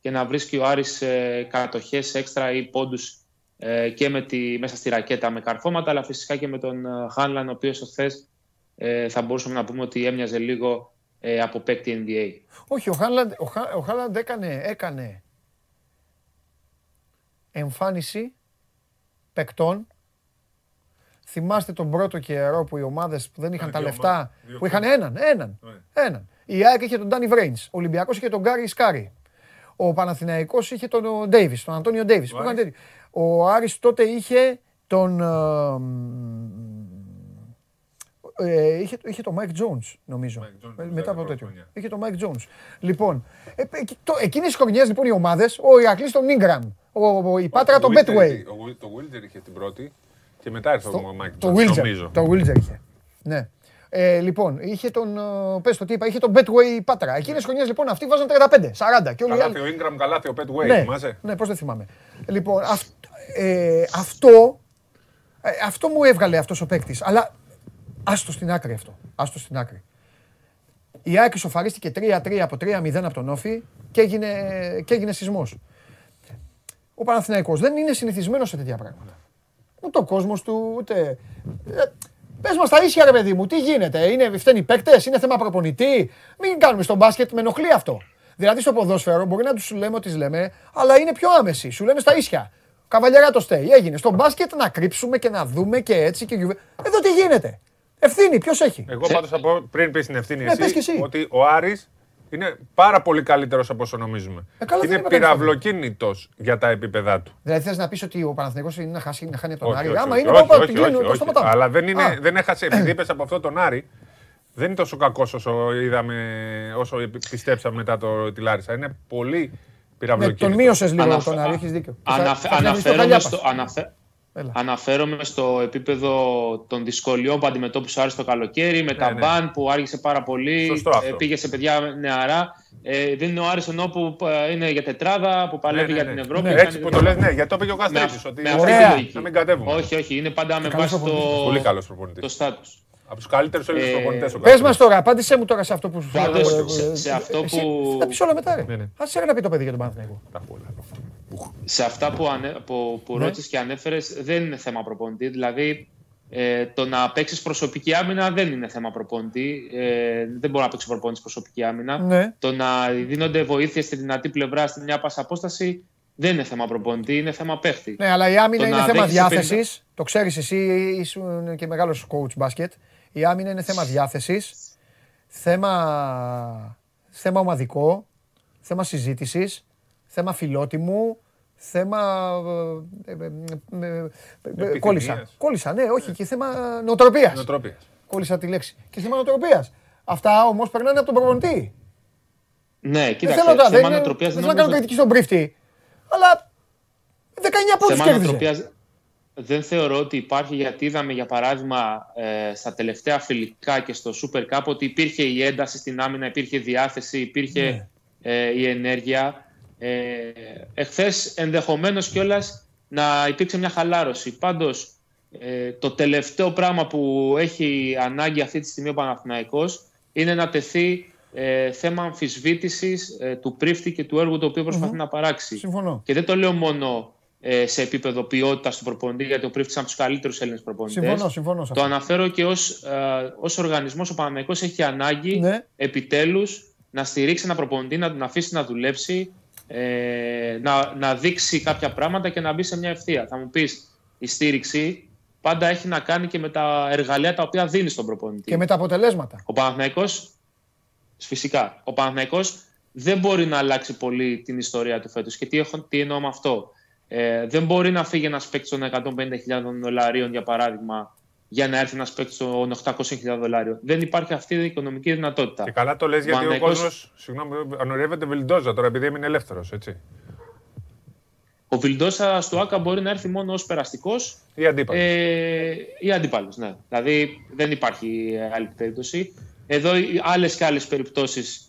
Speaker 11: και να βρίσκει ο Άρης ε, κατοχές έξτρα ή πόντους ε, και με τη, μέσα στη ρακέτα με καρφώματα αλλά φυσικά και με τον ε, Χάνλαν ο οποίος χθε ε, θα μπορούσαμε να πούμε ότι έμοιαζε λίγο ε, από παίκτη NBA.
Speaker 1: Όχι, ο Χάλαντ, ο, Χα- ο Χάλαντ έκανε, έκανε εμφάνιση παικτών. Θυμάστε τον πρώτο καιρό που οι ομάδες που δεν είχαν
Speaker 10: Α,
Speaker 1: τα
Speaker 10: δύο
Speaker 1: λεφτά,
Speaker 10: ομάδες, δύο
Speaker 1: που είχαν
Speaker 10: χρόνια.
Speaker 1: έναν, έναν,
Speaker 10: Ναι.
Speaker 1: έναν. Η ΑΕΚ είχε τον Ντάνι Βρέινς, ο Ολυμπιακός είχε τον Γκάρι Σκάρι. Ο Παναθηναϊκός είχε τον Ντέιβις, τον Αντώνιο Ντέιβις.
Speaker 10: Ο
Speaker 1: που είχαν
Speaker 10: Άρης.
Speaker 1: τέτοιο. Ο Άρης τότε είχε τον... ε, ε, είχε, είχε τον Mike Jones, νομίζω.
Speaker 10: Mike Jones,
Speaker 1: Ε,
Speaker 10: ναι,
Speaker 1: μετά από
Speaker 10: πρώτη
Speaker 1: τέτοιο.
Speaker 10: χρονιά.
Speaker 1: Είχε τον Mike Jones. Λοιπόν, ε, ε, εκεί- το, εκείνες τις χρονιές λοιπόν οι ομάδες, ο Ηρακλής τον Ingram, ο, ο, η Πάτρα τον
Speaker 10: Wilder
Speaker 1: Betway.
Speaker 10: είχε- ο Wil- Το Wilder είχε την πρώτη και μετά ήρθε ο Μάικ
Speaker 1: Το Wilder.
Speaker 10: νομίζω.
Speaker 1: Το Wilder είχε. Ναι. Ε, λοιπόν, είχε τον. ε, Πες το τι είπα, είχε τον Betway Πάτρα. Εκείνες τις χρονιές λοιπόν αυτοί βάζαν 35, 40 και όλοι οι άλλοι.
Speaker 10: Καλάθι ο Ingram, καλάθι ο Pet Way,
Speaker 1: Ναι,
Speaker 10: θυμάσαι;
Speaker 1: ναι, πώς δεν θυμάμαι. Λοιπόν, αυ- ε, αυτό, ε, αυτό μου έβγαλε αυτός ο παίκτης. Αλλά άστο στην άκρη αυτό. Άστο στην άκρη. Η ΑΕΚ ισοφαρίστηκε 3-3 από 3-0 από τον Όφη και έγινε, και έγινε σεισμός. Ο Παναθηναϊκός δεν είναι συνηθισμένος σε τέτοια πράγματα. Ούτε ο κόσμος του, ούτε... Ε, Πες μας τα ίσια ρε παιδί μου, τι γίνεται, είναι, φταίνει οι παίκτες, είναι θέμα προπονητή. Μην κάνουμε στο μπάσκετ, με ενοχλεί αυτό. Δηλαδή στο ποδόσφαιρο μπορεί να τους λέμε ό,τι λέμε, αλλά είναι πιο άμεση, σου λένε στα ίσια. Καβαλιέρα το στέι. Έγινε. Στο μπάσκετ να κρύψουμε και να δούμε και έτσι και γιουβέ. Εδώ τι γίνεται. Ευθύνη, ποιος έχει;
Speaker 10: Εγώ πάντως θα πω πριν πεις την ευθύνη
Speaker 1: Ναι, πες κι
Speaker 10: εσύ,
Speaker 1: εσύ.
Speaker 10: ότι ο Άρης είναι πάρα πολύ καλύτερος από όσο νομίζουμε.
Speaker 1: Ε, καλά,
Speaker 10: Και
Speaker 1: δεν
Speaker 10: είναι
Speaker 1: είμαι κανείς
Speaker 10: πυραυλοκίνητος για τα επίπεδά του.
Speaker 1: Δηλαδή θες να πεις ότι ο Παναθηναϊκός είναι να χάσει να χάνει από τον
Speaker 10: Όχι,
Speaker 1: Άρη;
Speaker 10: όχι,
Speaker 1: Άμα
Speaker 10: όχι,
Speaker 1: είναι
Speaker 10: όχι,
Speaker 1: πάω,
Speaker 10: όχι,
Speaker 1: την κλείνω,
Speaker 10: όχι,
Speaker 1: το
Speaker 10: όχι.
Speaker 1: σταματάω.
Speaker 10: Αλλά δεν, είναι,
Speaker 1: Α.
Speaker 10: δεν έχασε, επειδή είπες από αυτό τον Άρη, δεν είναι τόσο κακός όσο είδαμε, όσο πιστέψαμε μετά το, τη Λάρισα. Είναι πολύ
Speaker 1: Ναι,
Speaker 10: πυραυλοκίνητος.
Speaker 1: τον μείωσες λίγο
Speaker 11: Αναφ-
Speaker 1: τον Άρη, έχεις δίκιο.
Speaker 11: Αναφε-
Speaker 1: Θα- θα φτιάχνεις το
Speaker 11: αναφέρομαι,
Speaker 1: Χαλιάπας.
Speaker 11: στο, αναφε-
Speaker 1: Έλα.
Speaker 11: αναφέρομαι στο επίπεδο των δυσκολιών που αντιμετώπισε ο Άρης το καλοκαίρι, με τα
Speaker 10: ναι.
Speaker 11: μπαν που άργησε πάρα πολύ,
Speaker 10: Σωστό αυτό.
Speaker 11: ε, πήγε σε παιδιά νεαρά. Ε, δεν είναι ο Άρης ενώ που ε, είναι για τετράδα, που παλεύει
Speaker 10: Ναι, ναι,
Speaker 11: για
Speaker 10: ναι.
Speaker 11: την Ευρώπη.
Speaker 10: Ναι,
Speaker 11: κάνει
Speaker 10: έτσι που
Speaker 11: τέτοια
Speaker 10: το λες, ναι,
Speaker 11: πράγματα.
Speaker 10: γιατί το είπε και ο
Speaker 11: Με
Speaker 10: Καστρίτης,
Speaker 11: αυ-
Speaker 10: ότι
Speaker 11: με αυτή
Speaker 1: Ωραία.
Speaker 11: τη λογική.
Speaker 10: να μην κατέβουμε.
Speaker 11: Όχι, όχι, είναι πάντα με
Speaker 1: καλός
Speaker 11: βάση
Speaker 1: προπονητής.
Speaker 10: Πολύ
Speaker 11: το,
Speaker 10: καλό
Speaker 11: το
Speaker 10: προπονητή.
Speaker 11: στάτους.
Speaker 10: Από τους καλύτερους Έλληνες
Speaker 11: Ε,
Speaker 10: προπονητές ο
Speaker 1: Πες
Speaker 10: Καστρίτης.
Speaker 1: μας τώρα, απάντησέ μου τώρα σε αυτό που σου
Speaker 11: Πάντως,
Speaker 1: ε, ε,
Speaker 11: σε- σε αυτό
Speaker 1: εσύ
Speaker 11: που-
Speaker 1: Θα πεις όλα μετά, ρε.
Speaker 10: Ναι, ναι.
Speaker 1: Α σε να πει το παιδί για τον Παναθηναϊκό.
Speaker 10: Τα έχω όλα.
Speaker 11: σε αυτά που, ανε... που, που
Speaker 1: Ναι.
Speaker 11: ρώτησες και ανέφερες δεν είναι θέμα προπονητή. Δηλαδή ε, το να παίξεις προσωπική άμυνα δεν είναι θέμα προπονητή. Ε, δεν μπορεί να παίξει προπονητής προσωπική άμυνα.
Speaker 1: Ναι.
Speaker 11: Το να δίνονται βοήθεια στη δυνατή πλευρά στη μια πάσα απόσταση δεν είναι θέμα προπονητή, είναι θέμα παίχτη.
Speaker 1: Ναι, αλλά η άμυνα
Speaker 11: Το
Speaker 1: είναι
Speaker 11: να
Speaker 1: θέμα
Speaker 11: δέχεσαι
Speaker 1: διάθεσης. Το ξέρεις εσύ, ήσουν και μεγάλος coach μπάσκετ. Η άμυνα είναι θέμα διάθεσης. Θέμα, θέμα ομαδικό. Θέμα συζήτησης. Θέμα φιλότιμου. Θέμα. ε, ε, ε, ε, ε, Κόλλησα. Κόλλησα, ναι, όχι. Και θέμα νοοτροπίας.
Speaker 10: Νοοτροπίας.
Speaker 1: Κόλλησα τη λέξη. Και θέμα νοοτροπίας. Αυτά όμως περνάνε από τον προπονητή.
Speaker 11: Ναι,
Speaker 1: Δεν
Speaker 11: κοίταξε,
Speaker 1: θέλω τώρα, δεν
Speaker 11: θέμα
Speaker 1: είναι-
Speaker 11: νοοτροπίας
Speaker 1: δεν
Speaker 11: δεν
Speaker 1: θέλω να κάνω
Speaker 11: νομίζω-
Speaker 1: κριτική στον πρίφτη. Αλλά 19 πόντους
Speaker 11: Θέμα
Speaker 1: κέρδιζε.
Speaker 11: νοοτροπίας δεν θεωρώ ότι υπάρχει γιατί είδαμε για παράδειγμα ε, στα τελευταία φιλικά και στο Super Cup ότι υπήρχε η ένταση στην άμυνα, υπήρχε διάθεση, υπήρχε
Speaker 1: Ναι.
Speaker 11: ε, η ενέργεια. Ε, εχθές ενδεχομένως κιόλας να υπήρξε μια χαλάρωση. Πάντως ε, το τελευταίο πράγμα που έχει ανάγκη αυτή τη στιγμή ο Παναθηναϊκός είναι να τεθεί ε, θέμα αμφισβήτησης ε, του πρίφτη και του έργου το οποίο προσπαθεί να παράξει.
Speaker 1: Συμφωνώ.
Speaker 11: Και δεν το λέω μόνο ε, σε επίπεδο ποιότητας του προπονητή, γιατί ο Πρίφτη είναι από τους καλύτερους Έλληνες προπονητές.
Speaker 1: Συμφωνώ, συμφωνώ σε
Speaker 11: Το
Speaker 1: αυτό.
Speaker 11: αναφέρω και ως ως οργανισμός ο Παναμαϊκός έχει ανάγκη
Speaker 1: Ναι.
Speaker 11: επιτέλους να στηρίξει ένα προπονητή, να τον αφήσει να δουλέψει, ε, να, να δείξει κάποια πράγματα και να μπει σε μια ευθεία. Θα μου πεις, η στήριξη πάντα έχει να κάνει και με τα εργαλεία τα οποία δίνεις στον προπονητή.
Speaker 1: Και με τα αποτελέσματα.
Speaker 11: Ο Παναθηναϊκός, φυσικά, ο Παναθηναϊκός δεν μπορεί να αλλάξει πολύ την ιστορία του φέτος. Και τι, έχω, τι εννοώ με αυτό. Ε, δεν μπορεί να φύγει ένας παίκτης των 150.000 δολαρίων, για παράδειγμα, για να έρθει ένας παίκτης των 800.000 δολαρίων. Δεν υπάρχει αυτή η οικονομική δυνατότητα.
Speaker 10: Και καλά το λες γιατί ο
Speaker 11: Παναθηναϊκός-
Speaker 10: κόσμος. Συγγνώμη, ανορεύεται Βιλντόζα τώρα επειδή έμεινε ελεύθερος, έτσι.
Speaker 11: Ο Βιλντόσα στο ΑΚΑ μπορεί να έρθει μόνο ως περαστικός
Speaker 10: Ή αντίπαλος.
Speaker 11: ε, ή αντίπαλος. Ναι. Δηλαδή δεν υπάρχει ε, άλλη περίπτωση. Εδώ άλλες και άλλες περιπτώσεις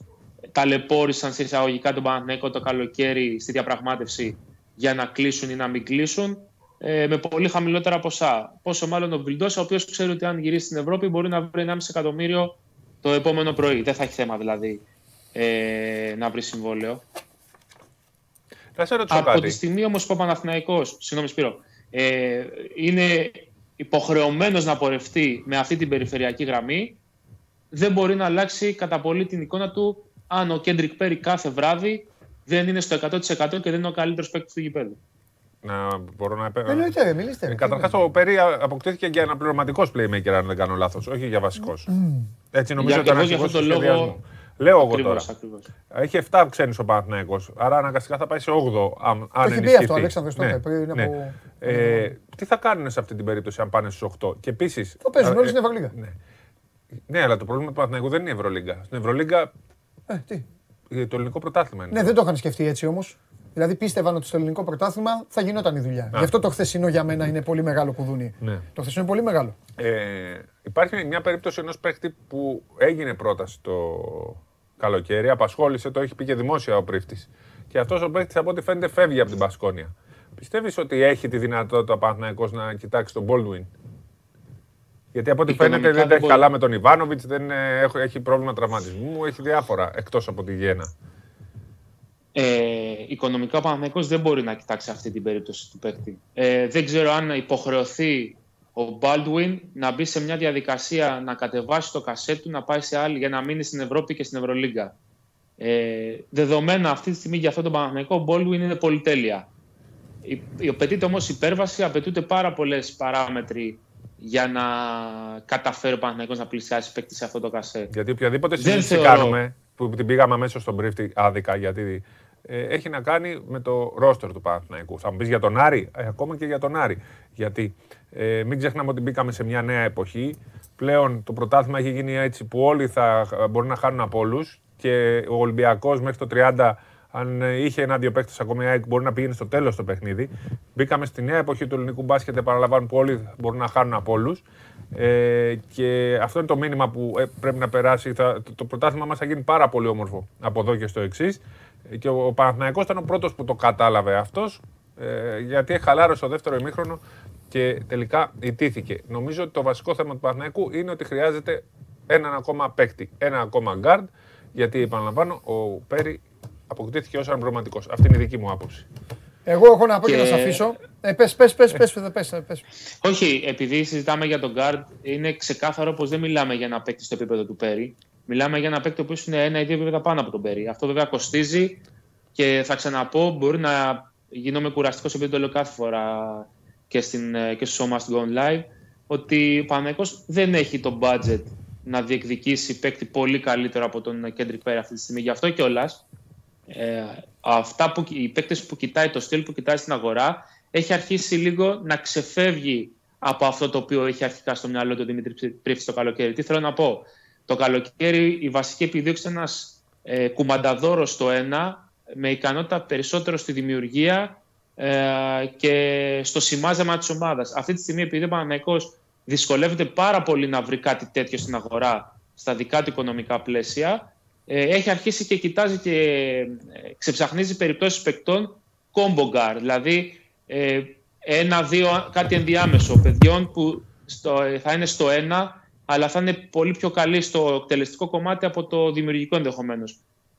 Speaker 11: ταλαιπώρησαν σε εισαγωγικά τον Παναθηναϊκό το καλοκαίρι στη διαπραγμάτευση για να κλείσουν ή να μην κλείσουν ε, με πολύ χαμηλότερα ποσά. Πόσο μάλλον ο Βιλντόσα, ο οποίος ξέρει ότι αν γυρίσει στην Ευρώπη μπορεί να βρει 1,5 εκατομμύριο το επόμενο πρωί. Δεν θα έχει θέμα δηλαδή ε, να βρει συμβόλαιο.
Speaker 10: Να σε ρωτήσω
Speaker 11: Από τη
Speaker 10: κάτι.
Speaker 11: στιγμή όμως που ο Παναθηναϊκός, συγγνώμη Σπύρο, ε, είναι υποχρεωμένος να πορευτεί με αυτή την περιφερειακή γραμμή, δεν μπορεί να αλλάξει κατά πολύ την εικόνα του αν ο Κέντρικ Πέρι κάθε βράδυ δεν είναι στο 100% και δεν είναι ο καλύτερος παίκτης του γηπέδου.
Speaker 10: Να μπορώ να επέ...
Speaker 1: Εννοείται, ρε, μιλήστε. ρε.
Speaker 10: Καταρχάς, ο Περί αποκτήθηκε για ένα πληρωματικός playmaker, αν δεν κάνω λάθος, όχι για βασικός. Έτσι νομίζω
Speaker 11: Για-
Speaker 10: ότι ήταν
Speaker 11: ακριβώς για
Speaker 10: αρχηγός
Speaker 11: αυτόν
Speaker 10: του
Speaker 11: τον λόγο-
Speaker 10: σχεδιασμού. Λέω εγώ
Speaker 11: Ακριβώς,
Speaker 10: τώρα.
Speaker 11: ακριβώς.
Speaker 10: Έχει 7 ξένους ο Παναθηναϊκός, άρα αναγκαστικά θα πάει σε 8 αν, αν
Speaker 1: Το έχει πει
Speaker 10: ενισχυθεί.
Speaker 1: αυτό ο Αλέξανδρος τότε, πριν
Speaker 10: ναι.
Speaker 1: από-
Speaker 10: Ε, τι θα κάνουν σε αυτή την περίπτωση αν πάνε στους 8. Και επίση.
Speaker 1: Θα παίζουν όλοι στην Ευρωλίγα.
Speaker 10: Ναι. ναι, αλλά το πρόβλημα του Παναθηναϊκού δεν είναι η Ευρωλίγκα. Στην Ευρωλίγκα
Speaker 1: Ε, τι;
Speaker 10: ε, το ελληνικό πρωτάθλημα είναι.
Speaker 1: Ναι, δεν το είχαν σκεφτεί έτσι όμως. Δηλαδή πίστευαν ότι στο ελληνικό πρωτάθλημα θα γινόταν η δουλειά. Γι' αυτό το χθεσινό για μένα είναι πολύ μεγάλο κουδούνι.
Speaker 10: Ναι.
Speaker 1: Το χθεσινό είναι πολύ μεγάλο.
Speaker 10: Ε, υπάρχει μια περίπτωση ενός παίχτη που έγινε πρόταση το καλοκαίρι, απασχόλησε, το έχει πει και δημόσια ο πρίφτης. Και αυτός ο παίχτης από ό,τι φαίνεται φεύγει από την Πασκόνια. Πιστεύεις ότι έχει τη δυνατότητα ο Παναθηναϊκός να κοιτάξει τον Baldwin; Γιατί από ό,τι
Speaker 11: Οικονομικά
Speaker 10: φαίνεται δεν τα
Speaker 11: δεν
Speaker 10: έχει
Speaker 11: μπορεί.
Speaker 10: καλά με τον Ιβάνοβιτς, δεν ε, έχω- έχει πρόβλημα τραυματισμού, έχει διάφορα εκτός από τη γέννα.
Speaker 11: Ε, οικονομικά ο Παναθηναϊκός δεν μπορεί να κοιτάξει αυτή την περίπτωση του παίκτη. Ε, δεν ξέρω αν υποχρεωθεί ο Baldwin να μπει σε μια διαδικασία να κατεβάσει το κασέτ του, να πάει σε άλλη για να μείνει στην Ευρώπη και στην Ευρωλίγκα. Ε, δεδομένα αυτή τη στιγμή για αυτόν τον Παναθηναϊκό, ο Baldwin είναι πολυτέλεια. η- η- απαιτείται όμως υπέρβαση, απαιτούνται πάρα πολλές παράμετροι για να καταφέρει ο Παναθηναϊκός να πλησιάσει παίκτη σε αυτό το κασέ.
Speaker 10: Γιατί οποιαδήποτε
Speaker 11: Δεν
Speaker 10: συζήτηση
Speaker 11: θεωρώ.
Speaker 10: κάνουμε, που την πήγαμε αμέσως στον brief άδικα, γιατί ε, έχει να κάνει με το ρόστερ του Παναθηναϊκού. Θα μου πεις για τον Άρη, ε, ακόμα και για τον Άρη. Γιατί ε, μην ξεχνάμε ότι μπήκαμε σε μια νέα εποχή. Πλέον το πρωτάθλημα έχει γίνει έτσι που όλοι θα ε, μπορούν να χάνουν από όλους και ο Ολυμπιακός μέχρι το 30. Αν ε, είχε ένα-δύο παίκτε ακόμα, η ΑΕΚ μπορεί να πήγαινε στο τέλος το παιχνίδι. Μπήκαμε στη νέα εποχή του ελληνικού μπάσκετ, επαναλαμβάνω, που όλοι μπορούν να χάνουν από όλους. Ε, και αυτό είναι το μήνυμα που ε, πρέπει να περάσει. Θα, το, το πρωτάθλημα μας θα γίνει πάρα πολύ όμορφο από εδώ και στο εξής. Και ο, ο Παναθηναϊκός ήταν ο πρώτος που το κατάλαβε αυτός, ε, γιατί χαλάρωσε το δεύτερο ημίχρονο και τελικά ιτήθηκε. Νομίζω ότι το βασικό θέμα του Παναθηναϊκού είναι ότι χρειάζεται έναν ακόμα παίκτη, ένα ακόμα guard, γιατί επαναλαμβάνω, ο Πέρι αποκτήθηκε ως αναπληρωματικός. Αυτή είναι η δική μου άποψη.
Speaker 1: Εγώ έχω να πω και,
Speaker 11: Και-
Speaker 1: να σε αφήσω. Ε, πες, πες, πες, πες, πες, πες, πες.
Speaker 11: Όχι, επειδή συζητάμε για τον guard, είναι ξεκάθαρο πως δεν μιλάμε για ένα παίκτη στο επίπεδο του Πέρι. Μιλάμε για ένα παίκτη ο οποίος είναι ένα ή δύο επίπεδα πάνω από τον Πέρι. Αυτό βέβαια κοστίζει και θα ξαναπώ, μπορεί να γίνομαι κουραστικός επειδή το λέω κάθε φορά και, στην, και στο show must go on live, ότι ο Παναγικός δεν έχει το budget να διεκδικήσει παίκτη πολύ καλύτερο από τον Kendrick Perry αυτή τη στιγμή. Γι' αυτό κιόλας ε, αυτά που, οι παίκτες που κοιτάει, το στυλ που κοιτάει στην αγορά, έχει αρχίσει λίγο να ξεφεύγει από αυτό το οποίο έχει αρχικά στο μυαλό του ο Δημήτρης Πρίφτη το καλοκαίρι. Τι θέλω να πω; Το καλοκαίρι η βασική επιδίωξη είναι ένας ε, κουμανταδόρος στο ένα, με ικανότητα περισσότερο στη δημιουργία ε, και στο σημάζεμα της ομάδας. Αυτή τη στιγμή επειδή ο Παναθηναϊκός δυσκολεύεται πάρα πολύ να βρει κάτι τέτοιο στην αγορά στα δικά του οικονομικά πλαίσια, ε, έχει αρχίσει και κοιτάζει και ε, ξεψαχνίζει περιπτώσεις παικτών combo guard, δηλαδή ε, ένα-δύο, κάτι ενδιάμεσο παιδιών που στο, ε, θα είναι στο ένα, αλλά θα είναι πολύ πιο καλή στο εκτελεστικό κομμάτι από το δημιουργικό ενδεχομένως.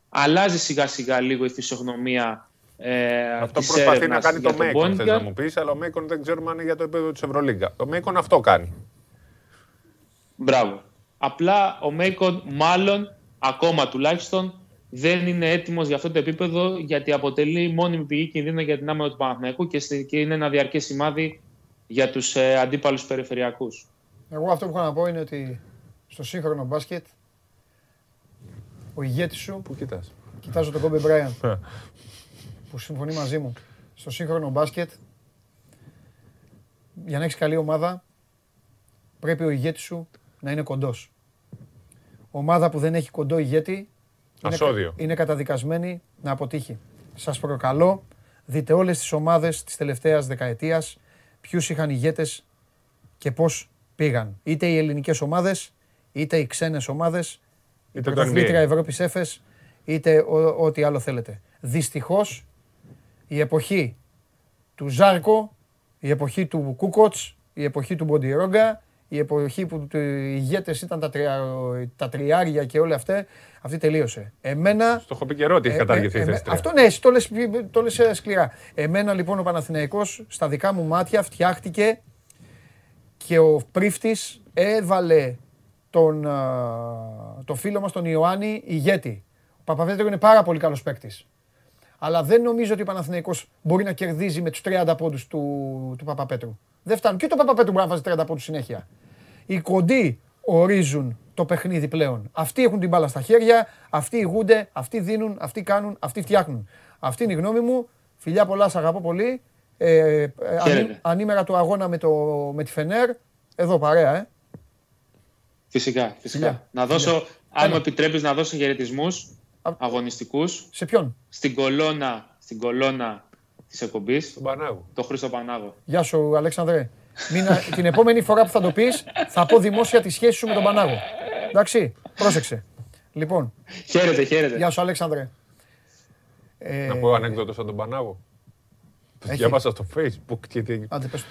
Speaker 11: Αλλάζει σιγά-σιγά λίγο η φυσιογνωμία ε,
Speaker 10: Αυτό
Speaker 11: της
Speaker 10: προσπαθεί να
Speaker 11: έρευνας
Speaker 10: κάνει
Speaker 11: για
Speaker 10: το
Speaker 11: τον
Speaker 10: Μέικον, θες
Speaker 11: Bond
Speaker 10: να μου πεις, αλλά ο Μέικον δεν ξέρουμε αν είναι για το επίπεδο της Ευρωλίγκα. Το Μέικον αυτό κάνει.
Speaker 11: Μπράβο. Απλά ο Μέικον μάλλον, ακόμα τουλάχιστον, δεν είναι έτοιμος για αυτό το επίπεδο γιατί αποτελεί μόνιμη πηγή κινδύνου για την άμυνα του Παναθηναϊκού και, στη- και είναι ένα διαρκές σημάδι για τους ε, αντίπαλους περιφερειακούς.
Speaker 1: Εγώ αυτό που έχω να πω είναι ότι στο σύγχρονο μπάσκετ ο ηγέτης σου,
Speaker 10: Πού κοιτάς;
Speaker 1: κοιτάζω τον Kobe Bryant που συμφωνεί μαζί μου, στο σύγχρονο μπάσκετ για να έχεις καλή ομάδα πρέπει ο ηγέτης σου να είναι κοντός. Ομάδα που δεν έχει κοντό ηγέτη είναι,
Speaker 10: Ασώδιο.
Speaker 1: είναι καταδικασμένη να αποτύχει. Σας προκαλώ, δείτε όλες τις ομάδες της τελευταίας δεκαετίας, ποιους είχαν ηγέτες και πώς πήγαν. Είτε οι ελληνικές ομάδες, είτε οι ξένες ομάδες, η
Speaker 10: Είτε το
Speaker 1: πρωταθλήτρια
Speaker 10: NBA.
Speaker 1: Ευρώπης Έφες, είτε ο- ό,τι άλλο θέλετε. Δυστυχώς, η εποχή του Ζάρκο, η εποχή του Κούκοτς, η εποχή του Μποντιρόγκα, η εποχή που του- οι ηγέτες ήταν τα, τρια, τα τριάρια και όλα αυτά, αυτή τελείωσε. Εμένα...
Speaker 10: Το έχω πει καιρό ότι έχει
Speaker 1: Ε,
Speaker 10: καταργηθεί
Speaker 1: ε,
Speaker 10: η
Speaker 1: ε,
Speaker 10: θέση τρία.
Speaker 1: Αυτό ναι, εσύ το λες, το λες ε, σκληρά. Εμένα λοιπόν ο Παναθηναϊκός στα δικά μου μάτια φτιάχτηκε και ο Πρίφτης έβαλε τον, α, το φίλο μας τον Ιωάννη ηγέτη. Ο Παπαπέτρου είναι πάρα πολύ καλός παίκτης. Αλλά δεν νομίζω ότι ο Παναθηναϊκός μπορεί να κερδίζει με τους 30 πόντους του, του Παπαπέτρου. Δεν φτάνουν. Και το Παπαπέτρου μπορεί να βάζει 30 πόντους συνέχεια. Οι κοντοί ορίζουν το παιχνίδι πλέον. Αυτοί έχουν την μπάλα στα χέρια, αυτοί ηγούνται, αυτοί δίνουν, αυτοί κάνουν, αυτοί φτιάχνουν. Αυτή είναι η γνώμη μου. Φιλιά πολλά, σ' αγαπώ πολύ. Ε, ε, ανή-
Speaker 11: Χαίρετε.
Speaker 1: ανήμερα του αγώνα με, το, με τη Φενέρ. Εδώ παρέα, ε.
Speaker 11: Φυσικά, φυσικά.
Speaker 1: Φιλιά.
Speaker 11: Να δώσω,
Speaker 1: Φιλιά.
Speaker 11: αν
Speaker 1: Έλα.
Speaker 11: μου επιτρέπεις να δώσω χαιρετισμούς
Speaker 1: Α-
Speaker 11: αγωνιστικούς
Speaker 1: Σε ποιον;
Speaker 11: στην κολόνα, στην κολόνα της εκπομπής,
Speaker 10: Τον Πανάγο.
Speaker 11: το Χρήστο Πανάγο.
Speaker 1: Γεια σου, Αλέξανδρε. Μην, την επόμενη φορά που θα το πεις, θα πω δημόσια τη σχέση σου με τον Πανάγο. Εντάξει, πρόσεξε. Λοιπόν,
Speaker 11: Χαίρετε, χαίρετε.
Speaker 1: γεια σου, Αλέξανδρε. Ε,
Speaker 10: Να πω ανέκδοτο σαν τον Πανάγο. Το
Speaker 1: Έχει.
Speaker 10: διάβασα στο facebook και τι...
Speaker 1: Άντε, πες,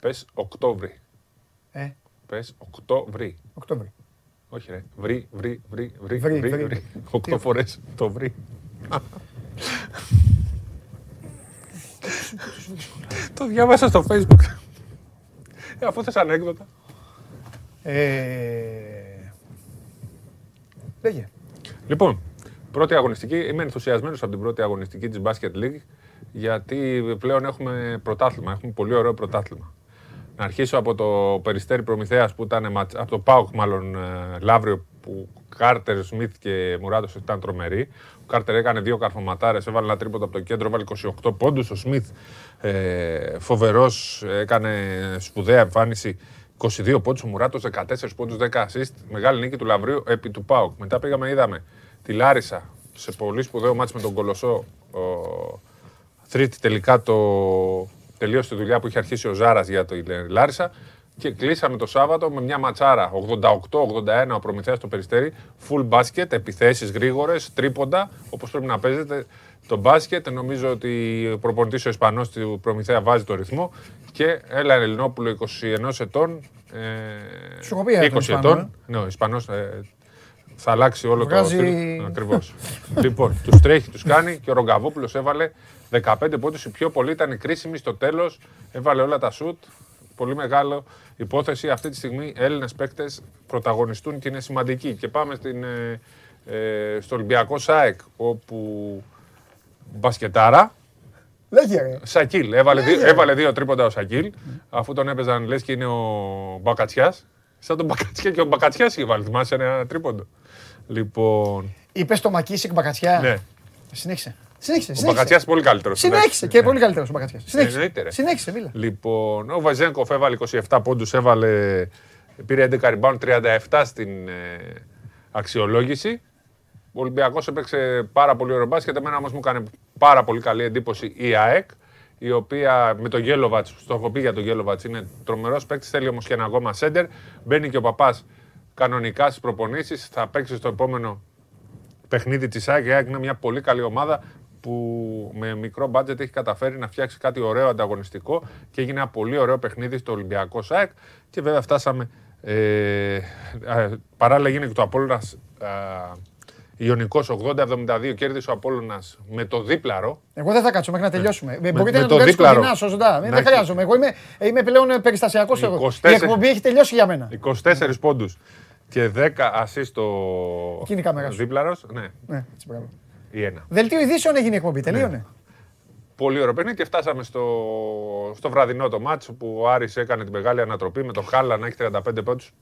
Speaker 10: Πες Οκτώβρη.
Speaker 1: ε,
Speaker 10: Πες Οκτώβρη.
Speaker 1: Οκτώβρη.
Speaker 10: Όχι ρε. Βρει, βρει, βρει, βρει,
Speaker 1: Βρει,
Speaker 10: βρει,
Speaker 1: βρει.
Speaker 10: βρει. Οκτώ φορές το βρει. Το διάβασα στο facebook. Ε, αφού θες ανέκδοτα.
Speaker 1: Ε, λέγε.
Speaker 10: Λοιπόν, πρώτη αγωνιστική. Είμαι ενθουσιασμένος από την πρώτη αγωνιστική της Basket League. Γιατί πλέον έχουμε πρωτάθλημα. Έχουμε πολύ ωραίο πρωτάθλημα. Να αρχίσω από το Περιστέρι Προμηθέας που ήταν ματ- από το ΠΑΟΚ μάλλον ε, Λαύριο που Κάρτερ, Σμιθ και Μουράτος ήταν τρομεροί. Ο Κάρτερ έκανε δύο καρφωματάρες, έβαλε ένα τρίποντο από το κέντρο, έβαλε 28 πόντους. Ο Σμιθ ε, φοβερός, έκανε σπουδαία εμφάνιση. 22 πόντους, ο Μουράτος 14 πόντους, 10 assist. Μεγάλη νίκη του Λαυρίου επί του ΠΑΟΚ. Μετά πήγαμε, είδαμε τη Λάρισα σε πολύ σπουδαίο μάτς με τον Κολοσσό. Ο, Τρίτη τελικά το τελείωσε τη δουλειά που είχε αρχίσει ο Ζάρας για το Λάρισα και κλείσαμε το Σάββατο με μια ματσάρα 88-81 ο Προμηθέας στο Περιστέρι, full basket, επιθέσεις γρήγορες, τρίποντα, όπως πρέπει να παίζετε το μπάσκετ. Νομίζω ότι ο προπονητής ο Ισπανός του Προμηθέα βάζει το ρυθμό και έλα Ελληνόπουλο 21 ετών, ε,
Speaker 1: Σου έχω πει, ε, τον
Speaker 10: 20
Speaker 1: Ισπανό,
Speaker 10: ετών, ναι, ο Ισπανός ε, θα αλλάξει όλο
Speaker 1: Βγάζει-
Speaker 10: το στυλ. Ακριβώς. λοιπόν, τους τρέχει, τους κάνει και ο Ρογκαβόπουλος έβαλε 15 πόντους. Οι πιο πολλοί ήταν κρίσιμοι στο τέλος. Έβαλε όλα τα σουτ. Πολύ μεγάλο υπόθεση. Αυτή τη στιγμή Έλληνες παίκτες πρωταγωνιστούν και είναι σημαντικοί. Και πάμε στην, ε, ε, στο Ολυμπιακό ΣΑΕΚ, όπου μπασκετάρα,
Speaker 1: Λέγε ρε.
Speaker 10: Σακίλ. Έβαλε, δύο, έβαλε δύο τρίποντα ο Σακίλ. Αφού τον έπαιζαν λες και είναι ο Μπακατσιάς. Σαν τον Μπακατσιά και ο Μπακατσιάς είχε βάλει. Θυμάσαι ένα τρίποντο. Λοιπόν.
Speaker 1: Είπες το Μακίσικ Μπακατσιά.
Speaker 10: Ναι.
Speaker 1: Συνέχισε. Συνέχισε.
Speaker 10: Ο
Speaker 1: συνέχισε.
Speaker 10: Μπακατσιάς πολύ καλύτερος.
Speaker 1: Συνέχισε και πολύ καλύτερος ο Μπακατσιάς. Συνέχισε.
Speaker 10: Εννοείται, ρε.
Speaker 1: Συνέχισε, μίλα.
Speaker 10: Λοιπόν, ο Βαζένκοφ έβαλε 27 πόντους, έβαλε. Πήρε 11 rebound, 37 στην ε, αξιολόγηση. Ο Ολυμπιακός έπαιξε πάρα πολύ ωραίο μπάσκετ. Εμένα όμως μου έκανε πάρα πολύ καλή εντύπωση η ΑΕΚ, η οποία με τον Γέλοβατς, στο έχω πει για τον Γέλοβατς, είναι τρομερός παίκτης. Θέλει όμως και ένα ακόμα σέντερ. Μπαίνει και ο παπάς κανονικά στις προπονήσεις. Θα παίξει στο επόμενο παιχνίδι της ΑΕΚ. Η ΑΕΚ είναι μια πολύ καλή ομάδα που με μικρό μπάτζετ έχει καταφέρει να φτιάξει κάτι ωραίο ανταγωνιστικό και έγινε ένα πολύ ωραίο παιχνίδι στο Ολυμπιακό ΣΑΕΚ και βέβαια φτάσαμε ε, α, παράλληλα έγινε και το Απόλλωνας α, Ιωνικός 80-72 κέρδισε ο Απόλλωνας με το δίπλαρο
Speaker 1: Εγώ δεν θα κάτσω μέχρι να τελειώσουμε. Ε,
Speaker 10: Με-
Speaker 1: Μπορείτε
Speaker 10: με
Speaker 1: να
Speaker 10: το
Speaker 1: το κάνετε
Speaker 10: δίπλαρο.
Speaker 1: κοντινά, σωστά. Ε,
Speaker 10: Να
Speaker 1: Δεν
Speaker 10: έχει-
Speaker 1: χρειάζομαι. Εγώ είμαι, ε, είμαι πλέον περιστασιακός εγώ.
Speaker 10: 24.
Speaker 1: Η εκπομπή έχει τελειώσει για μένα.
Speaker 10: 24 πόντους και 10 ασίστ στο
Speaker 1: Εκείνη η κάμερα σου.
Speaker 10: δίπλαρος ναι,
Speaker 1: Ναι, έτσι, μπράβο.
Speaker 10: Ή ένα
Speaker 1: Δελτίο ειδήσεων έγινε η εκπομπή.
Speaker 10: Ναι.
Speaker 1: Τελείωνε.
Speaker 10: Πολύ ωραίο παιχνίδι και φτάσαμε στο, στο βραδινό το μάτσο που ο Άρης έκανε την μεγάλη ανατροπή με τον Χάλα να έχει 35 πόντους.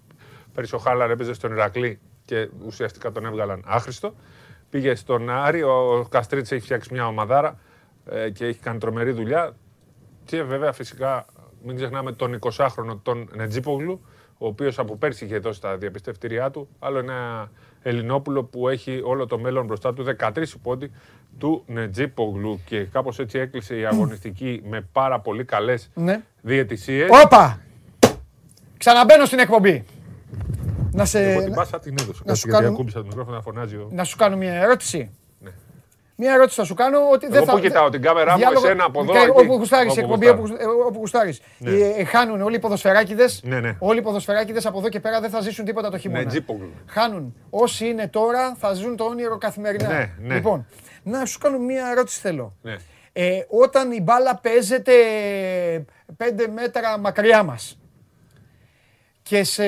Speaker 10: Πέρυσι ο Χάλα έπαιζε στον Ηρακλή και ουσιαστικά τον έβγαλαν άχρηστο. Πήγε στον Άρη, ο Καστρίτης έχει φτιάξει μια ομαδάρα ε, και έχει κάνει τρομερή δουλειά. Και βέβαια φυσικά μην ξεχνάμε τον 20χρονο τον Νετζίπογλου, ο οποίος από πέρσι είχε δώσει τα διαπιστευτήριά του. Άλλο ένα Ελληνόπουλο που έχει όλο το μέλλον μπροστά του, 13 πόντι του Νετζίπογλου. Και κάπως έτσι έκλεισε η αγωνιστική με πάρα πολύ καλές
Speaker 1: Ναι.
Speaker 10: διαιτησίες.
Speaker 1: Όπα! Ξαναμπαίνω στην εκπομπή. Να, σε,
Speaker 10: Εγώ την πάσα την έδωσα.
Speaker 1: να σου
Speaker 10: γιατί
Speaker 1: κάνω-
Speaker 10: ακούμπησα το μικρόφωνο να φωνάζει ο...
Speaker 1: να σου κάνω μια ερώτηση.
Speaker 10: Ναι.
Speaker 1: Μια ερώτηση θα σου κάνω ότι δεν
Speaker 10: Εγώ
Speaker 1: θα.
Speaker 10: που κοιτάω την κάμερά μου,
Speaker 1: διάλογο-
Speaker 10: εσένα από εδώ,
Speaker 1: και
Speaker 10: εκεί.
Speaker 1: Όπου γουστάρεις,
Speaker 10: Όπου
Speaker 1: εκπομπή
Speaker 10: γουστάρω.
Speaker 1: όπου, ε, όπου γουστάρεις.
Speaker 10: Ναι.
Speaker 1: Ε, χάνουν όλοι οι ποδοσφαιράκιδε.
Speaker 10: Ναι, ναι.
Speaker 1: Όλοι οι ποδοσφαιράκιδε από εδώ και πέρα δεν θα ζήσουν τίποτα το χειμώνα.
Speaker 10: Νετζίπογλου.
Speaker 1: Χάνουν. Όσοι είναι τώρα θα ζουν το όνειρο καθημερινά.
Speaker 10: Ναι, ναι.
Speaker 1: Λοιπόν, να σου κάνω μια ερώτηση θέλω.
Speaker 10: Ναι.
Speaker 1: Ε, όταν η μπάλα παίζεται πέντε μέτρα μακριά μας και σε,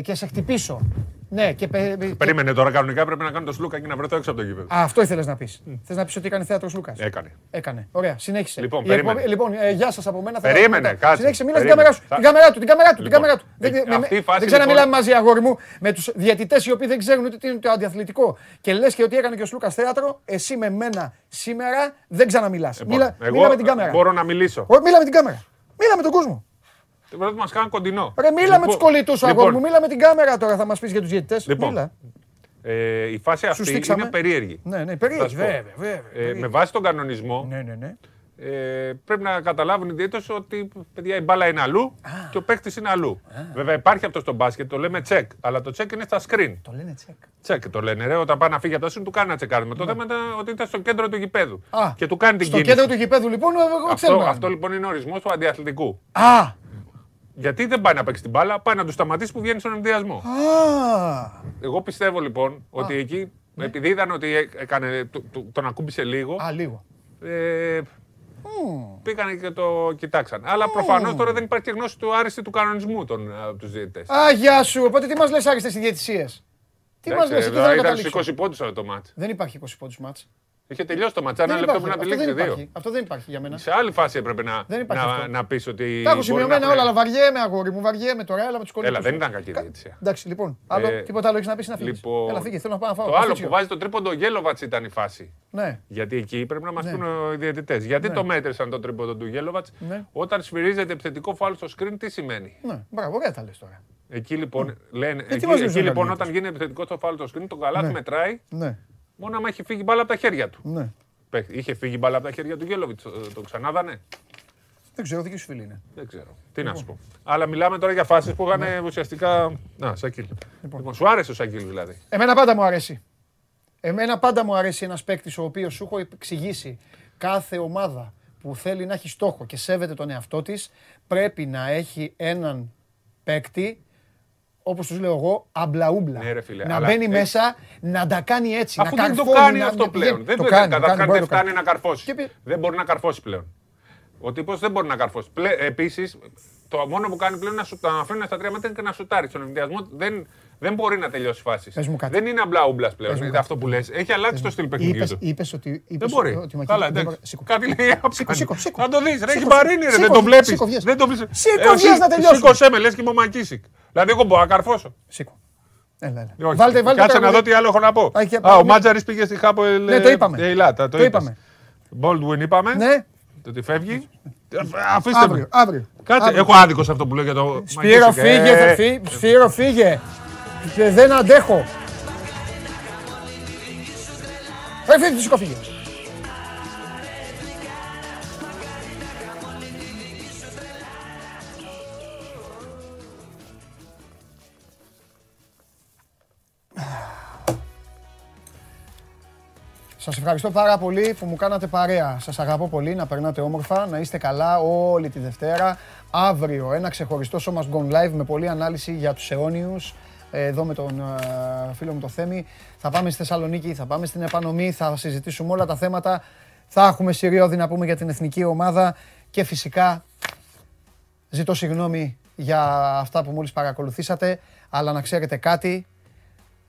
Speaker 1: και σε χτυπήσω. Ναι, και, πε- και-
Speaker 10: Περίμενε τώρα κανονικά πρέπει να κάνω το σλούκα και να βρεθώ έξω από το γήπεδο.
Speaker 1: Α, αυτό ήθελες να πεις. Θες να πεις ότι έκανε θέατρο Λούκα.
Speaker 10: Έκανε.
Speaker 1: Έκανε. Ωραία, συνέχισε.
Speaker 10: Λοιπόν,
Speaker 1: Η
Speaker 10: περίμενε.
Speaker 1: εκπομπή- λοιπόν ε, γεια σας από μένα. θα-
Speaker 10: Περίμενε,
Speaker 1: θα-
Speaker 10: κάτσε.
Speaker 1: Συνέχισε, μίλα στην
Speaker 10: Περίμενε.
Speaker 1: κάμερά σου.
Speaker 10: Θα-
Speaker 1: Την κάμερά του, την κάμερά του, την
Speaker 10: Λοιπόν,
Speaker 1: κάμερά του. Δεν,
Speaker 10: ε,
Speaker 1: με-
Speaker 10: αυτή η
Speaker 1: με-
Speaker 10: φάση,
Speaker 1: δεν ξέρω να
Speaker 10: λοιπόν-
Speaker 1: μιλάμε μαζί, αγόρι μου, με τους διαιτητές οι οποίοι δεν ξέρουν ούτε τι είναι το αντιαθλητικό. Και λες και ότι έκανε και ο Σλούκας θέατρο, εσύ με μένα σήμερα δεν ξαναμιλάς.
Speaker 10: Λοιπόν,
Speaker 1: Μίλα,
Speaker 10: εγώ
Speaker 1: μίλα με την κάμερα.
Speaker 10: Μπορώ να μιλήσω.
Speaker 1: Ω, Μίλα με την κάμερα. Μίλα με τον κόσμο.
Speaker 10: Πρέπει να μας κάνουν κοντινό.
Speaker 1: Ρε, μίλα με
Speaker 10: Λοιπόν,
Speaker 1: τους κολλητούς σου,
Speaker 10: λοιπόν,
Speaker 1: αγόρι μου. Μίλα με την κάμερα τώρα, θα μας πεις για τους διαιτητέ.
Speaker 10: Λοιπόν,
Speaker 1: Μίλα.
Speaker 10: Ε, η φάση αυτή
Speaker 1: στήξαμε.
Speaker 10: είναι περίεργη.
Speaker 1: Ναι, ναι,
Speaker 10: Θα
Speaker 1: περίεργη.
Speaker 10: σου πω.
Speaker 1: Βέβαια, βέβαια.
Speaker 10: Ε,
Speaker 1: περίεργη.
Speaker 10: με βάση τον κανονισμό,
Speaker 1: Ναι, ναι, ναι.
Speaker 10: ε, πρέπει να καταλάβουν οι διαίτες ότι παιδιά, η μπάλα είναι αλλού και ο παίκτης είναι αλλού. Βέβαια υπάρχει αυτό στο μπάσκετ, το λέμε check, αλλά το check είναι στα screen.
Speaker 1: Το λένε τσεκ.
Speaker 10: Check το λένε, ρε, όταν πάει να φύγει από το screen του κάνει ένα τσεκάρισμα. Το θέμα ήταν ότι ήταν στο κέντρο του γηπέδου.
Speaker 1: Ναι. Α,
Speaker 10: και του κάνει την
Speaker 1: Στο
Speaker 10: κίνηση.
Speaker 1: κέντρο του γηπέδου λοιπόν, εγώ ξέρω.
Speaker 10: Αυτό, αυτό λοιπόν είναι ο ορισμός του αντιαθλητικού.
Speaker 1: Α,
Speaker 10: Γιατί δεν πάει να παίξει την μπάλα, πάει να του σταματήσει που βγαίνει στον ενδιασμό.
Speaker 1: α.
Speaker 10: Εγώ πιστεύω λοιπόν ότι εκεί, επειδή είδαν ότι έ- έκανε, το- το- τον ακούμπησε λίγο,
Speaker 1: Α, λίγο.
Speaker 10: ε, πήγαν και το κοιτάξαν. Αλλά προφανώς τώρα δεν υπάρχει και γνώση του άριστη του κανονισμού των, από τους διαιτητές.
Speaker 1: Α, γεια σου. Οπότε τι μας λες άριστες οι διαιτησίες; Τι μας λες, εκεί δεν
Speaker 10: ήταν
Speaker 1: καταλήξω.
Speaker 10: στου 20 πόντου το μάτι.
Speaker 1: Δεν υπάρχει 20 πόντους μάτς.
Speaker 10: Είχε τελειώσει το ματσά, ένα
Speaker 1: Δεν
Speaker 10: λεπτό
Speaker 1: υπάρχει.
Speaker 10: πριν από τη
Speaker 1: Αυτό δεν
Speaker 10: λήξη. Δύο.
Speaker 1: υπάρχει. Αυτό δεν υπάρχει για μένα.
Speaker 10: Σε άλλη φάση έπρεπε να,
Speaker 1: Δεν υπάρχει
Speaker 10: να,
Speaker 1: αυτό.
Speaker 10: να πεις ότι.
Speaker 1: Τα έχω
Speaker 10: μπορεί να
Speaker 1: σημειωμένα
Speaker 10: έχουμε-
Speaker 1: όλα, αλλά βαριέμαι, αγόρι μου, βαριέμαι τώρα, έλα με τους κολλήτου.
Speaker 10: Έλα, δεν ήταν κακή διαιτησία.
Speaker 1: Εντάξει, λοιπόν, άλλο,
Speaker 10: Ε,
Speaker 1: τίποτα άλλο έχεις να πεις να φύγεις;
Speaker 10: Λοιπόν,
Speaker 1: Έλα, φύγε, θέλω να πάω να φάω.
Speaker 10: το άλλο
Speaker 1: καφίτσιο.
Speaker 10: που βάζει το τρίποντο Γέλοβατ ήταν η φάση.
Speaker 1: Ναι,
Speaker 10: Γιατί εκεί πρέπει να μας
Speaker 1: Ναι.
Speaker 10: πούνε οι διαιτητές. Γιατί
Speaker 1: Ναι.
Speaker 10: το μέτρησαν το τρίποντο του Γέλοβατ.
Speaker 1: Ναι.
Speaker 10: Όταν σφυρίζεται επιθετικό φάουλ στο screen, τι σημαίνει;
Speaker 1: ναι, μπράβο, ωραία τα λες τώρα.
Speaker 10: Εκεί λοιπόν, λένε,
Speaker 1: τι
Speaker 10: εκεί,
Speaker 1: μας
Speaker 10: εκεί
Speaker 1: λες,
Speaker 10: λοιπόν
Speaker 1: Γαλλίδης.
Speaker 10: όταν γίνει επιθετικό στο φάουλ στο screen, το καλάθι
Speaker 1: Ναι.
Speaker 10: μετράει
Speaker 1: Ναι,
Speaker 10: μόνο άμα έχει φύγει μπάλα από τα χέρια του.
Speaker 1: ναι.
Speaker 10: Παίχτη. Είχε φύγει μπάλα από τα χέρια του Γέλοβιτ, το, το ξανάδανε;
Speaker 1: Δεν ξέρω, δική σου φίλη είναι.
Speaker 10: Δεν ξέρω. Τι να σου
Speaker 1: Λοιπόν.
Speaker 10: πω. Αλλά μιλάμε τώρα για φάσεις που είχαν
Speaker 1: Ναι.
Speaker 10: ουσιαστικά. Να, Σακίλ. Λοιπόν, σου άρεσε ο Σακίλ δηλαδή.
Speaker 1: Εμένα πάντα μου αρέσει. Εμένα πάντα μου αρέσει ένας παίκτης ο οποίος σου έχω εξηγήσει κάθε ομάδα που θέλει να έχει στόχο και σέβεται τον εαυτό της πρέπει να έχει έναν παίκτη όπως τους λέω εγώ, αμπλαούμπλα.
Speaker 10: Ναι, ρε φίλε,
Speaker 1: να
Speaker 10: αλλά
Speaker 1: μπαίνει
Speaker 10: ε-
Speaker 1: μέσα, να τα κάνει έτσι.
Speaker 10: Αφού
Speaker 1: να
Speaker 10: δεν το
Speaker 1: καρφώνει,
Speaker 10: κάνει
Speaker 1: να-
Speaker 10: αυτό
Speaker 1: να
Speaker 10: πλέον.
Speaker 1: πηγαίνει.
Speaker 10: Δεν
Speaker 1: το
Speaker 10: το
Speaker 1: κάνει,
Speaker 10: καταρχάς
Speaker 1: μπορεί να
Speaker 10: δεν
Speaker 1: το κάνει.
Speaker 10: φτάνει να καρφώσει.
Speaker 1: Και πει-
Speaker 10: Δεν μπορεί να καρφώσει πλέον. Ο τύπος δεν μπορεί να καρφώσει. Επίσης, το μόνο που κάνει πλέον είναι να σου να αφήνει στα τρία μέτρα και να σουτάρει. Στον ενδιασμό δεν, δεν μπορεί να τελειώσει φάσει.
Speaker 1: Πες μου κάτι.
Speaker 10: Δεν είναι απλά ούμπλας πλέον.
Speaker 1: Πες μου
Speaker 10: Είναι
Speaker 1: κάτι.
Speaker 10: αυτό που λες. Έχει αλλάξει το στυλ παιχνιδιού
Speaker 1: Είπες,
Speaker 10: του.
Speaker 1: είπες ότι.
Speaker 10: Δεν
Speaker 1: Είπες
Speaker 10: μπορεί.
Speaker 1: Ότι ο Μακίνης
Speaker 10: Καλά,
Speaker 1: δεν
Speaker 10: εντάξει.
Speaker 1: μπορεί- Σήκω.
Speaker 10: Κάτι λέει απ'
Speaker 1: Σήκω,
Speaker 10: πάνω.
Speaker 1: σήκω, σήκω.
Speaker 10: Να το δεις. Ρε, έχει
Speaker 1: Σήκω,
Speaker 10: βαρύνει, ρε. Δεν
Speaker 1: σήκω,
Speaker 10: το βλέπεις.
Speaker 1: σήκω, βγες.
Speaker 10: Δεν το βλέπεις.
Speaker 1: Σήκω, βγες να τελειώσουμε.
Speaker 10: Σήκωσέ με, λες και είμαι ο Μακίσικ. Δηλαδή, εγώ μπορώ να καρφώσω.
Speaker 1: Σήκω. Έλα, έλα.
Speaker 10: Όχι.
Speaker 1: Βάλτε, βάλτε
Speaker 10: Κάτσε να
Speaker 1: τραγούδι.
Speaker 10: δω τι άλλο έχω να πω.
Speaker 1: Α, και-
Speaker 10: Α, ο
Speaker 1: ναι.
Speaker 10: Μάτζαρης πήγε στη Χάπο Ελ-
Speaker 1: Ναι, το είπαμε.
Speaker 10: Ειλάτα,
Speaker 1: Το
Speaker 10: είπες.
Speaker 1: είπαμε.
Speaker 10: Baldwin είπαμε.
Speaker 1: Ναι,
Speaker 10: Το ότι φεύγει. Αφήστε
Speaker 1: αύριο.
Speaker 10: με.
Speaker 1: αύριο.
Speaker 10: Κάτσε,
Speaker 1: Αύριο.
Speaker 10: έχω άδικο σε αυτό που λέω για το.
Speaker 1: Σπύρο,
Speaker 10: Μακίσικ.
Speaker 1: φύγε,
Speaker 10: Ε,
Speaker 1: θα φύ- Σπύρο, φύγε. Και δεν αντέχω. Ρε, φύγε, σήκω, φύγε. Σας ευχαριστώ πάρα πολύ που μου κάνατε παρέα. Σας αγαπώ πολύ, να περνάτε όμορφα, να είστε καλά όλη τη Δευτέρα. Αύριο ένα ξεχωριστό Show Must Go Live με πολλή ανάλυση για τους αιώνιους. Ε, Εδώ με τον ε, φίλο μου το Θέμη. Θα πάμε στη Θεσσαλονίκη, θα πάμε στην Επανομή, θα συζητήσουμε όλα τα θέματα. Θα έχουμε σιριώδη να πούμε για την εθνική ομάδα και φυσικά ζητώ συγγνώμη για αυτά που μόλις παρακολουθήσατε, αλλά να ξέρετε κάτι,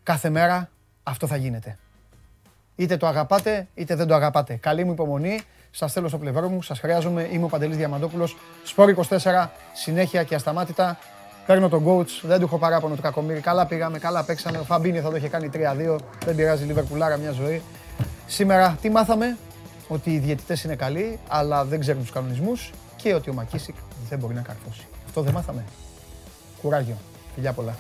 Speaker 1: κάθε μέρα αυτό θα γίνεται. Είτε το αγαπάτε, είτε δεν το αγαπάτε. Καλή μου υπομονή. Σας θέλω στο πλευρό μου. Σας χρειάζομαι. Είμαι ο Παντελής Διαμαντόπουλος. Σπόρ 24. Συνέχεια και ασταμάτητα. Παίρνω τον coach. Δεν του έχω παράπονο του Κακομίρη. Καλά πήγαμε, καλά παίξαμε. Ο Φαμπίνι θα το είχε κάνει 3-2. Δεν πειράζει. Λιβερπουλάρα μια ζωή. Σήμερα τι μάθαμε; Ότι οι διαιτητές είναι καλοί, αλλά δεν ξέρουν τους κανονισμούς και ότι ο Μακίσικ δεν μπορεί να καρφώσει. Αυτό δεν μάθαμε. Κουράγιο. Φιλιά πολλά.